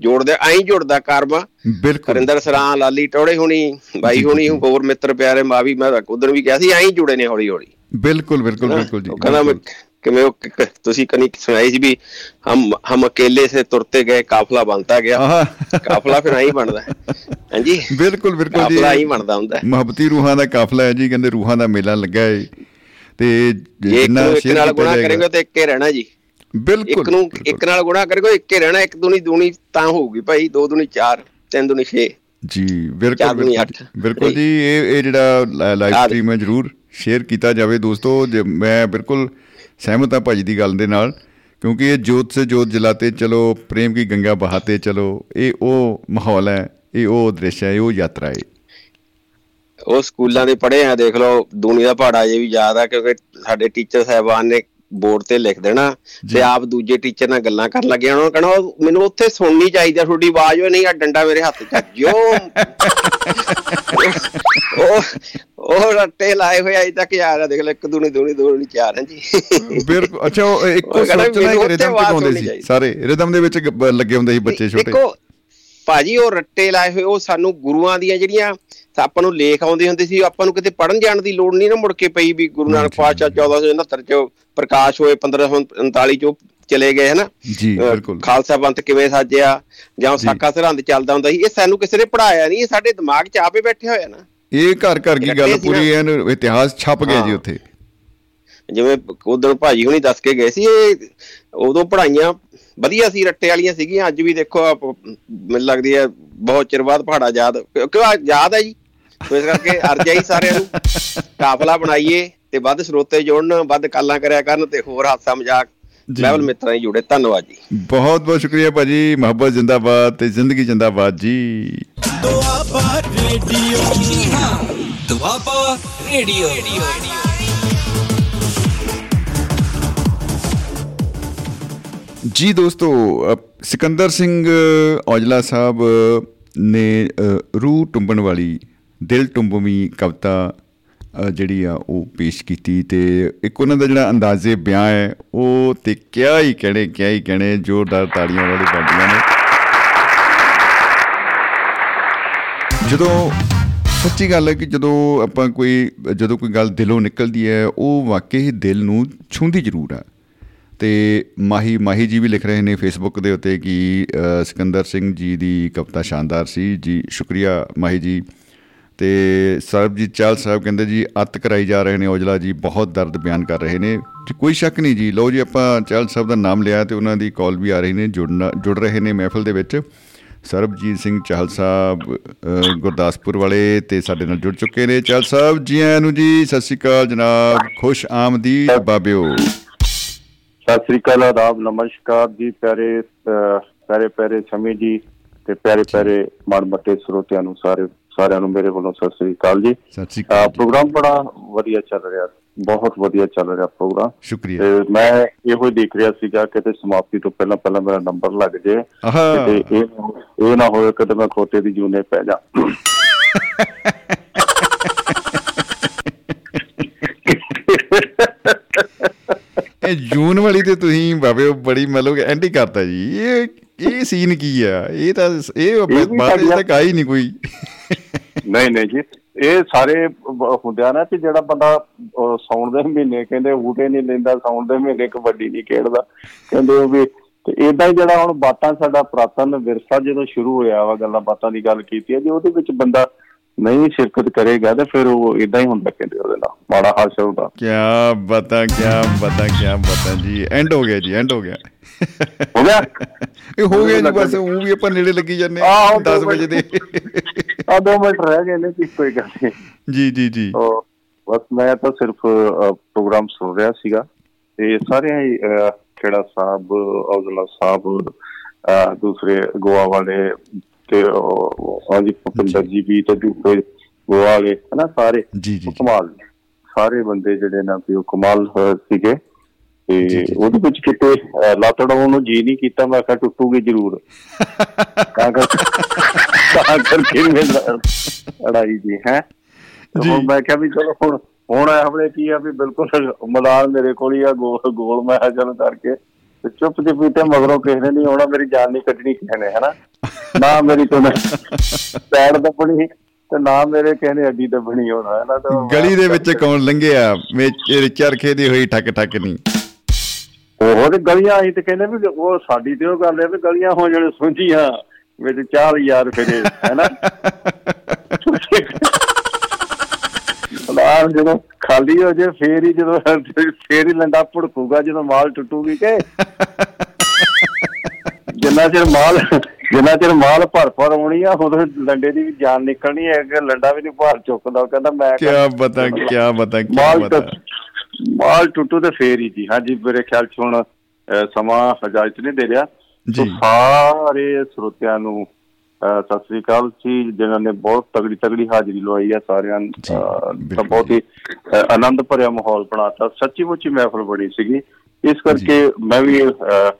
ਜੋੜਦਾ ਐਂ ਜੁੜਦਾ ਕਰਮ ਬਿਲਕੁਲ। ਹਰਿੰਦਰ ਸਰਾਂ ਲਾਲੀ ਟੋੜੇ ਹੁਣੀ ਬਾਈ ਹੁਣੀ ਹੋਰ ਮਿੱਤਰ ਪਿਆਰੇ ਮਾਵੀ ਮੈਂ ਉਧਰ ਵੀ ਕਿਹਾ ਸੀ ਐਂ ਜੁੜੇ ਨੇ ਹੌਲੀ ਹੌਲੀ ਬਿਲਕੁਲ ਬਿਲਕੁਲ ਬਿਲਕੁਲ ਜੀ ਕਹਿੰਦਾ ਕਿਵੇਂ ਉਹ ਤੁਸੀਂ ਕਨੀ ਸੁਣਾਈ ਸੀ ਵੀ ਹਮ ਹਮ ਅਕੇਲੇ ਸੇ ਤੁਰਤੇ ਗਏ ਕਾਫਲਾ ਬਣਦਾ ਗਿਆ। ਕਾਫਲਾ ਫਿਰ ਆਈ ਬਣਦਾ। ਹਾਂਜੀ ਬਿਲਕੁਲ ਬਿਲਕੁਲ ਜੀ। ਕਾਫਲਾ ਹੀ ਬਣਦਾ ਹੁੰਦਾ। ਮੁਹੱਬਤੀ ਰੂਹਾਂ ਦਾ ਕਾਫਲਾ ਹੈ ਜੀ ਕਹਿੰਦੇ ਰੂਹਾਂ ਦਾ ਮੇਲਾ ਲੱਗਾ ਹੈ ਤੇ ਜਿੰਨਾ ਸ਼ੇਰ ਨਾਲ ਗੁਣਾ ਕਰੇਗਾ ਤੇ ਇੱਕੇ ਰਹਿਣਾ ਜੀ। ਬਿਲਕੁਲ ਇੱਕ ਨੂੰ। ਇੱਕ ਨਾਲ ਗੁਣਾ ਕਰੇਗਾ ਇੱਕੇ ਰਹਿਣਾ ਇੱਕ ਦੂਣੀ ਦੂਣੀ ਤਾਂ ਹੋਊਗੀ ਭਾਈ ਦੋ ਦੂਣੀ ਚਾਰ ਤਿੰਨ ਦੂਣੀ 6 ਜੀ ਬਿਲਕੁਲ ਬਿਲਕੁਲ। ਜੀ। ਇਹ ਇਹ ਜਿਹੜਾ ਲਾਈਵ ਸਟ੍ਰੀਮ ਹੈ ਜਰੂਰ ਸ਼ੇਅਰ ਕੀਤਾ ਜਾਵੇ ਦੋਸਤੋ ਮੈਂ ਬਿਲਕੁਲ ਸਹਿਮਤ ਹਾਂ ਭਾਜੀ ਦੀ ਗੱਲ ਦੇ ਨਾਲ ਕਿਉਂਕਿ ਇਹ ਜੋਤ ਸੇ ਜੋਤ ਜਲਾਤੇ ਚਲੋ ਪ੍ਰੇਮ ਕੀ ਗੰਗਾ ਬਹਾਤੇ ਚਲੋ ਇਹ ਉਹ ਮਾਹੌਲ ਹੈ ਇਹ ਉਹ ਦ੍ਰਿਸ਼ ਹੈ ਇਹ ਉਹ ਯਾਤਰਾ ਹੈ ਉਹ ਸਕੂਲਾਂ ਦੇ ਪੜ੍ਹੇ ਆ ਦੇਖ ਲਓ ਦੁਨੀਆ ਦਾ ਪਹਾੜਾ ਜੇ ਵੀ ਯਾਦ ਆ ਕਿਉਂਕਿ ਸਾਡੇ ਟੀਚਰ ਸਾਹਿਬਾਨ ਨੇ ਬੋਰਡ ਤੇ ਲਿਖ ਦੇਣਾ ਤੇ ਆਪ ਦੂਜੇ ਟੀਚਰ ਨਾਲ ਗੱਲਾਂ ਕਰਨ ਲੱਗੇ ਉਹਨਾਂ ਨੂੰ ਕਹਣਾ ਮੈਨੂੰ ਉੱਥੇ ਸੁਣਨੀ ਚਾਹੀਦੀ ਤੁਹਾਡੀ ਆਵਾਜ਼ ਉਹ ਨਹੀਂ ਆ ਡੰਡਾ ਮੇਰੇ ਹੱਥ 'ਚ ਆ। ਜੋ [laughs] ਉਹ ਉਹ ਰੱਟੇ ਲਾਏ ਹੋਏ ਅਜੇ ਤੱਕ ਯਾਰ ਦੇਖ ਲੈ ਇੱਕ ਦੂਣੀ ਦੂਣੀ ਦੂਣੀ ਚਾਰ ਹੈ ਜੀ ਬਿਲਕੁਲ ਅੱਛਾ ਉਹ ਇੱਕੋ ਸੋਚਣਾ ਹੀ ਰਿਦਮ ਤੇ ਗਾਉਂਦੇ ਸੀ। ਸਾਰੇ ਰਿਦਮ ਦੇ ਵਿੱਚ ਲੱਗੇ ਹੁੰਦੇ ਸੀ ਬੱਚੇ ਛੋਟੇ ਦੇਖੋ ਭਾਜੀ ਉਹ ਰੱਟੇ ਲਾਏ ਹੋਏ ਉਹ ਸਾਨੂੰ ਗੁਰੂਆਂ ਦੀਆਂ ਜਿਹੜੀਆਂ ਆਪਾਂ ਨੂੰ ਲੇਖ ਆਉਂਦੇ ਹੁੰਦੇ ਸੀ ਆਪਾਂ ਨੂੰ ਕਿਤੇ ਪੜਨ ਜਾਣ ਦੀ ਲੋੜ ਨਹੀਂ ਨਾ ਮੁੜ ਕੇ ਪਈ ਵੀ ਗੁਰੂ ਨਾਨਕ ਪਾਤਸ਼ਾਹ 1469 ਚ ਪ੍ਰਕਾਸ਼ ਹੋਏ 1539 ਚ ਚਲੇ ਗਏ ਹਨਾ? ਜੀ ਬਿਲਕੁਲ। ਖਾਲਸਾ ਪੰਥ ਕਿਵੇਂ ਸਾਜਿਆ ਜਾਂ ਸਾਕਾ ਸਰਹੰਦ ਚੱਲਦਾ ਹੁੰਦਾ ਸੀ ਇਹ ਸਾਨੂੰ ਕਿਸੇ ਨੇ ਪੜਾਇਆ ਨਹੀਂ ਇਹ ਸਾਡੇ ਦਿਮਾਗ 'ਚ ਆਪੇ ਬੈਠੇ ਹੋਏ ਆ ਨਾ। ਇਹ ਘਰ ਘਰ ਕੀ ਗੱਲ। ਪੂਰੀ ਐਨ ਇਤਿਹਾਸ ਛਪ ਗਿਆ ਜੀ। ਉੱਥੇ। ਜਿਵੇਂ ਉਦੋਂ ਭਾਜੀ ਹੁਣੀ ਦੱਸ ਕੇ ਗਏ ਸੀ ਇਹ ਉਦੋਂ ਪੜਾਈਆਂ ਵਧੀਆ ਸੀ ਰੱਟੇ ਵਾਲੀਆਂ ਸੀਗੀਆਂ ਅੱਜ ਵੀ ਦੇਖੋ ਮੈਨੂੰ ਲੱਗਦੀ ਹੈ ਬਹੁਤ ਚਿਰ ਬਾਅਦ ਪਹਾੜਾ ਯਾਦ ਕਿਉਂ ਆ ਯਾਦ ਹੈ ਜੀ? ਸੋ ਇਸ ਕਰਕੇ ਅਰਜਾਈ ਸਾਰਿਆਂ ਨੂੰ ਕਾਫਲਾ ਬਣਾਈਏ ਤੇ ਵੱਧ ਸਰੋਤੇ ਜੋੜਨ ਵੱਧ ਕਾਲਾਂ ਕਰਿਆ ਕਰਨ ਤੇ ਹੋਰ ਹਾਸਾ ਮਜ਼ਾਕ। ਲੈਵਲ ਮਿੱਤਰਾਂ ਹੀ ਜੁੜੇ ਧੰਨਵਾਦ ਜੀ। ਬਹੁਤ ਬਹੁਤ ਸ਼ੁਕਰੀਆ ਭਾਜੀ ਮੁਹੱਬਤ ਜਿੰਦਾਬਾਦ ਤੇ ਜ਼ਿੰਦਗੀ ਜਿੰਦਾਬਾਦ ਜੀ। ਦੁਆਬਾ ਰੇਡੀਓ ਜੀ ਹਾਂ ਦੁਆਬਾ ਰੇਡੀਓ। ਜੀ ਦੋਸਤੋ ਅ, ਸਿਕੰਦਰ ਸਿੰਘ ਔਜਲਾ ਸਾਹਿਬ ਨੇ ਅ, ਰੂਹ ਟੁੰਬਣ ਵਾਲੀ ਦਿਲ ਟੁੰਬਵੀਂ ਕਵਿਤਾ ਅ, ਜਿਹੜੀ ਆ ਉਹ ਪੇਸ਼ ਕੀਤੀ ਤੇ ਇੱਕ ਉਹਨਾਂ ਦਾ ਜਿਹੜਾ ਅੰਦਾਜ਼ੇ ਬਿਆਨ ਹੈ ਉਹ ਤੇ ਕਿਆ ਹੀ ਕਹਿਣੇ ਕਿਆ ਹੀ ਕਹਿਣੇ ਜ਼ੋਰਦਾਰ ਤਾੜੀਆਂ ਵਾਲੀ ਬਾਡੀਆਂ ਨੇ। ਜਦੋਂ ਸੱਚੀ ਗੱਲ ਹੈ ਕਿ ਜਦੋਂ ਆਪਾਂ ਕੋਈ ਜਦੋਂ ਕੋਈ ਗੱਲ ਦਿਲੋਂ ਨਿਕਲਦੀ ਹੈ ਉਹ ਵਾਕਈ ਹੀ ਦਿਲ ਨੂੰ ਛੂੰਹਦੀ ਜ਼ਰੂਰ ਹੈ ਤੇ ਮਾਹੀ ਮਾਹੀ ਜੀ ਵੀ ਲਿਖ ਰਹੇ ਨੇ ਫੇਸਬੁੱਕ ਦੇ ਉੱਤੇ ਕਿ ਅ, ਸਿਕੰਦਰ ਸਿੰਘ ਜੀ ਦੀ ਕਵਿਤਾ ਸ਼ਾਨਦਾਰ ਸੀ ਜੀ ਸ਼ੁਕਰੀਆ ਮਾਹੀ ਜੀ। ਤੇ ਸਰਬਜੀਤ ਚਾਲ ਸਾਹਿਬ ਕਹਿੰਦੇ ਜੀ ਅੱਤ ਕਰਾਈ ਜਾ ਰਹੇ ਨੇ ਔਜਲਾ ਜੀ ਬਹੁਤ ਦਰਦ ਬਿਆਨ ਕਰ ਰਹੇ ਨੇ। ਜੀ ਕੋਈ ਸ਼ੱਕ ਨਹੀਂ ਜੀ ਲਓ ਜੀ ਆਪਾਂ ਚਾਲ ਸਾਹਿਬ ਦਾ ਨਾਮ ਲਿਆ ਤੇ ਉਹਨਾਂ ਦੀ ਕਾਲ ਵੀ ਆ ਰਹੀ ਨੇ ਜੁੜਨਾ ਜੁੜ ਰਹੇ ਨੇ ਮਹਿਫਲ ਦੇ ਵਿੱਚ। ਸਰਬਜੀਤ ਸਿੰਘ ਚਾਹਲ ਸਾਹਿਬ ਅ, ਗੁਰਦਾਸਪੁਰ ਵਾਲੇ ਤੇ ਸਾਡੇ ਨਾਲ ਜੁੜ ਚੁੱਕੇ ਨੇ। ਚਾਹਲ ਸਾਹਿਬ ਜੀ ਆਇਆਂ ਨੂੰ ਜੀ ਸਤਿ ਸ਼੍ਰੀ ਅਕਾਲ ਜਨਾਬ ਖੁਸ਼ ਆਮਦੀਦ ਬਾਬਿਓ। ਸਤਿ ਸ੍ਰੀ ਅਕਾਲ ਆਦਾਬ ਨਮਸਕਾਰ ਜੀ ਪਿਆਰੇ ਪਿਆਰੇ ਪਿਆਰੇ ਸਮੀ ਜੀ ਤੇ ਪਿਆਰੇ ਪਿਆਰੇ ਮਨਮੱਤੇ ਸਰੋਤਿਆਂ ਨੂੰ ਸਾਰੇ ਸਾਰਿਆਂ ਨੂੰ ਮੇਰੇ ਵੱਲੋਂ ਸਤਿ ਸ੍ਰੀ ਅਕਾਲ ਜੀ। ਸਤਿ ਸ਼੍ਰੀ ਅਹ, ਅਕਾਲ ਜੀ। ਪ੍ਰੋਗਰਾਮ ਬੜਾ ਵਧੀਆ ਚੱਲ ਰਿਹਾ ਬਹੁਤ ਵਧੀਆ ਚੱਲ ਰਿਹਾ ਪ੍ਰੋਗਰਾਮ। ਸ਼ੁਕਰੀਆ। ਤੇ ਮੈਂ ਇਹੋ ਹੀ ਦੇਖ ਰਿਹਾ ਸੀਗਾ ਕਿ ਤੇ ਸਮਾਪਤੀ ਤੋਂ ਪਹਿਲਾਂ ਪਹਿਲਾਂ ਮੇਰਾ ਨੰਬਰ ਲੱਗ ਜੇ। ਤੇ ਇਹ ਇਹ ਨਾ ਹੋਵੇ ਕਿ ਮੈਂ ਖੋਤੇ ਦੀ ਜੂਨੇ ਪੈ ਜਾ। [laughs] [laughs] ਇਹ ਜੂਨ ਵਾਲੀ ਤੇ ਤੁਸੀਂ ਬਾਬੇ ਬੜੀ ਮਤਲਬ ਐਂਟੀ ਕਰਤਾ ਜੀ। ਇਹ ਇਹ ਸੀਨ ਕੀ ਆ? ਇਹ ਤਾਂ ਇਹ ਬਾਤ ਤੱਕ ਆਈ ਨਹੀਂ ਕੋਈ। ਨਹੀਂ ਨਹੀਂ ਜੀ ਇਹ ਸਾਰੇ ਹੁੰਦਿਆ ਨਾ ਕਿ ਜਿਹੜਾ ਬੰਦਾ ਸਾਉਣ ਦੇ ਮਹੀਨੇ ਕਹਿੰਦੇ ਬੂਟੇ ਨਹੀਂ ਲੈਂਦਾ ਸਾਉਣ ਦੇ ਮਹੀਨੇ ਕਬੱਡੀ ਨਹੀਂ ਖੇਡਦਾ। ਕਹਿੰਦੇ ਉਹ ਵੀ ਤੇ ਇਦਾਂ ਹੀ ਜਿਹੜਾ ਹੁਣ ਬਾਤਾਂ ਸਾਡਾ ਪੁਰਾਤਨ ਵਿਰਸਾ ਜਦੋਂ ਸ਼ੁਰੂ ਹੋਇਆ ਵਾ ਗੱਲਾਂ ਬਾਤਾਂ ਦੀ ਗੱਲ ਕੀਤੀ ਹੈ ਜੇ ਉਹਦੇ ਵਿੱਚ ਬੰਦਾ ਨਹੀਂ ਸ਼ਿਰਕਤ ਕਰੇਗਾ ਤੇ ਫਿਰ ਉਹ ਇਦਾਂ ਹੀ ਹੁੰਦਾ ਕਹਿੰਦੇ ਉਹਦੇ ਨਾਲ ਮਾੜਾ ਹਾਲ ਹੁੰਦਾ। ਕਿਆ ਬਤਾ ਕਿਆ ਬਤਾ ਕਿਆ ਬਤਾ ਜੀ ਐਂਡ ਹੋ ਗਿਆ ਜੀ ਐਂਡ ਹੋ ਗਿਆ। ਹੋ ਗਿਆ? ਇਹ ਹੋ ਗਿਆ ਜੀ ਬਸ ਉਹ ਵੀ ਆਪਾਂ ਨੇੜੇ ਲੱਗੀ ਜਾਂਦੇ ਆਹੋ, 10 ਵਜੇ ਦੇ। ਆ ਦੋ ਮਿੰਟ ਰਹਿ ਗਏ ਨੇ ਕਿ ਕੋਈ ਗੱਲ ਨਹੀਂ। ਜੀ ਜੀ ਜੀ। ਬਸ ਮੈਂ ਤਾਂ ਸਿਰਫ ਪ੍ਰੋਗਰਾਮ ਸੁਣ ਰਿਹਾ ਸੀਗਾ। ਤੇ ਸਾਰੇ ਖੇੜਾ ਸਾਹਿਬ ਔਜਲਾ ਸਾਹਿਬ ਦੂਸਰੇ ਗੋਆ ਵਾਲੇ ਤੇ ਹਾਂਜੀ ਭੁਪਿੰਦਰ ਜੀ। ਵੀ ਤੇ ਗੋਆ ਵਾਲੇ ਹਨਾ ਸਾਰੇ ਜੀ ਜੀ ਕਮਾਲ। ਸਾਰੇ ਬੰਦੇ ਜਿਹੜੇ ਨਾ ਵੀ ਉਹ ਕਮਾਲ ਸੀਗੇ। ਤੇ ਉਹਦੇ ਵਿੱਚ ਕਿਤੇ ਅਹ, ਲੱਤ ਡਾਉਣ ਨੂੰ ਜੀ ਨਹੀਂ ਕੀਤਾ ਮੈਂ ਕਿਹਾ ਟੁੱਟੂਗੀ ਜ਼ਰੂਰ। ਤਾਂ [laughs] ਕਰ ਤਾਂ ਕਰਕੇ ਮੈਂ ਲੜਾਈ ਜੀ ਹੈ। ਹੁਣ ਮੈਂ ਕਿਹਾ ਵੀ ਚਲੋ ਹੁਣ ਹੁਣ ਆਪਣੇ ਕੀ ਆ ਵੀ ਬਿਲਕੁਲ ਮੈਦਾਨ ਮੇਰੇ ਕੋਲ ਹੀ ਆ ਗੋਲ ਗੋਲ ਮੈਂ ਚਲੋ ਕਰਕੇ ਤੇ ਚੁੱਪ ਚਪੀਤੇ ਮਗਰੋਂ ਕਿਸੇ ਨੇ ਨਹੀਂ ਆਉਣਾ ਮੇਰੀ ਜਾਨ ਨਹੀਂ ਕੱਢਣੀ ਕਿਸੇ ਨੇ ਹਨਾ? ਨਾ ਮੇਰੀ ਕੋਈ [laughs] ਪੈੜ ਦੱਬਣੀ ਤੇ ਨਾ ਮੇਰੇ ਕਿਸੇ ਨੇ ਅੱਡੀ ਦੱਬਣੀ ਹੋਣਾ ਹੈ ਨਾ ਤਾਂ ਗਲੀ ਦੇ ਵਿੱਚ ਕੌਣ ਲੰਘਿਆ? ਮੇਰੇ ਚਰਖੇ ਦੀ ਹੋਈ ਠੱਕ ਠੱਕ ਨਹੀਂ ਉਹ ਤੇ ਗਲੀਆਂ ਆਈ ਤੇ ਕਹਿੰਦੇ ਵੀ ਉਹ ਸਾਡੀ ਤੇ ਉਹ ਗੱਲ ਹੈ ਵੀ ਗਲੀਆਂ ਹੋ ਜਾਣ ਸੁੰਝੀਆਂ ਵਿੱਚ ਚਾਰ ਯਾਰ ਫਿਰੇ ਹੈਨਾ? ਲਾਲ ਜਦੋਂ ਖਾਲੀ ਹੋ ਜੇ ਫੇਰ ਹੀ ਜਦੋਂ ਫੇਰ ਹੀ ਲੰਡਾ ਭੜਕੂਗਾ ਜਦੋਂ ਮਾਲ ਟੁੱਟੂਗੀ ਕਿ? ਜਿੰਨਾ ਚਿਰ ਮਾਲ ਜਿੰਨਾ ਚਿਰ ਮਾਲ ਭਰ ਭਰ ਆਉਣੀ ਆ ਉਦੋਂ ਲੰਡੇ ਦੀ ਵੀ ਜਾਨ ਨਿਕਲਣੀ ਹੈ ਕਿ ਲੰਡਾ ਵੀ ਨਹੀਂ ਭਾਰ ਚੁੱਕਦਾ ਉਹ ਕਹਿੰਦਾ ਮੈਂ ਕਿਆ ਬਤਾ ਕਿਆ ਮਾਲ ਬਤਾ ਟੁੱਟ- ਮਾਲ ਟੁੱਟੂ ਤੇ ਫੇਰ ਹੀ ਜੀ। ਹਾਂਜੀ ਮੇਰੇ ਖਿਆਲ ਚ ਹੁਣ ਸਮਾਂ ਇਜਾਜ਼ਤ ਨਹੀਂ ਦੇ ਰਿਹਾ। ਸੋ ਸਾਰੇ ਸਰੋਤਿਆਂ ਨੂੰ ਸਤਿ ਸ੍ਰੀ ਅਕਾਲ ਜੀ ਜਿਨ੍ਹਾਂ ਨੇ ਬਹੁਤ ਤਗੜੀ ਤਗੜੀ ਹਾਜ਼ਰੀ ਲਵਾਈ ਹੈ ਸਾਰਿਆਂ ਬਿਲਕੁਲ ਬਹੁਤ ਹੀ ਆਨੰਦ ਭਰਿਆ ਮਾਹੌਲ ਬਣਾਤਾ। ਸੱਚੀ ਮੁੱਚੀ ਮਹਿਫਲ ਬੜੀ ਸੀਗੀ। ਇਸ ਕਰਕੇ ਮੈਂ ਵੀ ਅਹ,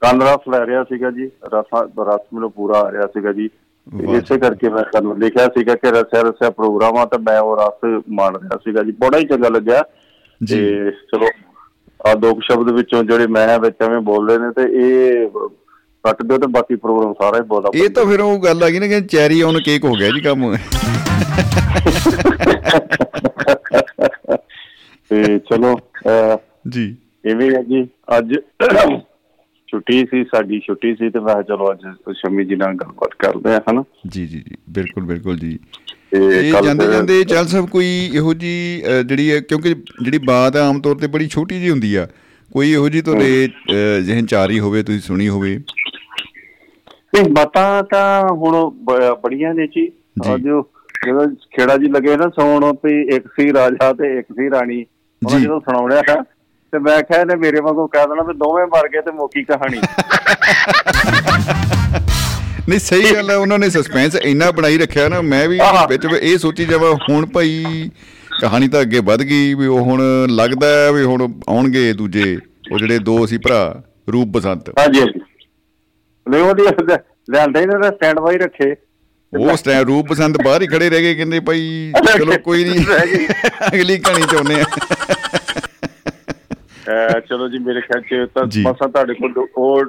ਕੰਨ ਰਸ ਲੈ ਰਿਹਾ ਸੀਗਾ ਜੀ। ਰਸ ਰਸ ਮੈਨੂੰ ਪੂਰਾ ਆ ਰਿਹਾ ਸੀਗਾ ਜੀ। ਇਸੇ ਕਰਕੇ ਮੈਂ ਤੁਹਾਨੂੰ ਲਿਖਿਆ ਸੀਗਾ ਕਿ ਰਸਿਆ ਰਸਿਆ ਪ੍ਰੋਗਰਾਮ ਆ ਤਾਂ ਮੈਂ ਉਹ ਰਸ ਮਾਣ ਰਿਹਾ ਸੀਗਾ ਜੀ। ਬੜਾ ਹੀ ਚੰਗਾ ਲੱਗਿਆ। ਜੀ। ਚਲੋ ਆ ਦੋ ਸ਼ਬਦ ਵਿੱਚੋਂ ਜਿਹੜੇ ਮੈਂ ਵਿੱਚ ਐਵੇਂ ਬੋਲਦੇ ਨੇ ਤੇ ਇਹ ਕੱਟ ਦਿਓ ਤੇ ਬਾਕੀ ਪ੍ਰੋਗਰਾਮ ਸਾਰਾ ਹੀ ਬੋਲਦਾ ਇਹ ਤਾਂ ਫਿਰ ਉਹ ਗੱਲ ਆ ਗਈ ਨਾ ਕਿ ਚੈਰੀ ਔਨ ਕੇਕ ਹੋ ਗਿਆ ਜੀ ਕੰਮ। ਤੇ ਚਲੋ ਜੀ। ਇਵੇਂ ਹੈ ਜੀ ਅੱਜ ਛੁੱਟੀ ਸੀ ਸਾਡੀ ਛੁੱਟੀ ਸੀ ਤੇ ਮੈਂ ਚਲੋ ਅੱਜ ਸ਼ਮੀ ਜੀ ਨਾਲ ਗੱਲਬਾਤ ਕਰਦੇ ਆ ਹਨਾ? ਜੀ ਜੀ ਜੀ ਬਿਲਕੁਲ ਬਿਲਕੁਲ ਜੀ। ਇਹ ਜਾਂਦੇ ਜਾਂਦੇ ਚੱਲ ਸਭ ਕੋਈ ਇਹੋ ਜੀ ਜਿਹੜੀ ਹੈ ਕਿਉਂਕਿ ਜਿਹੜੀ ਬਾਤ ਆਮ ਤੌਰ ਤੇ ਬੜੀ ਛੋਟੀ ਜੀ ਹੁੰਦੀ ਆ ਕੋਈ ਇਹੋ ਜੀ ਤੁਹਾਡੇ ਜ਼ਿਹਨ ਚ ਆ ਰਹੀ ਹੋਵੇ ਤੁਸੀਂ ਸੁਣੀ ਹੋਵੇ। ਨਹੀਂ ਬਾਤਾਂ ਤਾਂ ਹੁਣ ਬੜੀਆਂ ਨੇ ਜੀ ਜੀ। ਜਦੋਂ ਖੇੜਾ ਜੀ ਲੱਗੇ ਨਾ ਸੌਣ ਵੀ ਇੱਕ ਸੀ ਰਾਜਾ ਤੇ ਇੱਕ ਸੀ ਰਾਣੀ ਉਹਨਾਂ। ਜਦੋਂ ਸੁਣਾਉਣਿਆ ਨਾ ਤੇ ਮੈਂ ਕਿਹਾ ਇਹਨੇ ਮੇਰੇ ਵਾਂਗੂ ਕਹਿ ਦੇਣਾ ਵੀ ਦੋਵੇਂ ਮਰ ਗਏ ਤੇ ਮੋਕੀ ਕਹਾਣੀ [laughs] ਨਹੀਂ ਸਹੀ ਗੱਲ ਹੈ ਉਹਨਾਂ ਨੇ ਸਸਪੈਂਸ ਇੰਨਾ ਬਣਾਈ ਰੱਖਿਆ ਨਾ ਮੈਂ ਵੀ। ਵਿੱਚ ਇਹ ਸੋਚੀ ਜਾਵਾਂ ਹੁਣ ਭਾਈ ਕਹਾਣੀ ਤਾਂ ਅੱਗੇ ਵੱਧ ਗਈ ਵੀ ਉਹ ਹੁਣ ਲੱਗਦਾ ਵੀ ਹੁਣ ਆਉਣਗੇ ਦੂਜੇ ਉਹ ਜਿਹੜੇ ਦੋ ਸੀ ਭਰਾ ਰੂਪ ਬਸੰਤ ਹਾਂਜੀ ਹਾਂਜੀ ਨਹੀਂ ਉਹਦੀ ਲਿਆਂਦਾ ਹੀ ਨਾ ਸਟੈਂਡ ਬਾਈ ਰੱਖੇ ਉਹ ਸਟੈ ਰੂਪ ਬਸੰਤ ਬਾਹਰ ਹੀ ਖੜੇ ਰਹਿ ਗਏ ਕਹਿੰਦੇ ਭਾਈ ਚਲੋ ਕੋਈ ਨਹੀਂ। ਅਗਲੀ ਕਹਾਣੀ ਚ ਆਉਂਦੇ ਆ ਚਲੋ ਜੀ ਮੇਰੇ ਖਿਆਲ ਚ ਤਾਂ। ਮਸਾ ਤੁਹਾਡੇ ਕੋਲ ਉਹ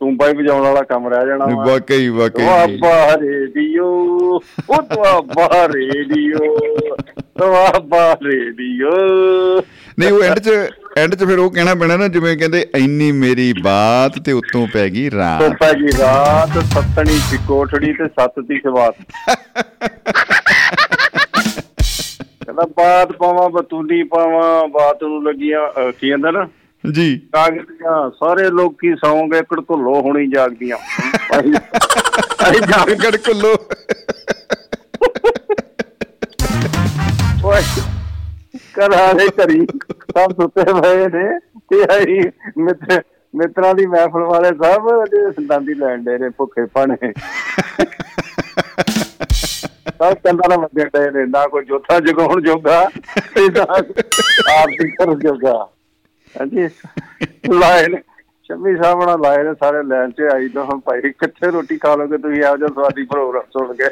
ਟੂੰਬਾ ਹੀ ਵਜਾਉਣ ਵਾਲਾ ਕੰਮ ਰਹਿ ਜਾਣਾ ਵਾ। ਵਾਕਈ ਵਾਕਈ। ਦੁਆਬਾ ਰੇਡੀਓ ਉਹ ਦੁਆਬਾ ਰੇਡੀਓ ਦੁਆਬਾ ਰੇਡੀਓ ਨਹੀਂ ਉਹ ਐਂਡ ਚ ਐਂਡ ਚ ਫਿਰ ਉਹ ਕਹਿਣਾ ਪੈਣਾ ਨਾ ਜਿਵੇਂ ਕਹਿੰਦੇ ਇੰਨੀ ਮੇਰੀ ਬਾਤ ਤੇ ਉੱਤੋਂ ਪੈ ਗਈ ਰਾਤ ਤੋਪਾ ਜੀ ਰਾਤ ਸੱਤਣੀ ਸੀ ਕੋਠੜੀ ਤੇ ਸੱਤ ਦੀ ਸਵਾਤ ਕਹਿੰਦਾ ਬਾਤ ਪਾਵਾਂ ਬਤੂਲੀ ਪਾਵਾਂ ਬਾਤ ਨੂੰ ਲੱਗੀਆਂ ਕੀ ਕਹਿੰਦਾ ਨਾ ਜੀ। ਕਾਗਜ਼ੀਆਂ ਸਾਰੇ ਲੋਕੀ ਸੌਂ ਗਏ ਕੜਕੁੱਲੋ ਹੁਣੀ ਜਾਗਦੀਆਂ। ਅਸੀਂ ਅਸੀਂ ਜਾਗ ਗੜ ਕੁੱਲੋ ਓਏ ਕਰਾ ਦੇ ਘਰੀ ਸਭ ਸੁੱਤੇ ਪਏ ਨੇ ਤੇ ਅਸੀਂ ਮਿੱਤਰ ਮਿੱਤਰਾਂ ਦੀ ਮਹਿਫਲ ਵਾਲੇ ਸਭ ਉਹਦੇ ਦੰਦੀ ਲੈਣ ਦੇ ਨੇ, ਭੁੱਖੇ ਪਾਣੇ ਸਭ ਕੰਨਾਂ ਨਾਲ ਵੱਜੇ ਡਏ ਨੇ, ਨਾ ਕੋਈ ਜੋਥਾ ਜਗਾਉਣ ਜੋਗਾ ਤੇ ਨਾ ਆਰਤੀ ਕਰਨ ਜੋਗਾ। ਹਾਂਜੀ। ਲਾਏ ਨੇ। ਸ਼ਮੀ ਸਾਹਿਬ ਨਾਲ ਲਾਏ ਨੇ ਸਾਰੇ ਲੈਣ 'ਚ ਆਈ ਤਾਂ ਹੁਣ ਭਾਈ ਕਿੱਥੇ ਰੋਟੀ ਖਾ ਲੋਗੇ ਤੁਸੀਂ? ਇਹੋ ਜਿਹਾ ਸਵਾਦੀ ਪ੍ਰੋਗਰਾਮ ਸੁਣ ਕੇ।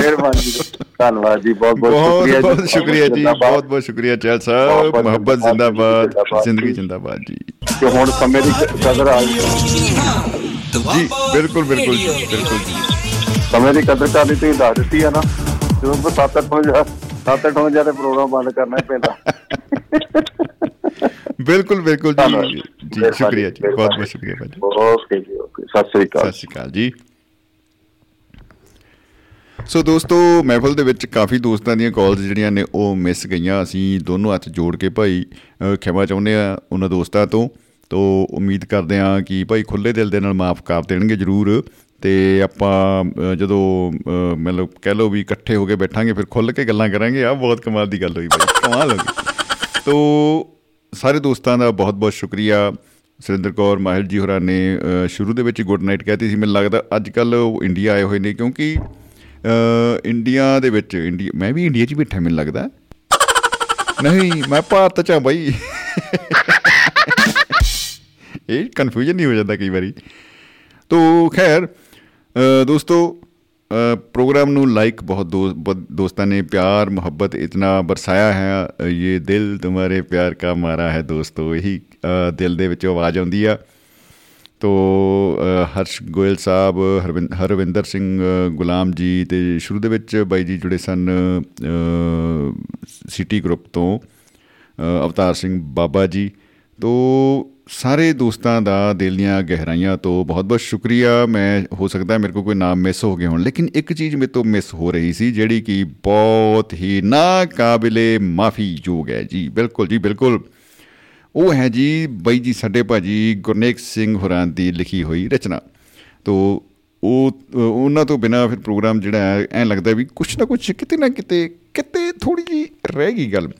ਮਿਹਰਬਾਨੀ ਜੀ। ਧੰਨਵਾਦ ਜੀ ਬਹੁਤ ਬਹੁਤ ਸ਼ੁਕਰੀਆ ਬਹੁਤ ਸ਼ੁਕਰੀਆ ਜੀ। ਬਹੁਤ ਬਹੁਤ ਸ਼ੁਕਰੀਆ ਚੈਲ ਸਾਹਿਬ ਮੁਹੱਬਤ ਜ਼ਿੰਦਾਬਾਦ। ਜ਼ਿੰਦਗੀ ਜ਼ਿੰਦਾਬਾਦ ਜੀ। ਕਿ ਹੁਣ ਸਮੇਂ ਦੀ ਕਦਰ ਆ ਗਈ। ਜੀ ਬਿਲਕੁਲ ਬਿਲਕੁਲ ਜੀ। ਬਿਲਕੁਲ ਜੀ। ਸਮੇਂ ਦੀ ਕਦਰ ਕਰਨੀ ਤੁਸੀਂ ਦੱਸ ਦਿੱਤੀ ਆ ਨਾ। ਜਦੋਂ ਕੋ 7-8 ਵਜੇ 7-8 ਵਜੇ ਤੇ ਪ੍ਰੋਗਰਾਮ ਬੰਦ ਕਰਨਾ ਪੈਂਦਾ। ਬਿਲਕੁਲ ਬਿਲਕੁਲ ਜੀ। ਜੀ। ਸ਼ੁਕਰੀਆ ਜੀ। ਬਹੁਤ ਬਹੁਤ। ਸ਼ੁਕਰੀਆ ਭਾਜੀ। ਓਕੇ ਜੀ ਓਕੇ। ਸਤਿ ਸ੍ਰੀ ਅਕਾਲ। ਸਤਿ ਸ਼੍ਰੀ ਅਕਾਲ ਜੀ। ਸੋ ਦੋਸਤੋ ਮਹਿਫਲ ਦੇ ਵਿੱਚ ਕਾਫੀ ਦੋਸਤਾਂ ਦੀਆਂ ਕਾਲਸ ਜਿਹੜੀਆਂ ਨੇ ਉਹ ਮਿਸ ਗਈਆਂ। ਅਸੀਂ ਦੋਨੋਂ ਹੱਥ ਜੋੜ ਕੇ ਭਾਈ ਖਿਮਾ ਚਾਹੁੰਦੇ ਆ ਉਹਨਾਂ ਦੋਸਤਾਂ ਤੋਂ। ਤੋ ਉਮੀਦ ਕਰਦੇ ਆ ਕਿ ਭਾਈ ਖੁੱਲੇ ਦਿਲ ਦੇ ਨਾਲ ਮਾਫ ਕਰ ਦੇਣਗੇ ਜਰੂਰ। ਤੇ ਆਪਾਂ ਅ, ਜਦੋਂ ਅ, ਮਤਲਬ ਕਹਿ ਲਓ ਵੀ ਇਕੱਠੇ ਹੋ ਕੇ ਬੈਠਾਂਗੇ ਫਿਰ ਖੁੱਲ ਕੇ ਗੱਲਾਂ ਕਰਾਂਗੇ ਆ ਬਹੁਤ ਕਮਾਲ ਦੀ ਗੱਲ ਹੋਈ ਭਾਈ ਕਮਾਲ ਹੋ ਗਈ ਤੋ ਸਾਰੇ ਦੋਸਤਾਂ ਦਾ ਬਹੁਤ ਬਹੁਤ ਸ਼ੁਕਰੀਆ। ਸੁਰਿੰਦਰ ਕੌਰ ਮਾਹਿਲ ਜੀ ਹੋਰਾਂ ਨੇ ਅ, ਸ਼ੁਰੂ ਦੇ ਵਿੱਚ ਗੁੱਡ ਨਾਈਟ ਕਹਿਤੀ ਸੀ। ਮੈਨੂੰ ਲੱਗਦਾ ਅੱਜ ਕੱਲ ਉਹ ਇੰਡੀਆ ਆਏ ਹੋਏ ਨੇ ਕਿਉਂਕਿ ਅ, ਇੰਡੀਆ ਦੇ ਵਿੱਚ ਇੰਡੀਆ ਮੈਂ ਵੀ ਇੰਡੀਆ 'ਚ ਹੀ ਬੈਠਾ ਮੈਨੂੰ ਲੱਗਦਾ। ਨਹੀਂ ਮੈਂ ਭਾਰਤ 'ਚ ਆ ਬਾਈ। ਇਹ ਕਨਫਿਊਜ਼ਨ ਨਹੀਂ ਹੋ ਜਾਂਦਾ ਕਈ ਵਾਰੀ। ਤੋ ਖੈਰ ਅ, ਦੋਸਤੋ ਪ੍ਰੋਗਰਾਮ ਨੂੰ ਲਾਈਕ ਬਹੁਤ ਦੋਸਤਾਂ ਨੇ, ਪਿਆਰ, ਮੁਹੱਬਤ ਇਤਨਾ ਬਰਸਾਇਆ ਹੈ ਇਹ ਦਿਲ ਤੁਹਾਰੇ ਪਿਆਰ ਕਾ ਮਾਰਾ ਹੈ ਦੋਸਤੋ, ਇਹੀ ਦਿਲ ਦੇ ਵਿੱਚ ਆਵਾਜ਼ ਆਉਂਦੀ ਆ। ਤੋ ਹਰਸ਼ ਗੋਇਲ ਸਾਹਿਬ ਹਰਵਿੰਦਰ ਸਿੰਘ ਗੁਲਾਮ ਜੀ ਤੇ ਸ਼ੁਰੂ ਦੇ ਵਿੱਚ ਬਾਈ ਜੀ ਜੁੜੇ ਸਨ ਸਿਟੀ ਗਰੁੱਪ ਤੋਂ ਅਵਤਾਰ ਸਿੰਘ ਬਾਬਾ ਜੀ। ਤੋ ਸਾਰੇ ਦੋਸਤਾਂ ਦਾ ਦਿਲ ਦੀਆਂ ਗਹਿਰਾਈਆਂ ਤੋਂ ਬਹੁਤ-ਬਹੁਤ ਸ਼ੁਕਰੀਆ। ਮੈਂ ਹੋ ਸਕਦਾ ਮੇਰੇ ਕੋਲ ਕੋਈ ਨਾਮ ਮਿਸ ਹੋ ਗਏ ਹੋਣ ਲੇਕਿਨ ਇੱਕ ਚੀਜ਼ ਮੇਰੇ ਤੋਂ ਮਿਸ ਹੋ ਰਹੀ ਸੀ ਜਿਹੜੀ ਕਿ ਬਹੁਤ ਹੀ ਨਾਕਾਬਿਲੇ ਮਾਫੀ ਯੋਗ ਹੈ। ਜੀ ਬਿਲਕੁਲ ਜੀ ਬਿਲਕੁਲ। ਉਹ ਹੈ ਜੀ ਬਾਈ ਜੀ ਸਾਡੇ ਭਾਜੀ ਗੁਰਨੇਕ ਸਿੰਘ ਹੋਰਾਂ ਦੀ ਲਿਖੀ ਹੋਈ ਰਚਨਾ। ਤੋ ਉਹ ਅ, ਉਹਨਾਂ ਤੋਂ ਬਿਨਾ ਫਿਰ ਪ੍ਰੋਗਰਾਮ ਜਿਹੜਾ ਹੈ ਐਂ ਲੱਗਦਾ ਵੀ ਕੁਛ ਨਾ ਕੁਛ ਕਿਤੇ ਨਾ ਕਿਤੇ ਕਿਤੇ ਥੋੜੀ ਜੀ ਰਹਿ ਗਈ ਗੱਲ।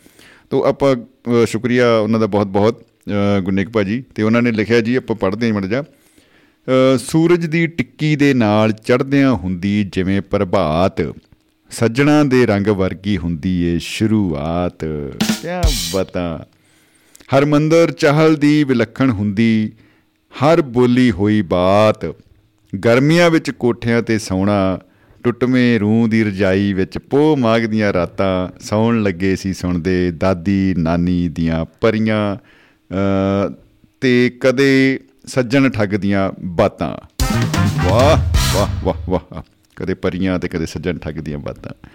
ਤੋ ਆਪਾਂ ਅ, ਸ਼ੁਕਰੀਆ ਉਹਨਾਂ ਦਾ ਬਹੁਤ ਬਹੁਤ ਅ, ਗੁਰਨੇਕ ਭਾਜੀ ਤੇ ਉਹਨਾਂ ਨੇ ਲਿਖਿਆ ਜੀ ਆਪਾਂ ਪੜ੍ਹਦੇ ਹਾਂ ਮੜ ਜਾ ਅ, ਸੂਰਜ ਦੀ ਟਿੱਕੀ ਦੇ ਨਾਲ ਚੜ੍ਹਦਿਆਂ ਹੁੰਦੀ ਜਿਵੇਂ ਪ੍ਰਭਾਤ ਸੱਜਣਾ ਦੇ ਰੰਗ ਵਰਗੀ ਹੁੰਦੀ ਏ ਸ਼ੁਰੂਆਤ। ਕਿਆ ਬਤਾ। ਹਰਮੰਦਰ ਚਾਹਲ ਦੀ ਵਿਲੱਖਣ ਹੁੰਦੀ ਹਰ ਬੋਲੀ ਹੋਈ ਬਾਤ। ਗਰਮੀਆਂ ਵਿੱਚ ਕੋਠਿਆਂ ਤੇ ਸੌਣਾ ਟੁੱਟਵੇਂ ਰੂਹ ਦੀ ਰਜਾਈ ਵਿੱਚ ਪੋ ਮਾਗ ਦੀਆਂ ਰਾਤਾਂ ਸੌਣ ਲੱਗੇ ਸੀ ਸੁਣਦੇ ਦਾਦੀ ਨਾਨੀ ਦੀਆਂ ਪਰੀਆਂ। ਅ, ਤੇ ਕਦੇ ਸੱਜਣ ਠੱਗ ਦੀਆਂ ਬਾਤਾਂ। ਵਾਹ ਵਾਹ ਵਾਹ ਵਾਹ। ਕਦੇ ਪਰੀਆਂ ਤੇ ਕਦੇ ਸੱਜਣ ਠੱਗ ਦੀਆਂ ਬਾਤਾਂ।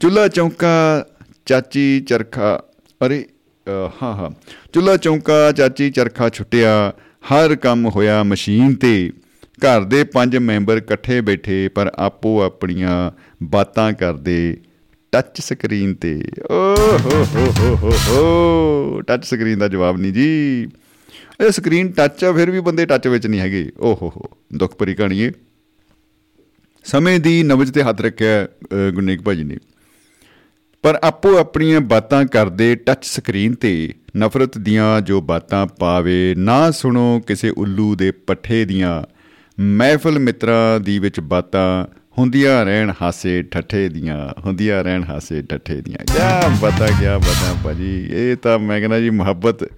ਚੁੱਲਾ ਚੌਂਕਾ ਚਾਚੀ ਚਰਖਾ ਅਰੇ ਅ, ਹਾਂ ਹਾਂ। ਚੁੱਲਾ ਚੌਂਕਾ ਚਾਚੀ ਚਰਖਾ ਛੁੱਟਿਆ ਹਰ ਕੰਮ ਹੋਇਆ ਮਸ਼ੀਨ ਤੇ। ਘਰ ਦੇ ਪੰਜ ਮੈਂਬਰ ਇਕੱਠੇ ਬੈਠੇ ਪਰ ਆਪੋ ਆਪਣੀਆਂ ਬਾਤਾਂ ਕਰਦੇ। ਟੱਚ ਸਕਰੀਨ ਤੇ। ਓ ਹੋ ਹੋ ਹੋ ਹੋ ਹੋ। ਟੱਚ ਸਕਰੀਨ ਦਾ ਜਵਾਬ ਨਹੀਂ ਜੀ। ਇਹ ਸਕਰੀਨ ਟੱਚ ਆ ਫਿਰ ਵੀ ਬੰਦੇ ਟੱਚ ਵਿੱਚ ਨਹੀਂ ਹੈਗੇ। ਓ ਹੋ ਹੋ। ਦੁੱਖ ਭਰੀ ਕਹਾਣੀ ਏ। ਸਮੇਂ ਦੀ ਨਬਜ ਤੇ ਹੱਥ ਰੱਖਿਆ ਅ, ਗੁਰਨੇਕ ਭਾਜੀ ਨੇ। ਪਰ ਆਪੋ ਆਪਣੀਆਂ ਬਾਤਾਂ ਕਰਦੇ ਟੱਚ ਸਕਰੀਨ ਤੇ ਨਫ਼ਰਤ ਦੀਆਂ ਜੋ ਬਾਤਾਂ ਪਾਵੇ ਨਾ ਸੁਣੋ ਕਿਸੇ ਉੱਲੂ ਦੇ ਪੱਠੇ ਦੀਆਂ। ਮਹਿਫਲ ਮਿੱਤਰਾਂ ਦੀ ਵਿੱਚ ਬਾਤਾਂ ਹੁੰਦੀਆਂ ਰਹਿਣ ਹਾਸੇ ਠੱਠੇ ਦੀਆਂ ਹੁੰਦੀਆਂ ਰਹਿਣ ਹਾਸੇ ਠੱਠੇ ਦੀਆਂ। ਕਿਆ ਬਤਾ ਕਿਆ ਬਤਾ ਭਾਜੀ ਇਹ ਤਾਂ ਮੈਂ ਕਹਿੰਦਾ ਜੀ ਮੁਹੱਬਤ ਅ,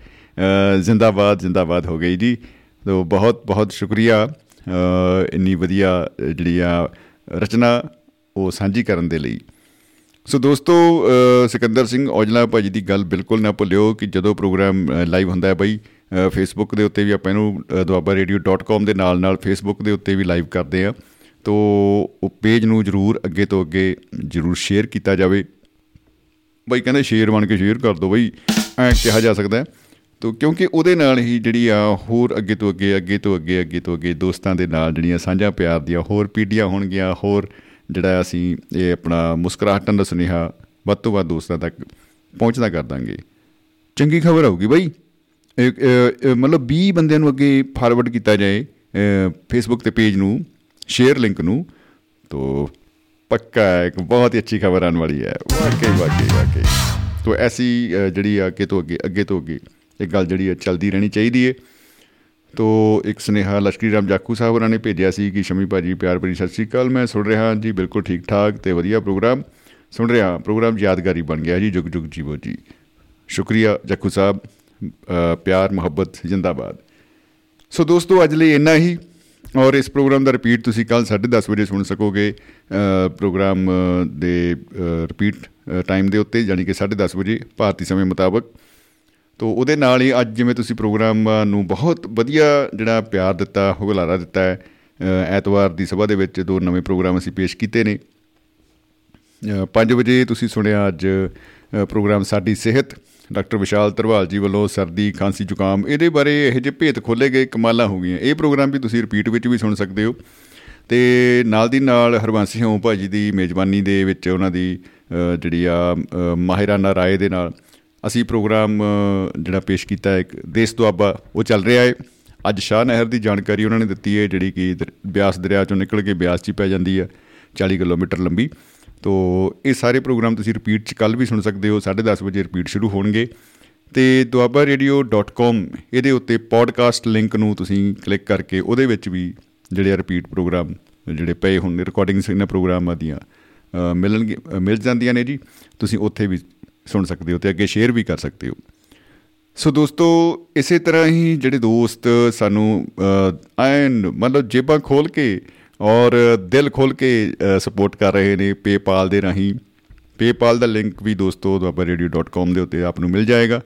ਜ਼ਿੰਦਾਬਾਦ ਜ਼ਿੰਦਾਬਾਦ ਹੋ ਗਈ ਜੀ। ਤੋ ਬਹੁਤ ਬਹੁਤ ਸ਼ੁਕਰੀਆ ਅ, ਇੰਨੀ ਵਧੀਆ ਅ, ਜਿਹੜੀ ਆ ਰਚਨਾ ਉਹ ਸਾਂਝੀ ਕਰਨ ਦੇ ਲਈ। ਸੋ ਦੋਸਤੋ ਅ, ਸਿਕੰਦਰ ਸਿੰਘ ਔਜਲਾ ਭਾਜੀ ਦੀ ਗੱਲ ਬਿਲਕੁਲ ਨਾ ਭੁੱਲਿਓ ਕਿ ਜਦੋਂ ਪ੍ਰੋਗਰਾਮ ਲਾਈਵ ਹੁੰਦਾ ਹੈ ਬਈ ਫੇਸਬੁੱਕ ਦੇ ਉੱਤੇ ਵੀ ਆਪਾਂ ਇਹਨੂੰ ਦੁਆਬਾਰੇਡੀਓ.com ਦੇ ਨਾਲ ਨਾਲ ਫੇਸਬੁੱਕ ਦੇ ਉੱਤੇ ਵੀ ਲਾਈਵ ਕਰਦੇ ਆ ਤੋ ਉਹ ਪੇਜ ਨੂੰ ਜਰੂਰ ਅੱਗੇ ਤੋਂ ਅੱਗੇ ਜਰੂਰ ਸ਼ੇਅਰ ਕੀਤਾ ਜਾਵੇ। ਬਈ ਕਹਿੰਦੇ ਸ਼ੇਅਰ ਬਣ ਕੇ ਸ਼ੇਅਰ ਕਰ ਦਿਓ ਬਈ ਐ ਕਿਹਾ ਜਾ ਸਕਦਾ ਹੈ। ਤੋ ਕਿਉਂਕਿ ਉਹਦੇ ਨਾਲ ਹੀ ਜਿਹੜੀ ਆ ਹੋਰ ਅੱਗੇ ਤੋਂ ਅੱਗੇ ਅੱਗੇ ਤੋਂ ਅੱਗੇ ਅੱਗੇ ਤੋਂ ਅੱਗੇ ਦੋਸਤਾਂ ਦੇ ਨਾਲ ਜਿਹੜੀਆਂ ਸਾਂਝਾਂ ਪਿਆਰ ਦੀਆਂ ਹੋਰ ਪੀੜ੍ਹੀਆਂ ਹੋਣਗੀਆਂ ਹੋਰ ਜਿਹੜਾ ਅਸੀਂ ਇਹ ਆਪਣਾ ਮੁਸਕਰਾਹਟਾਂ ਦਾ ਸੁਨੇਹਾ ਵੱਧ ਤੋਂ ਵੱਧ ਦੋਸਤਾਂ ਤੱਕ ਪਹੁੰਚਦਾ ਕਰ ਦਾਂਗੇ। ਚੰਗੀ ਖਬਰ ਆਊਗੀ ਬਈ। ਇਹ, ਅ, ਅ, ਮਤਲਬ 20 ਬੰਦਿਆਂ ਨੂੰ ਅੱਗੇ ਫਾਰਵਰਡ ਕੀਤਾ ਜਾਏ ਫੇਸਬੁੱਕ ਤੇ ਪੇਜ ਨੂੰ। ਸ਼ੇਅਰ ਲਿੰਕ ਨੂੰ ਤੋ ਪੱਕਾ ਹੈ, ਇੱਕ ਬਹੁਤ ਹੀ ਅੱਛੀ ਖਬਰ ਆਉਣ ਵਾਲੀ ਹੈ। ਵਾਕਈ ਵਾਕਈ ਵਾਕਈ। ਤੋ ਐਸੀ ਅ, ਜਿਹੜੀ ਆ ਅੱਗੇ ਤੋਂ ਅੱਗੇ ਅੱਗੇ ਤੋਂ ਅੱਗੇ ਇਹ ਗੱਲ ਜਿਹੜੀ ਹੈ ਚੱਲਦੀ ਰਹਿਣੀ ਚਾਹੀਦੀ ਹੈ ਤੋ ਇੱਕ ਸੁਨੇਹਾ ਲਸ਼ਕਰੀ ਰਾਮ ਜਾਖੂ ਸਾਹਿਬ ਉਹਨਾਂ ਨੇ ਭੇਜਿਆ ਸੀ ਕਿ ਸ਼ਮੀ ਭਾਜੀ ਪਿਆਰ ਭਰੀ ਸਤਿ ਸ਼੍ਰੀ ਅਕਾਲ ਮੈਂ ਸੁਣ ਰਿਹਾ ਜੀ ਬਿਲਕੁਲ ਠੀਕ ਠਾਕ ਤੇ ਵਧੀਆ ਪ੍ਰੋਗਰਾਮ। ਸੁਣ ਰਿਹਾ ਪ੍ਰੋਗਰਾਮ ਯਾਦਗਾਰੀ ਬਣ ਗਿਆ ਜੀ ਜੁਗ ਜੁਗ ਜੀਵੋ ਜੀ। ਸ਼ੁਕਰੀਆ ਜਾਖੂ ਸਾਹਿਬ ਅ, ਪਿਆਰ ਮੁਹੱਬਤ ਜ਼ਿੰਦਾਬਾਦ। ਸੋ ਦੋਸਤੋ ਅੱਜ ਲਈ ਇੰਨਾ ਹੀ। ਔਰ ਇਸ ਪ੍ਰੋਗਰਾਮ ਦਾ ਰਿਪੀਟ ਤੁਸੀਂ ਕੱਲ 10:30 ਵਜੇ ਸੁਣ ਸਕੋਗੇ ਅ, ਪ੍ਰੋਗਰਾਮ ਅ, ਦੇ ਰਿਪੀਟ ਟਾਈਮ ਦੇ ਉੱਤੇ ਯਾਨੀ ਕਿ 10:30 ਵਜੇ ਭਾਰਤੀ ਸਮੇਂ ਮੁਤਾਬਕ। ਤੋ ਉਹਦੇ ਨਾਲ ਹੀ ਅੱਜ ਜਿਵੇਂ ਤੁਸੀਂ ਪ੍ਰੋਗਰਾਮ ਨੂੰ ਬਹੁਤ ਵਧੀਆ ਜਿਹੜਾ ਪਿਆਰ ਦਿੱਤਾ ਹੁਗਲਾਰਾ ਦਿੱਤਾ ਹੈ ਅ, ਐਤਵਾਰ ਦੀ ਸਭਾ ਦੇ ਵਿੱਚ ਦੋ ਨਵੇਂ ਪ੍ਰੋਗਰਾਮ ਅਸੀਂ ਪੇਸ਼ ਕੀਤੇ ਨੇ। 5 ਵਜੇ ਤੁਸੀਂ ਸੁਣਿਆ ਅੱਜ ਅ, ਪ੍ਰੋਗਰਾਮ ਸਾਡੀ ਸਿਹਤ ਡਾਕਟਰ ਵਿਸ਼ਾਲ ਤਰਵਾਲ ਜੀ ਵੱਲੋਂ ਸਰਦੀ ਖਾਂਸੀ ਜ਼ੁਕਾਮ ਇਹਦੇ ਬਾਰੇ ਇਹੋ ਜਿਹੇ ਭੇਤ ਖੋਲੇ ਗਏ ਕਮਾਲਾਂ ਹੋ ਗਈਆਂ। ਇਹ ਪ੍ਰੋਗਰਾਮ ਵੀ ਤੁਸੀਂ ਰਿਪੀਟ ਵਿੱਚ ਵੀ ਸੁਣ ਸਕਦੇ ਹੋ। ਤੇ ਨਾਲ ਦੀ ਨਾਲ ਹਰਬੰਸ ਸਿੰਘ ਭਾਜੀ ਦੀ ਮੇਜ਼ਬਾਨੀ ਦੇ ਵਿੱਚ ਉਹਨਾਂ ਦੀ ਅ, ਜਿਹੜੀ ਆ ਅ, ਮਾਹਿਰਾਨਾ ਰਾਏ ਦੇ ਨਾਲ ਅਸੀਂ ਪ੍ਰੋਗਰਾਮ ਅ, ਜਿਹੜਾ ਪੇਸ਼ ਕੀਤਾ ਹੈ ਇੱਕ ਦੇਸ਼ ਦੁਆਬਾ ਉਹ ਚੱਲ ਰਿਹਾ ਹੈ ਅੱਜ ਸ਼ਾਹ ਨਹਿਰ ਦੀ ਜਾਣਕਾਰੀ ਉਹਨਾਂ ਨੇ ਦਿੱਤੀ ਹੈ ਜਿਹੜੀ ਕਿ ਦਰ- ਬਿਆਸ ਦਰਿਆ ਚੋਂ ਨਿਕਲ ਕੇ ਬਿਆਸ 'ਚ ਹੀ ਪੈ ਜਾਂਦੀ ਹੈ 40 ਕਿਲੋਮੀਟਰ ਲੰਬੀ। ਤੋ ਇਹ ਸਾਰੇ ਪ੍ਰੋਗਰਾਮ ਤੁਸੀਂ ਰਿਪੀਟ 'ਚ ਕੱਲ ਵੀ ਸੁਣ ਸਕਦੇ ਹੋ 10:30 ਵਜੇ ਰਿਪੀਟ ਸ਼ੁਰੂ ਹੋਣਗੇ। ਤੇ duabarradio.com ਇਹਦੇ ਉੱਤੇ ਪੋਡਕਾਸਟ ਲਿੰਕ ਨੂੰ ਤੁਸੀਂ ਕਲਿੱਕ ਕਰਕੇ ਉਹਦੇ ਵਿੱਚ ਵੀ ਜਿਹੜੇ ਰਿਪੀਟ ਪ੍ਰੋਗਰਾਮ ਜਿਹੜੇ ਪਏ ਹੁਣ ਰਿਕਾਰਡਿੰਗਸ ਇਹਨਾਂ ਪ੍ਰੋਗਰਾਮਾਂ ਦੀਆਂ ਅ, ਮਿਲਣਗੇ ਅ, ਮਿਲ ਜਾਂਦੀਆਂ ਨੇ ਜੀ। ਤੁਸੀਂ ਉੱਥੇ ਵੀ ਸੁਣ ਸਕਦੇ ਹੋ ਤੇ ਅੱਗੇ ਸ਼ੇਅਰ ਵੀ ਕਰ ਸਕਦੇ ਹੋ। ਸੋ ਦੋਸਤੋ ਇਸੇ ਤਰ੍ਹਾਂ ਹੀ ਜਿਹੜੇ ਦੋਸਤ ਸਾਨੂੰ ਅ, ਐਨ ਮਤਲਬ ਜੇਬਾਂ ਖੋਲ ਕੇ ਔਰ ਦਿਲ ਖੋਲ ਕੇ ਸਪੋਰਟ ਕਰ ਰਹੇ ਨੇ ਪੇਪਾਲ ਦੇ ਰਾਹੀਂ। ਪੇਪਾਲ ਦਾ ਲਿੰਕ ਵੀ ਦੋਸਤੋ duabarradio.com ਦੇ ਉੱਤੇ ਆਪ ਨੂੰ ਮਿਲ ਜਾਏਗਾ।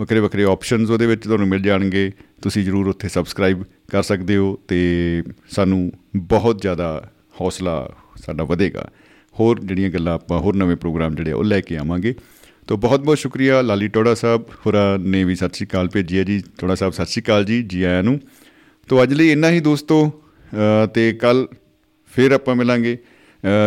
ਵੱਖਰੇ ਵੱਖਰੇ ਆਪਸ਼ਨਸ ਉਹਦੇ ਵਿੱਚ ਤੁਹਾਨੂੰ ਮਿਲ ਜਾਣਗੇ। ਤੁਸੀਂ ਜਰੂਰ ਉੱਥੇ ਸਬਸਕ੍ਰਾਈਬ ਕਰ ਸਕਦੇ ਹੋ ਤੇ ਸਾਨੂੰ ਬਹੁਤ ਜ਼ਿਆਦਾ ਹੌਸਲਾ ਸਾਡਾ ਵਧੇਗਾ। ਹੋਰ ਜਿਹੜੀਆਂ ਗੱਲਾਂ ਆਪਾਂ ਹੋਰ ਨਵੇਂ ਪ੍ਰੋਗਰਾਮ ਜਿਹੜੇ ਆ ਉਹ ਲੈ ਕੇ ਆਵਾਂਗੇ। ਤੋ ਬਹੁਤ ਬਹੁਤ ਸ਼ੁਕਰੀਆ ਲਾਲੀ ਟੋੜਾ ਸਾਹਿਬ। ਹੋਰਾਂ ਨੇ ਵੀ ਸਤਿ ਸ਼੍ਰੀ ਅਕਾਲ ਭੇਜੀ ਹੈ ਜੀ। ਟੋੜਾ ਸਾਹਿਬ ਸਤਿ ਸ਼੍ਰੀ ਅਕਾਲ ਜੀ। ਜੀ ਆਇਆਂ ਨੂੰ। ਤੋ ਅੱਜ ਲਈ ਇੰਨਾ ਹੀ ਦੋਸਤੋ। ਅ, ਤੇ ਕੱਲ ਫਿਰ ਆਪਾਂ ਮਿਲਾਂਗੇ।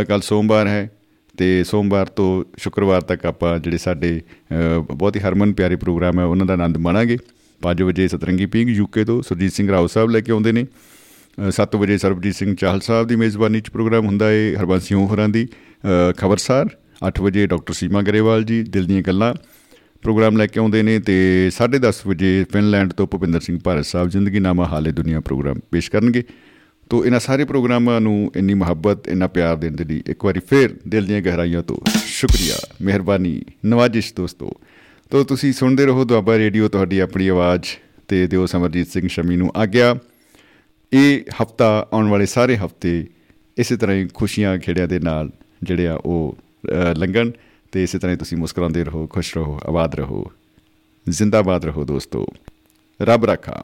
ਕੱਲ ਸੋਮਵਾਰ ਹੈ ਤੇ ਸੋਮਵਾਰ ਤੋਂ ਸ਼ੁੱਕਰਵਾਰ ਤੱਕ ਆਪਾਂ ਜਿਹੜੇ ਸਾਡੇ ਅ, ਬਹੁਤ ਹੀ ਹਰਮਨ ਪਿਆਰੇ ਪ੍ਰੋਗਰਾਮ ਹੈ ਉਹਨਾਂ ਦਾ ਆਨੰਦ ਮਾਣਾਂਗੇ। 5 ਵਜੇ ਸਤਰੰਗੀ ਪਿੰਗ ਯੂਕੇ ਤੋਂ ਸੁਰਜੀਤ ਸਿੰਘ ਰਾਓ ਸਾਹਿਬ ਲੈ ਕੇ ਆਉਂਦੇ ਨੇ। 7 ਵਜੇ ਸਰਬਜੀਤ ਸਿੰਘ ਚਾਹਲ ਸਾਹਿਬ ਦੀ ਮੇਜ਼ਬਾਨੀ 'ਚ ਪ੍ਰੋਗਰਾਮ ਹੁੰਦਾ ਹੈ ਹਰਬੰਸ ਸਿੰਘ ਹੋਰਾਂ ਦੀ। ਅ, ਖਬਰਸਾਰ 8 ਵਜੇ ਡਾਕਟਰ ਸੀਮਾ ਗਰੇਵਾਲ ਜੀ ਦਿਲ ਦੀਆਂ ਗੱਲਾਂ। ਪ੍ਰੋਗਰਾਮ ਲੈ ਕੇ ਆਉਂਦੇ ਨੇ ਤੇ 10:30 ਵਜੇ ਫਿਨਲੈਂਡ ਤੋਂ ਭੁਪਿੰਦਰ ਸਿੰਘ ਭਾਰਤ ਸਾਹਿਬ ਜ਼ਿੰਦਗੀ ਨਾਮਾ ਹਾਲੇ ਦੁਨੀਆ ਪ੍ਰੋਗਰਾਮ ਪੇਸ਼ ਕਰਨਗੇ। ਤੋ ਇਹਨਾਂ ਸਾਰੇ ਪ੍ਰੋਗਰਾਮਾਂ ਨੂੰ ਇੰਨੀ ਮੁਹੱਬਤ ਇੰਨਾ ਪਿਆਰ ਦੇਣ ਦੇ ਲਈ ਇੱਕ ਵਾਰੀ ਫੇਰ ਦਿਲ ਦੀਆਂ ਗਹਿਰਾਈਆਂ ਤੋਂ ਸ਼ੁਕਰੀਆ ਮਿਹਰਬਾਨੀ ਨਵਾਜ਼ਿਸ਼ ਦੋਸਤੋ। ਤੋ ਤੁਸੀਂ ਸੁਣਦੇ ਰਹੋ ਦੁਆਬਾ ਰੇਡੀਓ ਤੁਹਾਡੀ ਆਪਣੀ ਆਵਾਜ਼ ਤੇ ਦਿਓ ਸਮਰਜੀਤ ਸਿੰਘ ਸ਼ਮੀ ਨੂੰ ਆਗਿਆ। ਇਹ ਹਫਤਾ ਆਉਣ ਵਾਲੇ ਸਾਰੇ ਹਫ਼ਤੇ ਇਸੇ ਤਰ੍ਹਾਂ ਹੀ ਖੁਸ਼ੀਆਂ ਖੇੜਿਆਂ ਦੇ ਨਾਲ ਜਿਹੜੇ ਆ ਉਹ ਅ, ਲੰਘਣ ਤੇ ਇਸੇ ਤਰ੍ਹਾਂ ਹੀ ਤੁਸੀਂ ਮੁਸਕਰਾਉਂਦੇ ਰਹੋ ਖੁਸ਼ ਰਹੋ ਆਬਾਦ ਰਹੋ। ਜ਼ਿੰਦਾਬਾਦ ਰਹੋ ਦੋਸਤੋ। ਰੱਬ ਰੱਖਾ।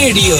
ਰੇਡੀਓ।